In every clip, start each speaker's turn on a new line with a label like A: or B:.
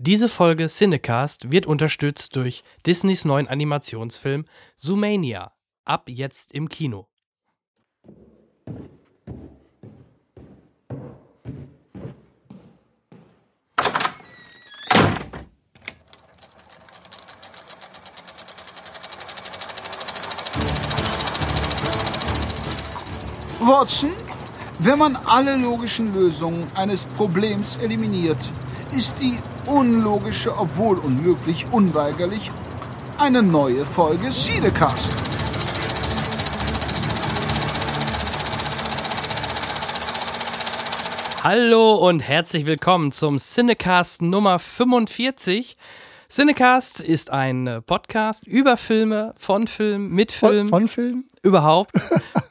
A: Diese Folge Cinecast wird unterstützt durch Disneys neuen Animationsfilm Zoomania. Ab jetzt im Kino.
B: Watson, wenn man alle logischen Lösungen eines Problems eliminiert, ist die unlogische, obwohl unmöglich, unweigerlich eine neue Folge Siedecast.
A: Hallo und herzlich willkommen zum Cinecast Nummer 45. Cinecast ist ein Podcast über Filme, von Film, mit Film.
C: Von, von Film?
A: Überhaupt.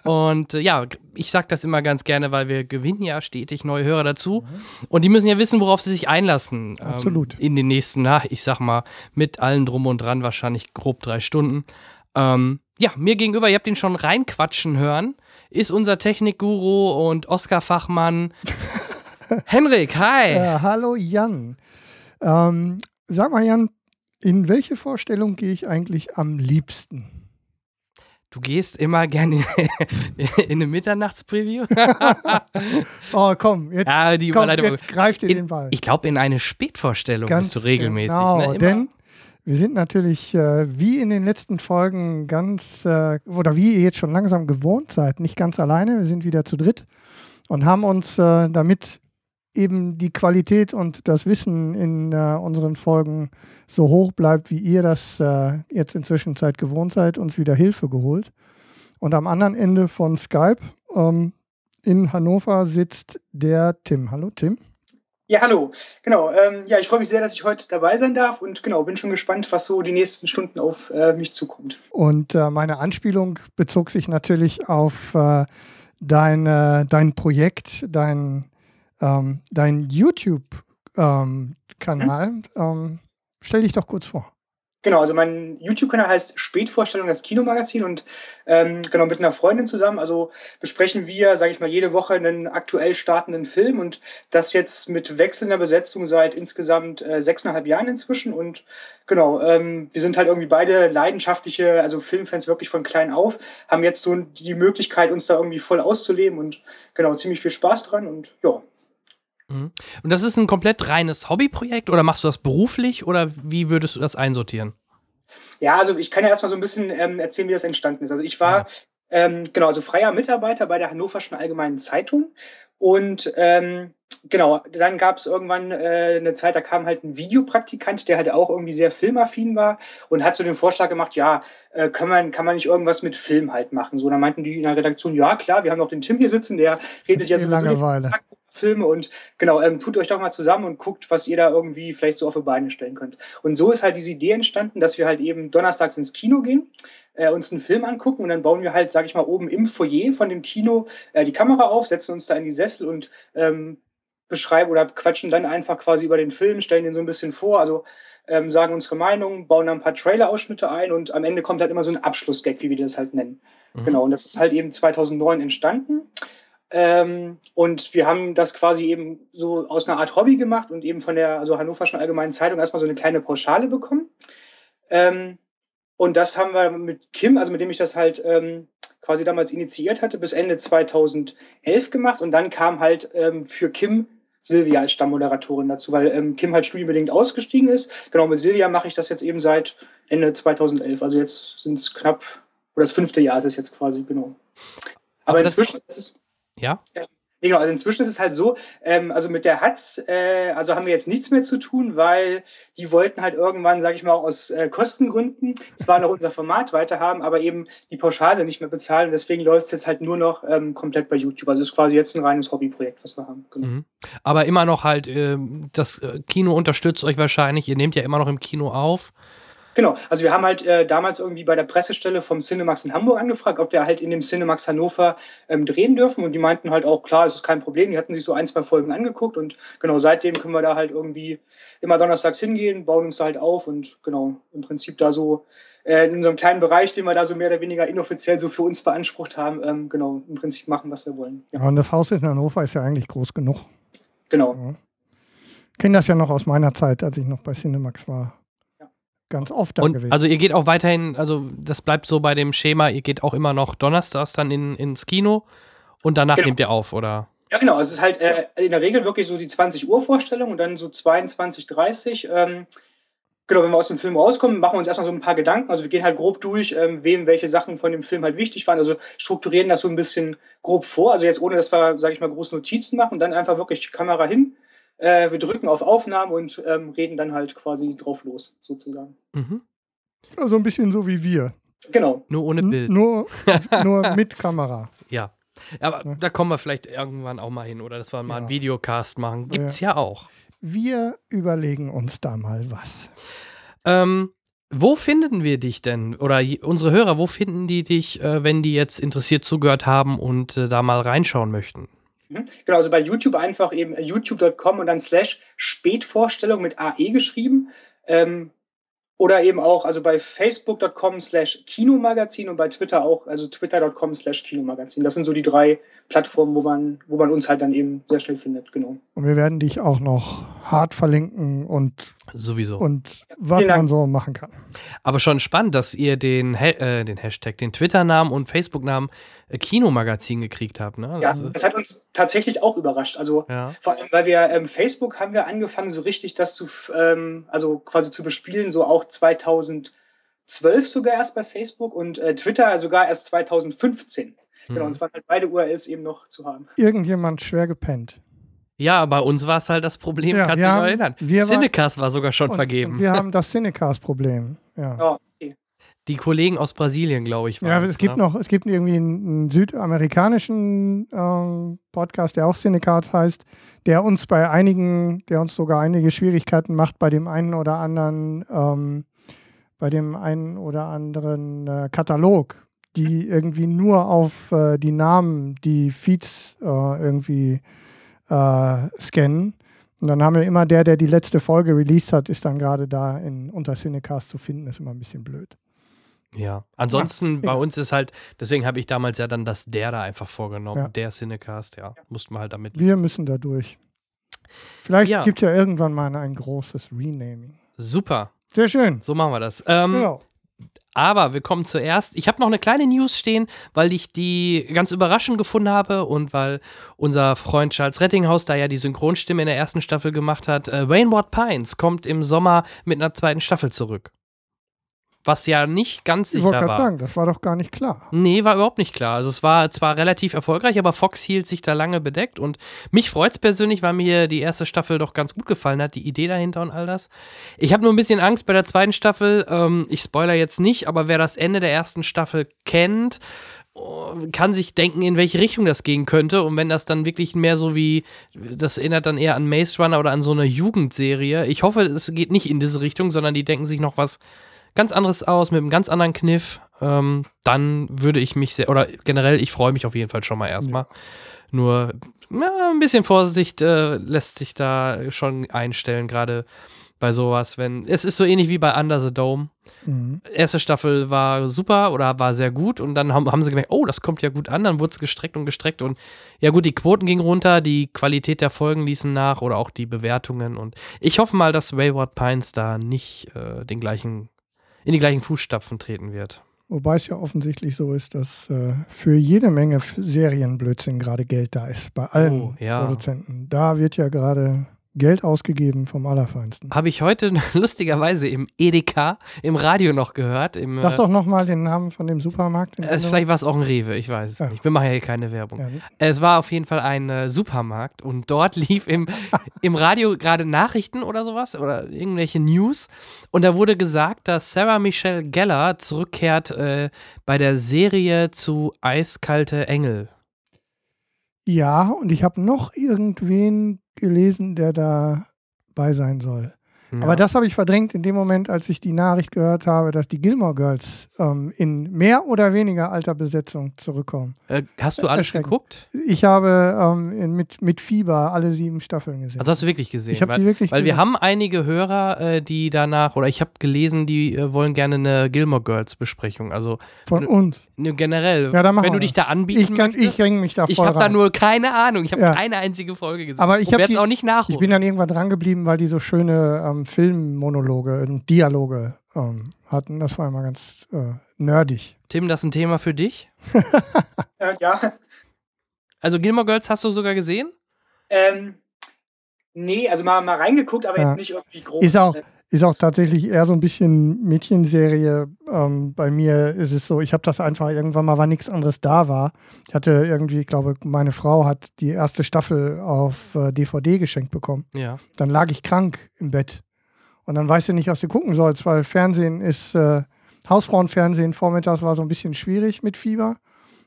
A: und äh, ja, ich sage das immer ganz gerne, weil wir gewinnen ja stetig neue Hörer dazu. Und die müssen ja wissen, worauf sie sich einlassen. ähm,
C: Absolut.
A: in den nächsten, na, ich sag mal, mit allen drum und dran wahrscheinlich grob drei Stunden. Ähm, ja, mir gegenüber, ihr habt ihn schon reinquatschen hören, ist unser Technikguru und Oscar-Fachmann Henrik. Hi.
C: Äh, hallo Jan. Ähm, sag mal Jan, in welche Vorstellung gehe ich eigentlich am liebsten?
A: Du gehst immer gerne in, in eine Mitternachtspreview.
C: Oh komm, jetzt,
A: ja, die
C: komm, jetzt greift ihr
A: in,
C: den Ball.
A: Ich glaube, in eine Spätvorstellung
C: Ganz
A: bist du regelmäßig.
C: Genau,
A: ne?
C: Denn wir sind natürlich äh, wie in den letzten Folgen ganz, äh, oder wie ihr jetzt schon langsam gewohnt seid, nicht ganz alleine. Wir sind wieder zu dritt und haben uns äh, damit eben die Qualität und das Wissen in äh, unseren Folgen so hoch bleibt, wie ihr das äh, jetzt inzwischen Zeit gewohnt seid, uns wieder Hilfe geholt. Und am anderen Ende von Skype ähm, in Hannover sitzt der Tim. Hallo Tim.
D: Ja, hallo. Genau. Ähm, ja, ich freue mich sehr, dass ich heute dabei sein darf und genau, bin schon gespannt, was so die nächsten Stunden auf äh, mich zukommt.
C: Und äh, meine Anspielung bezog sich natürlich auf äh, dein, dein Projekt, dein, ähm, dein YouTube-Kanal. Ähm, stell dich doch kurz vor.
D: Genau, also mein YouTube-Kanal heißt Spätvorstellung, das Kinomagazin und ähm, genau mit einer Freundin zusammen. Also besprechen wir, sage ich mal, jede Woche einen aktuell startenden Film und das jetzt mit wechselnder Besetzung seit insgesamt äh, sechseinhalb Jahren inzwischen. Und genau, ähm, wir sind halt irgendwie beide leidenschaftliche, also Filmfans wirklich von klein auf, haben jetzt so die Möglichkeit, uns da irgendwie voll auszuleben und genau, ziemlich viel Spaß dran und ja.
A: Mhm. Und das ist ein komplett reines Hobbyprojekt oder machst du das beruflich oder wie würdest du das einsortieren?
D: Ja, also ich kann ja erstmal so ein bisschen ähm, erzählen, wie das entstanden ist. Also ich war ähm, genau, also freier Mitarbeiter bei der Hannoverschen Allgemeinen Zeitung und ähm, genau, dann gab es irgendwann äh, eine Zeit, da kam halt ein Videopraktikant, der halt auch irgendwie sehr filmaffin war und hat so den Vorschlag gemacht, ja, äh, kann, man, kann man nicht irgendwas mit Film halt machen? So, dann meinten die in der Redaktion, ja klar, wir haben noch den Tim hier sitzen, der redet ja
C: Die
D: sowieso Filme und genau, ähm, tut euch doch mal zusammen und guckt, was ihr da irgendwie vielleicht so auf die Beine stellen könnt. Und so ist halt diese Idee entstanden, dass wir halt eben donnerstags ins Kino gehen, äh, uns einen Film angucken und dann bauen wir halt, sag ich mal, oben im Foyer von dem Kino äh, die Kamera auf, setzen uns da in die Sessel und ähm, beschreiben oder quatschen dann einfach quasi über den Film, stellen den so ein bisschen vor, also ähm, sagen unsere Meinung, bauen dann ein paar Trailer-Ausschnitte ein und am Ende kommt halt immer so ein Abschlussgag, wie wir das halt nennen. Genau, und das ist halt eben 2009 entstanden. Ähm, und wir haben das quasi eben so aus einer Art Hobby gemacht und eben von der also Hannoverschen Allgemeinen Zeitung erstmal so eine kleine Pauschale bekommen. Ähm, und das haben wir mit Kim, also mit dem ich das halt ähm, quasi damals initiiert hatte, bis Ende 2011 gemacht. Und dann kam halt ähm, für Kim Silvia als Stammmoderatorin dazu, weil ähm, Kim halt studienbedingt ausgestiegen ist. Genau, mit Silvia mache ich das jetzt eben seit Ende 2011. Also jetzt sind es knapp, oder das fünfte Jahr ist es jetzt quasi, genau. Aber,
A: Aber
D: inzwischen ist es.
A: Ja?
D: Nee, Genau, also inzwischen ist es halt so, ähm, also mit der Hatz, äh, also haben wir jetzt nichts mehr zu tun, weil die wollten halt irgendwann, sage ich mal, auch aus äh, Kostengründen zwar noch unser Format weiterhaben, aber eben die Pauschale nicht mehr bezahlen. Deswegen läuft es jetzt halt nur noch ähm, komplett bei YouTube. Also es ist quasi jetzt ein reines Hobbyprojekt, was wir haben. Genau.
A: Mhm. Aber immer noch halt, ähm, das äh, Kino unterstützt euch wahrscheinlich. Ihr nehmt ja immer noch im Kino auf.
D: Genau, also wir haben halt äh, damals irgendwie bei der Pressestelle vom Cinemax in Hamburg angefragt, ob wir halt in dem Cinemax Hannover ähm, drehen dürfen und die meinten halt auch, klar, es ist kein Problem, die hatten sich so ein, zwei Folgen angeguckt und genau seitdem können wir da halt irgendwie immer donnerstags hingehen, bauen uns da halt auf und genau im Prinzip da so äh, in unserem kleinen Bereich, den wir da so mehr oder weniger inoffiziell so für uns beansprucht haben, ähm, genau im Prinzip machen, was wir wollen. Ja,
C: Ja, und das Haus in Hannover ist ja eigentlich groß genug.
D: genau.
C: Ja. kenne das ja noch aus meiner Zeit, als ich noch bei Cinemax war. Ganz oft da
A: Und
C: gewesen.
A: also ihr geht auch weiterhin, also das bleibt so bei dem Schema, ihr geht auch immer noch donnerstags dann in, ins Kino und danach
D: Genau.
A: nehmt ihr auf, oder?
D: Ja, genau. Also es ist halt äh, in der Regel wirklich so die 20 Uhr Vorstellung und dann so 22, 30. Ähm, genau, wenn wir aus dem Film rauskommen, machen wir uns erstmal so ein paar Gedanken. Also wir gehen halt grob durch, ähm, wem welche Sachen von dem Film halt wichtig waren. Also strukturieren das so ein bisschen grob vor. Also jetzt ohne, dass wir, sage ich mal, große Notizen machen und dann einfach wirklich Kamera hin. Äh, wir drücken auf Aufnahme und ähm, reden dann halt quasi drauf los, sozusagen.
A: Mhm.
C: also ein bisschen so wie wir.
D: Genau.
A: Nur ohne
C: N-
A: Bild.
C: Nur, nur mit Kamera.
A: Ja. Aber
C: Ja.
A: da kommen wir vielleicht irgendwann auch mal hin, oder dass wir mal einen
C: Ja.
A: Videocast machen. Gibt's ja, auch.
C: Wir überlegen uns da mal was.
A: Ähm, wo finden wir dich denn? Oder unsere Hörer, wo finden die dich, äh, wenn die jetzt interessiert zugehört haben und äh, da mal reinschauen möchten?
D: Mhm. Genau, also bei YouTube einfach eben äh, youtube.com und dann slash Spätvorstellung mit AE geschrieben. Ähm, oder eben auch, also bei facebook.com slash Kinomagazin und bei Twitter auch, also twitter.com slash Kinomagazin. Das sind so die drei Plattformen, wo man, wo man uns halt dann eben sehr schnell findet, genau.
C: Und wir werden dich auch noch hart verlinken und,
A: Sowieso.
C: und was man so machen kann.
A: Aber schon spannend, dass ihr den, Ha- äh, den Hashtag, den Twitter-Namen und Facebook-Namen äh, Kinomagazin gekriegt habt. Ne?
D: Ja,
A: Also,
D: das hat uns tatsächlich auch überrascht. Also
A: ja.
D: Vor allem, weil wir ähm, Facebook haben wir angefangen, so richtig das zu, ähm, also quasi zu bespielen, so auch 2012 sogar erst bei Facebook und äh, Twitter sogar erst 2015. Genau, und
A: Mhm.
D: es waren halt beide URLs eben noch zu haben.
C: Irgendjemand schwer gepennt.
A: Ja, bei uns war es halt das Problem,
C: Ja,
A: kannst du dich noch erinnern. Cinecast war sogar schon
C: Und,
A: vergeben.
C: und wir haben das Cinecast-Problem. Ja.
D: Ja, okay.
A: Die Kollegen aus Brasilien, glaube ich,
C: Ja,
A: waren
C: es gibt
A: ne?
C: noch, es gibt irgendwie einen, einen südamerikanischen ähm, Podcast, der auch Cinecast heißt, der uns bei einigen, der uns sogar einige Schwierigkeiten macht bei dem einen oder anderen, ähm, bei dem einen oder anderen äh, Katalog, die irgendwie nur auf äh, die Namen, die Feeds äh, irgendwie äh, scannen. Und dann haben wir immer der, der die letzte Folge released hat, ist dann gerade da in, unter Cinecast zu finden, ist immer ein bisschen blöd.
A: Ja, ansonsten bei
C: egal.
A: uns ist halt, deswegen habe ich damals ja dann das der da einfach vorgenommen,
C: Ja.
A: der Cinecast, ja, mussten wir halt damit.
C: Wir müssen da durch. Vielleicht
A: Ja.
C: gibt es ja irgendwann mal ein großes Renaming.
A: Super,
C: Sehr schön.
A: so machen wir das. Ähm,
C: genau.
A: Aber wir kommen zuerst. Ich habe noch eine kleine News stehen, weil ich die ganz überraschend gefunden habe und weil unser Freund Charles Rettinghaus da ja die Synchronstimme in der ersten Staffel gemacht hat. Äh, Waynward Pines kommt im Sommer mit einer zweiten Staffel zurück. Was ja nicht ganz
C: Ich wollte
A: sicher
C: gerade
A: war.
C: sagen, das war doch gar nicht klar.
A: Nee, war überhaupt nicht klar. Also es war zwar relativ erfolgreich, aber Fox hielt sich da lange bedeckt und mich freut es persönlich, weil mir die erste Staffel doch ganz gut gefallen hat, die Idee dahinter und all das. Ich habe nur ein bisschen Angst bei der zweiten Staffel, ähm, ich spoiler jetzt nicht, aber wer das Ende der ersten Staffel kennt, oh, kann sich denken, in welche Richtung das gehen könnte. Und wenn das dann wirklich mehr so wie, das erinnert dann eher an Maze Runner oder an so eine Jugendserie. Ich hoffe, es geht nicht in diese Richtung, sondern die denken sich noch was ganz anderes aus, mit einem ganz anderen Kniff. Ähm, dann würde ich mich sehr, oder generell, ich freue mich auf jeden Fall schon mal erstmal. Nur ja, ein bisschen Vorsicht äh, lässt sich da schon einstellen, gerade bei sowas, wenn. Es ist so ähnlich wie bei Under the Dome
C: Mhm.
A: erste Staffel war super oder war sehr gut und dann haben, haben sie gemerkt, oh, das kommt ja gut an, dann wurde es gestreckt und gestreckt und ja gut, die Quoten gingen runter, die Qualität der Folgen ließen nach oder auch die Bewertungen und ich hoffe mal, dass Wayward Pines da nicht äh, den gleichen, in die gleichen Fußstapfen treten wird.
C: Wobei es ja offensichtlich so ist, dass äh, für jede Menge Serienblödsinn gerade Geld da ist. Bei allen
A: Oh, ja.
C: Produzenten. Da wird ja gerade Geld ausgegeben vom Allerfeinsten.
A: Habe ich heute lustigerweise im Edeka im Radio noch gehört. Im,
C: Sag
A: äh,
C: doch nochmal den Namen von dem Supermarkt.
A: äh, vielleicht war es auch ein Rewe, ich weiß es
C: Ja.
A: nicht. Wir machen ja hier keine Werbung.
C: Ja,
A: Es war auf jeden Fall ein äh, Supermarkt und dort lief im, im Radio gerade Nachrichten oder sowas oder irgendwelche News und da wurde gesagt, dass Sarah Michelle Gellar zurückkehrt äh, bei der Serie zu Eiskalte Engel.
C: Ja, und ich habe noch irgendwen gelesen, der da bei sein soll.
A: Ja.
C: Aber das habe ich verdrängt in dem Moment, als ich die Nachricht gehört habe, dass die Gilmore Girls ähm, in mehr oder weniger alter Besetzung zurückkommen.
A: Äh, hast du alles geguckt?
C: Ich habe ähm, mit, mit Fieber alle sieben Staffeln gesehen.
A: Also hast du wirklich gesehen?
C: ich habe
A: weil
C: die wirklich
A: weil wir
C: gesehen.
A: haben einige Hörer, äh, die danach, oder ich habe gelesen, die äh, wollen gerne eine Gilmore Girls Besprechung. Also
C: von
A: ne-
C: uns.
A: ne, generell,
C: Ja,
A: wenn du
C: wir
A: dich da anbieten
C: Ich, kann, ich
A: möchtest.
C: ringe mich da
A: Ich
C: voll
A: habe da nur keine Ahnung. Ich habe
C: Ja.
A: keine einzige Folge gesehen.
C: Aber ich
A: Und
C: hab
A: werd's
C: die-
A: auch nicht nachholen.
C: Ich bin dann irgendwann dran geblieben, weil die so schöne ähm, Filmmonologe und Dialoge ähm, hatten. Das war immer ganz äh, nerdig.
A: Tim, das ist ein Thema für dich.
D: Äh, ja.
A: Also Gilmore Girls hast du sogar gesehen?
D: Ähm, nee, also mal, mal reingeguckt, aber
C: Ja.
D: jetzt nicht irgendwie groß.
C: Ist auch-
D: Äh,
C: Ist auch tatsächlich eher so ein bisschen Mädchenserie. Ähm, bei mir ist es so, ich habe das einfach irgendwann mal, weil nichts anderes da war. Ich hatte irgendwie, ich glaube, meine Frau hat die erste Staffel auf äh, DVD geschenkt bekommen.
A: Ja.
C: Dann lag ich krank im Bett. Und dann weißt du nicht, was du gucken sollst, weil Fernsehen ist, äh, Hausfrauenfernsehen vormittags war so ein bisschen schwierig mit Fieber.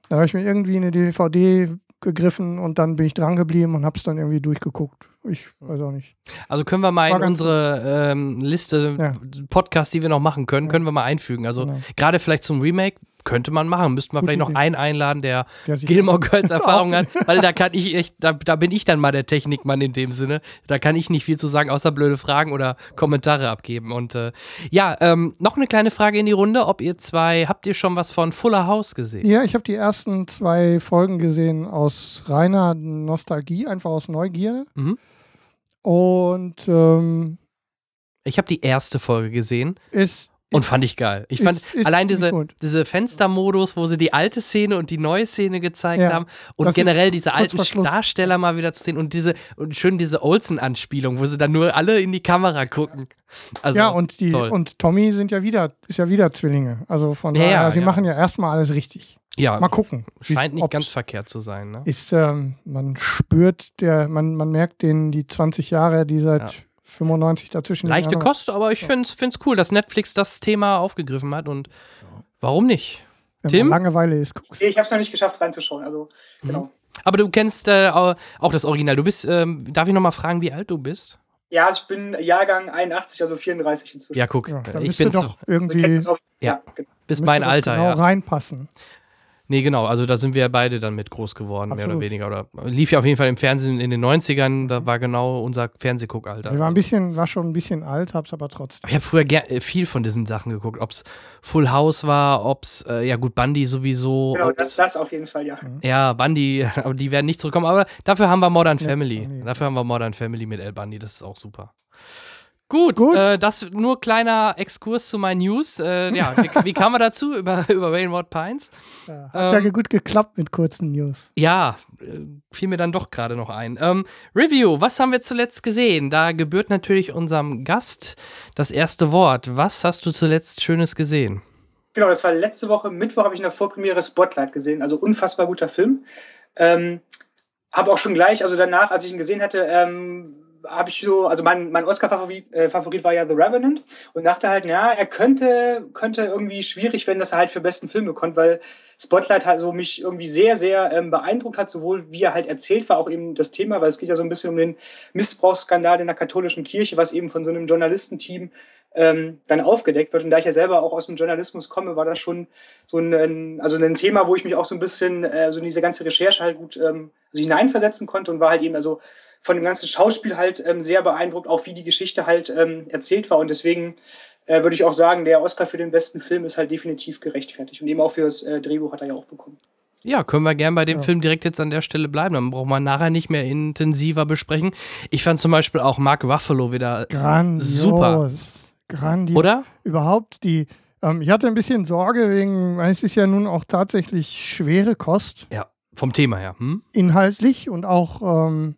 C: Dann habe ich mir irgendwie eine DVD gegriffen und dann bin ich dran geblieben und habe es dann irgendwie durchgeguckt. Ich weiß auch nicht.
A: Also können wir mal
C: War
A: in unsere ähm, Liste
C: Ja.
A: Podcasts, die wir noch machen können,
C: Ja.
A: können wir mal einfügen. Also
C: Genau.
A: gerade vielleicht zum Remake könnte man machen. Müssten wir
C: Gute
A: vielleicht noch
C: Idee.
A: einen einladen, der
C: Der
A: Gilmore Girls Erfahrung hat, weil da kann ich echt, da, da bin ich dann mal der Technikmann in dem Sinne. Da kann ich nicht viel zu sagen, außer blöde Fragen oder Kommentare abgeben. Und äh, ja, ähm, noch eine kleine Frage in die Runde, ob ihr zwei, habt ihr schon was von Fuller House gesehen?
C: Ja, ich habe die ersten zwei Folgen gesehen aus reiner Nostalgie, einfach aus Neugierde.
A: Mhm.
C: Und ähm,
A: Ich habe die erste Folge gesehen
C: ist.
A: Und fand ich geil. Ich
C: Ist-
A: fand
C: ist
A: allein
C: ziemlich
A: diese,
C: gut.
A: diese Fenstermodus, wo sie die alte Szene und die neue Szene gezeigt
C: Ja,
A: haben und
C: ist
A: generell diese alten. Darsteller mal wieder zu sehen und diese und schön diese Olsen-Anspielung, wo sie dann nur alle in die Kamera gucken. Also,
C: ja, und die
A: toll.
C: und Tommy sind ja wieder, ist ja wieder Zwillinge. Also von
A: Ja,
C: daher,
A: ja,
C: sie machen ja erstmal alles richtig.
A: ja,
C: Mal gucken.
A: scheint nicht ganz verkehrt zu sein. Ne?
C: Ist, ähm, man spürt, der, man, man merkt den, die 20 Jahre, die seit. 95 dazwischen
A: Leichte
C: aber-
A: Kost, aber ich finde es cool, dass Netflix das Thema aufgegriffen hat und warum nicht?
C: Wenn
A: Tim?
C: Langeweile ist, guckst
D: nee, ich habe es noch nicht geschafft reinzuschauen. Also,
A: Mhm.
D: genau.
A: Aber du kennst äh, au- auch das Original. Du bist, ähm, darf ich nochmal fragen, wie alt du bist?
D: Ja, ich bin Jahrgang 81, also 34 inzwischen.
A: Ja, guck,
C: Ja,
A: ich bin
C: doch irgendwie
A: Ja.
D: ja. genau.
A: bis mein Alter,
C: genau
A: ja.
C: reinpassen.
A: Nee, genau, also da sind wir beide dann mit groß geworden, mehr oder
C: Absolut.
A: weniger. Oder lief ja auf jeden Fall im Fernsehen in den 90ern, da war genau unser Fernsehguckalter.
C: Ich war ein bisschen, war schon ein bisschen alt, hab's aber trotzdem.
A: Ich habe früher ger äh, viel von diesen Sachen geguckt, ob es Full House war, ob es, äh, ja gut, Bundy sowieso.
D: Genau,
A: ob's-
D: das, das auf jeden Fall, ja.
A: Ja, Bundy, aber die werden nicht zurückkommen. Aber dafür haben wir Modern
C: Ja,
A: Family.
C: nee.
A: Dafür haben wir Modern Family mit El Bundy, das ist auch super. Gut,
C: Gut.
A: Äh, das nur kleiner Exkurs zu meinen News. Äh, ja, wie, wie kam man dazu über, über Rainwood Pines?
C: Ja, hat
A: Ähm,
C: ja gut geklappt mit kurzen News.
A: Ja, äh, fiel mir dann doch gerade noch ein. Ähm, Review, was haben wir zuletzt gesehen? Da gebührt natürlich unserem Gast das erste Wort. Was hast du zuletzt Schönes gesehen?
D: Genau, das war letzte Woche, Mittwoch habe ich in der Vorpremiere Spotlight gesehen, also unfassbar guter Film. Ähm, habe auch schon gleich, also danach, als ich ihn gesehen hatte, ähm, habe ich so, also mein, mein Oscar-Favorit äh, war ja The Revenant und dachte halt, ja, er könnte, könnte irgendwie schwierig werden, dass er halt für besten Film bekommt, weil Spotlight halt so mich irgendwie sehr, sehr ähm, beeindruckt hat, sowohl wie er halt erzählt war, auch eben das Thema, weil es geht ja so ein bisschen um den Missbrauchsskandal in der katholischen Kirche, was eben von so einem Journalistenteam ähm, dann aufgedeckt wird. Und da ich ja selber auch aus dem Journalismus komme, war das schon so ein, also ein Thema, wo ich mich auch so ein bisschen äh, so in diese ganze Recherche halt gut ähm, also hineinversetzen konnte und war halt eben also von dem ganzen Schauspiel halt ähm, sehr beeindruckt, auch wie die Geschichte halt ähm, erzählt war. Und deswegen äh, würde ich auch sagen, der Oscar für den besten Film ist halt definitiv gerechtfertigt. Und eben auch für das äh, Drehbuch hat er ja auch bekommen.
A: Ja, können wir gern bei dem
C: Ja.
A: Film direkt jetzt an der Stelle bleiben. Dann brauchen wir nachher nicht mehr intensiver besprechen. Ich fand zum Beispiel auch Mark Ruffalo wieder
C: Grandios.
A: super.
C: Grandios.
A: Oder?
C: Überhaupt die. Ähm, ich hatte ein bisschen Sorge wegen, weil es ist ja nun auch tatsächlich schwere Kost,
A: Ja, vom Thema her. Hm?
C: inhaltlich und auch. Ähm,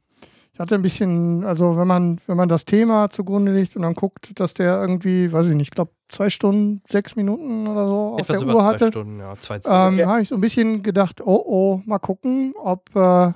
C: hatte ein bisschen, also wenn man, wenn man das Thema zugrunde legt und dann guckt, dass der irgendwie, weiß ich nicht, ich glaube zwei Stunden, sechs Minuten oder so auf
A: Etwas
C: der
A: über
C: Uhr
A: zwei
C: hatte.
A: Stunden, ja, zwei
C: ähm,
D: Ja.
C: habe ich so ein bisschen gedacht, oh oh, mal gucken, ob, äh,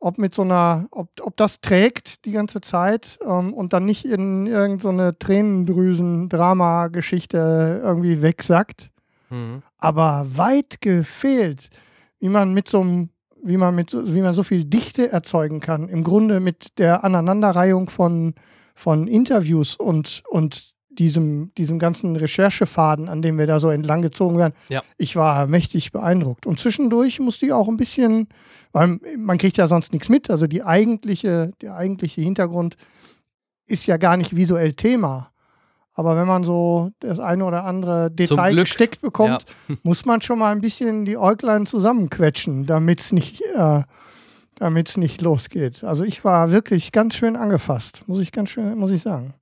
C: ob mit so einer, ob, ob das trägt die ganze Zeit ähm, und dann nicht in irgendeine Tränendrüsen-Drama-Geschichte irgendwie wegsackt.
A: Mhm.
C: Aber weit gefehlt, wie man mit so einem wie man mit so, wie man so viel Dichte erzeugen kann. Im Grunde mit der Aneinanderreihung von, von Interviews und, und diesem, diesem ganzen Recherchefaden, an dem wir da so entlang gezogen werden,
A: Ja.
C: ich war mächtig beeindruckt. Und zwischendurch musste ich auch ein bisschen, weil man kriegt ja sonst nichts mit, also die eigentliche, der eigentliche Hintergrund ist ja gar nicht visuell Thema. Aber wenn man so das eine oder andere Detail gesteckt bekommt, muss man schon mal ein bisschen die Äuglein zusammenquetschen, damit es nicht, äh, damit's nicht losgeht. Also ich war wirklich ganz schön angefasst, muss ich ganz schön, muss ich sagen.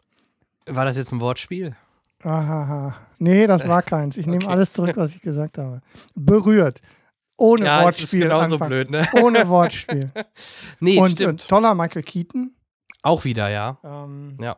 A: War das jetzt ein Wortspiel?
C: Ahaha. Nee, das war keins. Ich nehme
A: Okay.
C: alles zurück, was ich gesagt habe. Berührt. Ohne
A: ja, es ist
C: Wortspiel.
A: genauso
C: anfangen.
A: blöd, ne?
C: Ohne Wortspiel.
A: Nee,
C: und,
A: stimmt.
C: und toller Michael Keaton.
A: Auch wieder, ja.
C: Ähm,
A: Ja.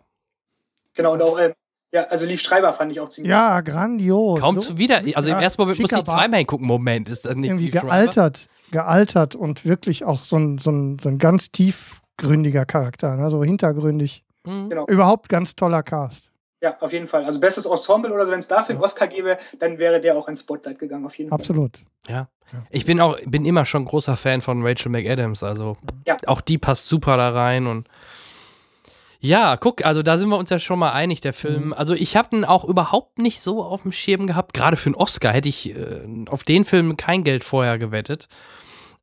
D: Genau, und auch, ähm, ja, also Lief Schreiber fand ich auch ziemlich
C: ja, grandios.
A: Kaum
C: So-
A: zu wieder. Also
C: ja,
A: im ersten Moment musste ich zweimal hingucken. Moment, ist das nicht
C: irgendwie
A: Liev Schreiber?
C: gealtert, gealtert und wirklich auch so ein, so ein, so ein ganz tiefgründiger Charakter, ne? so hintergründig.
A: Mhm.
D: Genau.
C: Überhaupt ganz toller Cast.
D: Ja, auf jeden Fall. Also bestes Ensemble oder so, wenn es dafür einen Oscar gäbe, dann wäre der auch ins Spotlight gegangen, auf jeden Fall.
C: Absolut.
A: Ja. Ich bin auch, bin immer schon großer Fan von Rachel McAdams. Also
D: Ja.
A: auch die passt super da rein und ja, guck, also da sind wir uns ja schon mal einig, der Film.
C: Mhm.
A: Also ich habe den auch überhaupt nicht so auf dem Schirm gehabt. Gerade für einen Oscar hätte ich äh, auf den Film kein Geld vorher gewettet.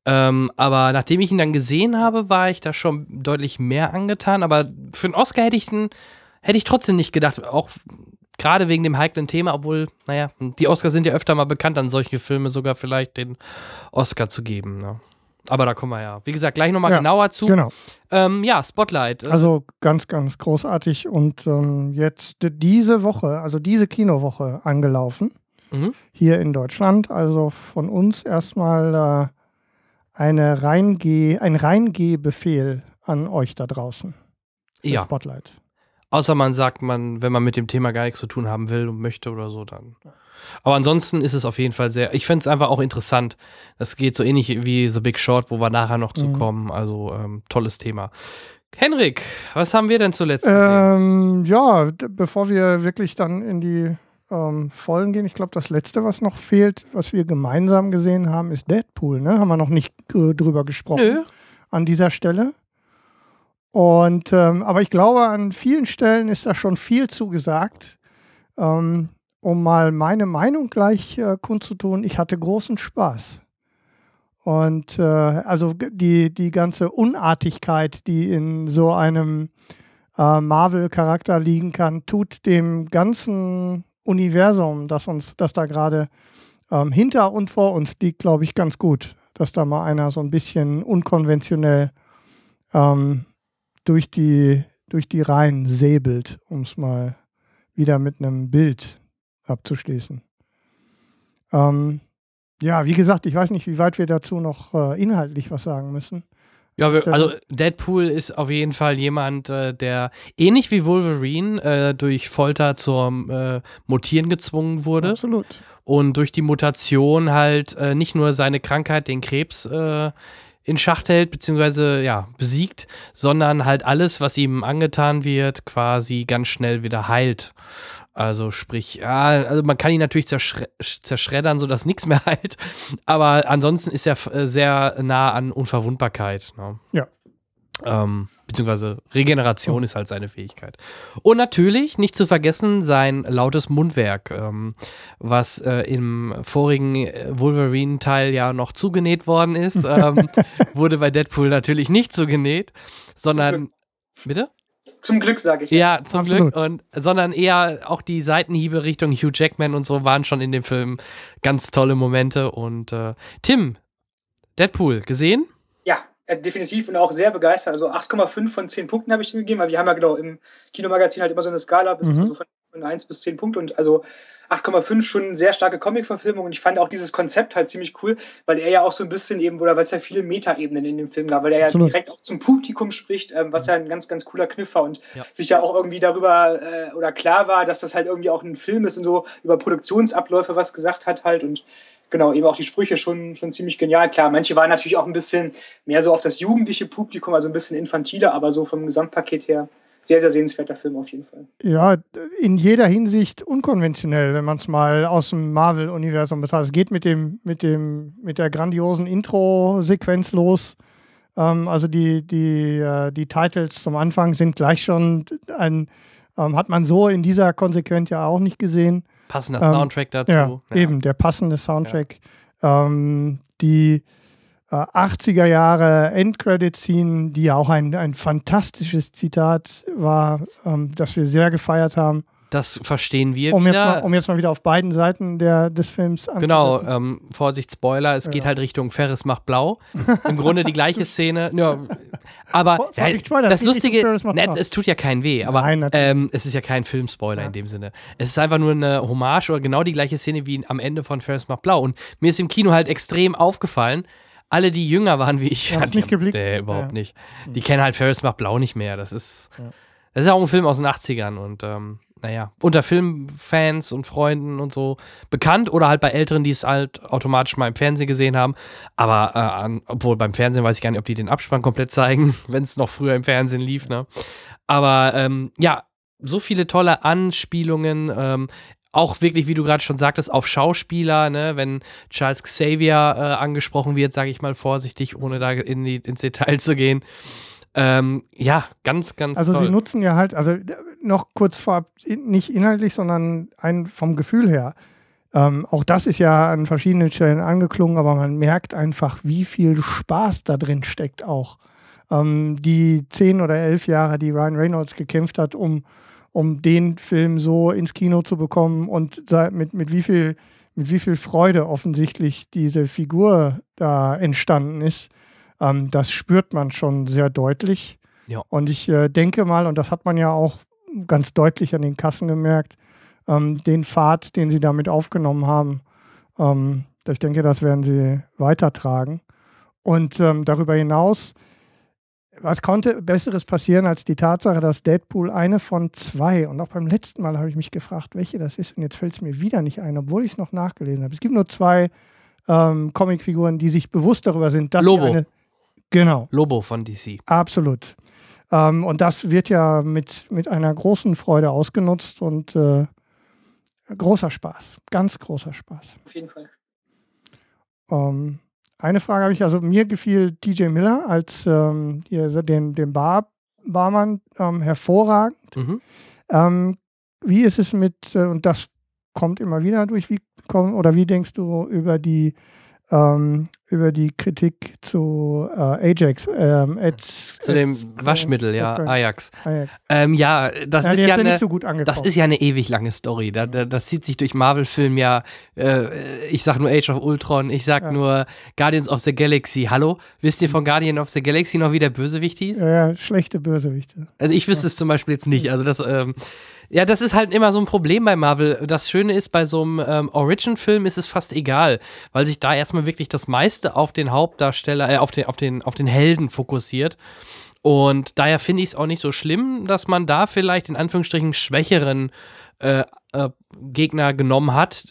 A: Ähm, aber nachdem ich ihn dann gesehen habe, war ich da schon deutlich mehr angetan. Aber für einen Oscar hätte ich den, hätte ich trotzdem nicht gedacht. Auch gerade wegen dem heiklen Thema, obwohl, naja, die Oscars sind ja öfter mal bekannt, an solche Filme sogar vielleicht den Oscar zu geben. Ne? Aber da kommen wir ja, wie gesagt, gleich nochmal
C: Ja,
A: genauer zu.
C: Genau.
A: Ähm, ja, Spotlight. äh,
C: Also ganz, ganz großartig. Und ähm, jetzt diese Woche, also diese Kinowoche angelaufen,
A: Mhm.
C: hier in Deutschland. Also von uns erstmal äh, eine Reingeh, ein Reingehbefehl an euch da draußen.
A: ja,
C: Spotlight.
A: Außer man sagt, man, wenn man mit dem Thema gar nichts zu tun haben will und möchte oder so, dann. Aber ansonsten ist es auf jeden Fall sehr, ich finde es einfach auch interessant. Das geht so ähnlich wie The Big Short, wo wir nachher noch zu
C: Mhm.
A: kommen. Also ähm, tolles Thema. Henrik, was haben wir denn zuletzt gesehen?
C: Ähm, ja, bevor wir wirklich dann in die ähm, Vollen gehen, ich glaube, das letzte, was noch fehlt, was wir gemeinsam gesehen haben, ist Deadpool. Ne? Haben wir noch nicht äh, drüber gesprochen
A: Nö.
C: an dieser Stelle. Und ähm, aber ich glaube, an vielen Stellen ist da schon viel zugesagt. Ähm, um mal meine Meinung gleich äh, kundzutun, ich hatte großen Spaß. Und äh, also die, die ganze Unartigkeit, die in so einem äh, Marvel-Charakter liegen kann, tut dem ganzen Universum, das uns, das da gerade ähm, hinter und vor uns liegt, glaube ich, ganz gut. Dass da mal einer so ein bisschen unkonventionell ähm, durch, die, durch die Reihen säbelt, um es mal wieder mit einem Bild abzuschließen. Ähm, ja, wie gesagt, ich weiß nicht, wie weit wir dazu noch äh, inhaltlich was sagen müssen.
A: Ja, also Deadpool ist auf jeden Fall jemand, äh, der ähnlich wie Wolverine äh, durch Folter zum äh, Mutieren gezwungen wurde
C: Absolut.
A: und durch die Mutation halt äh, nicht nur seine Krankheit, den Krebs, äh, in Schacht hält, beziehungsweise ja, besiegt, sondern halt alles, was ihm angetan wird, quasi ganz schnell wieder heilt. Also sprich, ja, also man kann ihn natürlich zerschre zerschreddern, sodass nichts mehr heilt. Aber ansonsten ist er äh, sehr nah an Unverwundbarkeit. Ne?
C: Ja.
A: Ähm, beziehungsweise Regeneration ist halt seine Fähigkeit. Und natürlich, nicht zu vergessen, sein lautes Mundwerk, ähm, was äh, im vorigen äh, Wolverine-Teil ja noch zugenäht worden ist, ähm, wurde bei Deadpool natürlich nicht zugenäht, sondern. Bitte?
D: Zum Glück, sage ich.
A: Ja, zum
C: Absolut.
A: Glück. Und, sondern eher auch die Seitenhiebe Richtung Hugh Jackman und so waren schon in dem Film ganz tolle Momente. Und äh, Tim, Deadpool, gesehen?
D: Äh, definitiv und auch sehr begeistert. Also 8,5 von 10 Punkten habe ich ihm gegeben, weil wir haben ja genau im Kinomagazin halt immer so eine Skala bis
C: Mhm.
D: also von, von 1 bis 10 Punkte und also 8,5 schon eine sehr starke Comic-Verfilmung und ich fand auch dieses Konzept halt ziemlich cool, weil er ja auch so ein bisschen eben, oder weil es ja viele Metaebenen in dem Film gab, weil er ja
C: Absolut.
D: direkt auch zum Publikum spricht, ähm, was ja ein ganz, ganz cooler Kniff war und
A: Ja.
D: sich ja auch irgendwie darüber äh, oder klar war, dass das halt irgendwie auch ein Film ist und so über Produktionsabläufe was gesagt hat halt und genau, eben auch die Sprüche schon, schon ziemlich genial. Klar, manche waren natürlich auch ein bisschen mehr so auf das jugendliche Publikum, also ein bisschen infantiler, aber so vom Gesamtpaket her sehr, sehr sehenswerter Film auf jeden Fall.
C: Ja, in jeder Hinsicht unkonventionell, wenn man es mal aus dem Marvel-Universum betrachtet. Es geht mit dem, mit dem, mit der grandiosen Intro-Sequenz los, Ähm, also die, die, äh, die Titles zum Anfang sind gleich schon ein, ähm, hat man so in dieser Konsequenz ja auch nicht gesehen.
A: Passender
C: Ähm,
A: Soundtrack dazu.
C: Ja, eben, der passende Soundtrack. Ähm, die äh, 80er Jahre Endcredit-Scene, die ja auch ein, ein fantastisches Zitat war, ähm, das wir sehr gefeiert haben.
A: Das verstehen wir
C: Um jetzt,
A: wieder.
C: mal, um jetzt mal wieder auf beiden Seiten der, des Films
A: Genau, ähm, Vorsicht, Spoiler, es geht halt Richtung Ferris macht blau. Im Grunde die gleiche Szene. Ja, aber
C: Vor-
A: ja,
C: Vorsicht, Spoiler,
A: das Lustige, ne,
C: blau.
A: es tut ja keinen weh, aber
C: Nein,
A: ähm, es ist ja kein Filmspoiler in dem Sinne. Es ist einfach nur eine Hommage oder genau die gleiche Szene wie am Ende von Ferris macht blau. Und mir ist im Kino halt extrem aufgefallen, alle, die jünger waren wie ich,
C: Ja,
A: die
C: nicht geblickt?
A: Nee, überhaupt
C: Ja.
A: nicht. Die kennen halt Ferris macht blau nicht mehr. Das ist,
C: Ja.
A: das ist ja auch ein Film aus den 80ern und ähm, naja, unter Filmfans und Freunden und so bekannt oder halt bei Älteren, die es halt automatisch mal im Fernsehen gesehen haben. Aber äh, an, obwohl beim Fernsehen weiß ich gar nicht, ob die den Abspann komplett zeigen, wenn es noch früher im Fernsehen lief, ne? Aber ähm, ja, so viele tolle Anspielungen, ähm, auch wirklich, wie du gerade schon sagtest, auf Schauspieler, ne, wenn Charles Xavier äh, angesprochen wird, sage ich mal vorsichtig, ohne da in die, ins Detail zu gehen. Ähm, ja, ganz, ganz
C: Also
A: toll.
C: sie nutzen ja halt, also noch kurz vorab, nicht inhaltlich, sondern ein, vom Gefühl her. Ähm, auch das ist ja an verschiedenen Stellen angeklungen, aber man merkt einfach, wie viel Spaß da drin steckt auch. Ähm, die zehn oder elf Jahre, die Ryan Reynolds gekämpft hat, um, um den Film so ins Kino zu bekommen und mit, mit, wie viel, mit wie viel Freude offensichtlich diese Figur da entstanden ist, ähm, das spürt man schon sehr deutlich.
A: Ja.
C: Und ich äh, denke mal, und das hat man ja auch ganz deutlich an den Kassen gemerkt, ähm, den Pfad, den sie damit aufgenommen haben, ähm, ich denke, das werden sie weitertragen. Und ähm, darüber hinaus, was konnte Besseres passieren als die Tatsache, dass Deadpool eine von zwei, und auch beim letzten Mal habe ich mich gefragt, welche das ist, und jetzt fällt es mir wieder nicht ein, obwohl ich es noch nachgelesen habe. Es gibt nur zwei ähm, Comicfiguren, die sich bewusst darüber sind, dass
A: Lobo.
C: eine. Genau.
A: Lobo von DC.
C: Absolut. Ähm, und das wird ja mit, mit einer großen Freude ausgenutzt und äh, großer Spaß, ganz großer Spaß.
D: Auf jeden Fall.
C: Ähm, eine Frage habe ich, also mir gefiel DJ Miller als ähm, hier, den, den Bar, Barmann ähm, hervorragend.
A: Mhm.
C: Ähm, wie ist es mit, äh, und das kommt immer wieder durch, wie komm, oder wie denkst du über die ähm, über die Kritik zu äh, Ajax, ähm, Eds,
A: Zu dem
C: Eds-
A: Waschmittel, ja,
C: Eds-
A: Ajax.
C: Ajax.
A: Ähm, ja, das
C: Ja,
A: ist ja
C: ja
A: eine,
C: nicht so
A: das ist ja eine ewig lange Story. Da, da, das zieht sich durch Marvel-Film ja. Äh, ich sag nur Age of Ultron, ich sag
C: Ja.
A: nur Guardians of the Galaxy. Hallo, wisst ihr von Guardian of the Galaxy noch, wie der Bösewicht hieß?
C: ja, ja, schlechte Bösewichte.
A: Also ich wüsste es zum Beispiel jetzt nicht. Also das, ähm, ja, das ist halt immer so ein Problem bei Marvel. Das Schöne ist, bei so einem ähm, Origin-Film ist es fast egal, weil sich da erstmal wirklich das meiste auf den Hauptdarsteller, äh, auf den, auf den, auf den Helden fokussiert. Und daher finde ich es auch nicht so schlimm, dass man da vielleicht in Anführungsstrichen schwächeren äh, äh, Gegner genommen hat.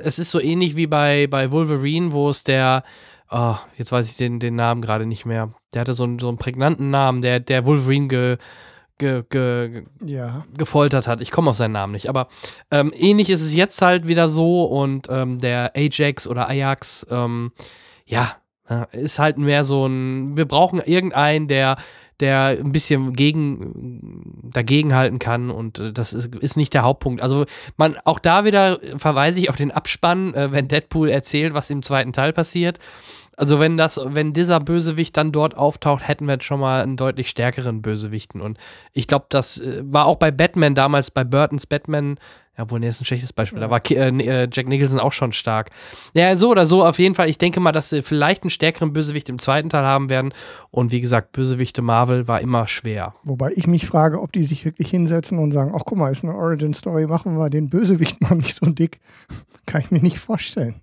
A: Es ist so ähnlich wie bei, bei Wolverine, wo es der, oh, jetzt weiß ich den, den Namen gerade nicht mehr. Der hatte so einen, so einen prägnanten Namen, der, der Wolverine ge, ge, ge,
C: Ja.
A: gefoltert hat. Ich komme auf seinen Namen nicht. Aber ähm, ähnlich ist es jetzt halt wieder so und ähm, der Ajax oder Ajax, ähm, ja, ja, ist halt mehr so ein, wir brauchen irgendeinen, der, der ein bisschen gegen, dagegen halten kann und äh, das ist, ist nicht der Hauptpunkt. Also man, auch da wieder verweise ich auf den Abspann, äh, wenn Deadpool erzählt, was im zweiten Teil passiert. Also wenn das, wenn dieser Bösewicht dann dort auftaucht, hätten wir jetzt schon mal einen deutlich stärkeren Bösewichten. Und ich glaube, das äh, war auch bei Batman damals, bei Burtons Batman, ja, wohl, nee, ist ein schlechtes Beispiel. Da war äh, äh, Jack Nicholson auch schon stark. Ja, so oder so, auf jeden Fall. Ich denke mal, dass sie vielleicht einen stärkeren Bösewicht im zweiten Teil haben werden. Und wie gesagt, Bösewichte Marvel war immer schwer.
C: Wobei ich mich frage, ob die sich wirklich hinsetzen und sagen, ach guck mal, ist eine Origin-Story, machen wir den Bösewicht mal nicht so dick. Kann ich mir nicht vorstellen.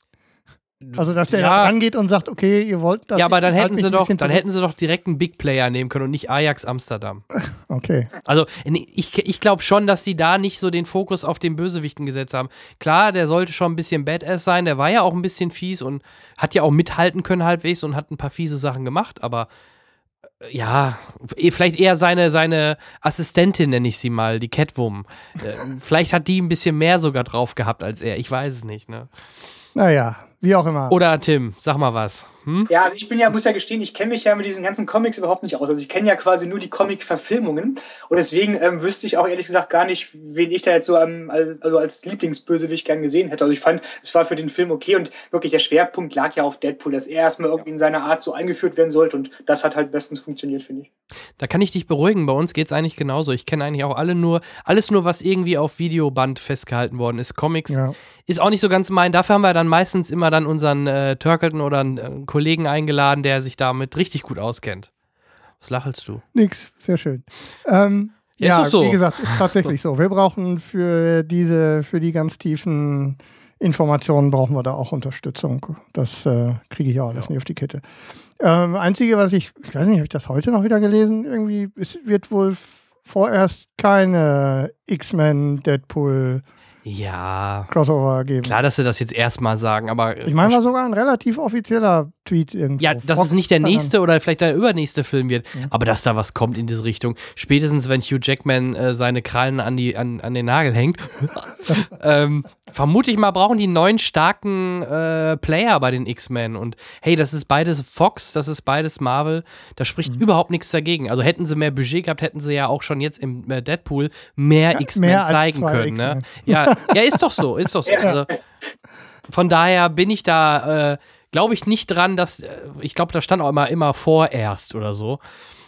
C: Also, dass der
A: Ja.
C: da rangeht und sagt, okay, ihr wollt das.
A: ja, aber dann
C: halt
A: hätten sie doch, dann hätten sie doch direkt einen Big Player nehmen können und nicht Ajax Amsterdam.
C: Okay.
A: Also, ich, ich glaube schon, dass die da nicht so den Fokus auf den Bösewichten gesetzt haben. Klar, der sollte schon ein bisschen Badass sein, der war ja auch ein bisschen fies und hat ja auch mithalten können halbwegs und hat ein paar fiese Sachen gemacht, aber äh, ja, eh- vielleicht eher seine, seine Assistentin, nenne ich sie mal, die Catwoman. Äh, vielleicht hat die ein bisschen mehr sogar drauf gehabt als er, ich weiß es nicht, ne?
C: Naja, wie auch immer.
A: Oder Tim, sag mal was. Hm?
D: Ja, also ich bin ja, muss ja gestehen, ich kenne mich ja mit diesen ganzen Comics überhaupt nicht aus. Also ich kenne ja quasi nur die Comic-Verfilmungen und deswegen ähm, wüsste ich auch ehrlich gesagt gar nicht, wen ich da jetzt so ähm, also als Lieblingsbösewicht gern gesehen hätte. Also ich fand, es war für den Film okay und wirklich der Schwerpunkt lag ja auf Deadpool, dass er erstmal irgendwie in seiner Art so eingeführt werden sollte und das hat halt bestens funktioniert, finde ich.
A: Da kann ich dich beruhigen, bei uns geht es eigentlich genauso. Ich kenne eigentlich auch alle nur, alles nur, was irgendwie auf Videoband festgehalten worden ist. Comics
C: Ja.
A: Ist auch nicht so ganz mein. Dafür haben wir dann meistens immer dann unseren äh, Turkelton oder einen äh, Kollegen eingeladen, der sich damit richtig gut auskennt. Was lachelst du?
C: Nix, sehr schön. Ähm,
A: Ja,
C: ja,
A: so.
C: wie gesagt, ist tatsächlich so. Wir brauchen für diese, für die ganz tiefen Informationen brauchen wir da auch Unterstützung. Das äh, kriege ich auch alles nicht auf die Kette. Ähm, einzige, was ich, ich weiß nicht, habe ich das heute noch wieder gelesen? Irgendwie, es wird wohl vorerst keine X-Men, Deadpool
A: Ja,
C: Crossover geben.
A: klar, dass sie das jetzt erstmal sagen, aber
C: Ich meine, war sogar ein relativ offizieller Tweet irgendwo.
A: Ja, dass
C: Fox
A: es nicht der nächste oder vielleicht der übernächste Film wird,
C: Ja.
A: aber dass da was kommt in diese Richtung. Spätestens, wenn Hugh Jackman äh, seine Krallen an, die, an, an den Nagel hängt, ähm, vermute ich mal, brauchen die neuen starken äh, Player bei den X-Men. Und hey, das ist beides Fox, das ist beides Marvel. Da spricht
C: Mhm.
A: überhaupt nichts dagegen. Also hätten sie mehr Budget gehabt, hätten sie ja auch schon jetzt im äh, Deadpool mehr
C: Ja,
A: X-Men zeigen können. Ne? Ja, ja, ist doch so, ist doch so. Also, von daher bin ich da, äh, glaube ich nicht dran, dass, äh, ich glaube, da stand auch immer, immer vorerst oder so.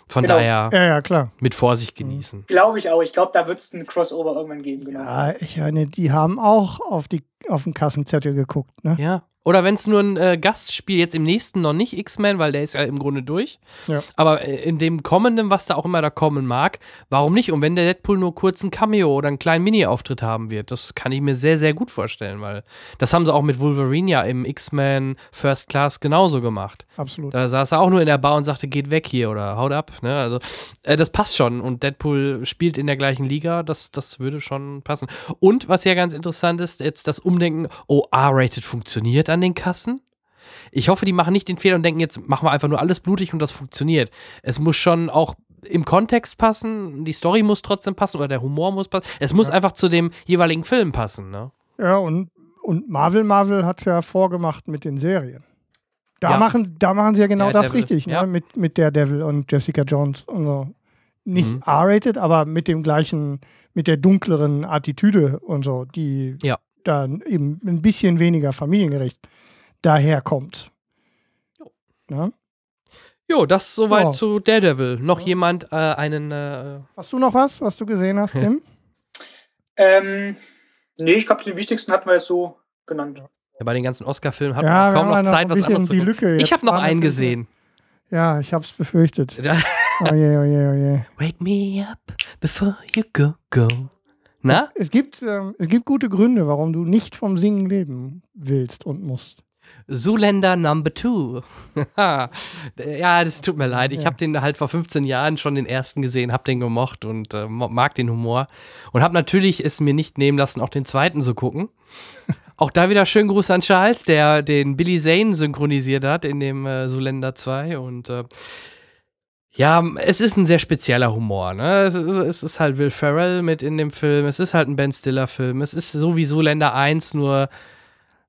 A: Von
D: Genau.
A: daher
C: Ja, ja, klar.
A: mit Vorsicht genießen.
D: Glaube ich auch. Ich glaube, da wird es ein Crossover irgendwann geben, genau.
C: Ja, ich meine, die haben auch auf, die, auf den Kassenzettel geguckt, ne?
A: Ja. Oder wenn es nur ein äh, Gastspiel jetzt im nächsten noch nicht X-Men, weil der ist ja im Grunde durch.
C: Ja.
A: Aber äh, in dem kommenden, was da auch immer da kommen mag, warum nicht? Und wenn der Deadpool nur kurz ein Cameo oder einen kleinen Mini-Auftritt haben wird, das kann ich mir sehr, sehr gut vorstellen, weil das haben sie auch mit Wolverine ja im X-Men First Class genauso gemacht.
C: Absolut.
A: Da saß er auch nur in der Bar und sagte, geht weg hier oder haut ab. Ne? Also äh, das passt schon. Und Deadpool spielt in der gleichen Liga, das, das würde schon passen. Und was ja ganz interessant ist, jetzt das Umdenken, oh, R-rated funktioniert an den Kassen. Ich hoffe, die machen nicht den Fehler und denken, jetzt machen wir einfach nur alles blutig und das funktioniert. Es muss schon auch im Kontext passen, die Story muss trotzdem passen oder der Humor muss passen. Es muss einfach zu dem jeweiligen Film passen. Ne?
C: Ja, und, und Marvel Marvel hat es ja vorgemacht mit den Serien. Da,
A: Ja.
C: machen, da machen sie ja genau das
A: Daredevil,
C: richtig,
A: ja.
C: ne? Mit, mit Daredevil und Jessica Jones und so. Nicht
A: Mhm.
C: R-rated, aber mit dem gleichen, mit der dunkleren Attitüde und so, die
A: Ja.
C: Dann eben ein bisschen weniger familiengerecht daherkommt. Ne?
A: Jo, das soweit
C: Ja.
A: zu Daredevil. Noch jemand äh, einen äh,
C: Hast du noch was, was du gesehen hast, Tim?
D: Ähm, nee, ich glaube, den wichtigsten hatten wir jetzt so genannt.
A: Ja, bei den ganzen Oscar-Filmen hat
C: Ja,
A: man
C: wir
A: kaum noch
C: ja
A: Zeit,
C: ein
A: was anderes zu.
C: Lücke.
A: Ich habe noch einen gesehen.
C: Ja, ich hab's befürchtet.
A: Da-
C: Oh je, oh je, oh je.
A: Wake me up before you go, go. Na?
C: Es gibt, ähm, es gibt gute Gründe, warum du nicht vom Singen leben willst und musst.
A: Zoolander Number Two. ja, das tut mir leid. Ich
C: Ja.
A: habe den halt vor 15 Jahren schon den ersten gesehen, habe den gemocht und äh, mag den Humor. Und habe natürlich es mir nicht nehmen lassen, auch den zweiten zu gucken. Auch da wieder schönen Gruß an Charles, der den Billy Zane synchronisiert hat in dem äh, Zoolander 2. Und äh, ja, es ist ein sehr spezieller Humor. Ne? Es, ist, es ist halt Will Ferrell mit in dem Film. Es ist halt ein Ben Stiller-Film. Es ist so wie Zoolander 1, nur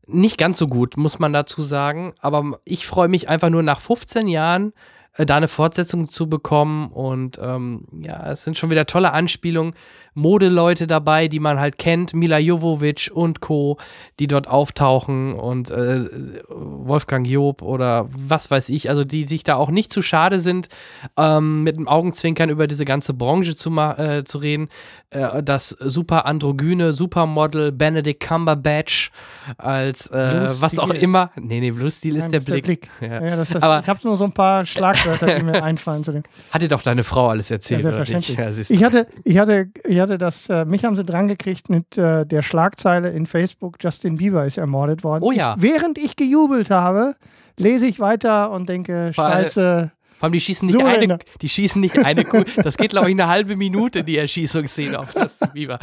A: nicht ganz so gut, muss man dazu sagen. Aber ich freue mich einfach nur nach 15 Jahren, äh, da eine Fortsetzung zu bekommen. Und ähm, ja, es sind schon wieder tolle Anspielungen. Modeleute dabei, die man halt kennt. Mila Jovovic und Co., die dort auftauchen. Und äh, Wolfgang Job oder was weiß ich. Also die sich da auch nicht zu schade sind, ähm, mit dem Augenzwinkern über diese ganze Branche zu, äh, zu reden. Äh, das super androgyne Supermodel Benedict Cumberbatch als äh, was auch immer. Nee, nee, Bluestil ist
C: Nein,
A: der
C: das
A: Blick. Ja.
C: Ja, das, das,
A: Aber-
C: ich habe nur so ein paar Schlagwörter, die mir einfallen zu dem.
A: Hat dir doch deine Frau alles erzählt, oder nicht?
C: selbstverständlich.
A: Ja, siehst
C: Ich
A: du.
C: hatte, ich hatte, ich hatte das, äh, mich haben sie dran gekriegt mit äh, der Schlagzeile in Facebook, Justin Bieber ist ermordet worden.
A: Oh ja.
C: Ich, während ich gejubelt habe, lese ich weiter und denke,
A: Weil-
C: scheiße,
A: Vor allem, die schießen nicht
C: So,
A: eine,
C: Länder.
A: die schießen nicht eine Kugel. Das geht, glaube ich, eine halbe Minute, die Erschießungsszene auf Justin Bieber.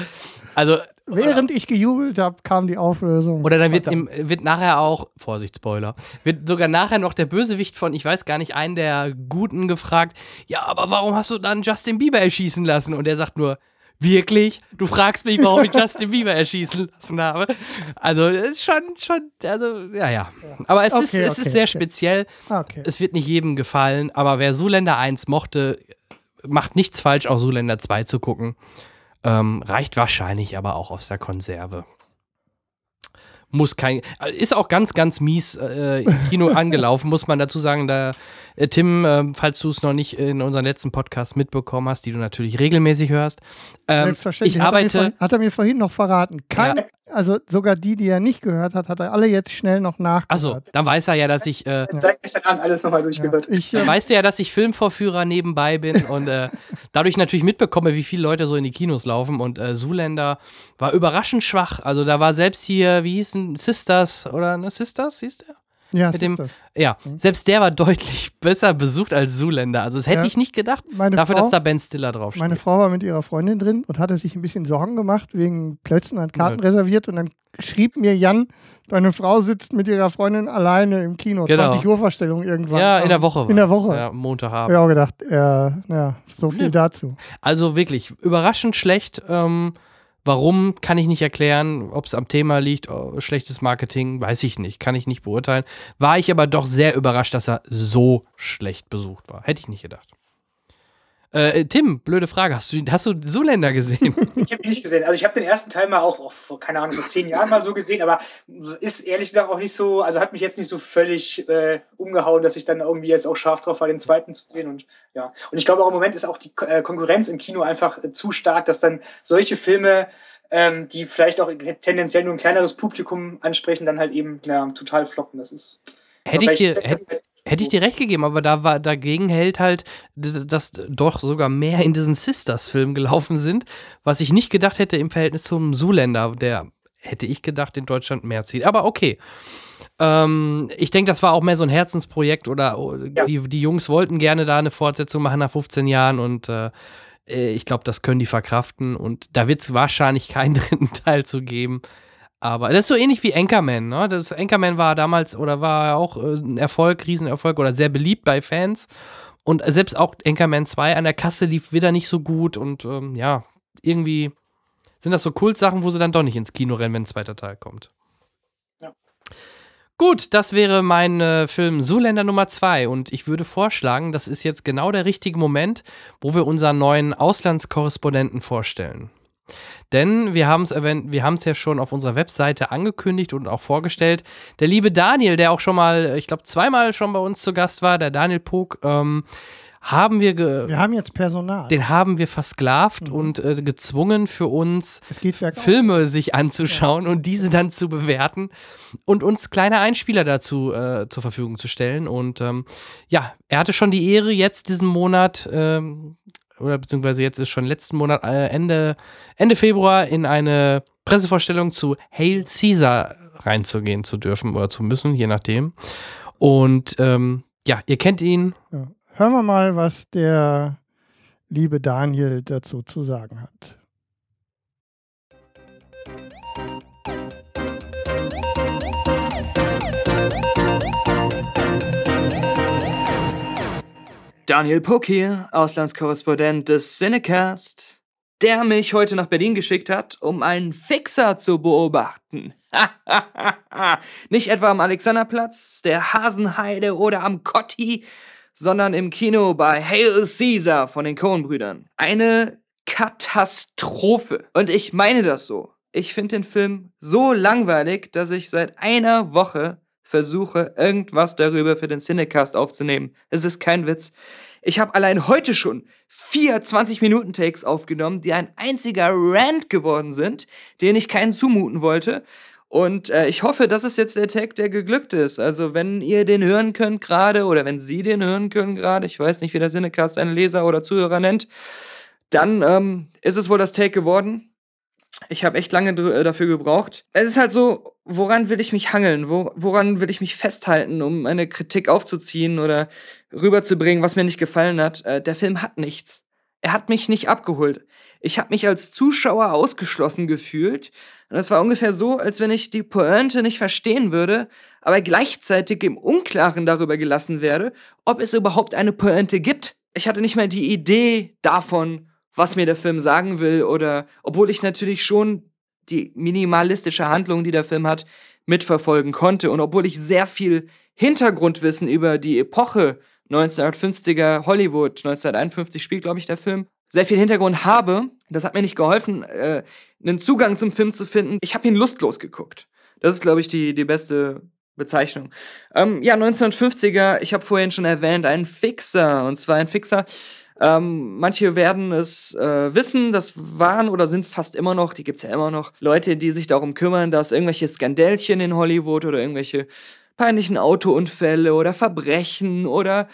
A: Also,
C: während ich gejubelt habe, kam die Auflösung.
A: oder dann wird, im, wird nachher auch, Vorsicht, Spoiler, wird sogar nachher noch der Bösewicht von, ich weiß gar nicht, einen der Guten gefragt, ja, aber warum hast du dann Justin Bieber erschießen lassen? Und er sagt nur, Wirklich? Du fragst mich, warum ich Justin Bieber erschießen lassen habe. Also, es ist schon, schon, also, ja, ja. Aber es,
C: Okay,
A: ist, es
C: okay,
A: ist sehr
C: okay.
A: speziell.
C: Ah.
A: Es wird nicht jedem gefallen, aber wer Zuländer 1 mochte, macht nichts falsch, auch Zuländer 2 zu gucken. Ähm, reicht wahrscheinlich aber auch aus der Konserve. Muss kein. Ist auch ganz, ganz mies äh, im Kino angelaufen, muss man dazu sagen. Da, äh, Tim, äh, falls du es noch nicht in unserem letzten Podcast mitbekommen hast, die du natürlich regelmäßig hörst. Ähm,
C: Selbstverständlich.
A: ich
C: hat, er mir
A: arbeite.
C: vorhin, hat er mir vorhin noch verraten. Kein, Also sogar die, die er nicht gehört hat, hat er alle jetzt schnell noch nachgehört.
A: Achso, dann weiß er ja, dass ich. Äh,
D: Seit gestern Abend alles nochmal
C: ja.
D: durchgehört.
C: Ich,
A: Dann
C: äh,
A: weißt du ja, dass ich Filmvorführer nebenbei bin und äh, dadurch natürlich mitbekomme, wie viele Leute so in die Kinos laufen. Und äh, Zuländer war überraschend schwach. Also da war selbst hier, wie hießen Sisters oder ne, Sisters, hieß der?
C: Ja,
A: mit dem-
C: das.
A: Ja, selbst der war deutlich besser besucht als Zuländer. Also das hätte
C: Ja.
A: ich nicht gedacht.
C: Meine
A: Dafür,
C: Frau,
A: dass da Ben Stiller draufsteht.
C: meine Frau war mit ihrer Freundin drin und hatte sich ein bisschen Sorgen gemacht wegen Plätzen, hat Karten reserviert und dann schrieb mir Jan, deine Frau sitzt mit ihrer Freundin alleine im Kino.
A: Genau.
C: 20 Uhr Vorstellung irgendwann.
A: ja, in der Woche.
C: In der Woche.
A: Ja, Montagabend.
C: Ich auch gedacht, äh, ja, so viel
A: Ja.
C: dazu.
A: Also wirklich überraschend schlecht. Ähm, warum kann ich nicht erklären, ob es am Thema liegt, oh, schlechtes Marketing, weiß ich nicht, kann ich nicht beurteilen. War ich aber doch sehr überrascht, dass er so schlecht besucht war. Hätte ich nicht gedacht. Äh, Tim, blöde Frage, hast du, hast du Zuländer gesehen?
D: Ich habe ihn nicht gesehen. Also ich habe den ersten Teil mal auch, auch vor, keine Ahnung, vor zehn Jahren mal so gesehen, aber ist ehrlich gesagt auch nicht so, also hat mich jetzt nicht so völlig äh, umgehauen, dass ich dann irgendwie jetzt auch scharf drauf war, den zweiten zu sehen. Und ja. Und ich glaube auch im Moment ist auch die äh, Konkurrenz im Kino einfach äh, zu stark, dass dann solche Filme, ähm, die vielleicht auch tendenziell nur ein kleineres Publikum ansprechen, dann halt eben ja, total floppen. Das ist.
A: hätte, ich dir, hätte, hätte ich dir recht gegeben, aber da war, dagegen hält halt, dass doch sogar mehr in diesen Sisters-Film gelaufen sind, was ich nicht gedacht hätte im Verhältnis zum Zuländer, der hätte ich gedacht, in Deutschland mehr zieht. Aber okay. Ähm, ich denke, das war auch mehr so ein Herzensprojekt oder oh,
D: Ja.
A: die, die Jungs wollten gerne da eine Fortsetzung machen nach 15 Jahren und äh, äh, ich glaube, das können die verkraften und da wird es wahrscheinlich keinen dritten Teil zu geben. Aber das ist so ähnlich wie Anchorman, ne? Das Anchorman war damals oder war auch äh, ein Erfolg, Riesenerfolg oder sehr beliebt bei Fans. Und selbst auch Anchorman 2 an der Kasse lief wieder nicht so gut und ähm, ja, irgendwie sind das so Kultsachen, wo sie dann doch nicht ins Kino rennen, wenn ein zweiter Teil kommt.
D: Ja.
A: Gut, das wäre mein äh, Film Zuländer Nummer 2 und ich würde vorschlagen, das ist jetzt genau der richtige Moment, wo wir unseren neuen Auslandskorrespondenten vorstellen. Denn wir haben es wir haben es ja schon auf unserer Webseite angekündigt und auch vorgestellt. Der liebe Daniel, der auch schon mal, ich glaube, zweimal schon bei uns zu Gast war, der Daniel Pog, ähm, haben wir, ge
C: Wir haben jetzt Personal.
A: den haben wir versklavt
C: Mhm.
A: und äh, gezwungen für uns. Filme sich anzuschauen und diese dann zu bewerten und uns kleine Einspieler dazu äh, zur Verfügung zu stellen. Und ähm, ja, er hatte schon die Ehre, jetzt diesen Monat, ähm, oder beziehungsweise jetzt ist schon letzten Monat, äh, Ende, Ende Februar, in eine Pressevorstellung zu Hail Caesar reinzugehen zu dürfen oder zu müssen, je nachdem. Und ähm, ja, ihr kennt ihn.
C: Ja. Hören wir mal, was der liebe Daniel dazu zu sagen hat.
E: Daniel Puck hier, Auslandskorrespondent des Cinecast, der mich heute nach Berlin geschickt hat, um einen Fixer zu beobachten. Nicht etwa am Alexanderplatz, der Hasenheide oder am Kotti, sondern im Kino bei Hail Caesar von den Coen-Brüdern. Eine Katastrophe. Und ich meine das so. Ich finde den Film so langweilig, dass ich seit einer Woche versuche, irgendwas darüber für den Cinecast aufzunehmen. Es ist kein Witz. Ich habe allein heute schon vier 20-Minuten-Takes aufgenommen, die ein einziger Rant geworden sind, den ich keinen zumuten wollte. Und äh, ich hoffe, das ist jetzt der Tag, der geglückt ist. Also, wenn ihr den hören könnt gerade oder wenn Sie den hören können gerade, ich weiß nicht, wie der Cinecast einen Leser oder Zuhörer nennt, dann ähm, ist es wohl das Take geworden. Ich habe echt lange äh, dafür gebraucht. Es ist halt so, woran will ich mich hangeln? Wo, woran will ich mich festhalten, um eine Kritik aufzuziehen oder rüberzubringen, was mir nicht gefallen hat? Äh, der Film hat nichts. Er hat mich nicht abgeholt. Ich habe mich als Zuschauer ausgeschlossen gefühlt. Und es war ungefähr so, als wenn ich die Pointe nicht verstehen würde, aber gleichzeitig im Unklaren darüber gelassen werde, ob es überhaupt eine Pointe gibt. Ich hatte nicht mal die Idee davon, was mir der Film sagen will oder obwohl ich natürlich schon die minimalistische Handlung, die der Film hat, mitverfolgen konnte und obwohl ich sehr viel Hintergrundwissen über die Epoche 1950er Hollywood, 1951 spielt, glaube ich, der Film, sehr viel Hintergrund habe, das hat mir nicht geholfen, äh, einen Zugang zum Film zu finden. Ich habe ihn lustlos geguckt. Das ist, glaube ich, die, die beste Bezeichnung. Ähm, ja, 1950er, ich habe vorhin schon erwähnt, ein Fixer. Und zwar ein Fixer. Ähm, manche werden es äh, wissen, das waren oder sind fast immer noch, die gibt's ja immer noch, Leute, die sich darum kümmern, dass irgendwelche Skandälchen in Hollywood oder irgendwelche peinlichen Autounfälle oder Verbrechen oder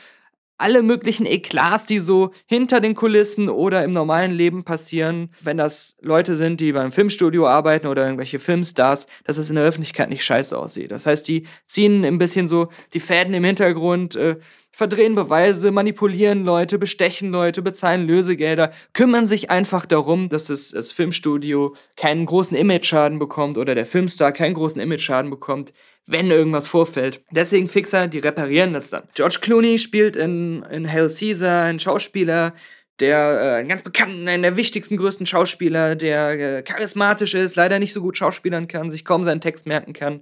E: alle möglichen Eklats, die so hinter den Kulissen oder im normalen Leben passieren, wenn das Leute sind, die beim Filmstudio arbeiten oder irgendwelche Filmstars, dass es in der Öffentlichkeit nicht scheiße aussieht. Das heißt, die ziehen ein bisschen so die Fäden im Hintergrund, äh, verdrehen Beweise, manipulieren Leute, bestechen Leute, bezahlen Lösegelder, kümmern sich einfach darum, dass das, das Filmstudio keinen großen Image-Schaden bekommt oder der Filmstar keinen großen Image-Schaden bekommt, wenn irgendwas vorfällt. Deswegen Fixer, die reparieren das dann. George Clooney spielt in, in Hail Caesar einen Schauspieler, der äh, einen ganz bekannten, einen der wichtigsten, größten Schauspieler, der äh, charismatisch ist, leider nicht so gut schauspielern kann, sich kaum seinen Text merken kann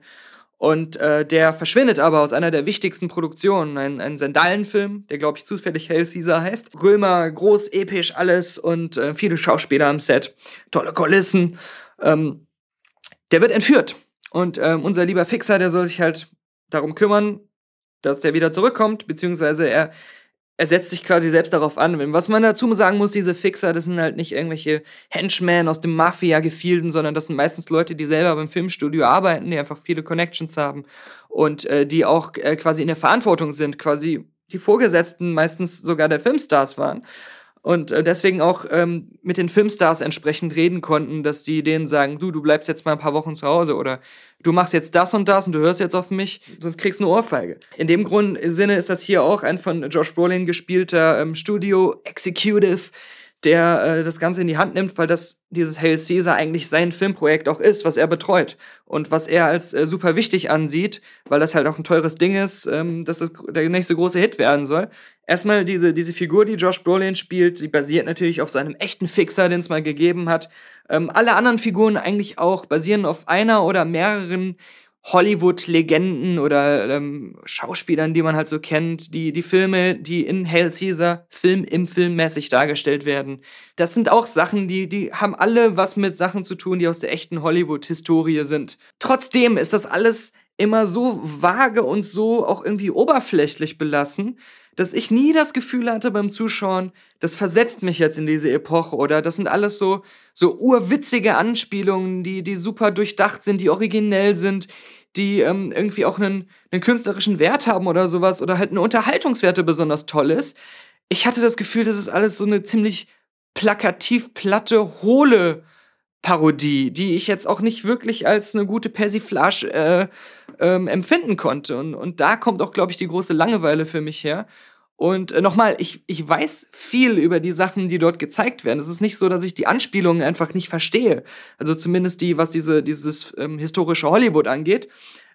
E: und äh, der verschwindet aber aus einer der wichtigsten Produktionen, ein, ein Sandalenfilm, der glaube ich zufällig Hail Caesar heißt. Römer, groß, episch, alles und äh, viele Schauspieler am Set, tolle Kulissen. Ähm, der wird entführt und ähm, unser lieber Fixer, der soll sich halt darum kümmern, dass der wieder zurückkommt, beziehungsweise er er setzt sich quasi selbst darauf an. Was man dazu sagen muss, diese Fixer, das sind halt nicht irgendwelche Henchmen aus dem Mafia-Gefilden, sondern das sind meistens Leute, die selber beim Filmstudio arbeiten, die einfach viele Connections haben und äh, die auch äh, quasi in der Verantwortung sind, quasi die Vorgesetzten meistens sogar der Filmstars waren und äh, deswegen auch ähm, mit den Filmstars entsprechend reden konnten, dass die denen sagen, du, du bleibst jetzt mal ein paar Wochen zu Hause oder du machst jetzt das und das und du hörst jetzt auf mich, sonst kriegst du eine Ohrfeige. In dem Grund Sinne ist das hier auch ein von Josh Brolin gespielter ähm, Studio Executive, der äh, das Ganze in die Hand nimmt, weil das dieses Hail Caesar eigentlich sein Filmprojekt auch ist, was er betreut und was er als äh, super wichtig ansieht, weil das halt auch ein teures Ding ist, ähm, dass das der nächste große Hit werden soll. Erstmal diese, diese Figur, die Josh Brolin spielt, die basiert natürlich auf seinem echten Fixer, den es mal gegeben hat. Ähm, alle anderen Figuren eigentlich auch basieren auf einer oder mehreren Hollywood-Legenden oder ähm, Schauspielern, die man halt so kennt, die, die Filme, die in Hail Caesar Film im Film mäßig dargestellt werden. Das sind auch Sachen, die, die haben alle was mit Sachen zu tun, die aus der echten Hollywood-Historie sind. Trotzdem ist das alles immer so vage und so auch irgendwie oberflächlich belassen, dass ich nie das Gefühl hatte beim Zuschauen, das versetzt mich jetzt in diese Epoche oder das sind alles so, so urwitzige Anspielungen, die, die super durchdacht sind, die originell sind, die ähm, irgendwie auch einen, einen künstlerischen Wert haben oder sowas oder halt eine Unterhaltungswerte besonders toll ist. Ich hatte das Gefühl, das ist alles so eine ziemlich plakativ platte, hohle Parodie, die ich jetzt auch nicht wirklich als eine gute Persiflage äh, ähm, empfinden konnte. Und, und da kommt auch, glaube ich, die große Langeweile für mich her. Und äh, nochmal, ich, ich weiß viel über die Sachen, die dort gezeigt werden. Es ist nicht so, dass ich die Anspielungen einfach nicht verstehe. Also zumindest die, was diese, dieses ähm, historische Hollywood angeht.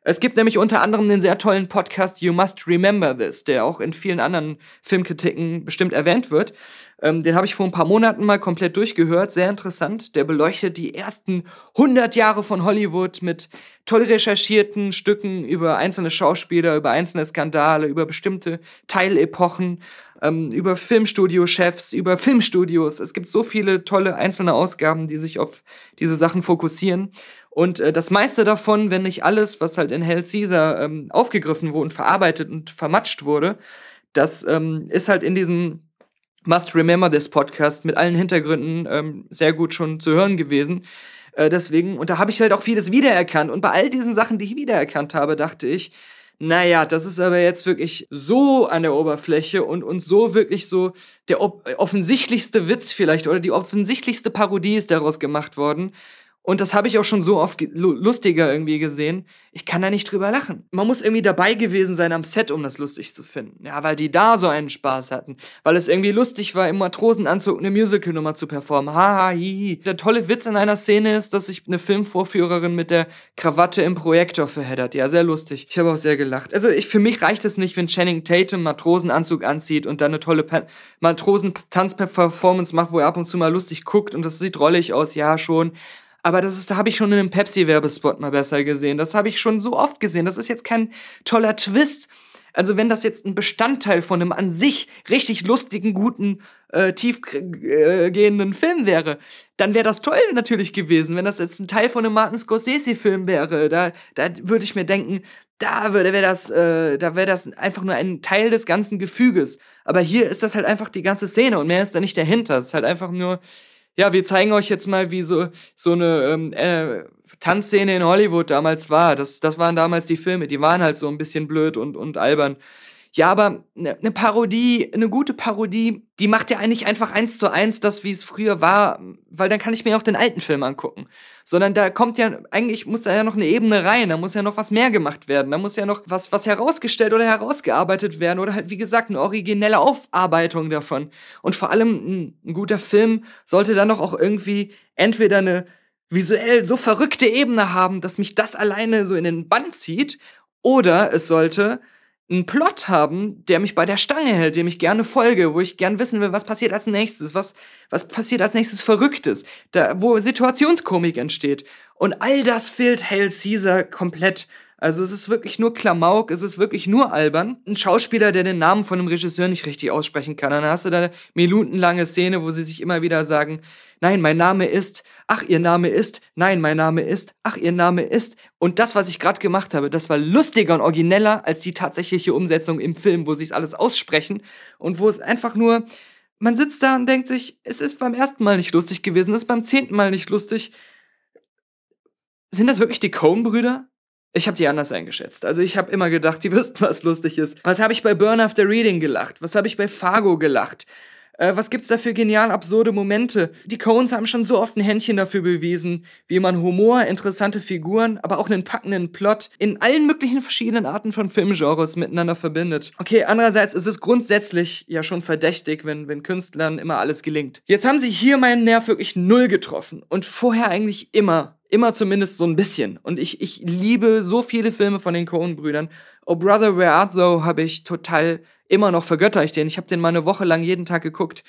E: Es gibt nämlich unter anderem den sehr tollen Podcast You Must Remember This, der auch in vielen anderen Filmkritiken bestimmt erwähnt wird. Ähm, den habe ich vor ein paar Monaten mal komplett durchgehört, sehr interessant. Der beleuchtet die ersten 100 Jahre von Hollywood mit toll recherchierten Stücken über einzelne Schauspieler, über einzelne Skandale, über bestimmte Teilepochen, ähm, über Filmstudio-Chefs, über Filmstudios. Es gibt so viele tolle einzelne Ausgaben, die sich auf diese Sachen fokussieren. Und äh, das meiste davon, wenn nicht alles, was halt in Hell Caesar ähm, aufgegriffen wurde und verarbeitet und vermatscht wurde, das ähm, ist halt in diesem Must Remember This Podcast mit allen Hintergründen ähm, sehr gut schon zu hören gewesen. Äh, deswegen, und da habe ich halt auch vieles wiedererkannt. Und bei all diesen Sachen, die ich wiedererkannt habe, dachte ich, naja, das ist aber jetzt wirklich so an der Oberfläche und, und so wirklich so der offensichtlichste Witz vielleicht oder die offensichtlichste Parodie ist daraus gemacht worden. Und das habe ich auch schon so oft lustiger irgendwie gesehen. Ich kann da nicht drüber lachen. Man muss irgendwie dabei gewesen sein am Set, um das lustig zu finden. Ja, weil die da so einen Spaß hatten. Weil es irgendwie lustig war, im Matrosenanzug eine Musical-Nummer zu performen. Haha, hihi. Der tolle Witz in einer Szene ist, dass sich eine Filmvorführerin mit der Krawatte im Projektor verheddert. Ja, sehr lustig. Ich habe auch sehr gelacht. Also ich, für mich reicht es nicht, wenn Channing Tatum Matrosenanzug anzieht und dann eine tolle Matrosen-Tanz-Performance macht, wo er ab und zu mal lustig guckt und das sieht rollig aus. Ja, schon. Aber das ist, da habe ich schon in einem Pepsi-Werbespot mal besser gesehen. Das habe ich schon so oft gesehen. Das ist jetzt kein toller Twist. Also wenn das jetzt ein Bestandteil von einem an sich richtig lustigen, guten, äh, tiefgehenden Film wäre, dann wäre das toll natürlich gewesen. Wenn das jetzt ein Teil von einem Martin Scorsese-Film wäre, da, da würde ich mir denken, da würde wäre das, äh, da wäre das einfach nur ein Teil des ganzen Gefüges. Aber hier ist das halt einfach die ganze Szene und mehr ist da nicht dahinter. Es ist halt einfach nur ja, wir zeigen euch jetzt mal, wie so, so eine ähm, äh, Tanzszene in Hollywood damals war. Das, das waren damals die Filme, die waren halt so ein bisschen blöd und, und albern. Ja, aber eine ne Parodie, eine gute Parodie, die macht ja eigentlich einfach eins zu eins das, wie es früher war, weil dann kann ich mir auch den alten Film angucken. Sondern da kommt ja, eigentlich muss da ja noch eine Ebene rein, da muss ja noch was mehr gemacht werden, da muss ja noch was, was herausgestellt oder herausgearbeitet werden oder halt, wie gesagt, eine originelle Aufarbeitung davon. Und vor allem ein, ein guter Film sollte dann doch auch irgendwie entweder eine visuell so verrückte Ebene haben, dass mich das alleine so in den Bann zieht, oder es sollte einen Plot haben, der mich bei der Stange hält, dem ich gerne folge, wo ich gern wissen will, was passiert als nächstes, was, was passiert als nächstes Verrücktes, da, wo Situationskomik entsteht. Und all das fehlt Hail Caesar komplett. Also es ist wirklich nur Klamauk, es ist wirklich nur albern. Ein Schauspieler, der den Namen von einem Regisseur nicht richtig aussprechen kann. dann hast du da eine minutenlange Szene, wo sie sich immer wieder sagen, nein, mein Name ist, ach, ihr Name ist, nein, mein Name ist, ach, ihr Name ist. Und das, was ich gerade gemacht habe, das war lustiger und origineller als die tatsächliche Umsetzung im Film, wo sie es alles aussprechen und wo es einfach nur, man sitzt da und denkt sich, es ist beim ersten Mal nicht lustig gewesen, es ist beim zehnten Mal nicht lustig. Sind das wirklich die Coen-Brüder? Ich habe die anders eingeschätzt. Also ich habe immer gedacht, die wüssten, was lustig ist. Was habe ich bei Burn After Reading gelacht? Was habe ich bei Fargo gelacht? Äh, was gibt's da für genial absurde Momente? Die Coens haben schon so oft ein Händchen dafür bewiesen, wie man Humor, interessante Figuren, aber auch einen packenden Plot in allen möglichen verschiedenen Arten von Filmgenres miteinander verbindet. Okay, andererseits ist es grundsätzlich ja schon verdächtig, wenn, wenn Künstlern immer alles gelingt. Jetzt haben sie hier meinen Nerv wirklich null getroffen und vorher eigentlich immer Immer zumindest so ein bisschen. Und ich, ich liebe so viele Filme von den Coen-Brüdern. Oh Brother, Where Art Thou habe ich total immer noch vergötter ich den. Ich habe den mal eine Woche lang jeden Tag geguckt.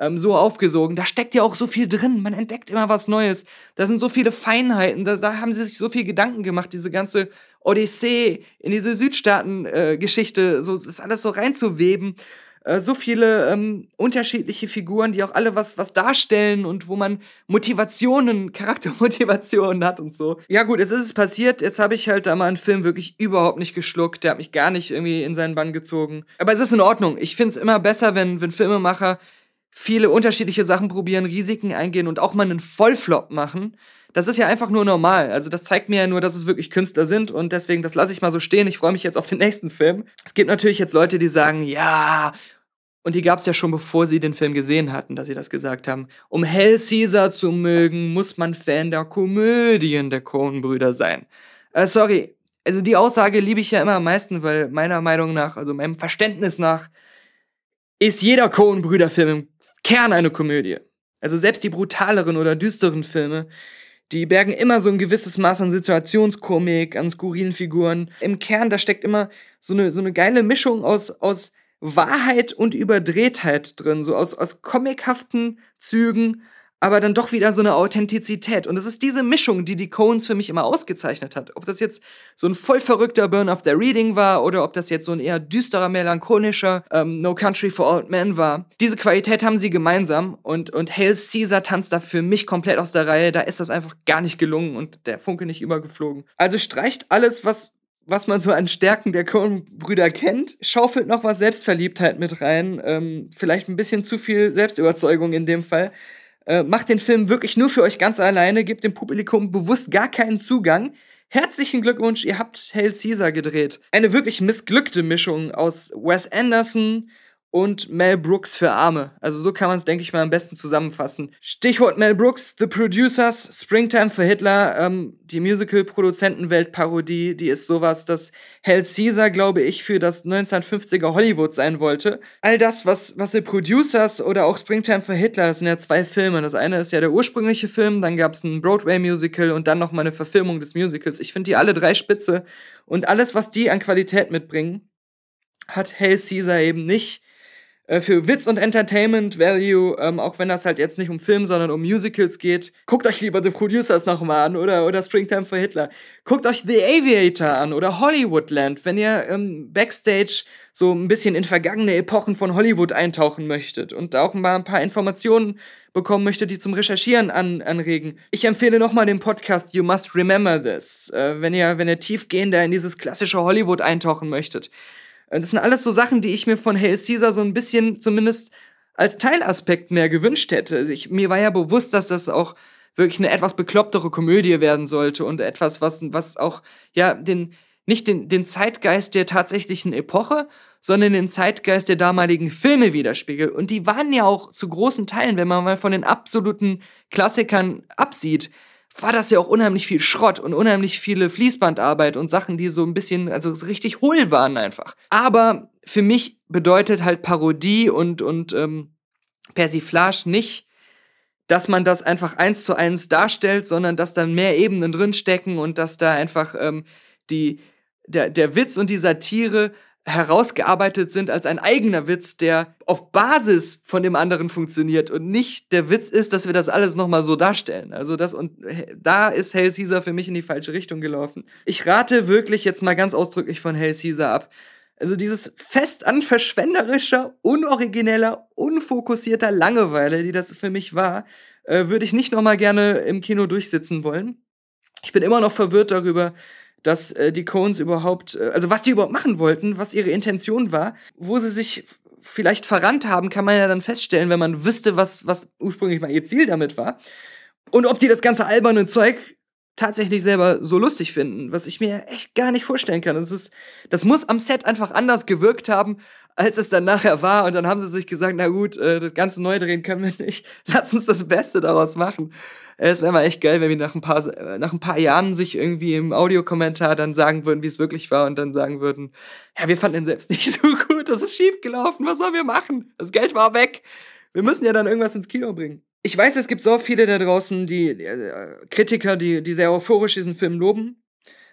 E: Ähm, so aufgesogen. Da steckt ja auch so viel drin. Man entdeckt immer was Neues. Da sind so viele Feinheiten. Da, da haben sie sich so viel Gedanken gemacht, diese ganze Odyssee in diese Südstaaten-Geschichte, äh, so das alles so reinzuweben. Äh, so viele ähm, unterschiedliche Figuren, die auch alle was, was darstellen und wo man Motivationen, Charaktermotivationen hat und so. Ja gut, jetzt ist es passiert, jetzt habe ich halt da mal einen Film wirklich überhaupt nicht geschluckt, der hat mich gar nicht irgendwie in seinen Bann gezogen. Aber es ist in Ordnung. Ich finde es immer besser, wenn, wenn Filmemacher viele unterschiedliche Sachen probieren, Risiken eingehen und auch mal einen Vollflop machen. Das ist ja einfach nur normal. Also das zeigt mir ja nur, dass es wirklich Künstler sind und deswegen, das lasse ich mal so stehen. Ich freue mich jetzt auf den nächsten Film. Es gibt natürlich jetzt Leute, die sagen, ja, und die gab es ja schon, bevor sie den Film gesehen hatten, dass sie das gesagt haben. Um Hell Caesar zu mögen, muss man Fan der Komödien der Coen-Brüder sein. Äh, sorry, also die Aussage liebe ich ja immer am meisten, weil meiner Meinung nach, also meinem Verständnis nach, ist jeder Coen-Brüder-Film im Kern eine Komödie. Also selbst die brutaleren oder düsteren Filme, die bergen immer so ein gewisses Maß an Situationskomik, an skurrilen Figuren. Im Kern, da steckt immer so eine, so eine geile Mischung aus, aus Wahrheit und Überdrehtheit drin, so aus, aus comichaften Zügen, aber dann doch wieder so eine Authentizität. Und es ist diese Mischung, die die Coens für mich immer ausgezeichnet hat. Ob das jetzt so ein voll verrückter Burn of the Reading war oder ob das jetzt so ein eher düsterer, melancholischer ähm, No Country for Old Men war. Diese Qualität haben sie gemeinsam und, und Hail Caesar tanzt da für mich komplett aus der Reihe. Da ist das einfach gar nicht gelungen und der Funke nicht übergeflogen. Also streicht alles, was was man so an Stärken der Coen-Brüder kennt, schaufelt noch was Selbstverliebtheit mit rein. Ähm, vielleicht ein bisschen zu viel Selbstüberzeugung in dem Fall. Äh, macht den Film wirklich nur für euch ganz alleine, gebt dem Publikum bewusst gar keinen Zugang. Herzlichen Glückwunsch, ihr habt Hail Caesar gedreht. Eine wirklich missglückte Mischung aus Wes Anderson und Mel Brooks für Arme. Also so kann man es, denke ich mal, am besten zusammenfassen. Stichwort Mel Brooks, The Producers, Springtime für Hitler, ähm, die Musical-Produzentenwelt-Parodie, die ist sowas, dass Hell Caesar, glaube ich, für das 1950er Hollywood sein wollte. All das, was, was The Producers oder auch Springtime für Hitler, das sind ja zwei Filme. Das eine ist ja der ursprüngliche Film, dann gab es ein Broadway-Musical und dann nochmal eine Verfilmung des Musicals. Ich finde die alle drei spitze und alles, was die an Qualität mitbringen, hat Hell Caesar eben nicht äh, für Witz und Entertainment Value, ähm, auch wenn das halt jetzt nicht um Film, sondern um Musicals geht. Guckt euch lieber The Producers nochmal an oder, oder Springtime for Hitler. Guckt euch The Aviator an oder Hollywoodland, wenn ihr ähm, Backstage so ein bisschen in vergangene Epochen von Hollywood eintauchen möchtet und auch mal ein paar Informationen bekommen möchtet, die zum Recherchieren an, anregen. Ich empfehle nochmal den Podcast You Must Remember This, äh, wenn ihr, wenn ihr tiefgehender in dieses klassische Hollywood eintauchen möchtet. Äh, das sind alles so Sachen, die ich mir von Hail Caesar so ein bisschen zumindest als Teilaspekt mehr gewünscht hätte. Also ich, mir war ja bewusst, dass das auch wirklich eine etwas beklopptere Komödie werden sollte und etwas, was, was auch, ja, den, nicht den, den Zeitgeist der tatsächlichen Epoche, sondern den Zeitgeist der damaligen Filme widerspiegelt. Und die waren ja auch zu großen Teilen, wenn man mal von den absoluten Klassikern absieht, war das ja auch unheimlich viel Schrott und unheimlich viele Fließbandarbeit und Sachen, die so ein bisschen, also so richtig hohl waren einfach. Aber für mich bedeutet halt Parodie und, und ähm, Persiflage nicht, dass man das einfach eins zu eins darstellt, sondern dass da mehr Ebenen drinstecken und dass da einfach ähm, die, der, der Witz und die Satire herausgearbeitet sind als ein eigener Witz, der auf Basis von dem anderen funktioniert und nicht der Witz ist, dass wir das alles nochmal so darstellen. Also das und da ist Hail Caesar für mich in die falsche Richtung gelaufen. Ich rate wirklich jetzt mal ganz ausdrücklich von Hail Caesar ab. Also dieses Fest an verschwenderischer, unorigineller, unfokussierter Langeweile, die das für mich war, äh, würde ich nicht nochmal gerne im Kino durchsitzen wollen. Ich bin immer noch verwirrt darüber, dass äh, die Cones überhaupt, äh, also was die überhaupt machen wollten, was ihre Intention war, wo sie sich vielleicht verrannt haben, kann man ja dann feststellen, wenn man wüsste, was, was ursprünglich mal ihr Ziel damit war. Und ob die das ganze alberne Zeug tatsächlich selber so lustig finden, was ich mir echt gar nicht vorstellen kann. Das, ist, das muss am Set einfach anders gewirkt haben, als es dann nachher war. Und dann haben sie sich gesagt, na gut, äh, das ganze neu drehen können wir nicht. Lass uns das Beste daraus machen. Es wäre mal echt geil, wenn wir nach ein, paar, äh, nach ein paar Jahren sich irgendwie im Audiokommentar dann sagen würden, wie es wirklich war und dann sagen würden, ja, wir fanden ihn selbst nicht so gut, das ist schief gelaufen, was sollen wir machen? Das Geld war weg. Wir müssen ja dann irgendwas ins Kino bringen. Ich weiß, es gibt so viele da draußen, die äh, Kritiker, die, die sehr euphorisch diesen Film loben.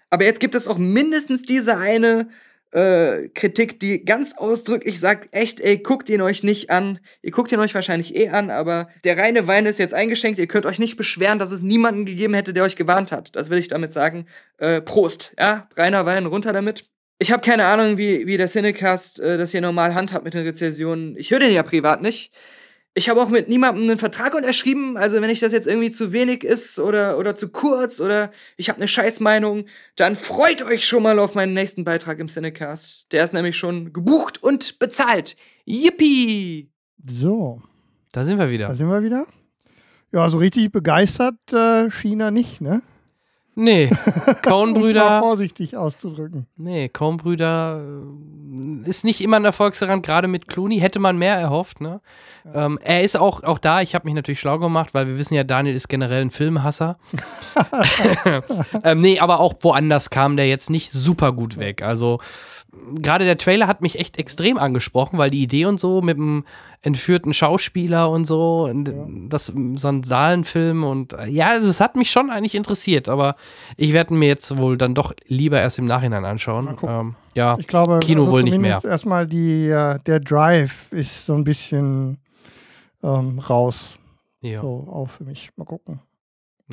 E: Aber jetzt gibt es auch mindestens diese eine äh, Kritik, die ganz ausdrücklich sagt, echt, ey, guckt ihn euch nicht an. Ihr guckt ihn euch wahrscheinlich eh an, aber der reine Wein ist jetzt eingeschenkt. Ihr könnt euch nicht beschweren, dass es niemanden gegeben hätte, der euch gewarnt hat. Das will ich damit sagen. Äh, Prost, ja, reiner Wein, runter damit. Ich habe keine Ahnung, wie, wie der Cinecast äh, das hier normal handhabt mit den Rezensionen. Ich höre den ja privat nicht. Ich habe auch mit niemandem einen Vertrag unterschrieben. Also wenn ich das jetzt irgendwie zu wenig ist oder, oder zu kurz oder ich habe eine Scheißmeinung, dann freut euch schon mal auf meinen nächsten Beitrag im Cinecast. Der ist nämlich schon gebucht und bezahlt. Yippie!
C: So.
A: Da sind wir wieder.
C: Da sind wir wieder. Ja, so richtig begeistert äh, China nicht, ne?
A: Nee, Coen-Brüder.
C: vorsichtig auszudrücken.
A: Nee, Coen-Brüder äh, ist nicht immer ein Erfolgsgarant, gerade mit Clooney. Hätte man mehr erhofft, ne? Ja. Ähm, er ist auch, auch da, ich habe mich natürlich schlau gemacht, weil wir wissen ja, Daniel ist generell ein Filmhasser. ähm, nee, aber auch woanders kam der jetzt nicht super gut weg. Also gerade der Trailer hat mich echt extrem angesprochen, weil die Idee und so mit dem entführten Schauspieler und so, ja. das Sandalenfilm und ja, also es hat mich schon eigentlich interessiert, aber ich werde mir jetzt wohl dann doch lieber erst im Nachhinein anschauen. Ähm, ja,
C: ich glaube,
A: Kino
C: also
A: wohl nicht mehr.
C: Erstmal die, äh, der Drive ist so ein bisschen ähm, raus.
A: Ja.
C: So, auch für mich. Mal gucken.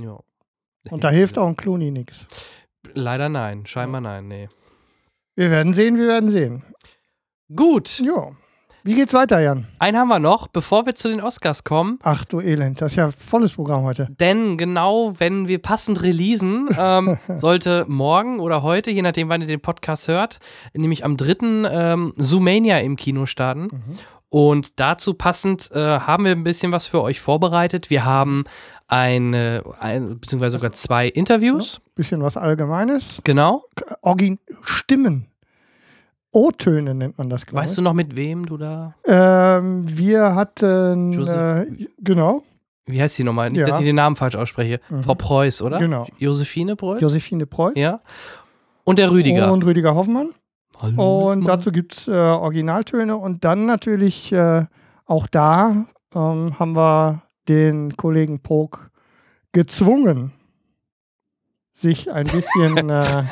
A: Ja.
C: Und da hilft auch ein Clooney nichts.
A: Leider nein, scheinbar nein, nee.
C: Wir werden sehen, wir werden sehen.
A: Gut.
C: Ja. Wie geht's weiter, Jan?
A: Einen haben wir noch, bevor wir zu den Oscars kommen.
C: Ach du Elend, das ist ja volles Programm heute.
A: Denn genau, wenn wir passend releasen, ähm, sollte morgen oder heute, je nachdem, wann ihr den Podcast hört, nämlich am 3. Ähm, Zoomania im Kino starten. Mhm. Und dazu passend äh, haben wir ein bisschen was für euch vorbereitet. Wir haben eine, ein, beziehungsweise sogar zwei Interviews.
C: Bisschen was Allgemeines.
A: Genau.
C: Orgin Stimmen O-Töne nennt man das, glaube
A: Weißt du noch, mit wem du da.
C: Ähm, wir hatten, äh, genau,
A: Wie heißt die nochmal? Nicht,
C: Ja.
A: dass ich den Namen falsch ausspreche.
C: Mhm.
A: Frau Preuß, oder?
C: Genau.
A: Josephine Preuß?
C: Josephine Preuß
A: Ja. Und der Rüdiger.
C: und Rüdiger Hoffmann.
A: Hallo,
C: Und dazu gibt es äh, Originaltöne und dann natürlich äh, auch da ähm, haben wir den Kollegen Pog gezwungen, sich ein bisschen, äh,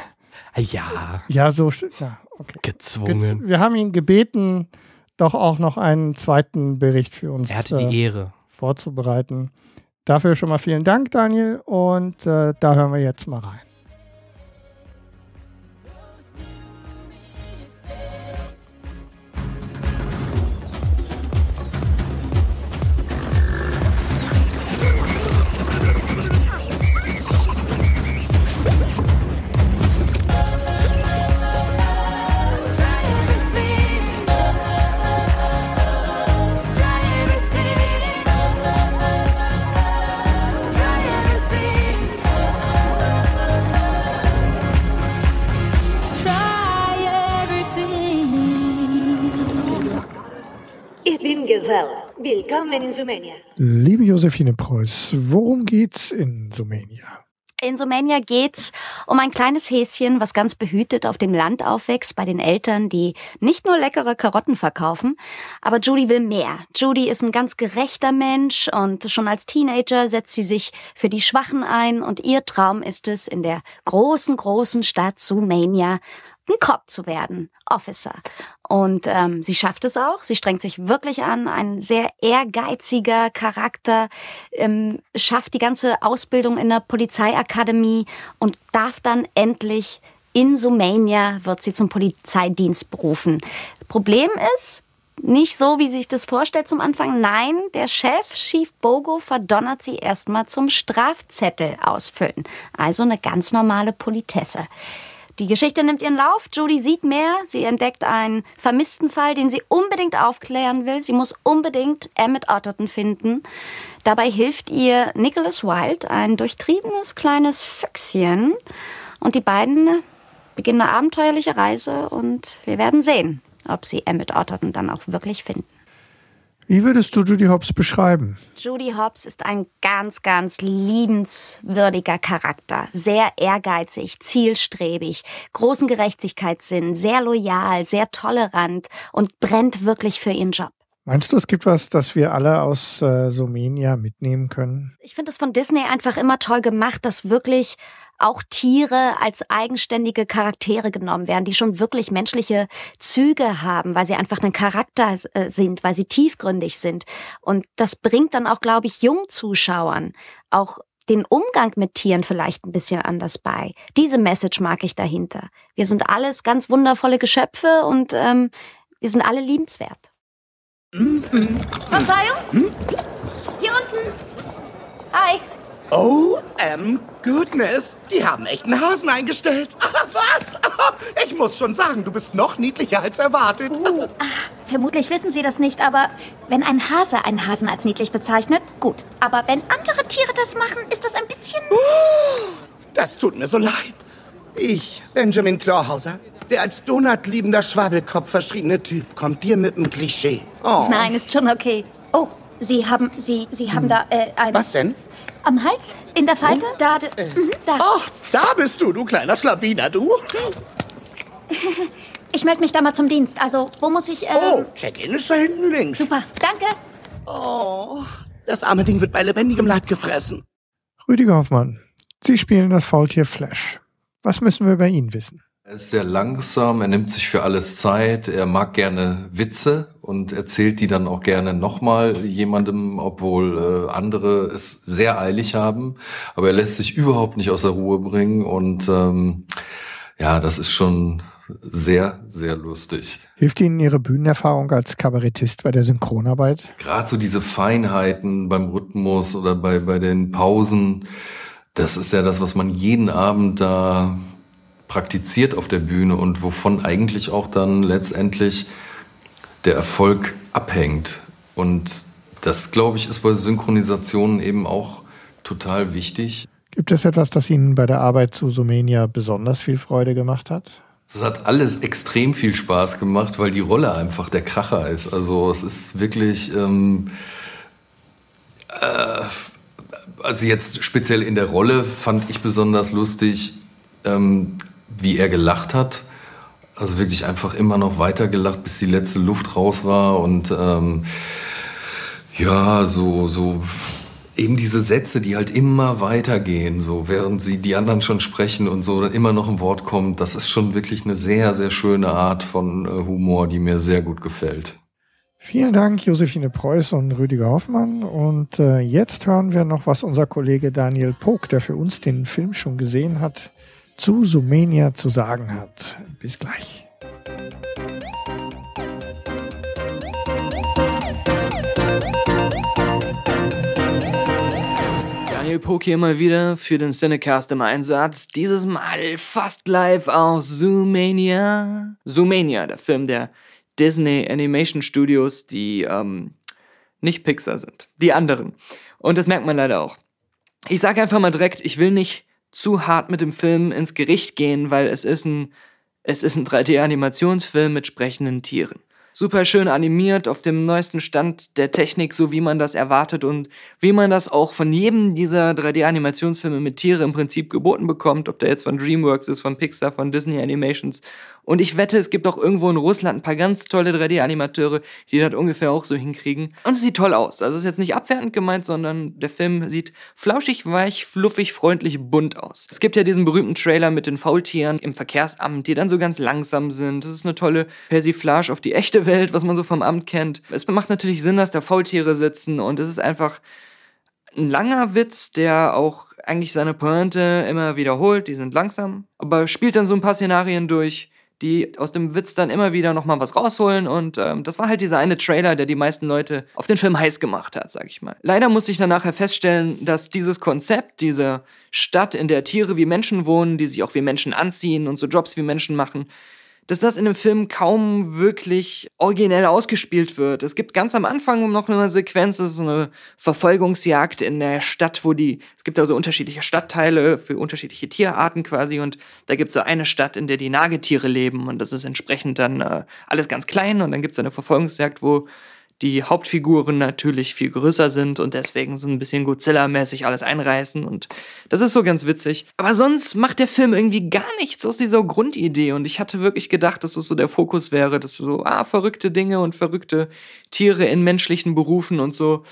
A: Ja,
C: ja, so, ja, okay.
A: gezwungen.
C: Gez wir haben ihn gebeten, doch auch noch einen zweiten Bericht für uns
A: Er hatte
C: äh,
A: die Ehre.
C: vorzubereiten. Dafür schon mal vielen Dank, Daniel. Und äh, da hören wir jetzt mal rein.
F: Gesell. Willkommen in Sumenia.
C: Liebe Josephine Preuß, worum geht's in Sumenia?
G: In Sumenia geht's um ein kleines Häschen, was ganz behütet auf dem Land aufwächst bei den Eltern, die nicht nur leckere Karotten verkaufen, aber Judy will mehr. Judy ist ein ganz gerechter Mensch und schon als Teenager setzt sie sich für die Schwachen ein und ihr Traum ist es, in der großen, großen Stadt Sumenia ein Cop zu werden, Officer. Und ähm, sie schafft es auch. Sie strengt sich wirklich an. Ein sehr ehrgeiziger Charakter, ähm, schafft die ganze Ausbildung in der Polizeiakademie und darf dann endlich in Sumania wird sie zum Polizeidienst berufen. Problem ist, nicht so, wie sie sich das vorstellt zum Anfang. Nein, der Chef, Chief Bogo, verdonnert sie erstmal zum Strafzettel ausfüllen. Also eine ganz normale Politesse. Die Geschichte nimmt ihren Lauf. Judy sieht mehr. Sie entdeckt einen vermissten Fall, den sie unbedingt aufklären will. Sie muss unbedingt Emmett Otterton finden. Dabei hilft ihr Nicholas Wilde, ein durchtriebenes kleines Füchschen. Und die beiden beginnen eine abenteuerliche Reise und wir werden sehen, ob sie Emmett Otterton dann auch wirklich finden.
C: Wie würdest du Judy Hobbs beschreiben?
G: Judy Hobbs ist ein ganz, ganz liebenswürdiger Charakter. Sehr ehrgeizig, zielstrebig, großen Gerechtigkeitssinn, sehr loyal, sehr tolerant und brennt wirklich für ihren Job.
C: Meinst du, es gibt was, das wir alle aus äh, Sumenia mitnehmen können?
G: Ich finde es von Disney einfach immer toll gemacht, dass wirklich auch Tiere als eigenständige Charaktere genommen werden, die schon wirklich menschliche Züge haben, weil sie einfach ein Charakter äh, sind, weil sie tiefgründig sind. Und das bringt dann auch, glaube ich, Jungzuschauern auch den Umgang mit Tieren vielleicht ein bisschen anders bei. Diese Message mag ich dahinter. Wir sind alles ganz wundervolle Geschöpfe und ähm, wir sind alle liebenswert. Verzeihung? Hier unten. Hi.
H: Oh, ähm, goodness. Die haben echt einen Hasen eingestellt. Ah, was? Ich muss schon sagen, du bist noch niedlicher als erwartet.
I: Vermutlich wissen Sie das nicht, aber wenn ein Hase einen Hasen als niedlich bezeichnet, gut. Aber wenn andere Tiere das machen, ist das ein bisschen...
H: Das tut mir so leid. Ich, Benjamin Clawhauser, der als Donut-liebender Schwabelkopf verschriebene Typ, kommt dir mit dem Klischee. Oh.
I: Nein, ist schon okay. Oh, Sie haben, Sie, Sie haben da, äh, ein...
H: Was denn?
I: Am Hals? In der Falte? Da, d- mhm, da.
H: Oh, da bist du, du kleiner Schlawiner, du.
I: Ich melde mich da mal zum Dienst. Also, wo muss ich, ähm...
H: Oh, Check-in ist da hinten links.
I: Super, danke.
H: Oh, das arme Ding wird bei lebendigem Leib gefressen.
C: Rüdiger Hoffmann, Sie spielen das Faultier Flash. Was müssen wir über ihn wissen?
J: Er ist sehr langsam, er nimmt sich für alles Zeit, er mag gerne Witze und erzählt die dann auch gerne nochmal jemandem, obwohl äh, andere es sehr eilig haben. Aber er lässt sich überhaupt nicht aus der Ruhe bringen und ähm, ja, das ist schon sehr, sehr lustig.
C: Hilft Ihnen Ihre Bühnenerfahrung als Kabarettist bei der Synchronarbeit?
J: Gerade so diese Feinheiten beim Rhythmus oder bei, bei den Pausen, das ist ja das, was man jeden Abend da praktiziert auf der Bühne und wovon eigentlich auch dann letztendlich der Erfolg abhängt. Und das, glaube ich, ist bei Synchronisationen eben auch total wichtig.
C: Gibt es etwas, das Ihnen bei der Arbeit zu Sumenia besonders viel Freude gemacht hat?
J: Es hat alles extrem viel Spaß gemacht, weil die Rolle einfach der Kracher ist. Also es ist wirklich, ähm, äh, also jetzt speziell in der Rolle fand ich besonders lustig, ähm, wie er gelacht hat. Also wirklich einfach immer noch weiter gelacht, bis die letzte Luft raus war und ähm, ja, so, so eben diese Sätze, die halt immer weitergehen, so während sie die anderen schon sprechen und so immer noch ein Wort kommt, das ist schon wirklich eine sehr, sehr schöne Art von äh, Humor, die mir sehr gut gefällt.
C: Vielen Dank, Josephine Preuß und Rüdiger Hoffmann. Und äh, jetzt hören wir noch, was unser Kollege Daniel Pog, der für uns den Film schon gesehen hat, zu Sumenia zu sagen hat. Bis gleich.
E: Daniel Pog hier mal wieder für den Cinecast im Einsatz. Dieses Mal fast live aus Zoomania. Zoomania, der Film der Disney Animation Studios, die ähm, nicht Pixar sind. Die anderen. Und das merkt man leider auch. Ich sage einfach mal direkt, ich will nicht zu hart mit dem Film ins Gericht gehen, weil es ist ein, es ist ein 3D-Animationsfilm mit sprechenden Tieren super schön animiert, auf dem neuesten Stand der Technik, so wie man das erwartet und wie man das auch von jedem dieser 3D-Animationsfilme mit Tiere im Prinzip geboten bekommt, ob der jetzt von DreamWorks ist, von Pixar, von Disney Animations. Und ich wette, es gibt auch irgendwo in Russland ein paar ganz tolle 3D-Animateure, die das ungefähr auch so hinkriegen. Und es sieht toll aus. Also es ist jetzt nicht abwertend gemeint, sondern der Film sieht flauschig, weich, fluffig, freundlich, bunt aus. Es gibt ja diesen berühmten Trailer mit den Faultieren im Verkehrsamt, die dann so ganz langsam sind. Das ist eine tolle Persiflage auf die echte Welt, was man so vom Amt kennt. Es macht natürlich Sinn, dass da Faultiere sitzen und es ist einfach ein langer Witz, der auch eigentlich seine Pointe immer wiederholt. Die sind langsam, aber spielt dann so ein paar Szenarien durch, die aus dem Witz dann immer wieder nochmal was rausholen und ähm, das war halt dieser eine Trailer, der die meisten Leute auf den Film heiß gemacht hat, sag ich mal. Leider musste ich dann nachher feststellen, dass dieses Konzept, diese Stadt, in der Tiere wie Menschen wohnen, die sich auch wie Menschen anziehen und so Jobs wie Menschen machen, dass das in dem Film kaum wirklich originell ausgespielt wird. Es gibt ganz am Anfang noch eine Sequenz, das ist eine Verfolgungsjagd in der Stadt, wo die, es gibt also unterschiedliche Stadtteile für unterschiedliche Tierarten quasi und da gibt es so eine Stadt, in der die Nagetiere leben und das ist entsprechend dann äh, alles ganz klein und dann gibt es eine Verfolgungsjagd, wo die Hauptfiguren natürlich viel größer sind und deswegen so ein bisschen Godzilla-mäßig alles einreißen und das ist so ganz witzig. Aber sonst macht der Film irgendwie gar nichts aus dieser Grundidee und ich hatte wirklich gedacht, dass das so der Fokus wäre, dass so, ah, verrückte Dinge und verrückte Tiere in menschlichen Berufen und so.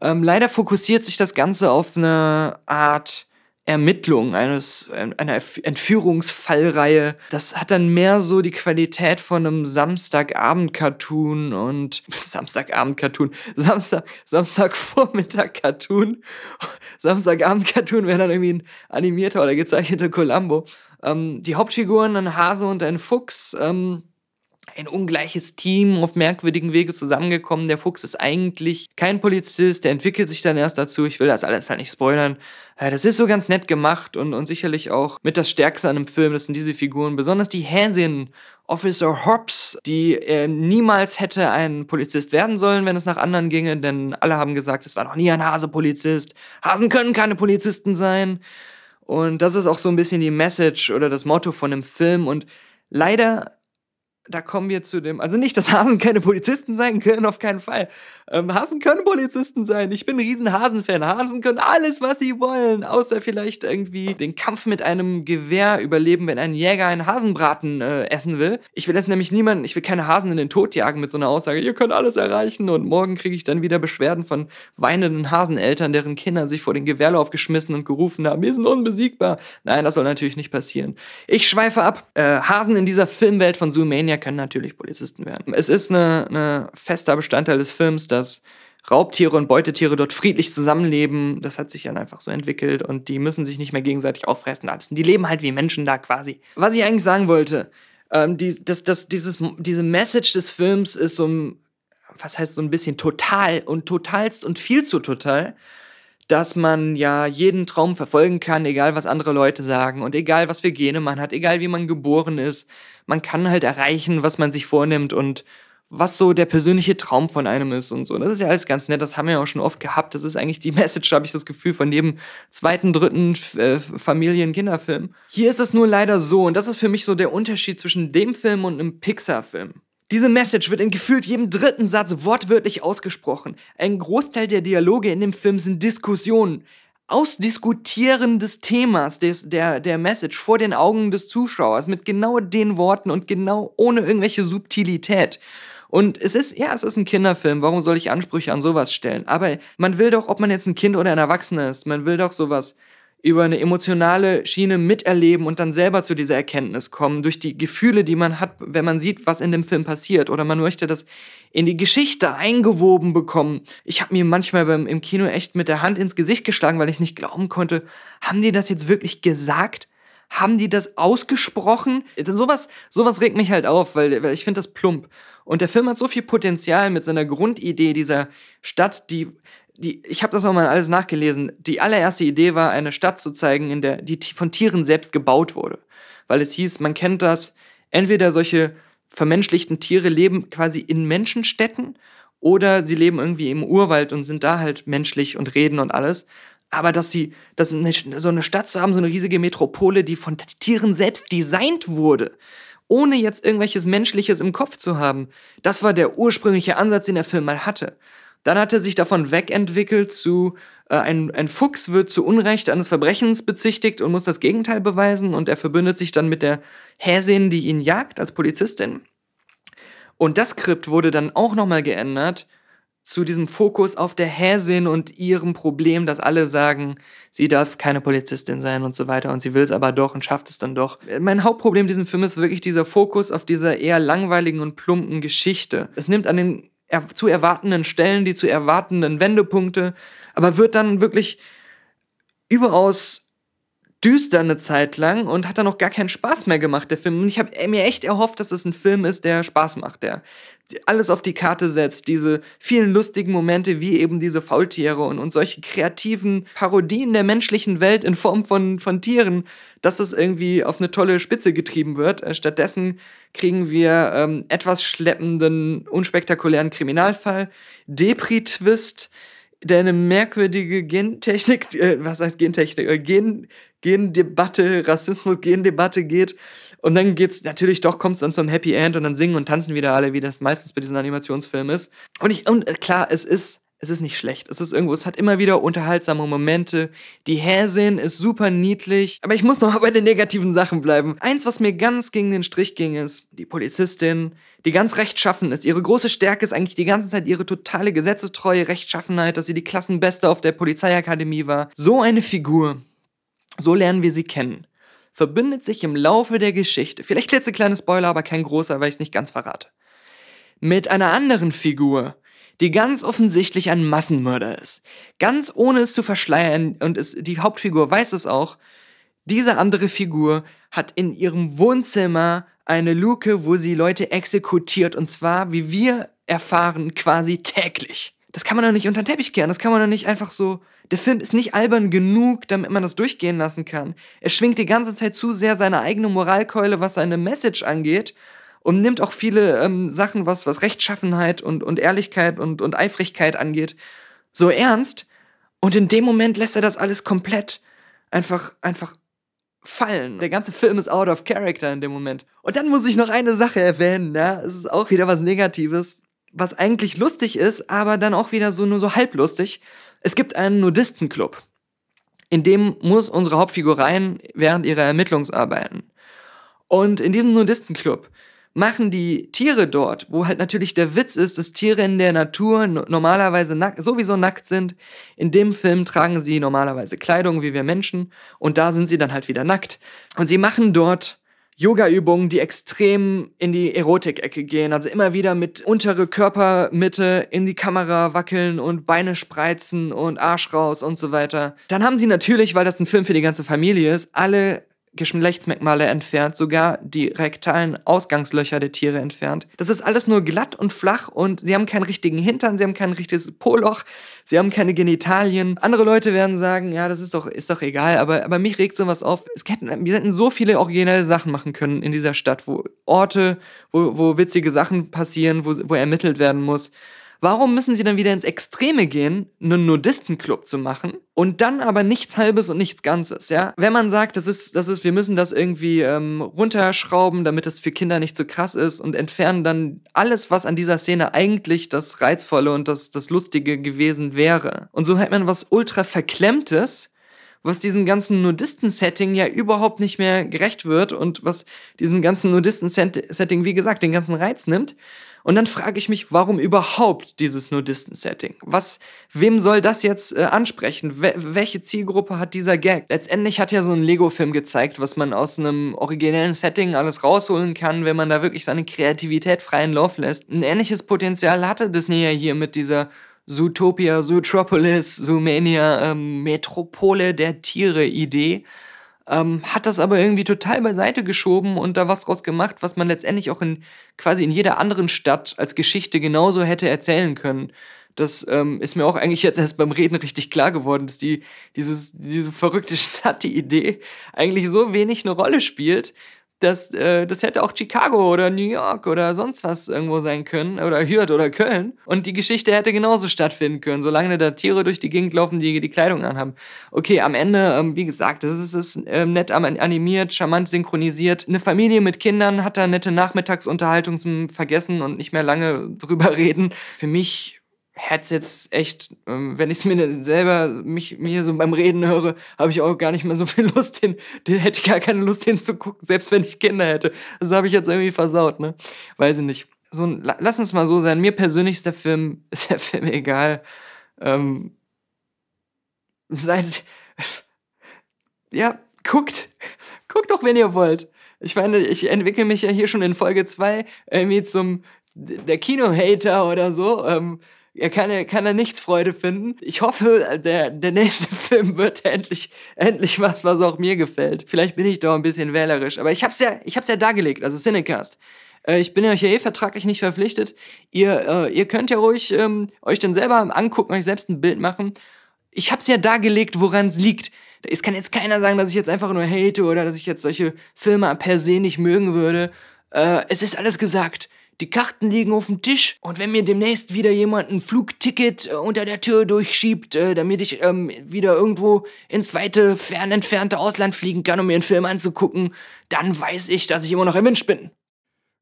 E: Ähm, leider fokussiert sich das Ganze auf eine Art Ermittlung eines einer Entführungsfallreihe. Das hat dann mehr so die Qualität von einem Samstagabend-Cartoon und Samstagabend-Cartoon, Samstag Samstagvormittag-Cartoon. Samstagabend-Cartoon wäre dann irgendwie ein animierter oder gezeichneter Columbo. Ähm, die Hauptfiguren ein Hase und ein Fuchs. Ähm, ein ungleiches Team auf merkwürdigen Wege zusammengekommen. Der Fuchs ist eigentlich kein Polizist, der entwickelt sich dann erst dazu. Ich will das alles halt nicht spoilern. Das ist so ganz nett gemacht und, und sicherlich auch mit das Stärkste an dem Film. Das sind diese Figuren, besonders die Häsin. Officer Hobbs, die äh, niemals hätte ein Polizist werden sollen, wenn es nach anderen ginge, denn alle haben gesagt, es war noch nie ein Hase-Polizist. Hasen können keine Polizisten sein. Und das ist auch so ein bisschen die Message oder das Motto von dem Film. Und leider da kommen wir zu dem, also nicht, dass Hasen keine Polizisten sein können, auf keinen Fall. Ähm, Hasen können Polizisten sein. Ich bin ein riesen Hasen-Fan. Hasen können alles, was sie wollen, außer vielleicht irgendwie den Kampf mit einem Gewehr überleben, wenn ein Jäger einen Hasenbraten äh, essen will. Ich will jetzt nämlich niemanden, ich will keine Hasen in den Tod jagen mit so einer Aussage, ihr könnt alles erreichen und morgen kriege ich dann wieder Beschwerden von weinenden Haseneltern, deren Kinder sich vor den Gewehrlauf geschmissen und gerufen haben, wir sind unbesiegbar. Nein, das soll natürlich nicht passieren. Ich schweife ab. Äh, Hasen in dieser Filmwelt von Zoomania können natürlich Polizisten werden. Es ist eine, eine fester Bestandteil des Films, dass Raubtiere und Beutetiere dort friedlich zusammenleben. Das hat sich dann einfach so entwickelt und die müssen sich nicht mehr gegenseitig auffressen. Die leben halt wie Menschen da quasi. Was ich eigentlich sagen wollte, ähm, die, das, das, dieses, diese Message des Films ist so ein, was heißt so ein bisschen total und totalst und viel zu total dass man ja jeden Traum verfolgen kann, egal was andere Leute sagen und egal was für Gene man hat, egal wie man geboren ist. Man kann halt erreichen, was man sich vornimmt und was so der persönliche Traum von einem ist und so. Das ist ja alles ganz nett, das haben wir ja auch schon oft gehabt. Das ist eigentlich die Message, habe ich das Gefühl, von jedem zweiten, dritten äh, Familien-Kinderfilm. Hier ist es nur leider so, und das ist für mich so der Unterschied zwischen dem Film und einem Pixar-Film. Diese Message wird in gefühlt jedem dritten Satz wortwörtlich ausgesprochen. Ein Großteil der Dialoge in dem Film sind Diskussionen. Ausdiskutieren des Themas, des, der, der Message vor den Augen des Zuschauers mit genau den Worten und genau ohne irgendwelche Subtilität. Und es ist, ja, es ist ein Kinderfilm. Warum soll ich Ansprüche an sowas stellen? Aber man will doch, ob man jetzt ein Kind oder ein Erwachsener ist, man will doch sowas über eine emotionale Schiene miterleben und dann selber zu dieser Erkenntnis kommen, durch die Gefühle, die man hat, wenn man sieht, was in dem Film passiert. Oder man möchte das in die Geschichte eingewoben bekommen. Ich habe mir manchmal beim, im Kino echt mit der Hand ins Gesicht geschlagen, weil ich nicht glauben konnte, haben die das jetzt wirklich gesagt? Haben die das ausgesprochen? Sowas, sowas regt mich halt auf, weil, weil ich finde das plump. Und der Film hat so viel Potenzial mit seiner Grundidee dieser Stadt, die die, ich habe das auch mal alles nachgelesen. Die allererste Idee war, eine Stadt zu zeigen, in der die von Tieren selbst gebaut wurde. Weil es hieß, man kennt das, entweder solche vermenschlichten Tiere leben quasi in Menschenstädten oder sie leben irgendwie im Urwald und sind da halt menschlich und reden und alles. Aber dass sie, dass eine, so eine Stadt zu haben, so eine riesige Metropole, die von Tieren selbst designt wurde, ohne jetzt irgendwelches Menschliches im Kopf zu haben, das war der ursprüngliche Ansatz, den der Film mal hatte. Dann hat er sich davon wegentwickelt zu, äh, ein, ein Fuchs wird zu Unrecht eines Verbrechens bezichtigt und muss das Gegenteil beweisen und er verbündet sich dann mit der Häsin, die ihn jagt als Polizistin. Und das Skript wurde dann auch nochmal geändert zu diesem Fokus auf der Häsin und ihrem Problem, dass alle sagen, sie darf keine Polizistin sein und so weiter und sie will es aber doch und schafft es dann doch. Mein Hauptproblem in diesem Film ist wirklich dieser Fokus auf dieser eher langweiligen und plumpen Geschichte. Es nimmt an den zu erwartenden Stellen, die zu erwartenden Wendepunkte, aber wird dann wirklich überaus düster eine Zeit lang und hat dann auch gar keinen Spaß mehr gemacht, der Film. Und ich habe mir echt erhofft, dass es ein Film ist, der Spaß macht, der alles auf die Karte setzt, diese vielen lustigen Momente wie eben diese Faultiere und, und solche kreativen Parodien der menschlichen Welt in Form von, von Tieren, dass es irgendwie auf eine tolle Spitze getrieben wird. Äh, stattdessen kriegen wir ähm, etwas schleppenden, unspektakulären Kriminalfall, Depri-Twist, der eine merkwürdige Gentechnik, äh, was heißt Gentechnik, äh, Gen, Gendebatte, Rassismus, Gendebatte geht. Und dann geht's natürlich doch, kommt's dann zum Happy End und dann singen und tanzen wieder alle, wie das meistens bei diesen Animationsfilmen ist. Und ich, und äh, klar, es ist, es ist nicht schlecht. Es ist irgendwo, es hat immer wieder unterhaltsame Momente. Die Häsin ist super niedlich. Aber ich muss noch bei den negativen Sachen bleiben. Eins, was mir ganz gegen den Strich ging, ist die Polizistin, die ganz rechtschaffen ist. Ihre große Stärke ist eigentlich die ganze Zeit ihre totale gesetzestreue Rechtschaffenheit, dass sie die Klassenbeste auf der Polizeiakademie war. So eine Figur so lernen wir sie kennen. Verbindet sich im Laufe der Geschichte, vielleicht klitzekleine Spoiler, aber kein großer, weil ich es nicht ganz verrate, mit einer anderen Figur, die ganz offensichtlich ein Massenmörder ist. Ganz ohne es zu verschleiern, und es, die Hauptfigur weiß es auch, diese andere Figur hat in ihrem Wohnzimmer eine Luke, wo sie Leute exekutiert, und zwar, wie wir erfahren, quasi täglich. Das kann man doch nicht unter den Teppich kehren, das kann man doch nicht einfach so der Film ist nicht albern genug, damit man das durchgehen lassen kann. Er schwingt die ganze Zeit zu sehr seine eigene Moralkeule, was seine Message angeht und nimmt auch viele ähm, Sachen, was, was Rechtschaffenheit und, und Ehrlichkeit und, und Eifrigkeit angeht, so ernst. Und in dem Moment lässt er das alles komplett einfach, einfach fallen. Der ganze Film ist out of character in dem Moment. Und dann muss ich noch eine Sache erwähnen, ja. Es ist auch wieder was Negatives, was eigentlich lustig ist, aber dann auch wieder so nur so halblustig. Es gibt einen Nudistenclub. In dem muss unsere Hauptfigur rein während ihrer Ermittlungsarbeiten. Und in diesem Nudistenclub machen die Tiere dort, wo halt natürlich der Witz ist, dass Tiere in der Natur normalerweise nack sowieso nackt sind. In dem Film tragen sie normalerweise Kleidung wie wir Menschen und da sind sie dann halt wieder nackt. Und sie machen dort Yoga-Übungen, die extrem in die Erotik-Ecke gehen. Also immer wieder mit untere Körpermitte in die Kamera wackeln und Beine spreizen und Arsch raus und so weiter. Dann haben sie natürlich, weil das ein Film für die ganze Familie ist, alle Geschlechtsmerkmale entfernt, sogar die rektalen Ausgangslöcher der Tiere entfernt. Das ist alles nur glatt und flach und sie haben keinen richtigen Hintern, sie haben kein richtiges Poloch, sie haben keine Genitalien. Andere Leute werden sagen, ja, das ist doch, ist doch egal, aber, aber mich regt sowas auf. Es hätten, wir hätten so viele originelle Sachen machen können in dieser Stadt, wo Orte, wo, wo witzige Sachen passieren, wo, wo ermittelt werden muss. Warum müssen sie dann wieder ins Extreme gehen, einen Nudistenclub zu machen und dann aber nichts Halbes und nichts Ganzes, ja? Wenn man sagt, das ist, das ist, wir müssen das irgendwie ähm, runterschrauben, damit es für Kinder nicht so krass ist und entfernen dann alles, was an dieser Szene eigentlich das Reizvolle und das, das Lustige gewesen wäre. Und so hat man was ultra verklemmtes, was diesem ganzen Nudisten-Setting ja überhaupt nicht mehr gerecht wird und was diesem ganzen Nudisten-Setting, wie gesagt, den ganzen Reiz nimmt. Und dann frage ich mich, warum überhaupt dieses Nudisten-Setting? Was, wem soll das jetzt äh, ansprechen? We welche Zielgruppe hat dieser Gag? Letztendlich hat ja so ein Lego-Film gezeigt, was man aus einem originellen Setting alles rausholen kann, wenn man da wirklich seine Kreativität freien Lauf lässt. Ein ähnliches Potenzial hatte Disney ja hier mit dieser Zootopia, Zootropolis, Zoomania, ähm, Metropole der Tiere-Idee ähm, hat das aber irgendwie total beiseite geschoben und da was draus gemacht, was man letztendlich auch in quasi in jeder anderen Stadt als Geschichte genauso hätte erzählen können. Das ähm, ist mir auch eigentlich jetzt erst beim Reden richtig klar geworden, dass die, dieses, diese verrückte Stadt, die Idee, eigentlich so wenig eine Rolle spielt, das, äh, das hätte auch Chicago oder New York oder sonst was irgendwo sein können oder Hürth oder Köln und die Geschichte hätte genauso stattfinden können, solange da Tiere durch die Gegend laufen, die die Kleidung anhaben. Okay, am Ende, ähm, wie gesagt, das ist, ist ähm, nett animiert, charmant synchronisiert. Eine Familie mit Kindern hat da nette Nachmittagsunterhaltung zum Vergessen und nicht mehr lange drüber reden. Für mich hätte jetzt echt, ähm, wenn ich es mir selber mich mir so beim Reden höre, habe ich auch gar nicht mehr so viel Lust, den, den hätte ich gar keine Lust hinzugucken, selbst wenn ich Kinder hätte. Das habe ich jetzt irgendwie versaut, ne? Weiß ich nicht. So, lass uns mal so sein. Mir persönlich ist der Film, ist der Film egal. Ähm, seid, ja, guckt, guckt doch, wenn ihr wollt. Ich meine, ich entwickle mich ja hier schon in Folge 2 irgendwie zum der Kino-Hater oder so. Ähm, er kann, er kann er nichts Freude finden. Ich hoffe, der, der nächste Film wird endlich, endlich was, was auch mir gefällt. Vielleicht bin ich doch ein bisschen wählerisch, aber ich hab's ja, ich hab's ja dargelegt, also Cinecast. Äh, ich bin euch ja eh vertraglich nicht verpflichtet. Ihr, äh, ihr könnt ja ruhig ähm, euch dann selber angucken, euch selbst ein Bild machen. Ich hab's ja dargelegt, woran es liegt. Es kann jetzt keiner sagen, dass ich jetzt einfach nur hate oder dass ich jetzt solche Filme per se nicht mögen würde. Äh, es ist alles gesagt. Die Karten liegen auf dem Tisch und wenn mir demnächst wieder jemand ein Flugticket äh, unter der Tür durchschiebt, äh, damit ich ähm, wieder irgendwo ins weite, fern entfernte Ausland fliegen kann, um mir einen Film anzugucken, dann weiß ich, dass ich immer noch im Wünsch bin.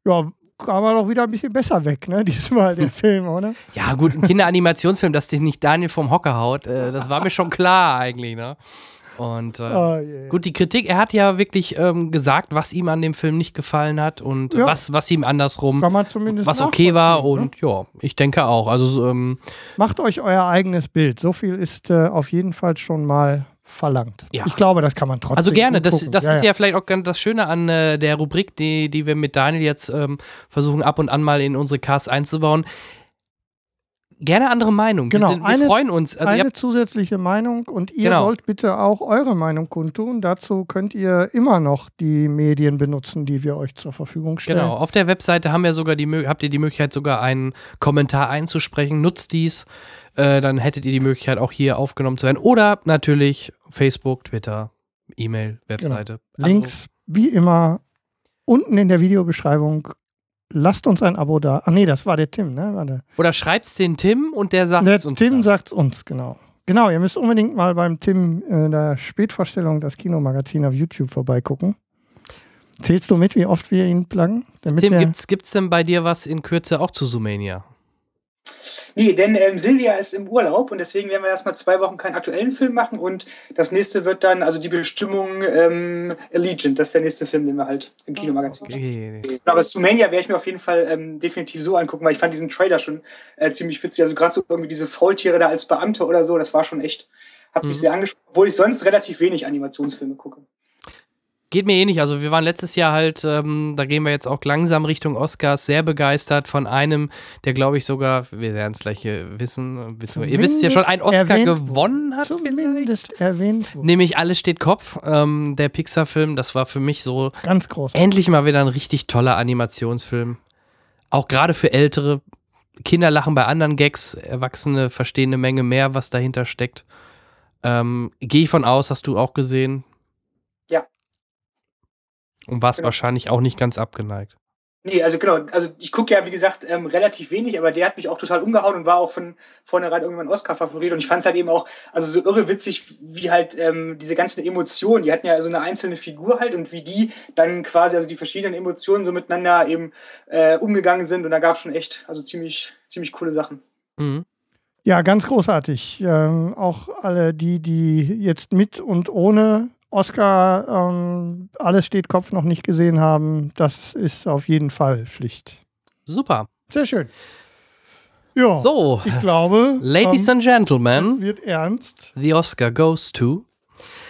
C: Ja, kam er doch wieder ein bisschen besser weg, ne? Diesmal der Film, oder?
A: Ja, gut, ein Kinderanimationsfilm, dass dich nicht Daniel vom Hocker haut, äh, das war mir schon klar eigentlich, ne? Und äh, oh, yeah. gut, die Kritik, er hat ja wirklich ähm, gesagt, was ihm an dem Film nicht gefallen hat und ja. was, was ihm andersrum, was okay war. Ne? Und ja, ich denke auch. Also ähm,
C: Macht euch euer eigenes Bild. So viel ist äh, auf jeden Fall schon mal verlangt. Ja. Ich glaube, das kann man trotzdem.
A: Also gerne, das, das ja, ist ja, ja, vielleicht auch ganz das Schöne an äh, der Rubrik, die, die wir mit Daniel jetzt ähm, versuchen ab und an mal in unsere Casts einzubauen gerne andere Meinung.
C: Genau,
A: wir, sind,
C: wir eine,
A: freuen uns.
C: Also eine zusätzliche Meinung und ihr genau. sollt bitte auch eure Meinung kundtun. Dazu könnt ihr immer noch die Medien benutzen, die wir euch zur Verfügung stellen. Genau,
A: auf der Webseite haben wir sogar die, habt ihr die Möglichkeit, sogar einen Kommentar einzusprechen. Nutzt dies, äh, dann hättet ihr die Möglichkeit, auch hier aufgenommen zu werden. Oder natürlich Facebook, Twitter, E-Mail, Webseite.
C: Genau. Links, wie immer, unten in der Videobeschreibung lasst uns ein Abo da. Ah, nee, das war der Tim, ne? Warte.
A: Oder schreibt's den Tim und der sagt
C: es uns. Tim sagt uns, genau. Genau, ihr müsst unbedingt mal beim Tim in der Spätvorstellung das Kinomagazin auf YouTube vorbeigucken. Zählst du mit, wie oft wir ihn pluggen?
A: Tim, gibt's, gibt's denn bei dir was in Kürze auch zu Sumania?
D: Nee, denn ähm, Silvia ist im Urlaub und deswegen werden wir erstmal zwei Wochen keinen aktuellen Film machen und das nächste wird dann, also die Bestimmung ähm, Allegiant, das ist der nächste Film, den wir halt im Kinomagazin okay. machen. Aber Sumania werde ich mir auf jeden Fall ähm, definitiv so angucken, weil ich fand diesen Trailer schon äh, ziemlich witzig. Also gerade so irgendwie diese Faultiere da als Beamte oder so, das war schon echt, hat mich mhm. sehr angesprochen, obwohl ich sonst relativ wenig Animationsfilme gucke
A: geht mir ähnlich. Also wir waren letztes Jahr halt, ähm, da gehen wir jetzt auch langsam Richtung Oscars, sehr begeistert von einem, der glaube ich sogar, wir werden es gleich hier wissen, wissen ihr wisst ja schon, einen Oscar
C: erwähnt-
A: gewonnen hat.
C: Zumindest erwähnt wurde.
A: Nämlich Alles steht Kopf, ähm, der Pixar-Film. Das war für mich so
C: Ganz groß.
A: endlich mal wieder ein richtig toller Animationsfilm. Auch gerade für Ältere. Kinder lachen bei anderen Gags, Erwachsene verstehen eine Menge mehr, was dahinter steckt. Ähm, Gehe ich von aus, hast du auch gesehen. Und warst
D: Genau.
A: wahrscheinlich auch nicht ganz abgeneigt.
D: Nee, also genau, also ich gucke ja, wie gesagt, ähm, relativ wenig, aber der hat mich auch total umgehauen und war auch von vornherein irgendwann Oscar-Favorit. Und ich fand es halt eben auch, also so irre witzig, wie halt ähm, diese ganzen Emotionen, die hatten ja so eine einzelne Figur halt und wie die dann quasi, also die verschiedenen Emotionen so miteinander eben äh, umgegangen sind. Und da gab es schon echt, also ziemlich, ziemlich coole Sachen.
A: Mhm.
C: Ja, ganz großartig. Ähm, auch alle die, die jetzt mit und ohne Oscar ähm, alles steht Kopf noch nicht gesehen haben, das ist auf jeden Fall Pflicht.
A: Super.
C: Sehr schön. Ja,
A: So,
C: ich glaube,
A: Ladies
C: ähm,
A: and Gentlemen,
C: wird ernst.
A: the Oscar goes to.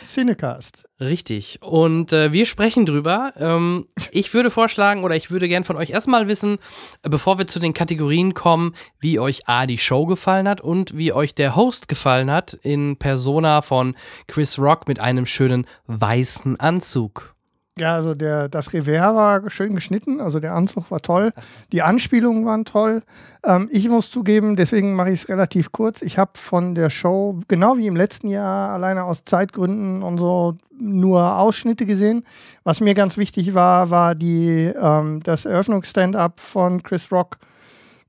C: Cinecast.
A: Richtig. Und äh, wir sprechen drüber. Ähm, ich würde vorschlagen oder ich würde gern von euch erstmal wissen, äh, bevor wir zu den Kategorien kommen, wie euch A die Show gefallen hat und wie euch der Host gefallen hat in Persona von Chris Rock mit einem schönen weißen Anzug.
C: Ja, also der, das Revers war schön geschnitten, also der Anzug war toll, die Anspielungen waren toll. Ähm, ich muss zugeben, deswegen mache ich es relativ kurz. Ich habe von der Show, genau wie im letzten Jahr, alleine aus Zeitgründen und so, nur Ausschnitte gesehen. Was mir ganz wichtig war, war die, ähm, das Eröffnungsstand-up von Chris Rock,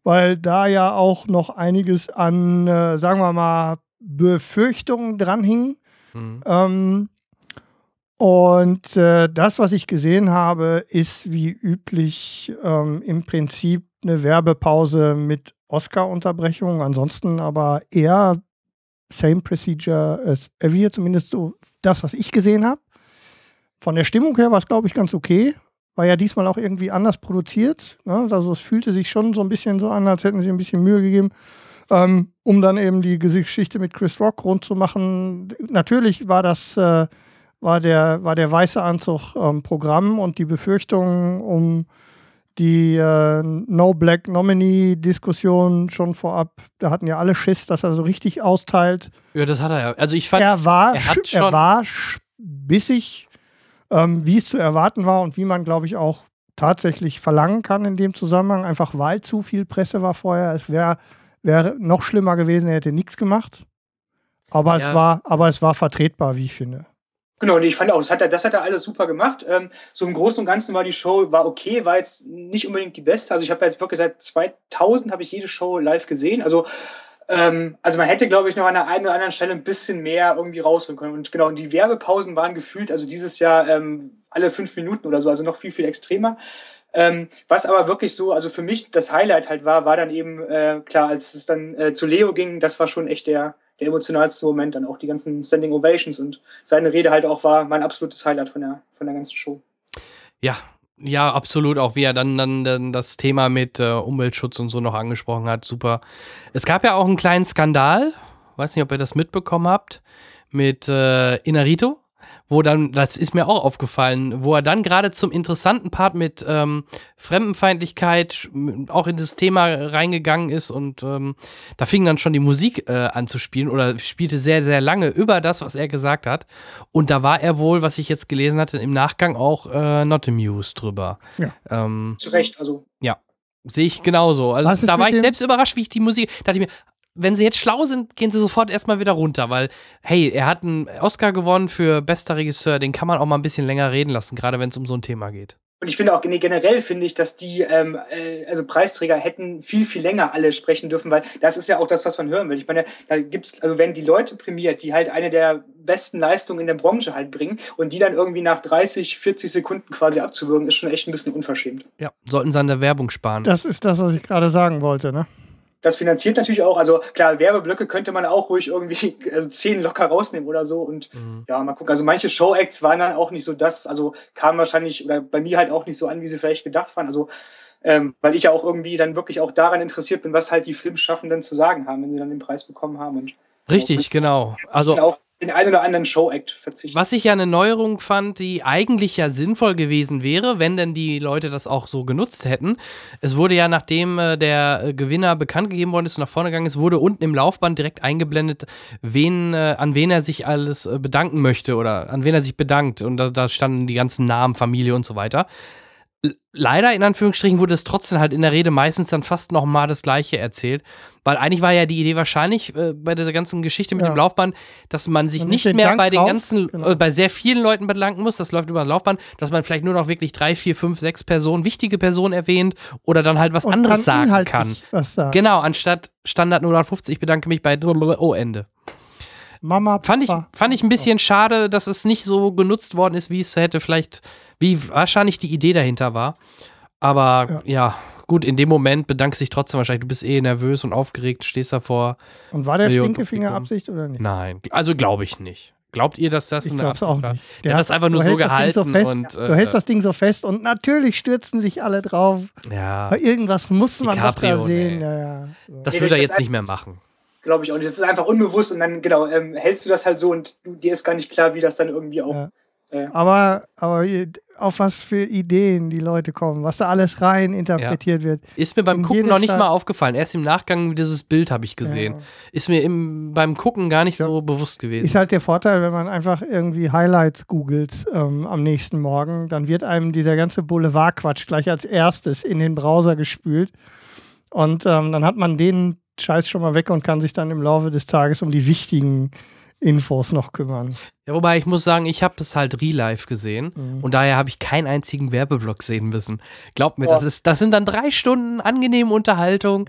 C: weil da ja auch noch einiges an, äh, sagen wir mal, Befürchtungen dranhing.
A: Mhm.
C: Ähm, und äh, das, was ich gesehen habe, ist wie üblich ähm, im Prinzip eine Werbepause mit Oscar-Unterbrechung. Ansonsten aber eher same procedure as ever, zumindest so das, was ich gesehen habe. Von der Stimmung her war es, glaube ich, ganz okay. War ja diesmal auch irgendwie anders produziert. Ne? Also es fühlte sich schon so ein bisschen so an, als hätten sie ein bisschen Mühe gegeben, ähm, um dann eben die Geschichte mit Chris Rock rund zu machen. Natürlich war das äh, war der, war der weiße Anzug ähm, Programm und die Befürchtungen um die äh, No Black Nominee-Diskussion schon vorab, da hatten ja alle Schiss, dass er so richtig austeilt.
A: Ja, das hat er ja. Also ich fand,
C: Er war,
A: er
C: er war bissig, ähm, wie es zu erwarten war und wie man, glaube ich, auch tatsächlich verlangen kann in dem Zusammenhang, einfach weil zu viel Presse war vorher. Es wäre wär noch schlimmer gewesen, er hätte nichts gemacht. Aber,
A: Ja.
C: es war, aber es war vertretbar, wie ich finde.
D: Genau, und ich fand auch, das hat er, das hat er alles super gemacht. Ähm, so im Großen und Ganzen war die Show, war okay, war jetzt nicht unbedingt die beste. Also ich habe jetzt wirklich seit 2000 habe ich jede Show live gesehen. Also, ähm, also man hätte, glaube ich, noch an der einen oder anderen Stelle ein bisschen mehr irgendwie rausholen können. Und genau, und die Werbepausen waren gefühlt, also dieses Jahr ähm, alle fünf Minuten oder so, also noch viel, viel extremer. Ähm, was aber wirklich so, also für mich das Highlight halt war, war dann eben, äh, klar, als es dann äh, zu Leo ging, das war schon echt der, der emotionalste Moment, dann auch die ganzen Standing Ovations und seine Rede halt auch war mein absolutes Highlight von der, von der ganzen Show.
A: Ja, ja, absolut. Auch wie er dann, dann, dann das Thema mit äh, Umweltschutz und so noch angesprochen hat. Super. Es gab ja auch einen kleinen Skandal. Weiß nicht, ob ihr das mitbekommen habt. Mit äh, Inarito. Wo dann, das ist mir auch aufgefallen, wo er dann gerade zum interessanten Part mit ähm, Fremdenfeindlichkeit auch in das Thema reingegangen ist und ähm, da fing dann schon die Musik äh, an zu spielen oder spielte sehr, sehr lange über das, was er gesagt hat. Und da war er wohl, was ich jetzt gelesen hatte, im Nachgang auch äh, not amused drüber.
C: Ja.
A: Ähm,
D: Zu Recht, also
A: ja, sehe ich genauso. Also da war ich selbst überrascht, wie ich die Musik, dachte ich mir, wenn sie jetzt schlau sind, gehen sie sofort erstmal wieder runter, weil, hey, er hat einen Oscar gewonnen für bester Regisseur, den kann man auch mal ein bisschen länger reden lassen, gerade wenn es um so ein Thema geht.
D: Und ich finde auch nee, generell finde ich, dass die ähm, äh, also Preisträger hätten viel viel länger alle sprechen dürfen, weil das ist ja auch das, was man hören will. Ich meine, da gibt's also wenn die Leute prämiert, die halt eine der besten Leistungen in der Branche halt bringen und die dann irgendwie nach 30, 40 Sekunden quasi abzuwürgen, ist schon echt ein bisschen unverschämt.
A: Ja, sollten sie an der Werbung sparen.
C: Das ist das, was ich gerade sagen wollte, ne?
D: Das finanziert natürlich auch, also klar, Werbeblöcke könnte man auch ruhig irgendwie also zehn locker rausnehmen oder so und
A: Mhm.
D: ja, mal gucken. Also manche Show-Acts waren dann auch nicht so das, also kamen wahrscheinlich oder bei mir halt auch nicht so an, wie sie vielleicht gedacht waren. Also ähm, weil ich ja auch irgendwie dann wirklich auch daran interessiert bin, was halt die Filmschaffenden zu sagen haben, wenn sie dann den Preis bekommen haben. Und
A: Richtig, genau.
D: Also auf den einen oder anderen Show-Act verzichten.
A: Was ich ja eine Neuerung fand, die eigentlich ja sinnvoll gewesen wäre, wenn denn die Leute das auch so genutzt hätten. Es wurde ja, nachdem äh, der äh, Gewinner bekannt gegeben worden ist und nach vorne gegangen ist, wurde unten im Laufband direkt eingeblendet, wen, äh, an wen er sich alles äh, bedanken möchte oder an wen er sich bedankt. Und da, da standen die ganzen Namen, Familie und so weiter. Leider, in Anführungsstrichen, wurde es trotzdem halt in der Rede meistens dann fast nochmal das Gleiche erzählt. Weil eigentlich war ja die Idee wahrscheinlich äh, bei dieser ganzen Geschichte mit
C: Ja.
A: dem Laufband, dass man sich
C: Man
A: nicht mehr
C: Dank
A: bei den
C: raus,
A: ganzen,
C: genau.
A: äh, bei sehr vielen Leuten bedanken muss, das läuft über ein Laufband, dass man vielleicht nur noch wirklich drei, vier, fünf, sechs Personen, wichtige Personen erwähnt oder dann halt was
C: Und
A: anderes sagen kann.
C: Sagen.
A: Genau, anstatt Standard 050, ich bedanke mich bei oh Ende.
C: Mama,
A: Fand ich,
C: Papa.
A: fand ich ein bisschen schade, dass es nicht so genutzt worden ist, wie es hätte vielleicht, wie wahrscheinlich die Idee dahinter war. Aber ja. gut, in dem Moment bedankst du dich trotzdem wahrscheinlich. Du bist eh nervös und aufgeregt, stehst davor.
C: Und war der
A: Millionen
C: Stinkefinger
A: Publikum.
C: Absicht oder nicht?
A: Nein, also glaube ich nicht. Glaubt ihr, dass das
C: Ich
A: eine
C: glaub's
A: Absicht
C: auch
A: war?
C: nicht.
A: Der hat das einfach nur
C: du
A: so
C: hältst das
A: gehalten
C: Ding fest,
A: und
C: du hältst
A: äh,
C: das Ding so fest und natürlich stürzen sich alle drauf.
A: ja,
C: Bei irgendwas muss man doch da
A: DiCaprio,
C: sehen. Ja, ja. So.
A: das
D: Nee,
A: wird er jetzt nicht mehr machen.
D: Glaube ich auch nicht. Das ist einfach unbewusst und dann, genau, ähm, hältst du das halt so und du, dir ist gar nicht klar, wie das dann irgendwie auch.
C: Ja.
D: Äh,
C: Aber, aber auf was für Ideen die Leute kommen, was da alles rein interpretiert wird.
A: Ist mir beim
C: In
A: Gucken noch nicht
C: Stadt-
A: mal aufgefallen. Erst im Nachgang dieses Bild habe ich gesehen.
C: Ja.
A: Ist mir im, beim Gucken gar nicht
C: Ja.
A: so bewusst gewesen.
C: Ist halt der Vorteil, wenn man einfach irgendwie Highlights googelt ähm, am nächsten Morgen, dann wird einem dieser ganze Boulevardquatsch gleich als erstes in den Browser gespült. Und ähm, dann hat man den Scheiß schon mal weg und kann sich dann im Laufe des Tages um die wichtigen Infos noch kümmern.
A: Ja, wobei ich muss sagen, ich habe es halt real life gesehen
C: Mhm.
A: und daher habe ich keinen einzigen Werbeblock sehen müssen. Glaubt mir,
D: Ja.
A: das, ist, das sind dann drei Stunden angenehme Unterhaltung.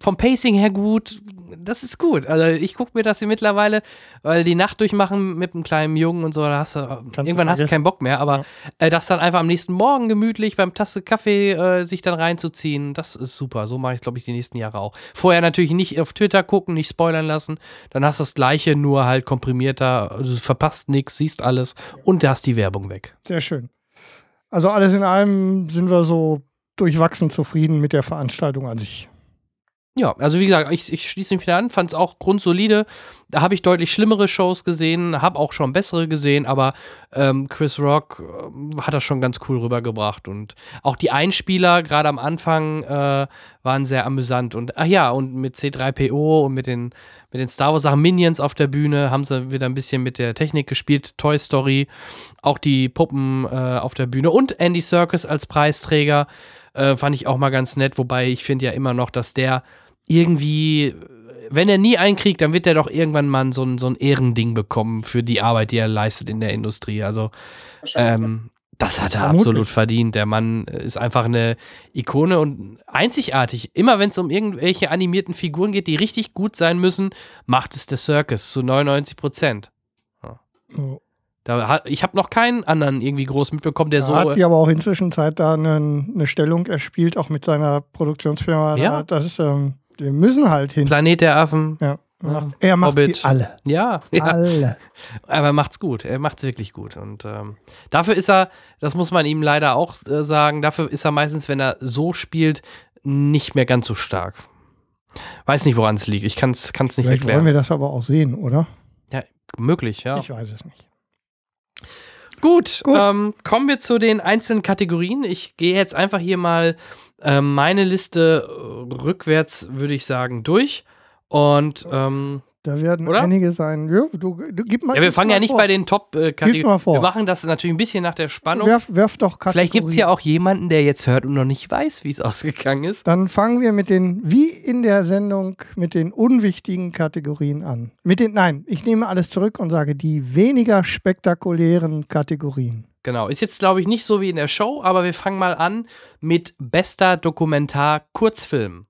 A: Vom Pacing her gut. Das ist gut. Also ich gucke mir das hier mittlerweile, weil die Nacht durchmachen mit einem kleinen Jungen und so, da hast du, irgendwann hast du keinen Bock mehr. Aber äh, das dann einfach am nächsten Morgen gemütlich beim Tasse Kaffee äh, sich dann reinzuziehen, das ist super. So mache ich, glaube ich, die nächsten Jahre auch. Vorher natürlich nicht auf Twitter gucken, nicht spoilern lassen. Dann hast du das Gleiche, nur halt komprimierter. Also Du verpasst nichts, siehst alles und du hast die Werbung weg.
C: Sehr schön. Also alles in allem sind wir so durchwachsen zufrieden mit der Veranstaltung an sich.
A: Ja, also wie gesagt, ich, ich schließe mich wieder an, fand es auch grundsolide. Da habe ich deutlich schlimmere Shows gesehen, habe auch schon bessere gesehen, aber ähm, Chris Rock ähm, hat das schon ganz cool rübergebracht. Und auch die Einspieler, gerade am Anfang, äh, waren sehr amüsant. Und ach ja, und mit C3PO und mit den, mit den Star Wars-Sachen Minions auf der Bühne haben sie wieder ein bisschen mit der Technik gespielt. Toy Story, auch die Puppen äh, auf der Bühne und Andy Serkis als Preisträger. Äh, fand ich auch mal ganz nett, wobei ich finde ja immer noch, dass der irgendwie, wenn er nie einkriegt, dann wird er doch irgendwann mal so ein, so ein Ehrending bekommen für die Arbeit, die er leistet in der Industrie. Also, ähm, das hat er
C: Vermutlich.
A: absolut verdient. Der Mann ist einfach eine Ikone und einzigartig. Immer wenn es um irgendwelche animierten Figuren geht, die richtig gut sein müssen, macht es der Circus zu 99 Prozent. Da, hat- ich habe noch keinen anderen irgendwie groß mitbekommen, der
C: Er
A: so.
C: hat sich aber auch inzwischen Zeit da eine, eine Stellung erspielt, auch mit seiner Produktionsfirma.
A: Ja.
C: Da, das ist, ähm, wir müssen halt hin.
A: Planet der Affen.
C: Ja. Macht, er macht
A: Hobbit.
C: die alle.
A: Ja, ja.
C: Alle.
A: Aber er macht's gut. Er macht's wirklich gut. Und ähm, dafür ist er, das muss man ihm leider auch äh, sagen, dafür ist er meistens, wenn er so spielt, nicht mehr ganz so stark. Weiß nicht, woran es liegt. Ich kann es nicht
C: Vielleicht
A: erklären.
C: wollen wir das aber auch sehen, oder?
A: ja, möglich, ja.
C: Ich weiß es nicht.
A: Gut,
C: Gut.
A: Ähm, kommen wir zu den einzelnen Kategorien. Ich gehe jetzt einfach hier mal ähm, meine Liste rückwärts, würde ich sagen, durch. Und ähm,
C: Da werden
A: Oder?
C: einige sein. Ja, du, du, gib mal,
A: ja, wir fangen ja nicht
C: vor.
A: bei den Top-Kategorien.
C: vor.
A: wir machen das natürlich ein bisschen nach der Spannung.
C: Werf, werf doch Kategorien.
A: Vielleicht gibt es ja auch jemanden, der jetzt hört und noch nicht weiß, wie es ausgegangen ist.
C: Dann fangen wir mit den, wie in der Sendung, mit den unwichtigen Kategorien an. Mit den, nein, ich nehme alles zurück und sage die weniger spektakulären Kategorien.
A: Genau, ist jetzt glaube ich nicht so wie in der Show, aber wir fangen mal an mit bester Dokumentar-Kurzfilm.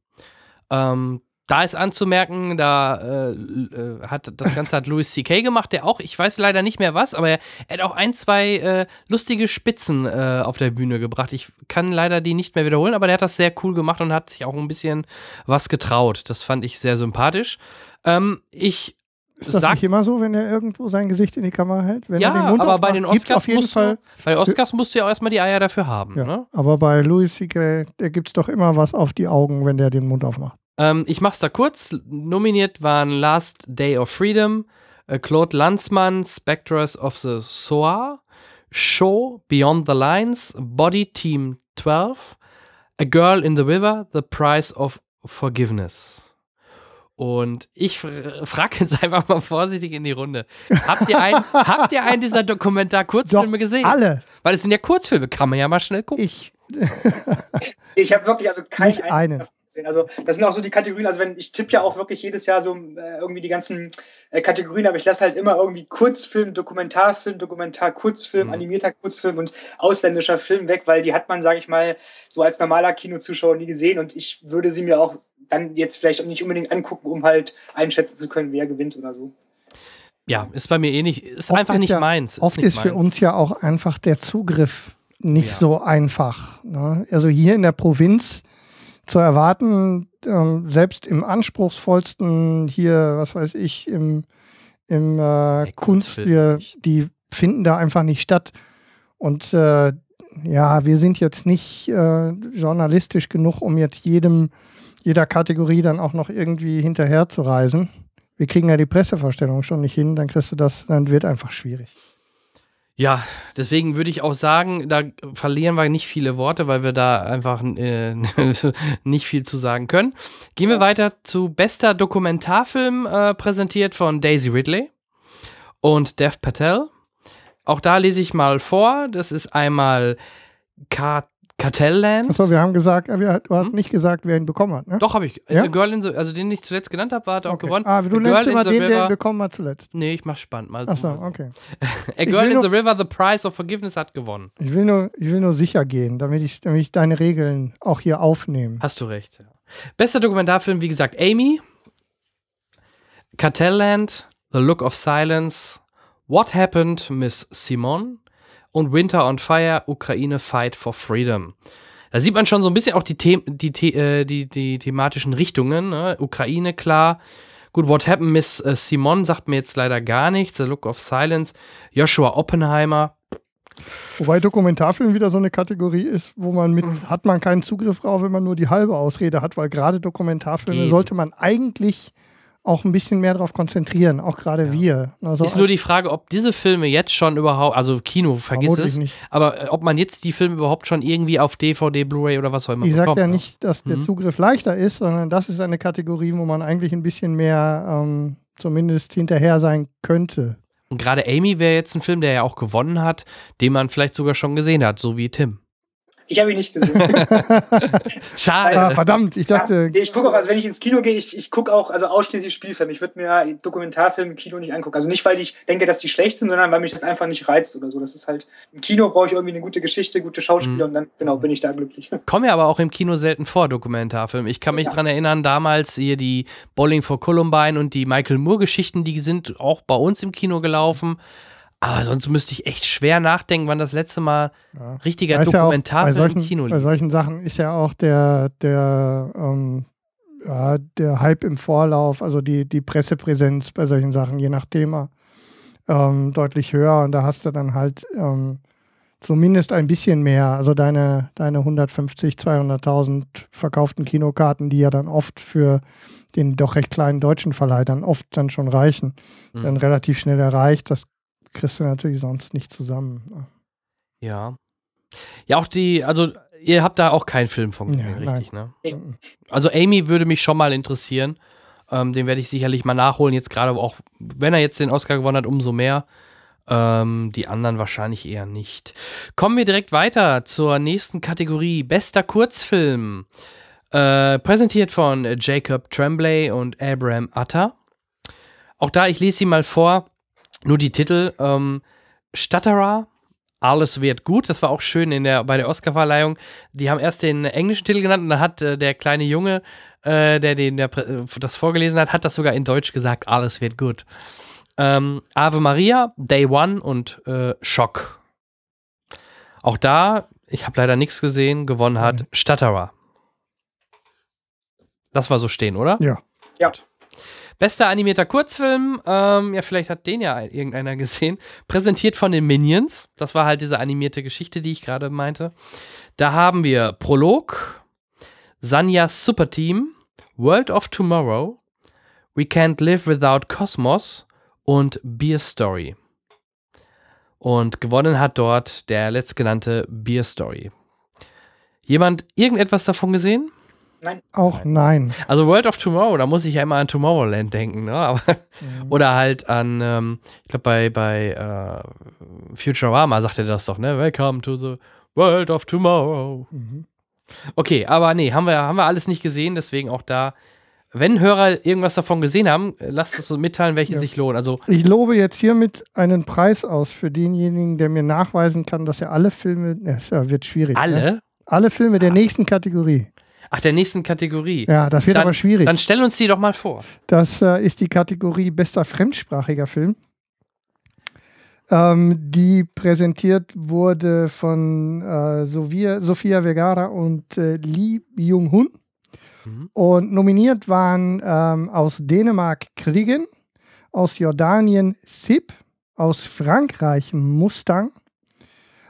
A: Ähm, da ist anzumerken, da äh, äh, hat das Ganze hat Louis C.K. gemacht, der auch, ich weiß leider nicht mehr was, aber er, hat auch ein, zwei äh, lustige Spitzen äh, auf der Bühne gebracht. Ich kann leider die nicht mehr wiederholen, aber der hat das sehr cool gemacht und hat sich auch ein bisschen was getraut. Das fand ich sehr sympathisch. Ähm, ich
C: Ist das
A: sag
C: nicht immer so, wenn er irgendwo sein Gesicht in die Kamera hält? Wenn er den
A: ja,
C: Mund
A: aber bei den Oscars
C: auf jeden
A: musst
C: Fall.
A: du, bei den Oscars musst du ja auch erstmal die Eier dafür haben.
C: Ja,
A: Ne?
C: aber bei Louis C.K., der gibt es doch immer was auf die Augen, wenn der den Mund aufmacht.
A: Ähm, ich mach's da kurz. Nominiert waren Last Day of Freedom, äh, Claude Lanzmann, Spectres of the Soir, Show, Beyond the Lines, Body Team 12, A Girl in the River, The Price of Forgiveness. Und ich frage jetzt einfach mal vorsichtig in die Runde. Habt ihr, ein, habt ihr einen dieser Dokumentar-Kurzfilme gesehen?
C: Alle.
A: Weil es sind ja Kurzfilme, kann man ja mal schnell gucken.
C: Ich.
D: Ich habe wirklich also kein
C: Nicht einen.
D: Gesehen. Also das sind auch so die Kategorien, also wenn ich tippe ja auch wirklich jedes Jahr so äh, irgendwie die ganzen äh, Kategorien, aber ich lasse halt immer irgendwie Kurzfilm, Dokumentarfilm, Dokumentar, Kurzfilm,
A: Mhm.
D: animierter Kurzfilm und ausländischer Film weg, weil die hat man, sage ich mal, so als normaler Kinozuschauer nie gesehen und ich würde sie mir auch dann jetzt vielleicht auch nicht unbedingt angucken, um halt einschätzen zu können, wer gewinnt oder so.
A: Ja, ist bei mir eh nicht, ist
C: Oft
A: einfach
C: ist
A: nicht
C: ja,
A: meins.
C: Oft
A: nicht
C: ist für
A: meins.
C: uns ja auch einfach der Zugriff nicht
A: Ja.
C: so einfach. Ne? Also hier in der Provinz zu erwarten, ähm, selbst im anspruchsvollsten hier, was weiß ich, im, im äh, Kunst, wir, die finden da einfach nicht statt. Und äh, ja, wir sind jetzt nicht äh, journalistisch genug, um jetzt jedem, jeder Kategorie dann auch noch irgendwie hinterher zu reisen. Wir kriegen ja die Pressevorstellung schon nicht hin, dann kriegst du das, dann wird einfach schwierig.
A: Ja, deswegen würde ich auch sagen, da verlieren wir nicht viele Worte, weil wir da einfach äh, nicht viel zu sagen können. Gehen wir weiter zu bester Dokumentarfilm, äh, präsentiert von Daisy Ridley und Dev Patel. Auch da lese ich mal vor. Das ist einmal Car Cartelland.
C: Achso, wir haben gesagt, äh, wir, du hast nicht gesagt, wer ihn bekommen hat, ne?
A: Hm? Doch, habe ich.
C: Ja?
A: A Girl in the, also den ich zuletzt genannt habe, hat auch
C: Okay.
A: gewonnen.
C: Ah, du nennst immer den, der ihn bekommen hat zuletzt.
A: Nee, ich mach's spannend. Mal so,
C: Achso, okay.
A: A Girl in the River, The Price of Forgiveness hat gewonnen.
C: Ich will nur, ich will nur sicher gehen, damit ich, damit ich deine Regeln auch hier aufnehme.
A: Hast du recht. Ja. Bester Dokumentarfilm, wie gesagt, Amy, Cartelland, The Look of Silence, What Happened, Miss Simon und Winter on Fire, Ukraine Fight for Freedom. Da sieht man schon so ein bisschen auch die, The die, The äh, die, die thematischen Richtungen. Ne? Ukraine, klar. Gut, What Happened, Miss äh, Simon sagt mir jetzt leider gar nichts. The Look of Silence, Joshua Oppenheimer.
C: Wobei Dokumentarfilm wieder so eine Kategorie ist, wo man mit,
A: Mhm.
C: hat man keinen Zugriff drauf, wenn man nur die halbe Ausrede hat, weil gerade Dokumentarfilme
A: Eben.
C: sollte man eigentlich auch ein bisschen mehr darauf konzentrieren, auch gerade wir. Also,
A: Ist nur die Frage, ob diese Filme jetzt schon überhaupt, also Kino, vergiss es,
C: nicht.
A: aber äh, ob man jetzt die Filme überhaupt schon irgendwie auf DVD, Blu-ray oder was auch immer
C: ich sage
A: bekommt.
C: ja
A: ne?
C: nicht, dass der
A: Mhm.
C: Zugriff leichter ist, sondern das ist eine Kategorie, wo man eigentlich ein bisschen mehr ähm, zumindest hinterher sein könnte.
A: Und gerade Amy wäre jetzt ein Film, der ja auch gewonnen hat, den man vielleicht sogar schon gesehen hat, so wie Tim.
D: Ich habe ihn nicht gesehen.
A: Schade.
C: Ah, verdammt, ich dachte,
D: Nee, ich gucke auch, also wenn ich ins Kino gehe, ich, ich gucke auch also ausschließlich Spielfilme. Ich würde mir Dokumentarfilme im Kino nicht angucken. Also nicht, weil ich denke, dass die schlecht sind, sondern weil mich das einfach nicht reizt oder so. Das ist halt, im Kino brauche ich irgendwie eine gute Geschichte, gute Schauspieler
A: Mhm.
D: und dann, genau, bin ich da glücklich.
A: Kommen ja aber auch im Kino selten vor, Dokumentarfilme. Ich kann mich
D: Ja.
A: dran erinnern, damals hier die Bowling for Columbine und die Michael Moore-Geschichten, die sind auch bei uns im Kino gelaufen. Aber sonst müsste ich echt schwer nachdenken, wann das letzte Mal
C: Ja.
A: richtiger
C: ja auch
A: Dokumentarfilm
C: bei solchen,
A: im Kino
C: Bei
A: lief.
C: solchen Sachen ist ja auch der, der, ähm, ja, der Hype im Vorlauf, also die, die Pressepräsenz bei solchen Sachen, je nach Thema, ähm, deutlich höher. Und da hast du dann halt ähm, zumindest ein bisschen mehr. Also deine, deine 150, 200.000 verkauften Kinokarten, die ja dann oft für den doch recht kleinen deutschen Verleih dann oft dann schon reichen,
A: Mhm.
C: dann relativ schnell erreicht. Das kriegst du natürlich sonst nicht zusammen.
A: Ja. Ja, auch die, also ihr habt da auch keinen Film von gesehen,
C: Ja,
A: richtig, ne?
D: Nee.
A: Also Amy würde mich schon mal interessieren. Ähm, den werde ich sicherlich mal nachholen. Jetzt gerade auch, wenn er jetzt den Oscar gewonnen hat, umso mehr. Ähm, die anderen wahrscheinlich eher nicht. Kommen wir direkt weiter zur nächsten Kategorie. Bester Kurzfilm. Äh, präsentiert von Jacob Tremblay und Abraham Atta. Auch da, ich lese sie mal vor. Nur die Titel. Ähm, Stutterer, alles wird gut. Das war auch schön in der, bei der Oscarverleihung. Die haben erst den englischen Titel genannt und dann hat äh, der kleine Junge, äh, der, den, der äh, das vorgelesen hat, hat das sogar in Deutsch gesagt, alles wird gut. Ähm, Ave Maria, Day One und äh, Schock. Auch da, ich habe leider nichts gesehen, gewonnen hat
C: Mhm.
A: Stutterer. Das war so stehen, oder?
C: Ja.
D: Ja.
A: Bester animierter Kurzfilm, ähm, ja, vielleicht hat den ja ein- irgendeiner gesehen. Präsentiert von den Minions. Das war halt diese animierte Geschichte, die ich gerade meinte. Da haben wir Prolog, Sanjas Superteam, World of Tomorrow, We Can't Live Without Cosmos und Beer Story. Und gewonnen hat dort der letztgenannte Beer Story. Jemand irgendetwas davon gesehen?
D: Nein.
C: Auch nein.
A: Also World of Tomorrow, da muss ich ja immer an Tomorrowland denken, ne? Aber,
C: Mhm.
A: Oder halt an, ähm, ich glaube bei, bei äh, Futurama sagt er das doch, ne? Welcome to the World of Tomorrow.
C: Mhm.
A: Okay, aber nee, haben wir, haben wir alles nicht gesehen, deswegen auch da. Wenn Hörer irgendwas davon gesehen haben, äh, lasst es uns mitteilen, welche
C: Ja.
A: sich lohnen. Also,
C: Ich lobe jetzt hiermit einen Preis aus für denjenigen, der mir nachweisen kann, dass er alle Filme, es wird schwierig. Ne?
A: alle?
C: Alle Filme der nächsten Kategorie.
A: Ach, der nächsten Kategorie.
C: Ja, das wird
A: Dann-
C: aber schwierig.
A: Dann stell uns die doch mal vor.
C: Das äh, ist die Kategorie bester fremdsprachiger Film, ähm, die präsentiert wurde von äh, Sofia, Sofia Vergara und äh, Lee Byung-hun.
A: Mhm.
C: Und nominiert waren ähm, aus Dänemark Kriegen, aus Jordanien Sip, aus Frankreich Mustang,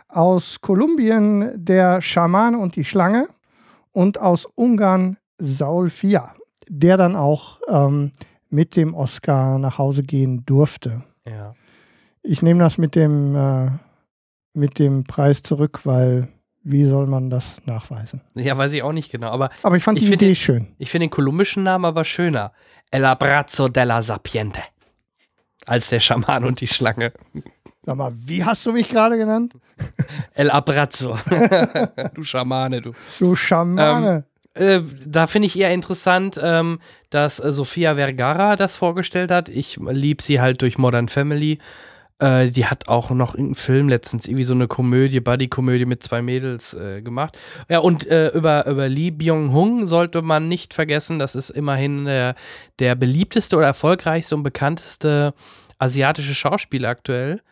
C: aus Kolumbien der Schaman und die Schlange und aus Ungarn Saul Fia, der dann auch ähm, mit dem Oscar nach Hause gehen durfte.
A: Ja.
C: Ich nehme das mit dem, äh, mit dem Preis zurück, weil wie soll man das nachweisen?
A: Ja, weiß ich auch nicht genau. Aber
C: Aber ich fand
A: Ich
C: die
A: finde-
C: Idee schön.
A: ich finde den kolumbischen Namen aber schöner. El Abrazzo della Sapiente. Als der Schaman und die Schlange.
C: Sag mal, wie hast du mich gerade genannt?
A: El Abrazzo. du Schamane, du.
C: Du Schamane.
A: Äh, da finde ich eher interessant, ähm, dass äh, Sofia Vergara das vorgestellt hat. Ich liebe sie halt durch Modern Family. Äh, die hat auch noch irgendeinen Film letztens, irgendwie so eine Komödie, Buddy-Komödie mit zwei Mädels äh, gemacht. Ja, und äh, über, über Lee Byung-hung sollte man nicht vergessen, das ist immerhin der beliebteste oder erfolgreichste und bekannteste asiatische Schauspieler aktuell,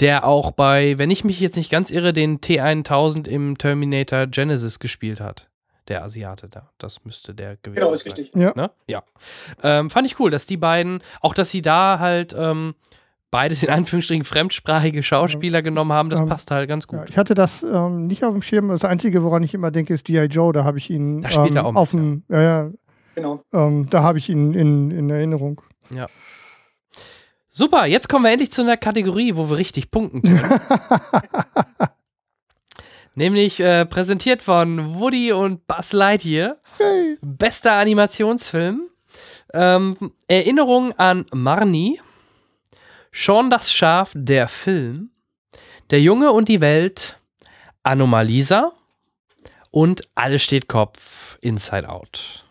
A: der auch bei, wenn ich mich jetzt nicht ganz irre, den T1000 im Terminator Genesis gespielt hat. Der Asiate da. Das müsste der gewesen
D: Genau, ist
A: sein.
D: richtig.
C: Ja.
A: Ne? Ja. Ähm, fand ich cool, dass die beiden, auch dass sie da halt ähm, beides in Anführungsstrichen fremdsprachige Schauspieler genommen haben, das
C: Ähm,
A: passt halt ganz gut.
C: Ja, ich hatte das ähm, nicht auf dem Schirm. Das Einzige, woran ich immer denke, ist G.I. Joe. Da habe ich ihn ähm,
A: er auch mit,
C: auf dem, ja, ja,
D: Genau.
C: ähm, da habe ich ihn in, in Erinnerung.
A: Super, jetzt kommen wir endlich zu einer Kategorie, wo wir richtig punkten können. Nämlich äh, präsentiert von Woody und Buzz Lightyear.
C: Hey.
A: Bester Animationsfilm. Ähm, Erinnerung an Marnie. Sean das Schaf, der Film. Der Junge und die Welt. Anomalisa. Und Alles steht Kopf. Inside Out.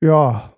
C: Ja,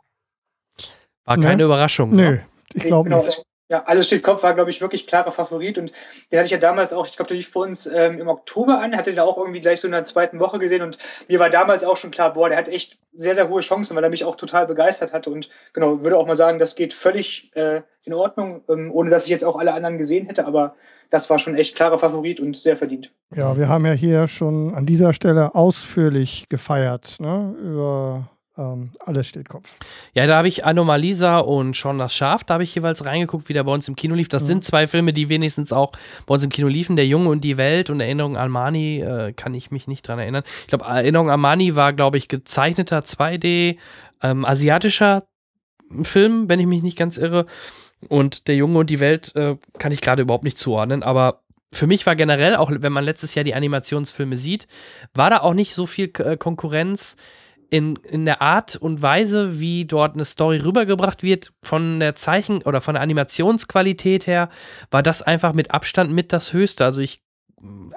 A: War
C: Ne?
A: keine Überraschung.
C: nö,
A: ne?
C: Ich glaube
D: genau,
C: nicht.
D: Ja, alles steht Kopf war, glaube ich, wirklich klarer Favorit und den hatte ich ja damals auch, ich glaube, der lief bei uns ähm, im Oktober an, hatte den auch irgendwie gleich so in der zweiten Woche gesehen und mir war damals auch schon klar, boah, der hat echt sehr, sehr hohe Chancen, weil er mich auch total begeistert hatte und genau, würde auch mal sagen, das geht völlig äh, in Ordnung, ähm, ohne dass ich jetzt auch alle anderen gesehen hätte, aber das war schon echt klarer Favorit und sehr verdient.
C: Ja, wir haben ja hier schon an dieser Stelle ausführlich gefeiert, ne? Über ähm, alles steht Kopf.
A: Ja, da habe ich Anomalisa und Schon das Schaf, da habe ich jeweils reingeguckt, wie der bei uns im Kino lief. Das
C: Mhm.
A: sind zwei Filme, die wenigstens auch bei uns im Kino liefen. Der Junge und die Welt und Erinnerung an Mani äh, kann ich mich nicht dran erinnern. Ich glaube, Erinnerung an Mani war, glaube ich, gezeichneter 2D ähm, asiatischer Film, wenn ich mich nicht ganz irre. Und der Junge und die Welt äh, kann ich gerade überhaupt nicht zuordnen, aber für mich war generell, auch wenn man letztes Jahr die Animationsfilme sieht, war da auch nicht so viel äh, Konkurrenz in, in der Art und Weise, wie dort eine Story rübergebracht wird, von der Zeichen- oder von der Animationsqualität her, war das einfach mit Abstand mit das Höchste. Also ich,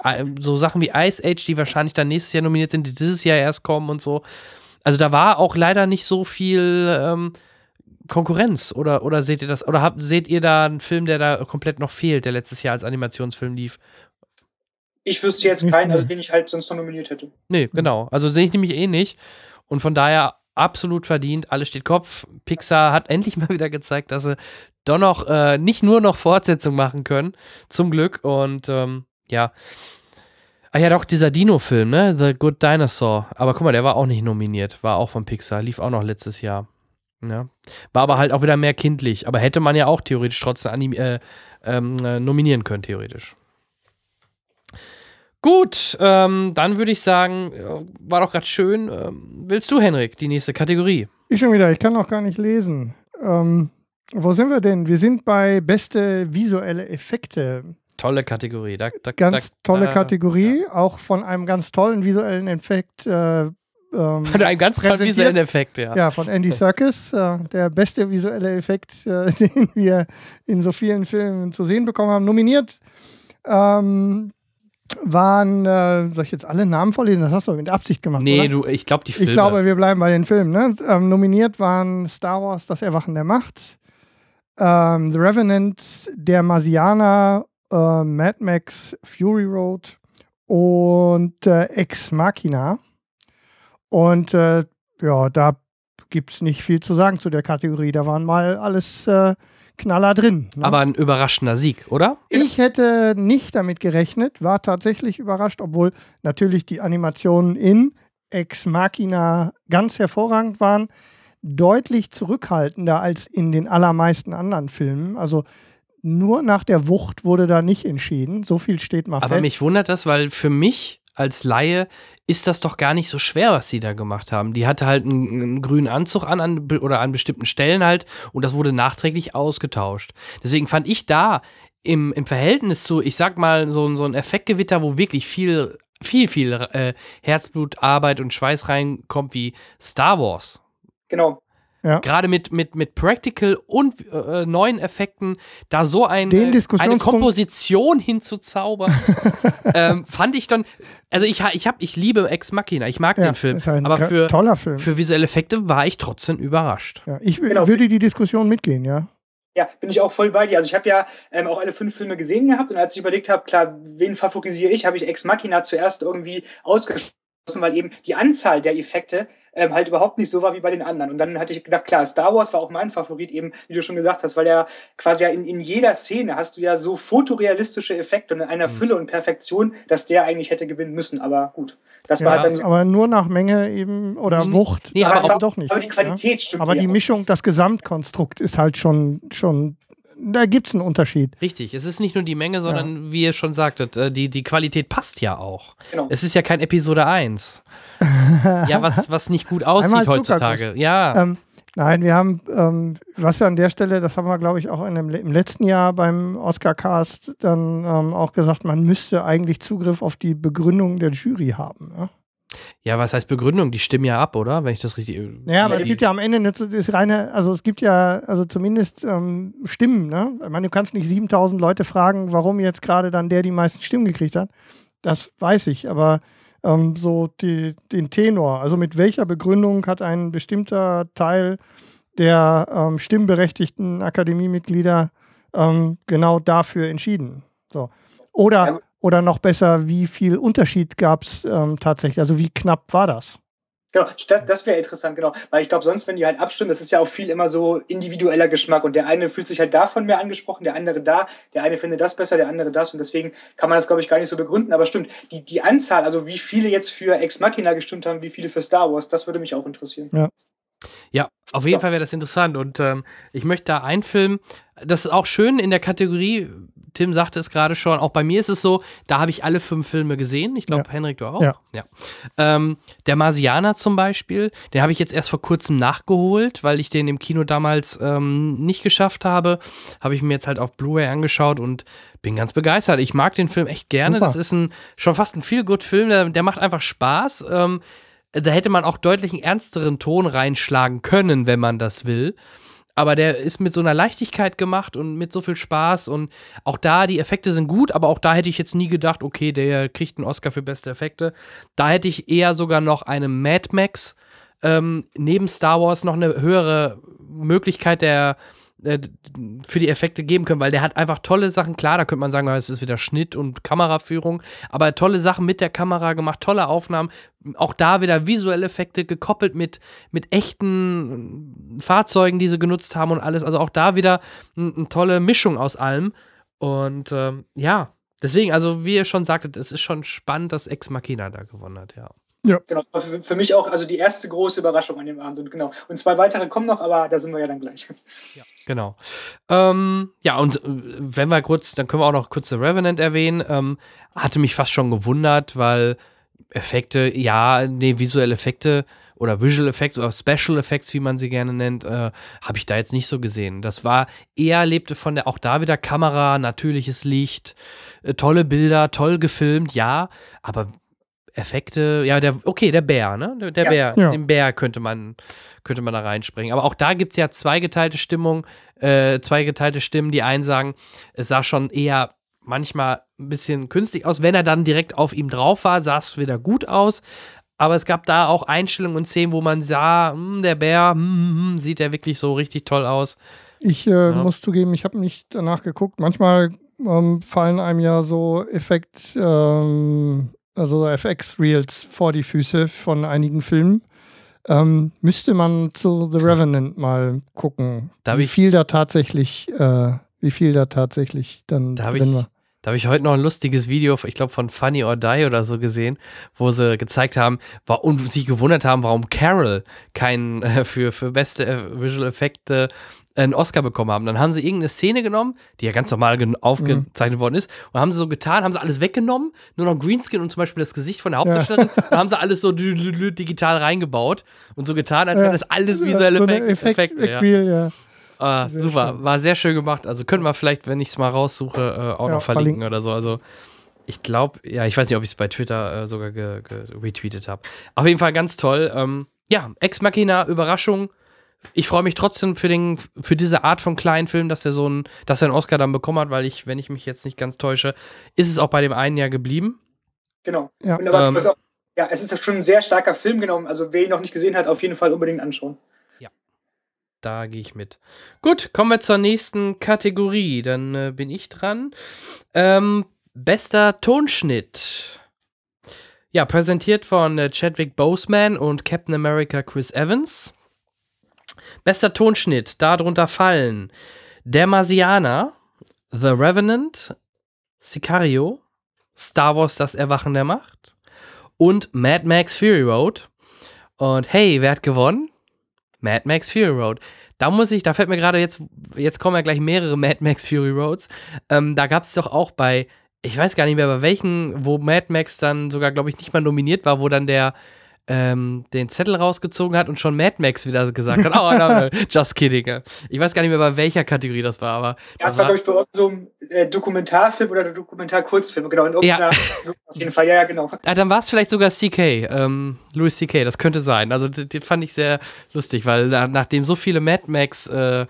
A: äh, so Sachen wie Ice Age, die wahrscheinlich dann nächstes Jahr nominiert sind, die dieses Jahr erst kommen und so. Also da war auch leider nicht so viel ähm, Konkurrenz oder, oder seht ihr das, oder habt, seht ihr da einen Film, der da komplett noch fehlt, der letztes Jahr als Animationsfilm lief?
D: Ich wüsste jetzt keinen, also den ich halt sonst noch nominiert hätte.
A: Nee, genau. Also sehe ich nämlich eh nicht. Und von daher absolut verdient. Alles steht Kopf. Pixar hat endlich mal wieder gezeigt, dass sie doch noch äh, nicht nur noch Fortsetzung machen können. Zum Glück. Und ähm, ja. Ah ja, doch, dieser Dino-Film, ne? The Good Dinosaur. Aber guck mal, der war auch nicht nominiert. War auch von Pixar. Lief auch noch letztes Jahr. Ja. War aber halt auch wieder mehr kindlich. Aber hätte man ja auch theoretisch trotzdem äh, ähm, äh, nominieren können, theoretisch. Gut, ähm, dann würde ich sagen, war doch gerade schön. Ähm, willst du, Henrik, die nächste Kategorie?
C: Ich schon wieder, ich kann noch gar nicht lesen. Ähm, wo sind wir denn? Wir sind bei beste visuelle Effekte.
A: Tolle Kategorie. Da, da,
C: Ganz
A: da,
C: tolle Kategorie, auch von einem ganz tollen visuellen Effekt. Äh, ähm,
A: Mit einem ganz tollen visuellen Effekt, ja.
C: Ja, von Andy Serkis, äh, der beste visuelle Effekt, äh, den wir in so vielen Filmen zu sehen bekommen haben. Nominiert ähm, waren, äh, soll ich jetzt alle Namen vorlesen? Das hast du mit Absicht gemacht,
A: Nee,
C: oder?
A: du, ich glaube, die Filme.
C: Ich glaube, wir bleiben bei den Filmen. Ne? Ähm, nominiert waren Star Wars, Das Erwachen der Macht, ähm, The Revenant, Der Marsianer, äh, Mad Max, Fury Road und äh, Ex Machina. Und äh, ja, da gibt es nicht viel zu sagen zu der Kategorie. Da waren mal alles äh, Knaller drin. Ne?
A: aber ein überraschender Sieg, oder?
C: Ich hätte nicht damit gerechnet, war tatsächlich überrascht, obwohl natürlich die Animationen in Ex Machina ganz hervorragend waren, deutlich zurückhaltender als in den allermeisten anderen Filmen. Also nur nach der Wucht wurde da nicht entschieden. So viel steht mal
A: Aber
C: fest.
A: mich wundert das, weil für mich als Laie ist das doch gar nicht so schwer, was sie da gemacht haben. Die hatte halt einen, einen grünen Anzug an, an oder an bestimmten Stellen halt und das wurde nachträglich ausgetauscht. Deswegen fand ich da im, im Verhältnis zu, ich sag mal, so, ein- so ein Effektgewitter, wo wirklich viel, viel, viel äh, Herzblut, Arbeit und Schweiß reinkommt wie Star Wars.
D: Genau.
C: Ja.
A: Gerade mit, mit, mit Practical und äh, neuen Effekten, da so ein,
C: Den
A: äh, eine Komposition hinzuzaubern, ähm, fand ich dann, also ich, ha- ich, hab, ich liebe Ex Machina, ich mag
C: Ja,
A: den Film,
C: ist ein
A: aber für,
C: toller Film.
A: für visuelle Effekte war ich trotzdem überrascht.
C: ja, ich
D: Genau.
C: würde die Diskussion mitgehen, ja.
D: Ja, bin ich auch voll bei dir. Also ich habe ja ähm, auch alle fünf Filme gesehen gehabt und als ich überlegt habe, klar, wen favorisiere ich, habe ich Ex Machina zuerst irgendwie ausgeschlossen, weil eben die Anzahl der Effekte ähm, halt überhaupt nicht so war wie bei den anderen. Und dann hatte ich gedacht, klar, Star Wars war auch mein Favorit, eben, wie du schon gesagt hast, weil ja quasi ja in, in jeder Szene hast du ja so fotorealistische Effekte und in einer Fülle und Perfektion, dass der eigentlich hätte gewinnen müssen. Aber gut, das war
C: ja
D: halt dann so.
C: aber nur nach Menge eben oder
A: Mhm.
C: Wucht.
A: Nee,
C: aber
A: aber
C: auch doch nicht.
D: aber die Qualität
C: ja.
D: stimmt
C: Aber
D: ja
C: die. Mischung, das Gesamtkonstrukt ist halt schon, schon da gibt es einen Unterschied.
A: Richtig, es ist nicht nur die Menge, sondern wie ihr schon sagtet, äh, die, die Qualität passt ja auch.
D: Genau.
A: Es ist ja kein Episode 1. ja, was, was nicht gut aussieht heutzutage. Ja.
C: Ähm, nein, wir haben, ähm, was ja an der Stelle, das haben wir, glaube ich, auch in dem, im letzten Jahr beim Oscar-Cast dann ähm, auch gesagt, man müsste eigentlich Zugriff auf die Begründung der Jury haben. Ja?
A: Ja, was heißt Begründung? Die stimmen ja ab, oder? Wenn ich das richtig.
C: Naja, aber
A: die,
C: es gibt ja am Ende eine, das reine, also es gibt ja, also zumindest ähm, Stimmen, ne? Ich meine, du kannst nicht 7000 Leute fragen, warum jetzt gerade dann der die meisten Stimmen gekriegt hat. Das weiß ich, aber ähm, so die, den Tenor, also mit welcher Begründung hat ein bestimmter Teil der ähm, stimmberechtigten Akademiemitglieder ähm, genau dafür entschieden. So. Oder,
D: Ja.
C: Oder noch besser, wie viel Unterschied gab es ähm, tatsächlich? Also wie knapp war das?
D: Genau, das, das wäre interessant, genau. Weil ich glaube, sonst, wenn die halt abstimmen, das ist ja auch viel immer so individueller Geschmack. Und der eine fühlt sich halt davon mehr angesprochen, der andere da, der eine findet das besser, der andere das. Und deswegen kann man das, glaube ich, gar nicht so begründen. Aber stimmt, die, die Anzahl, also wie viele jetzt für Ex Machina gestimmt haben, wie viele für Star Wars, das würde mich auch interessieren.
A: Ja, auf jeden
D: Ja.
A: Fall wäre das interessant. Und ähm, ich möchte da einen Film, das ist auch schön in der Kategorie, Tim sagte es gerade schon, auch bei mir ist es so, da habe ich alle fünf Filme gesehen. Ich glaube,
C: Ja.
A: Henrik, du auch?
C: Ja.
A: Ähm, der Marsianer zum Beispiel, den habe ich jetzt erst vor kurzem nachgeholt, weil ich den im Kino damals ähm, nicht geschafft habe. Habe ich mir jetzt halt auf Blu-ray angeschaut und bin ganz begeistert. Ich mag den Film echt gerne.
C: Super.
A: Das ist ein schon fast ein Feel-Good-Film, der, der macht einfach Spaß. Ähm, da hätte man auch deutlich einen ernsteren Ton reinschlagen können, wenn man das will. Aber der ist mit so einer Leichtigkeit gemacht und mit so viel Spaß und auch da, die Effekte sind gut, aber auch da hätte ich jetzt nie gedacht, okay, der kriegt einen Oscar für beste Effekte. Da hätte ich eher sogar noch einem Mad Max ähm, neben Star Wars noch eine höhere Möglichkeit der äh, für die Effekte geben können, weil der hat einfach tolle Sachen. Klar, da könnte man sagen, es ist wieder Schnitt und Kameraführung, aber tolle Sachen mit der Kamera gemacht, tolle Aufnahmen. Auch da wieder visuelle Effekte gekoppelt mit, mit echten Fahrzeugen, die sie genutzt haben und alles. Also auch da wieder eine tolle Mischung aus allem. Und ähm, ja, deswegen, also wie ihr schon sagtet, es ist schon spannend, dass Ex Machina da gewonnen hat, ja.
D: Genau, war für, für mich auch also die erste große Überraschung an dem Abend. Und genau. Und zwei weitere kommen noch, aber da sind wir ja dann gleich.
A: Genau. Ähm, ja, und äh, wenn wir kurz, dann können wir auch noch kurz The Revenant erwähnen. Ähm, hatte mich fast schon gewundert, weil Effekte, ja, nee, visuelle Effekte oder Visual Effects oder Special Effects, wie man sie gerne nennt, äh, habe ich da jetzt nicht so gesehen. Das war eher lebte von der, auch da wieder Kamera, natürliches Licht, äh, tolle Bilder, toll gefilmt, ja, aber Effekte, ja, der, okay, der Bär, ne? Der, der
D: Ja.
A: Bär,
C: Ja.
A: den Bär könnte man, könnte man da reinspringen. Aber auch da gibt es ja zweigeteilte Stimmung, äh, zweigeteilte Stimmen, die einen sagen, es sah schon eher manchmal ein bisschen künstlich aus. Wenn er dann direkt auf ihm drauf war, sah es wieder gut aus. Aber es gab da auch Einstellungen und Szenen, wo man sah, hm, der Bär, hm, hm, hm, sieht der wirklich so richtig toll aus.
C: Ich äh, muss zugeben, ich habe nicht danach geguckt. Manchmal ähm, fallen einem ja so Effekt, ähm, also FX-Reels vor die Füße von einigen Filmen. Ähm, müsste man zu The Revenant mal gucken,
A: Da
C: wie viel da tatsächlich, äh, wie viel da tatsächlich dann
A: Da habe
C: drin
A: ich,
C: war.
A: da hab ich heute noch ein lustiges Video, ich glaube von Funny or Die oder so gesehen, wo sie gezeigt haben wa- und sich gewundert haben, warum Carol keinen äh, für, für beste äh, Visual Effekte einen Oscar bekommen haben. Dann haben sie irgendeine Szene genommen, die ja ganz normal aufgezeichnet worden ist, und haben sie so getan, haben sie alles weggenommen, nur noch Greenscreen und zum Beispiel das Gesicht von der Hauptdarstellerin, und haben sie alles so digital reingebaut und so getan, als wären das alles visuelle
C: so eine
A: Effekte.
C: Effekt,
A: Effekte ja.
C: Ja.
A: Ah, super,
C: schön.
A: war sehr schön gemacht. Also können wir vielleicht, wenn ich es mal raussuche, äh, auch
C: Ja,
A: noch verlinken,
C: verlinken.
A: oder so. Also ich glaube, ja, ich weiß nicht, ob ich es bei Twitter äh, sogar retweetet habe. Auf jeden Fall ganz toll. Ähm, ja, Ex Machina, Überraschung. Ich freue mich trotzdem für, den, für diese Art von kleinen Film, dass er so ein, dass er einen Oscar dann bekommen hat, weil ich, wenn ich mich jetzt nicht ganz täusche, ist es auch bei dem einen Jahr geblieben.
D: Genau.
C: Ja.
D: Und aber
A: Ähm,
D: auf, ja, es ist schon ein sehr starker Film genommen. Also wer ihn noch nicht gesehen hat, auf jeden Fall unbedingt anschauen.
A: Da gehe ich mit. Gut, kommen wir zur nächsten Kategorie. Dann äh, bin ich dran. Ähm, bester Tonschnitt. Ja, präsentiert von äh, Chadwick Boseman und Captain America Chris Evans. Bester Tonschnitt. Darunter fallen Der Marsianer, The Revenant, Sicario, Star Wars Das Erwachen der Macht und Mad Max Fury Road. Und hey, wer hat gewonnen? Mad Max Fury Road. Da muss ich, da fällt mir gerade jetzt, jetzt kommen ja gleich mehrere Mad Max Fury Roads. Ähm, da gab es doch auch bei, ich weiß gar nicht mehr bei welchen, wo Mad Max dann sogar, glaube ich, nicht mal nominiert war, wo dann der ähm, den Zettel rausgezogen hat und schon Mad Max wieder gesagt hat, oh, no, just kidding. Ich weiß gar nicht mehr, bei welcher Kategorie das war, aber
D: Das war, glaube ich, bei so einem äh, Dokumentarfilm oder Dokumentar-Kurzfilm. Genau, in irgendeiner, auf jeden Fall. Ja, ja, genau.
A: Ah, dann war es vielleicht sogar CK, ähm, Louis CK, das könnte sein. Also den, fand ich sehr lustig, weil nachdem so viele Mad Max äh,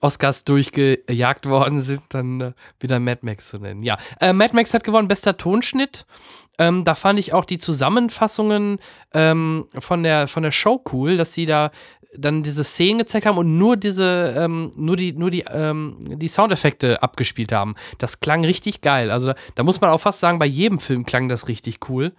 A: Oscars durchgejagt worden sind, dann äh, wieder Mad Max zu nennen. Ja, äh, Mad Max hat gewonnen, bester Tonschnitt. Ähm, da fand ich auch die Zusammenfassungen ähm, von, der, von der Show cool, dass sie da dann diese Szenen gezeigt haben und nur diese, ähm, nur die, nur die, ähm, die Soundeffekte abgespielt haben. Das klang richtig geil. Also da, da muss man auch fast sagen, bei jedem Film klang das richtig cool.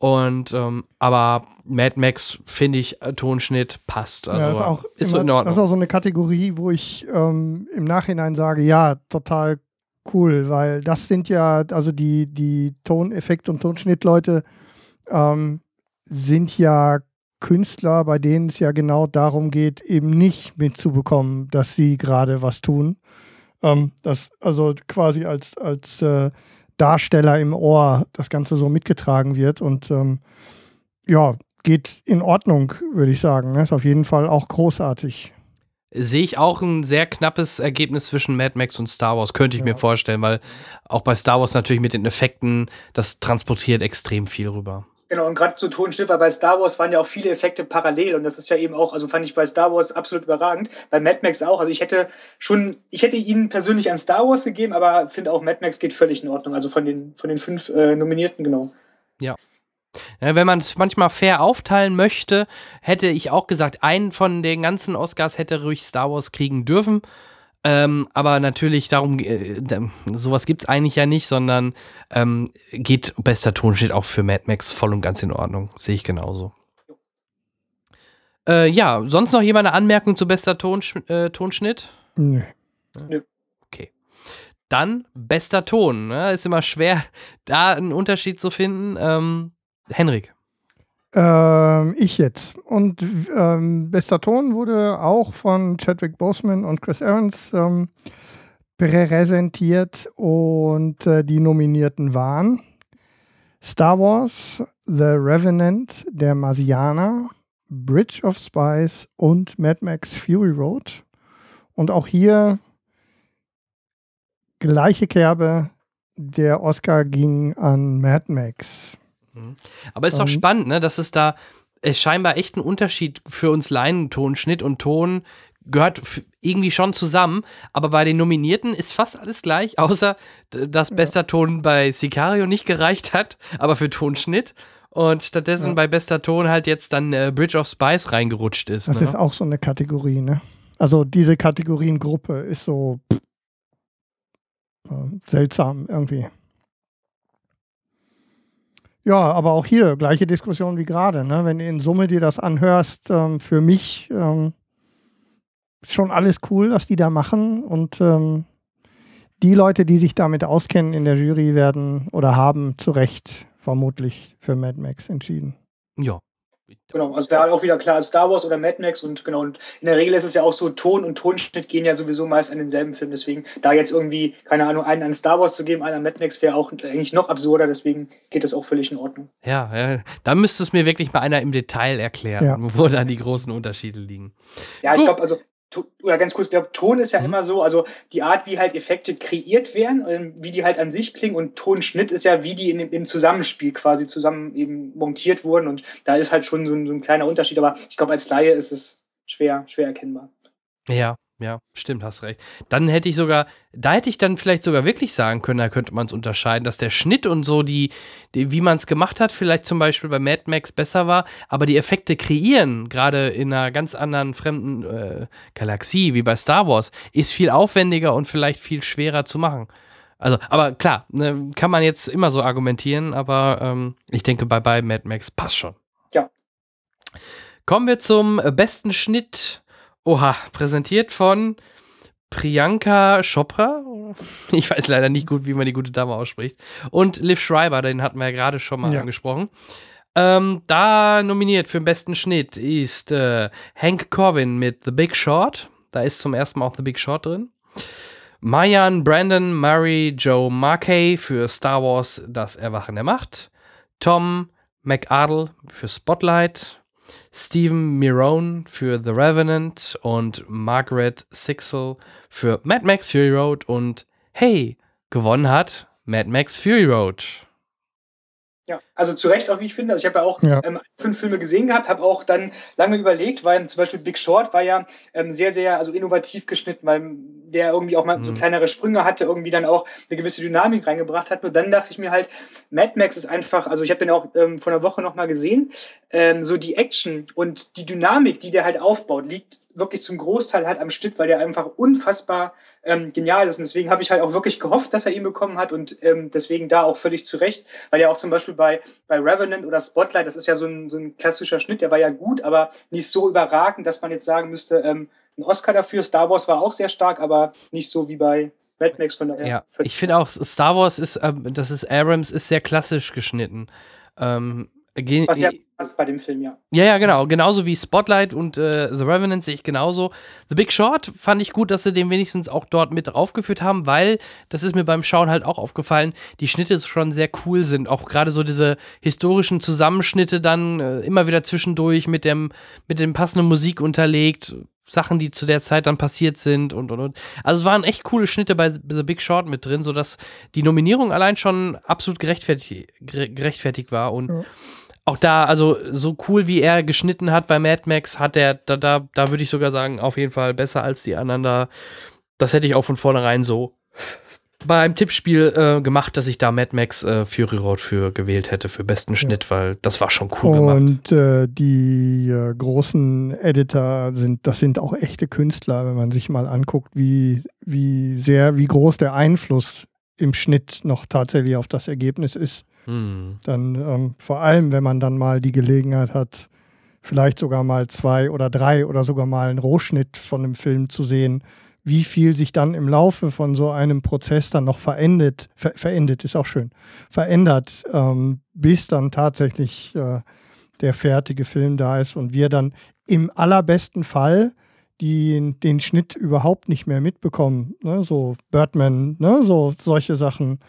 A: Und ähm, aber Mad Max finde ich äh, Tonschnitt passt. Also
C: ja, das ist auch,
A: ist so
C: immer,
A: in
C: das
A: Ordnung.
C: ist auch so eine Kategorie, wo ich ähm, im Nachhinein sage, ja, total cool, weil das sind ja, also die, die Toneffekt- und Tonschnittleute ähm, sind ja Künstler, bei denen es ja genau darum geht, eben nicht mitzubekommen, dass sie gerade was tun. Ähm, das also quasi als, als äh, Darsteller im Ohr das Ganze so mitgetragen wird und ähm, ja, geht in Ordnung, würde ich sagen. ne? Ist auf jeden Fall auch großartig.
A: Sehe ich auch ein sehr knappes Ergebnis zwischen Mad Max und Star Wars, könnte ich mir vorstellen, weil auch bei Star Wars natürlich mit den Effekten, das transportiert extrem viel rüber.
D: Genau, und gerade zu Tonschnitt, weil bei Star Wars waren ja auch viele Effekte parallel und das ist ja eben auch, also fand ich bei Star Wars absolut überragend. Bei Mad Max auch. Also ich hätte schon, ich hätte ihn persönlich an Star Wars gegeben, aber finde auch Mad Max geht völlig in Ordnung. Also von den, von den fünf äh, Nominierten, genau.
A: Ja. Ja, wenn man es manchmal fair aufteilen möchte, hätte ich auch gesagt, einen von den ganzen Oscars hätte ruhig Star Wars kriegen dürfen. Ähm, aber natürlich darum, äh, sowas gibt es eigentlich ja nicht, sondern ähm, geht bester Tonschnitt auch für Mad Max voll und ganz in Ordnung. Sehe ich genauso. Äh, ja, sonst noch jemand eine Anmerkung zu bester Tonsch äh, Tonschnitt?
C: Nö.
A: Okay. Dann bester Ton. Ne? Ist immer schwer, da einen Unterschied zu finden. Ähm, Henrik.
C: Ähm, ich jetzt. Und ähm, bester Ton wurde auch von Chadwick Boseman und Chris Evans ähm, präsentiert und äh, die Nominierten waren Star Wars, The Revenant, Der Marsianer, Bridge of Spies und Mad Max Fury Road. Und auch hier gleiche Kerbe. Der Oscar ging an Mad Max.
A: Mhm. Aber ist doch
C: Ähm.
A: spannend, ne, dass es da äh, scheinbar echt ein Unterschied für uns Laien, Ton, Schnitt und Ton gehört irgendwie schon zusammen. Aber bei den Nominierten ist fast alles gleich, außer dass bester Ton bei Sicario nicht gereicht hat, aber für Tonschnitt. Und stattdessen
C: Ja.
A: bei bester Ton halt jetzt dann äh, Bridge of Spies reingerutscht ist.
C: Das
A: ne?
C: ist auch so eine Kategorie, ne? Also diese Kategoriengruppe ist so pff, äh, seltsam irgendwie. Ja, aber auch hier gleiche Diskussion wie gerade, ne? Wenn du in Summe dir das anhörst, ähm, für mich ähm, ist schon alles cool, was die da machen und ähm, die Leute, die sich damit auskennen in der Jury, werden oder haben zu Recht vermutlich für Mad Max entschieden.
A: ja.
D: Genau, also wäre halt auch wieder klar, Star Wars oder Mad Max und genau, und in der Regel ist es ja auch so, Ton und Tonschnitt gehen ja sowieso meist an denselben Film, deswegen da jetzt irgendwie, keine Ahnung, einen an Star Wars zu geben, einen an Mad Max wäre auch eigentlich noch absurder, deswegen geht das auch völlig in Ordnung.
A: Ja, ja, da müsste es mir wirklich mal einer im Detail erklären,
C: Ja.
A: wo da die großen Unterschiede liegen.
D: Ja, ich glaube, also, oder ganz kurz, ich glaube, Ton ist ja
A: Mhm.
D: immer so, also die Art, wie halt Effekte kreiert werden, ähm, wie die halt an sich klingen und Tonschnitt ist ja, wie die in, im Zusammenspiel quasi zusammen eben montiert wurden und da ist halt schon so ein, so ein kleiner Unterschied, aber ich glaube, als Laie ist es schwer, schwer erkennbar.
A: Ja, ja, stimmt, hast recht. Dann hätte ich sogar, da hätte ich dann vielleicht sogar wirklich sagen können, da könnte man es unterscheiden, dass der Schnitt und so, die, die wie man es gemacht hat, vielleicht zum Beispiel bei Mad Max besser war, aber die Effekte kreieren, gerade in einer ganz anderen fremden äh, Galaxie wie bei Star Wars, ist viel aufwendiger und vielleicht viel schwerer zu machen. Also, aber klar, ne, kann man jetzt immer so argumentieren, aber ähm, ich denke, bei, bei Mad Max passt schon.
D: Ja.
A: Kommen wir zum äh, besten Schnitt. Oha, präsentiert von Priyanka Chopra. Ich weiß leider nicht gut, wie man die gute Dame ausspricht. Und Liv Schreiber, den hatten wir ja gerade schon mal
C: Ja.
A: angesprochen. Ähm, da nominiert für den besten Schnitt ist äh, Hank Corvin mit The Big Short. Da ist zum ersten Mal auch The Big Short drin. Mayan Brandon Murray Joe Markey für Star Wars Das Erwachen der Macht. Tom McArdle für Spotlight. Stephen Mirone für The Revenant und Margaret Sixel für Mad Max Fury Road und hey, gewonnen hat Mad Max Fury Road.
D: Ja, also zu Recht auch, wie ich finde. Also ich habe ja auch
C: Ja.
D: Ähm, fünf Filme gesehen gehabt, habe auch dann lange überlegt, weil zum Beispiel Big Short war ja ähm, sehr, sehr also innovativ geschnitten, weil der irgendwie auch mal so
A: Mhm.
D: kleinere Sprünge hatte, irgendwie dann auch eine gewisse Dynamik reingebracht hat. Nur dann dachte ich mir halt, Mad Max ist einfach, also ich habe den auch ähm, vor einer Woche nochmal gesehen, ähm, so die Action und die Dynamik, die der halt aufbaut, liegt wirklich zum Großteil halt am Schnitt, weil der einfach unfassbar ähm, genial ist. Und deswegen habe ich halt auch wirklich gehofft, dass er ihn bekommen hat und ähm, deswegen da auch völlig zu Recht, weil er auch zum Beispiel bei, bei Revenant oder Spotlight, das ist ja so ein, so ein klassischer Schnitt, der war ja gut, aber nicht so überragend, dass man jetzt sagen müsste, ähm, ein Oscar dafür. Star Wars war auch sehr stark, aber nicht so wie bei Mad Max von daher.
A: Ja, ich finde auch, Star Wars ist, ähm, das ist Abrams, ist sehr klassisch geschnitten. Ähm,
D: was ja passt bei dem Film, ja.
A: Ja, ja, genau. Genauso wie Spotlight und äh, The Revenant sehe ich genauso. The Big Short fand ich gut, dass sie den wenigstens auch dort mit draufgeführt haben, weil, das ist mir beim Schauen halt auch aufgefallen, die Schnitte schon sehr cool sind. Auch gerade so diese historischen Zusammenschnitte dann äh, immer wieder zwischendurch mit dem, mit dem passenden Musik unterlegt. Sachen, die zu der Zeit dann passiert sind und und und. Also es waren echt coole Schnitte bei The Big Short mit drin, sodass die Nominierung allein schon absolut gerechtfertigt, gere- gerechtfertigt war und
C: Ja.
A: auch da, also so cool wie er geschnitten hat bei Mad Max, hat er, da, da, da würde ich sogar sagen, auf jeden Fall besser als die anderen da. Das hätte ich auch von vornherein so beim Tippspiel äh, gemacht, dass ich da Mad Max äh, Fury Road für gewählt hätte, für besten Schnitt, weil das war schon cool gemacht.
C: Und äh, die äh, großen Editor sind, das sind auch echte Künstler, wenn man sich mal anguckt, wie, wie sehr, wie groß der Einfluss im Schnitt noch tatsächlich auf das Ergebnis ist.
A: Hm.
C: Dann ähm, vor allem, wenn man dann mal die Gelegenheit hat, vielleicht sogar mal zwei oder drei oder sogar mal einen Rohschnitt von einem Film zu sehen, wie viel sich dann im Laufe von so einem Prozess dann noch verendet, ver verendet ist auch schön, verändert, ähm, bis dann tatsächlich äh, der fertige Film da ist und wir dann im allerbesten Fall die, den Schnitt überhaupt nicht mehr mitbekommen. Ne? So Birdman, ne? so solche Sachen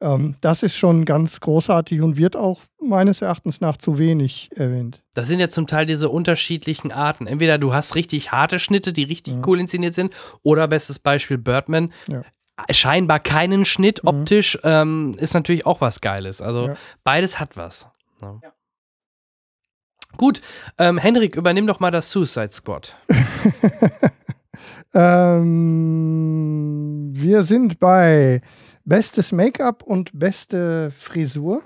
C: Ähm, das ist schon ganz großartig und wird auch meines Erachtens nach zu wenig erwähnt.
A: Das sind ja zum Teil diese unterschiedlichen Arten. Entweder du hast richtig harte Schnitte, die richtig
C: Ja.
A: cool inszeniert sind, oder bestes Beispiel Birdman.
C: Ja.
A: Scheinbar keinen Schnitt
C: Mhm.
A: optisch, ähm, ist natürlich auch was Geiles. Also
C: Ja.
A: beides hat was. Ja.
D: Ja.
A: Gut, ähm, Henrik, übernimm doch mal das Suicide Squad.
C: ähm, wir sind bei bestes Make-up und beste Frisur.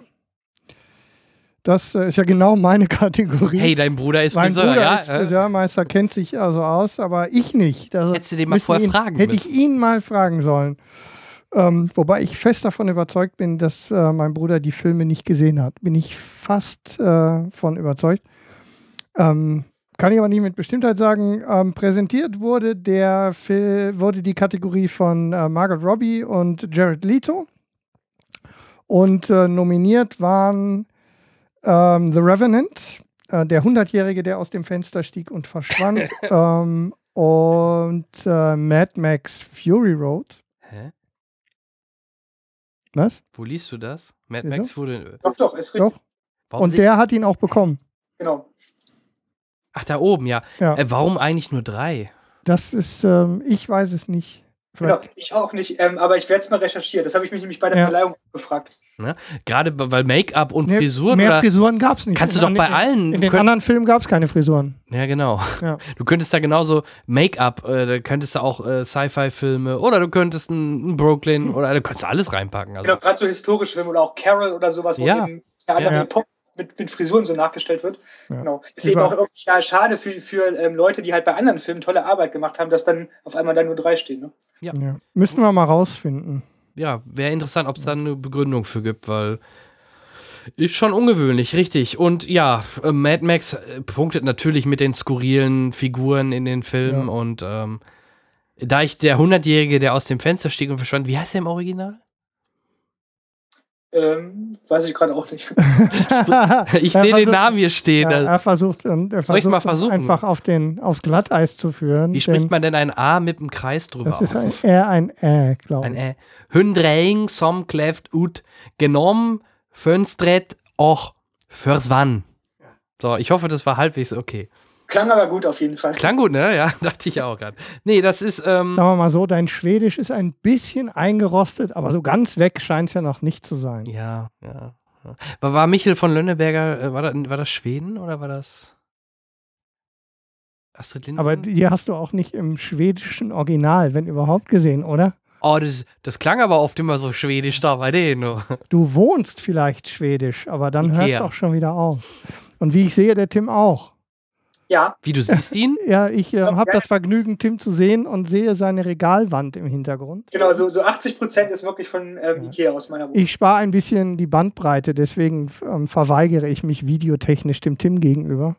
C: Das äh, ist ja genau meine Kategorie.
A: Hey, dein Bruder ist
C: mein
A: Friseur,
C: Bruder
A: ja?
C: ist Friseurmeister, kennt sich also aus, aber ich nicht. Also
A: Hättest du den mal vorher
C: ihn,
A: fragen
C: Hätte ich ihn mal fragen sollen. Ähm, wobei ich fest davon überzeugt bin, dass äh, mein Bruder die Filme nicht gesehen hat. Bin ich fast äh, von überzeugt. Ähm, kann ich aber nicht mit Bestimmtheit sagen. Ähm, präsentiert wurde, der Fil wurde die Kategorie von äh, Margot Robbie und Jared Leto. Und äh, nominiert waren ähm, The Revenant, äh, der Hundertjährige, der aus dem Fenster stieg und verschwand, ähm, und äh, Mad Max Fury Road.
A: Hä?
C: Was?
A: Wo liest du das? Mad? Max wurde.
D: Doch, doch, ist richtig.
C: Doch. Und der hat ihn auch bekommen.
D: Genau.
A: Ach, da oben, ja.
C: Ja.
A: Äh, warum eigentlich nur drei?
C: Das ist, ähm, ich weiß es nicht.
D: Genau, ich auch nicht, ähm, aber ich werde es mal recherchieren. Das habe ich mich nämlich bei der
C: Ja.
D: Verleihung gefragt.
A: Ne? Gerade weil Make-up und
C: Nee,
A: Frisuren
C: mehr
A: oder.
C: Frisuren gab es nicht.
A: Kannst du
C: In
A: doch bei
C: an-
A: allen-
C: In
A: du
C: den
A: könnt-
C: anderen Filmen gab es keine Frisuren.
A: Ja, genau.
C: Ja.
A: Du könntest da genauso Make-up, äh, da könntest du auch äh, Sci-Fi-Filme oder du könntest ein, ein Brooklyn oder du könntest alles reinpacken. Also.
D: Genau, gerade so historische Filme oder auch Carol oder sowas, wo
A: Ja.
D: eben der andere
C: Ja.
D: Pop mit, mit Frisuren so nachgestellt wird.
C: Ja.
D: Genau. Ist
C: Über-
D: eben auch irgendwie ja, schade für, für ähm, Leute, die halt bei anderen Filmen tolle Arbeit gemacht haben, dass dann auf einmal da nur drei stehen. Ne?
A: Ja.
C: Ja. Müssten wir mal rausfinden.
A: Ja, wäre interessant, ob es da eine Begründung für gibt, weil ist schon ungewöhnlich, richtig. Und ja, äh, Mad Max äh, punktet natürlich mit den skurrilen Figuren in den Filmen
C: Ja.
A: und ähm, da ich der Hundertjährige, der aus dem Fenster stieg und verschwand, wie heißt der im Original?
D: Ähm, weiß ich gerade auch nicht.
A: Ich sehe den
C: versucht-
A: Namen hier stehen.
C: Ja,
A: also-
C: er versucht, und er
A: Soll ich's
C: versucht
A: mal versuchen?
C: einfach auf den, aufs Glatteis zu führen.
A: wie spricht man denn ein A mit einem Kreis drüber
C: Das ist ein,
A: aus?
C: eher ein Ä, glaube
A: Ein
C: ich.
A: Ä. Hundreing som kleft ut genom fönstret och försvann. So, ich hoffe, das war halbwegs okay.
D: Klang aber gut auf jeden Fall.
A: Klang gut, ne? Ja, dachte ich auch gerade. Nee, das ist, ähm,
C: Sagen wir mal so, dein Schwedisch ist ein bisschen eingerostet, aber so ganz weg scheint es ja noch nicht zu sein.
A: ja, ja. ja. War, war Michel von Lönneberger, äh, war, das, war das Schweden oder war das Astrid Lindgren?
C: Aber die hast du auch nicht im schwedischen Original, wenn überhaupt, gesehen, oder?
A: oh, das, das klang aber oft immer so schwedisch da bei denen.
C: Du wohnst vielleicht schwedisch, aber dann hört es auch schon wieder auf. Und wie ich sehe, der Tim auch.
D: Ja,
A: Wie, du siehst ihn?
C: Ja, ich äh, habe das Vergnügen, Tim zu sehen und sehe seine Regalwand im Hintergrund.
D: genau, so, so 80 Prozent ist wirklich von ähm,
C: Ja.
D: Ikea aus meiner Wohnung.
C: Ich spare ein bisschen die Bandbreite, deswegen ähm, verweigere ich mich videotechnisch dem Tim gegenüber.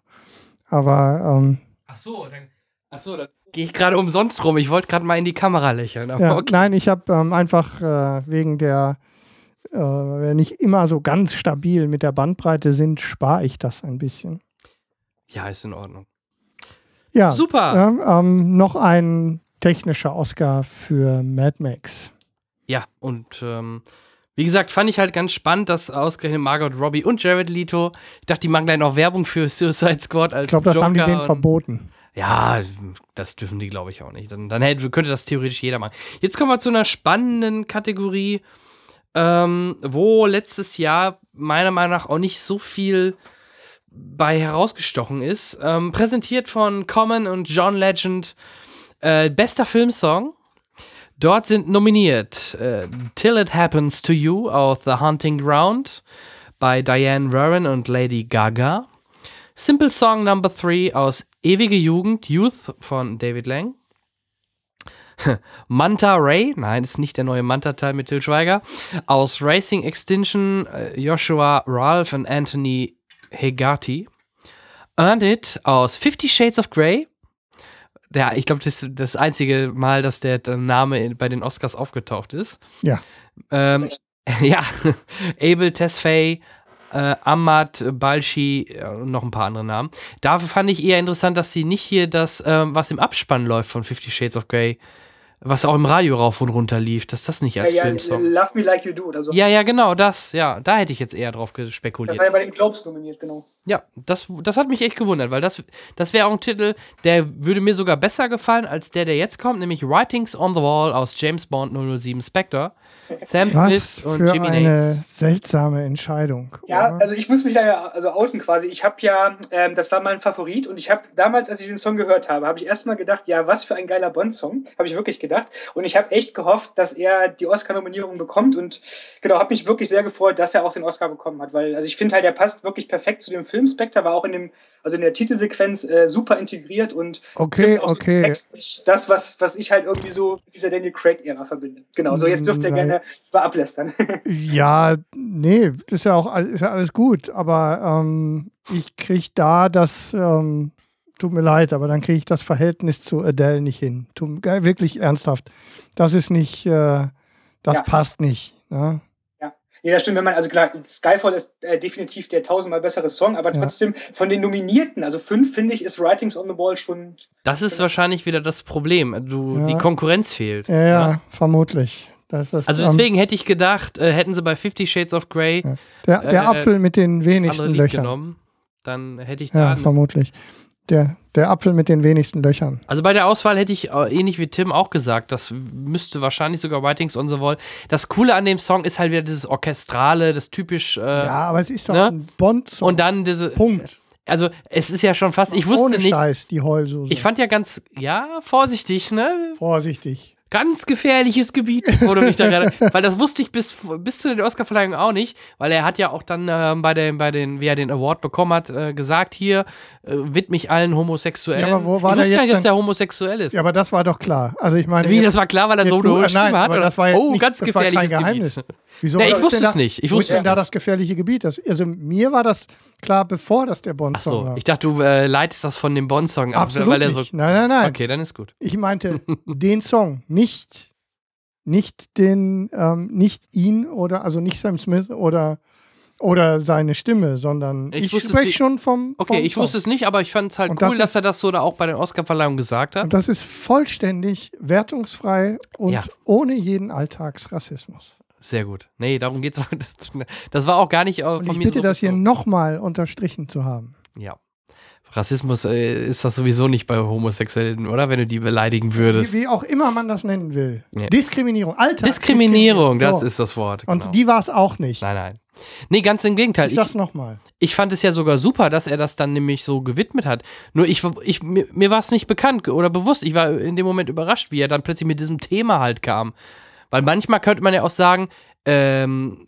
C: Aber ähm,
A: Ach so, dann, ach so, dann gehe ich gerade umsonst rum. Ich wollte gerade mal in die Kamera lächeln. Aber
C: ja,
A: okay.
C: nein, ich habe ähm, einfach äh, wegen der, äh, wir nicht immer so ganz stabil mit der Bandbreite sind, spare ich das ein bisschen.
A: Ja, ist in Ordnung.
C: Ja,
A: Super.
C: ja ähm, noch ein technischer Oscar für Mad Max.
A: Ja, und ähm, wie gesagt, fand ich halt ganz spannend, dass ausgerechnet Margot Robbie und Jared Leto, ich dachte, die machen gleich noch Werbung für Suicide Squad als
C: Ich glaube, das haben die
A: Joker
C: denen verboten.
A: Ja, das dürfen die, glaube ich, auch nicht. Dann, dann hätte, könnte das theoretisch jeder machen. Jetzt kommen wir zu einer spannenden Kategorie, ähm, wo letztes Jahr meiner Meinung nach auch nicht so viel bei herausgestochen ist. Ähm, präsentiert von Common und John Legend. Äh, bester Filmsong. Dort sind nominiert äh, Till It Happens to You aus The Hunting Ground bei Diane Warren und Lady Gaga. Simple Song Number 3 aus Ewige Jugend, Youth von David Lang. Manta Ray, nein, ist nicht der neue Manta-Teil mit Till Schweiger. Aus Racing Extinction, äh, Joshua Ralph und Anthony Hegati. Earned It aus Fifty Shades of Grey. Ja, ich glaube, das ist das einzige Mal, dass der Name bei den Oscars aufgetaucht ist.
C: Ja.
A: Ähm, ja, Abel Tesfaye, äh, Ahmad Balshi und noch ein paar andere Namen. Dafür fand ich eher interessant, dass sie nicht hier das, ähm, was im Abspann läuft von Fifty Shades of Grey, was auch im Radio rauf und runter lief, dass das nicht als
D: ja, ja,
A: Filmsong.
D: Love Me Like You Do oder so.
A: Ja, ja, genau, das, ja, da hätte ich jetzt eher drauf
D: Das
A: gespekuliert.
D: war ja bei den Globes nominiert, genau.
A: Ja, das, das hat mich echt gewundert, weil das, das wäre auch ein Titel, der würde mir sogar besser gefallen als der, der jetzt kommt, nämlich Writings on the Wall aus James Bond 007 Spectre. Sam
C: Was
A: Smith und
C: für
A: Jimmy
C: eine
A: Nates.
C: seltsame Entscheidung.
D: Ja,
C: oder?
D: also ich muss mich da ja also outen quasi. Ich habe ja, ähm, das war mein Favorit und ich habe damals, als ich den Song gehört habe, habe ich erstmal gedacht, ja, was für ein geiler Bond-Song, habe ich wirklich gedacht. Und ich habe echt gehofft, dass er die Oscar-Nominierung bekommt und genau, habe mich wirklich sehr gefreut, dass er auch den Oscar bekommen hat, weil also ich finde halt, er passt wirklich perfekt zu dem Film. Spectre war auch in dem, also in der Titelsequenz äh, super integriert und
C: Okay, okay.
D: textlich das, was, was ich halt irgendwie so mit dieser Daniel Craig-Ära verbinde. Genau, so jetzt dürft ihr
C: Nein.
D: gerne über ablästern.
C: Ja, nee, ist ja auch ist ja alles gut, aber ähm, ich kriege da das, ähm, tut mir leid, aber dann kriege ich das Verhältnis zu Adele nicht hin. Tut, mir- wirklich ernsthaft. Das ist nicht, äh, das
D: Ja.
C: passt nicht. Ne?
D: Ja, das stimmt, wenn man, also klar, Skyfall ist äh, definitiv der tausendmal bessere Song, aber
C: Ja.
D: trotzdem von den Nominierten, also fünf, finde ich, ist Writings on the Wall schon.
A: Das ist wahrscheinlich wieder das Problem. Du,
C: Ja.
A: Die Konkurrenz fehlt.
C: Ja, ja, vermutlich. Das ist,
A: Also
C: ähm,
A: deswegen hätte ich gedacht, äh, hätten sie bei Fifty Shades of Grey
C: der, der
A: äh,
C: Apfel mit den
A: das
C: wenigsten Löchern.
A: genommen, dann hätte ich da.
C: Ja, vermutlich. Der, der Apfel mit den wenigsten Löchern.
A: also bei der Auswahl hätte ich äh, ähnlich wie Tim auch gesagt, das müsste wahrscheinlich sogar Writings on the Wall. Das Coole an dem Song ist halt wieder dieses Orchestrale, das typisch. Äh,
C: ja, aber es ist doch
A: ne?
C: ein Bond-Song.
A: Und dann diese.
C: Punkt.
A: Also es ist ja schon fast. Ich wusste
C: Ohne
A: nicht.
C: Scheiß, die Heulsuse.
A: Ich fand ja ganz, ja, vorsichtig, ne?
C: Vorsichtig.
A: Ganz gefährliches Gebiet, wurde mich da gerade. Weil das wusste ich bis, bis zu den Oscarverleihungen auch nicht, weil er hat ja auch dann ähm, bei, den, bei den, wie er den Award bekommen hat, äh, gesagt, hier, äh, widme ich allen Homosexuellen.
C: Ja, aber wo war
A: ich wusste gar
C: jetzt
A: nicht, dass der homosexuell ist.
C: Ja, aber das war doch klar. Also ich meine,
A: Wie, das war klar, weil er so eine hohe
C: äh,
A: Stimme
C: nein,
A: hat?
C: aber
A: oder?
C: das war jetzt
A: oh,
C: nicht,
A: ganz
C: das war kein
A: gefährliches
C: Geheimnis.
A: Gebiet.
C: Wieso
A: Nee, ich wusste es
C: da-
A: nicht. Ich
C: wo ist
A: wusste
C: denn da
A: nicht.
C: das gefährliche Gebiet? Das, also mir war das klar, bevor das der Bond-Song
A: Achso,
C: war.
A: ich dachte, du äh, leitest das von dem Bond-Song ab,
C: Absolut
A: weil er so.
C: nicht. Nein, nein, nein.
A: Okay, dann ist gut.
C: Ich meinte den Song, nicht, nicht den, ähm, nicht ihn oder also nicht Sam Smith oder oder seine Stimme, sondern
A: Ich
C: ich,
A: wusste
C: spreche
A: nicht.
C: schon vom.
A: Okay,
C: vom
A: ich wusste es nicht, aber ich fand es halt
C: Und
A: cool,
C: das
A: dass
C: ist-
A: er das so da auch bei den Oscarverleihungen gesagt hat.
C: Und das ist vollständig wertungsfrei und
A: Ja.
C: ohne jeden Alltagsrassismus.
A: Sehr gut. Nee, darum geht's auch. Das, das war auch gar nicht äh,
C: Und ich bitte
A: so
C: das hier nochmal unterstrichen zu haben.
A: Ja. Rassismus äh, ist das sowieso nicht bei Homosexuellen, oder? Wenn du die beleidigen würdest.
C: Wie, wie auch immer man das nennen will.
A: Ja.
C: Diskriminierung, Alltagsdiskriminierung.
A: Diskriminierung, das
C: So.
A: ist das Wort. Genau.
C: Und die war es auch nicht.
A: nein, nein. Nee, ganz im Gegenteil.
C: ich
A: Ich,
C: sag's nochmal.
A: ich fand es ja sogar super, dass er das dann nämlich so gewidmet hat. Nur ich, ich mir, mir war es nicht bekannt oder bewusst. Ich war in dem Moment überrascht, wie er dann plötzlich mit diesem Thema halt kam. Weil manchmal könnte man ja auch sagen, ähm,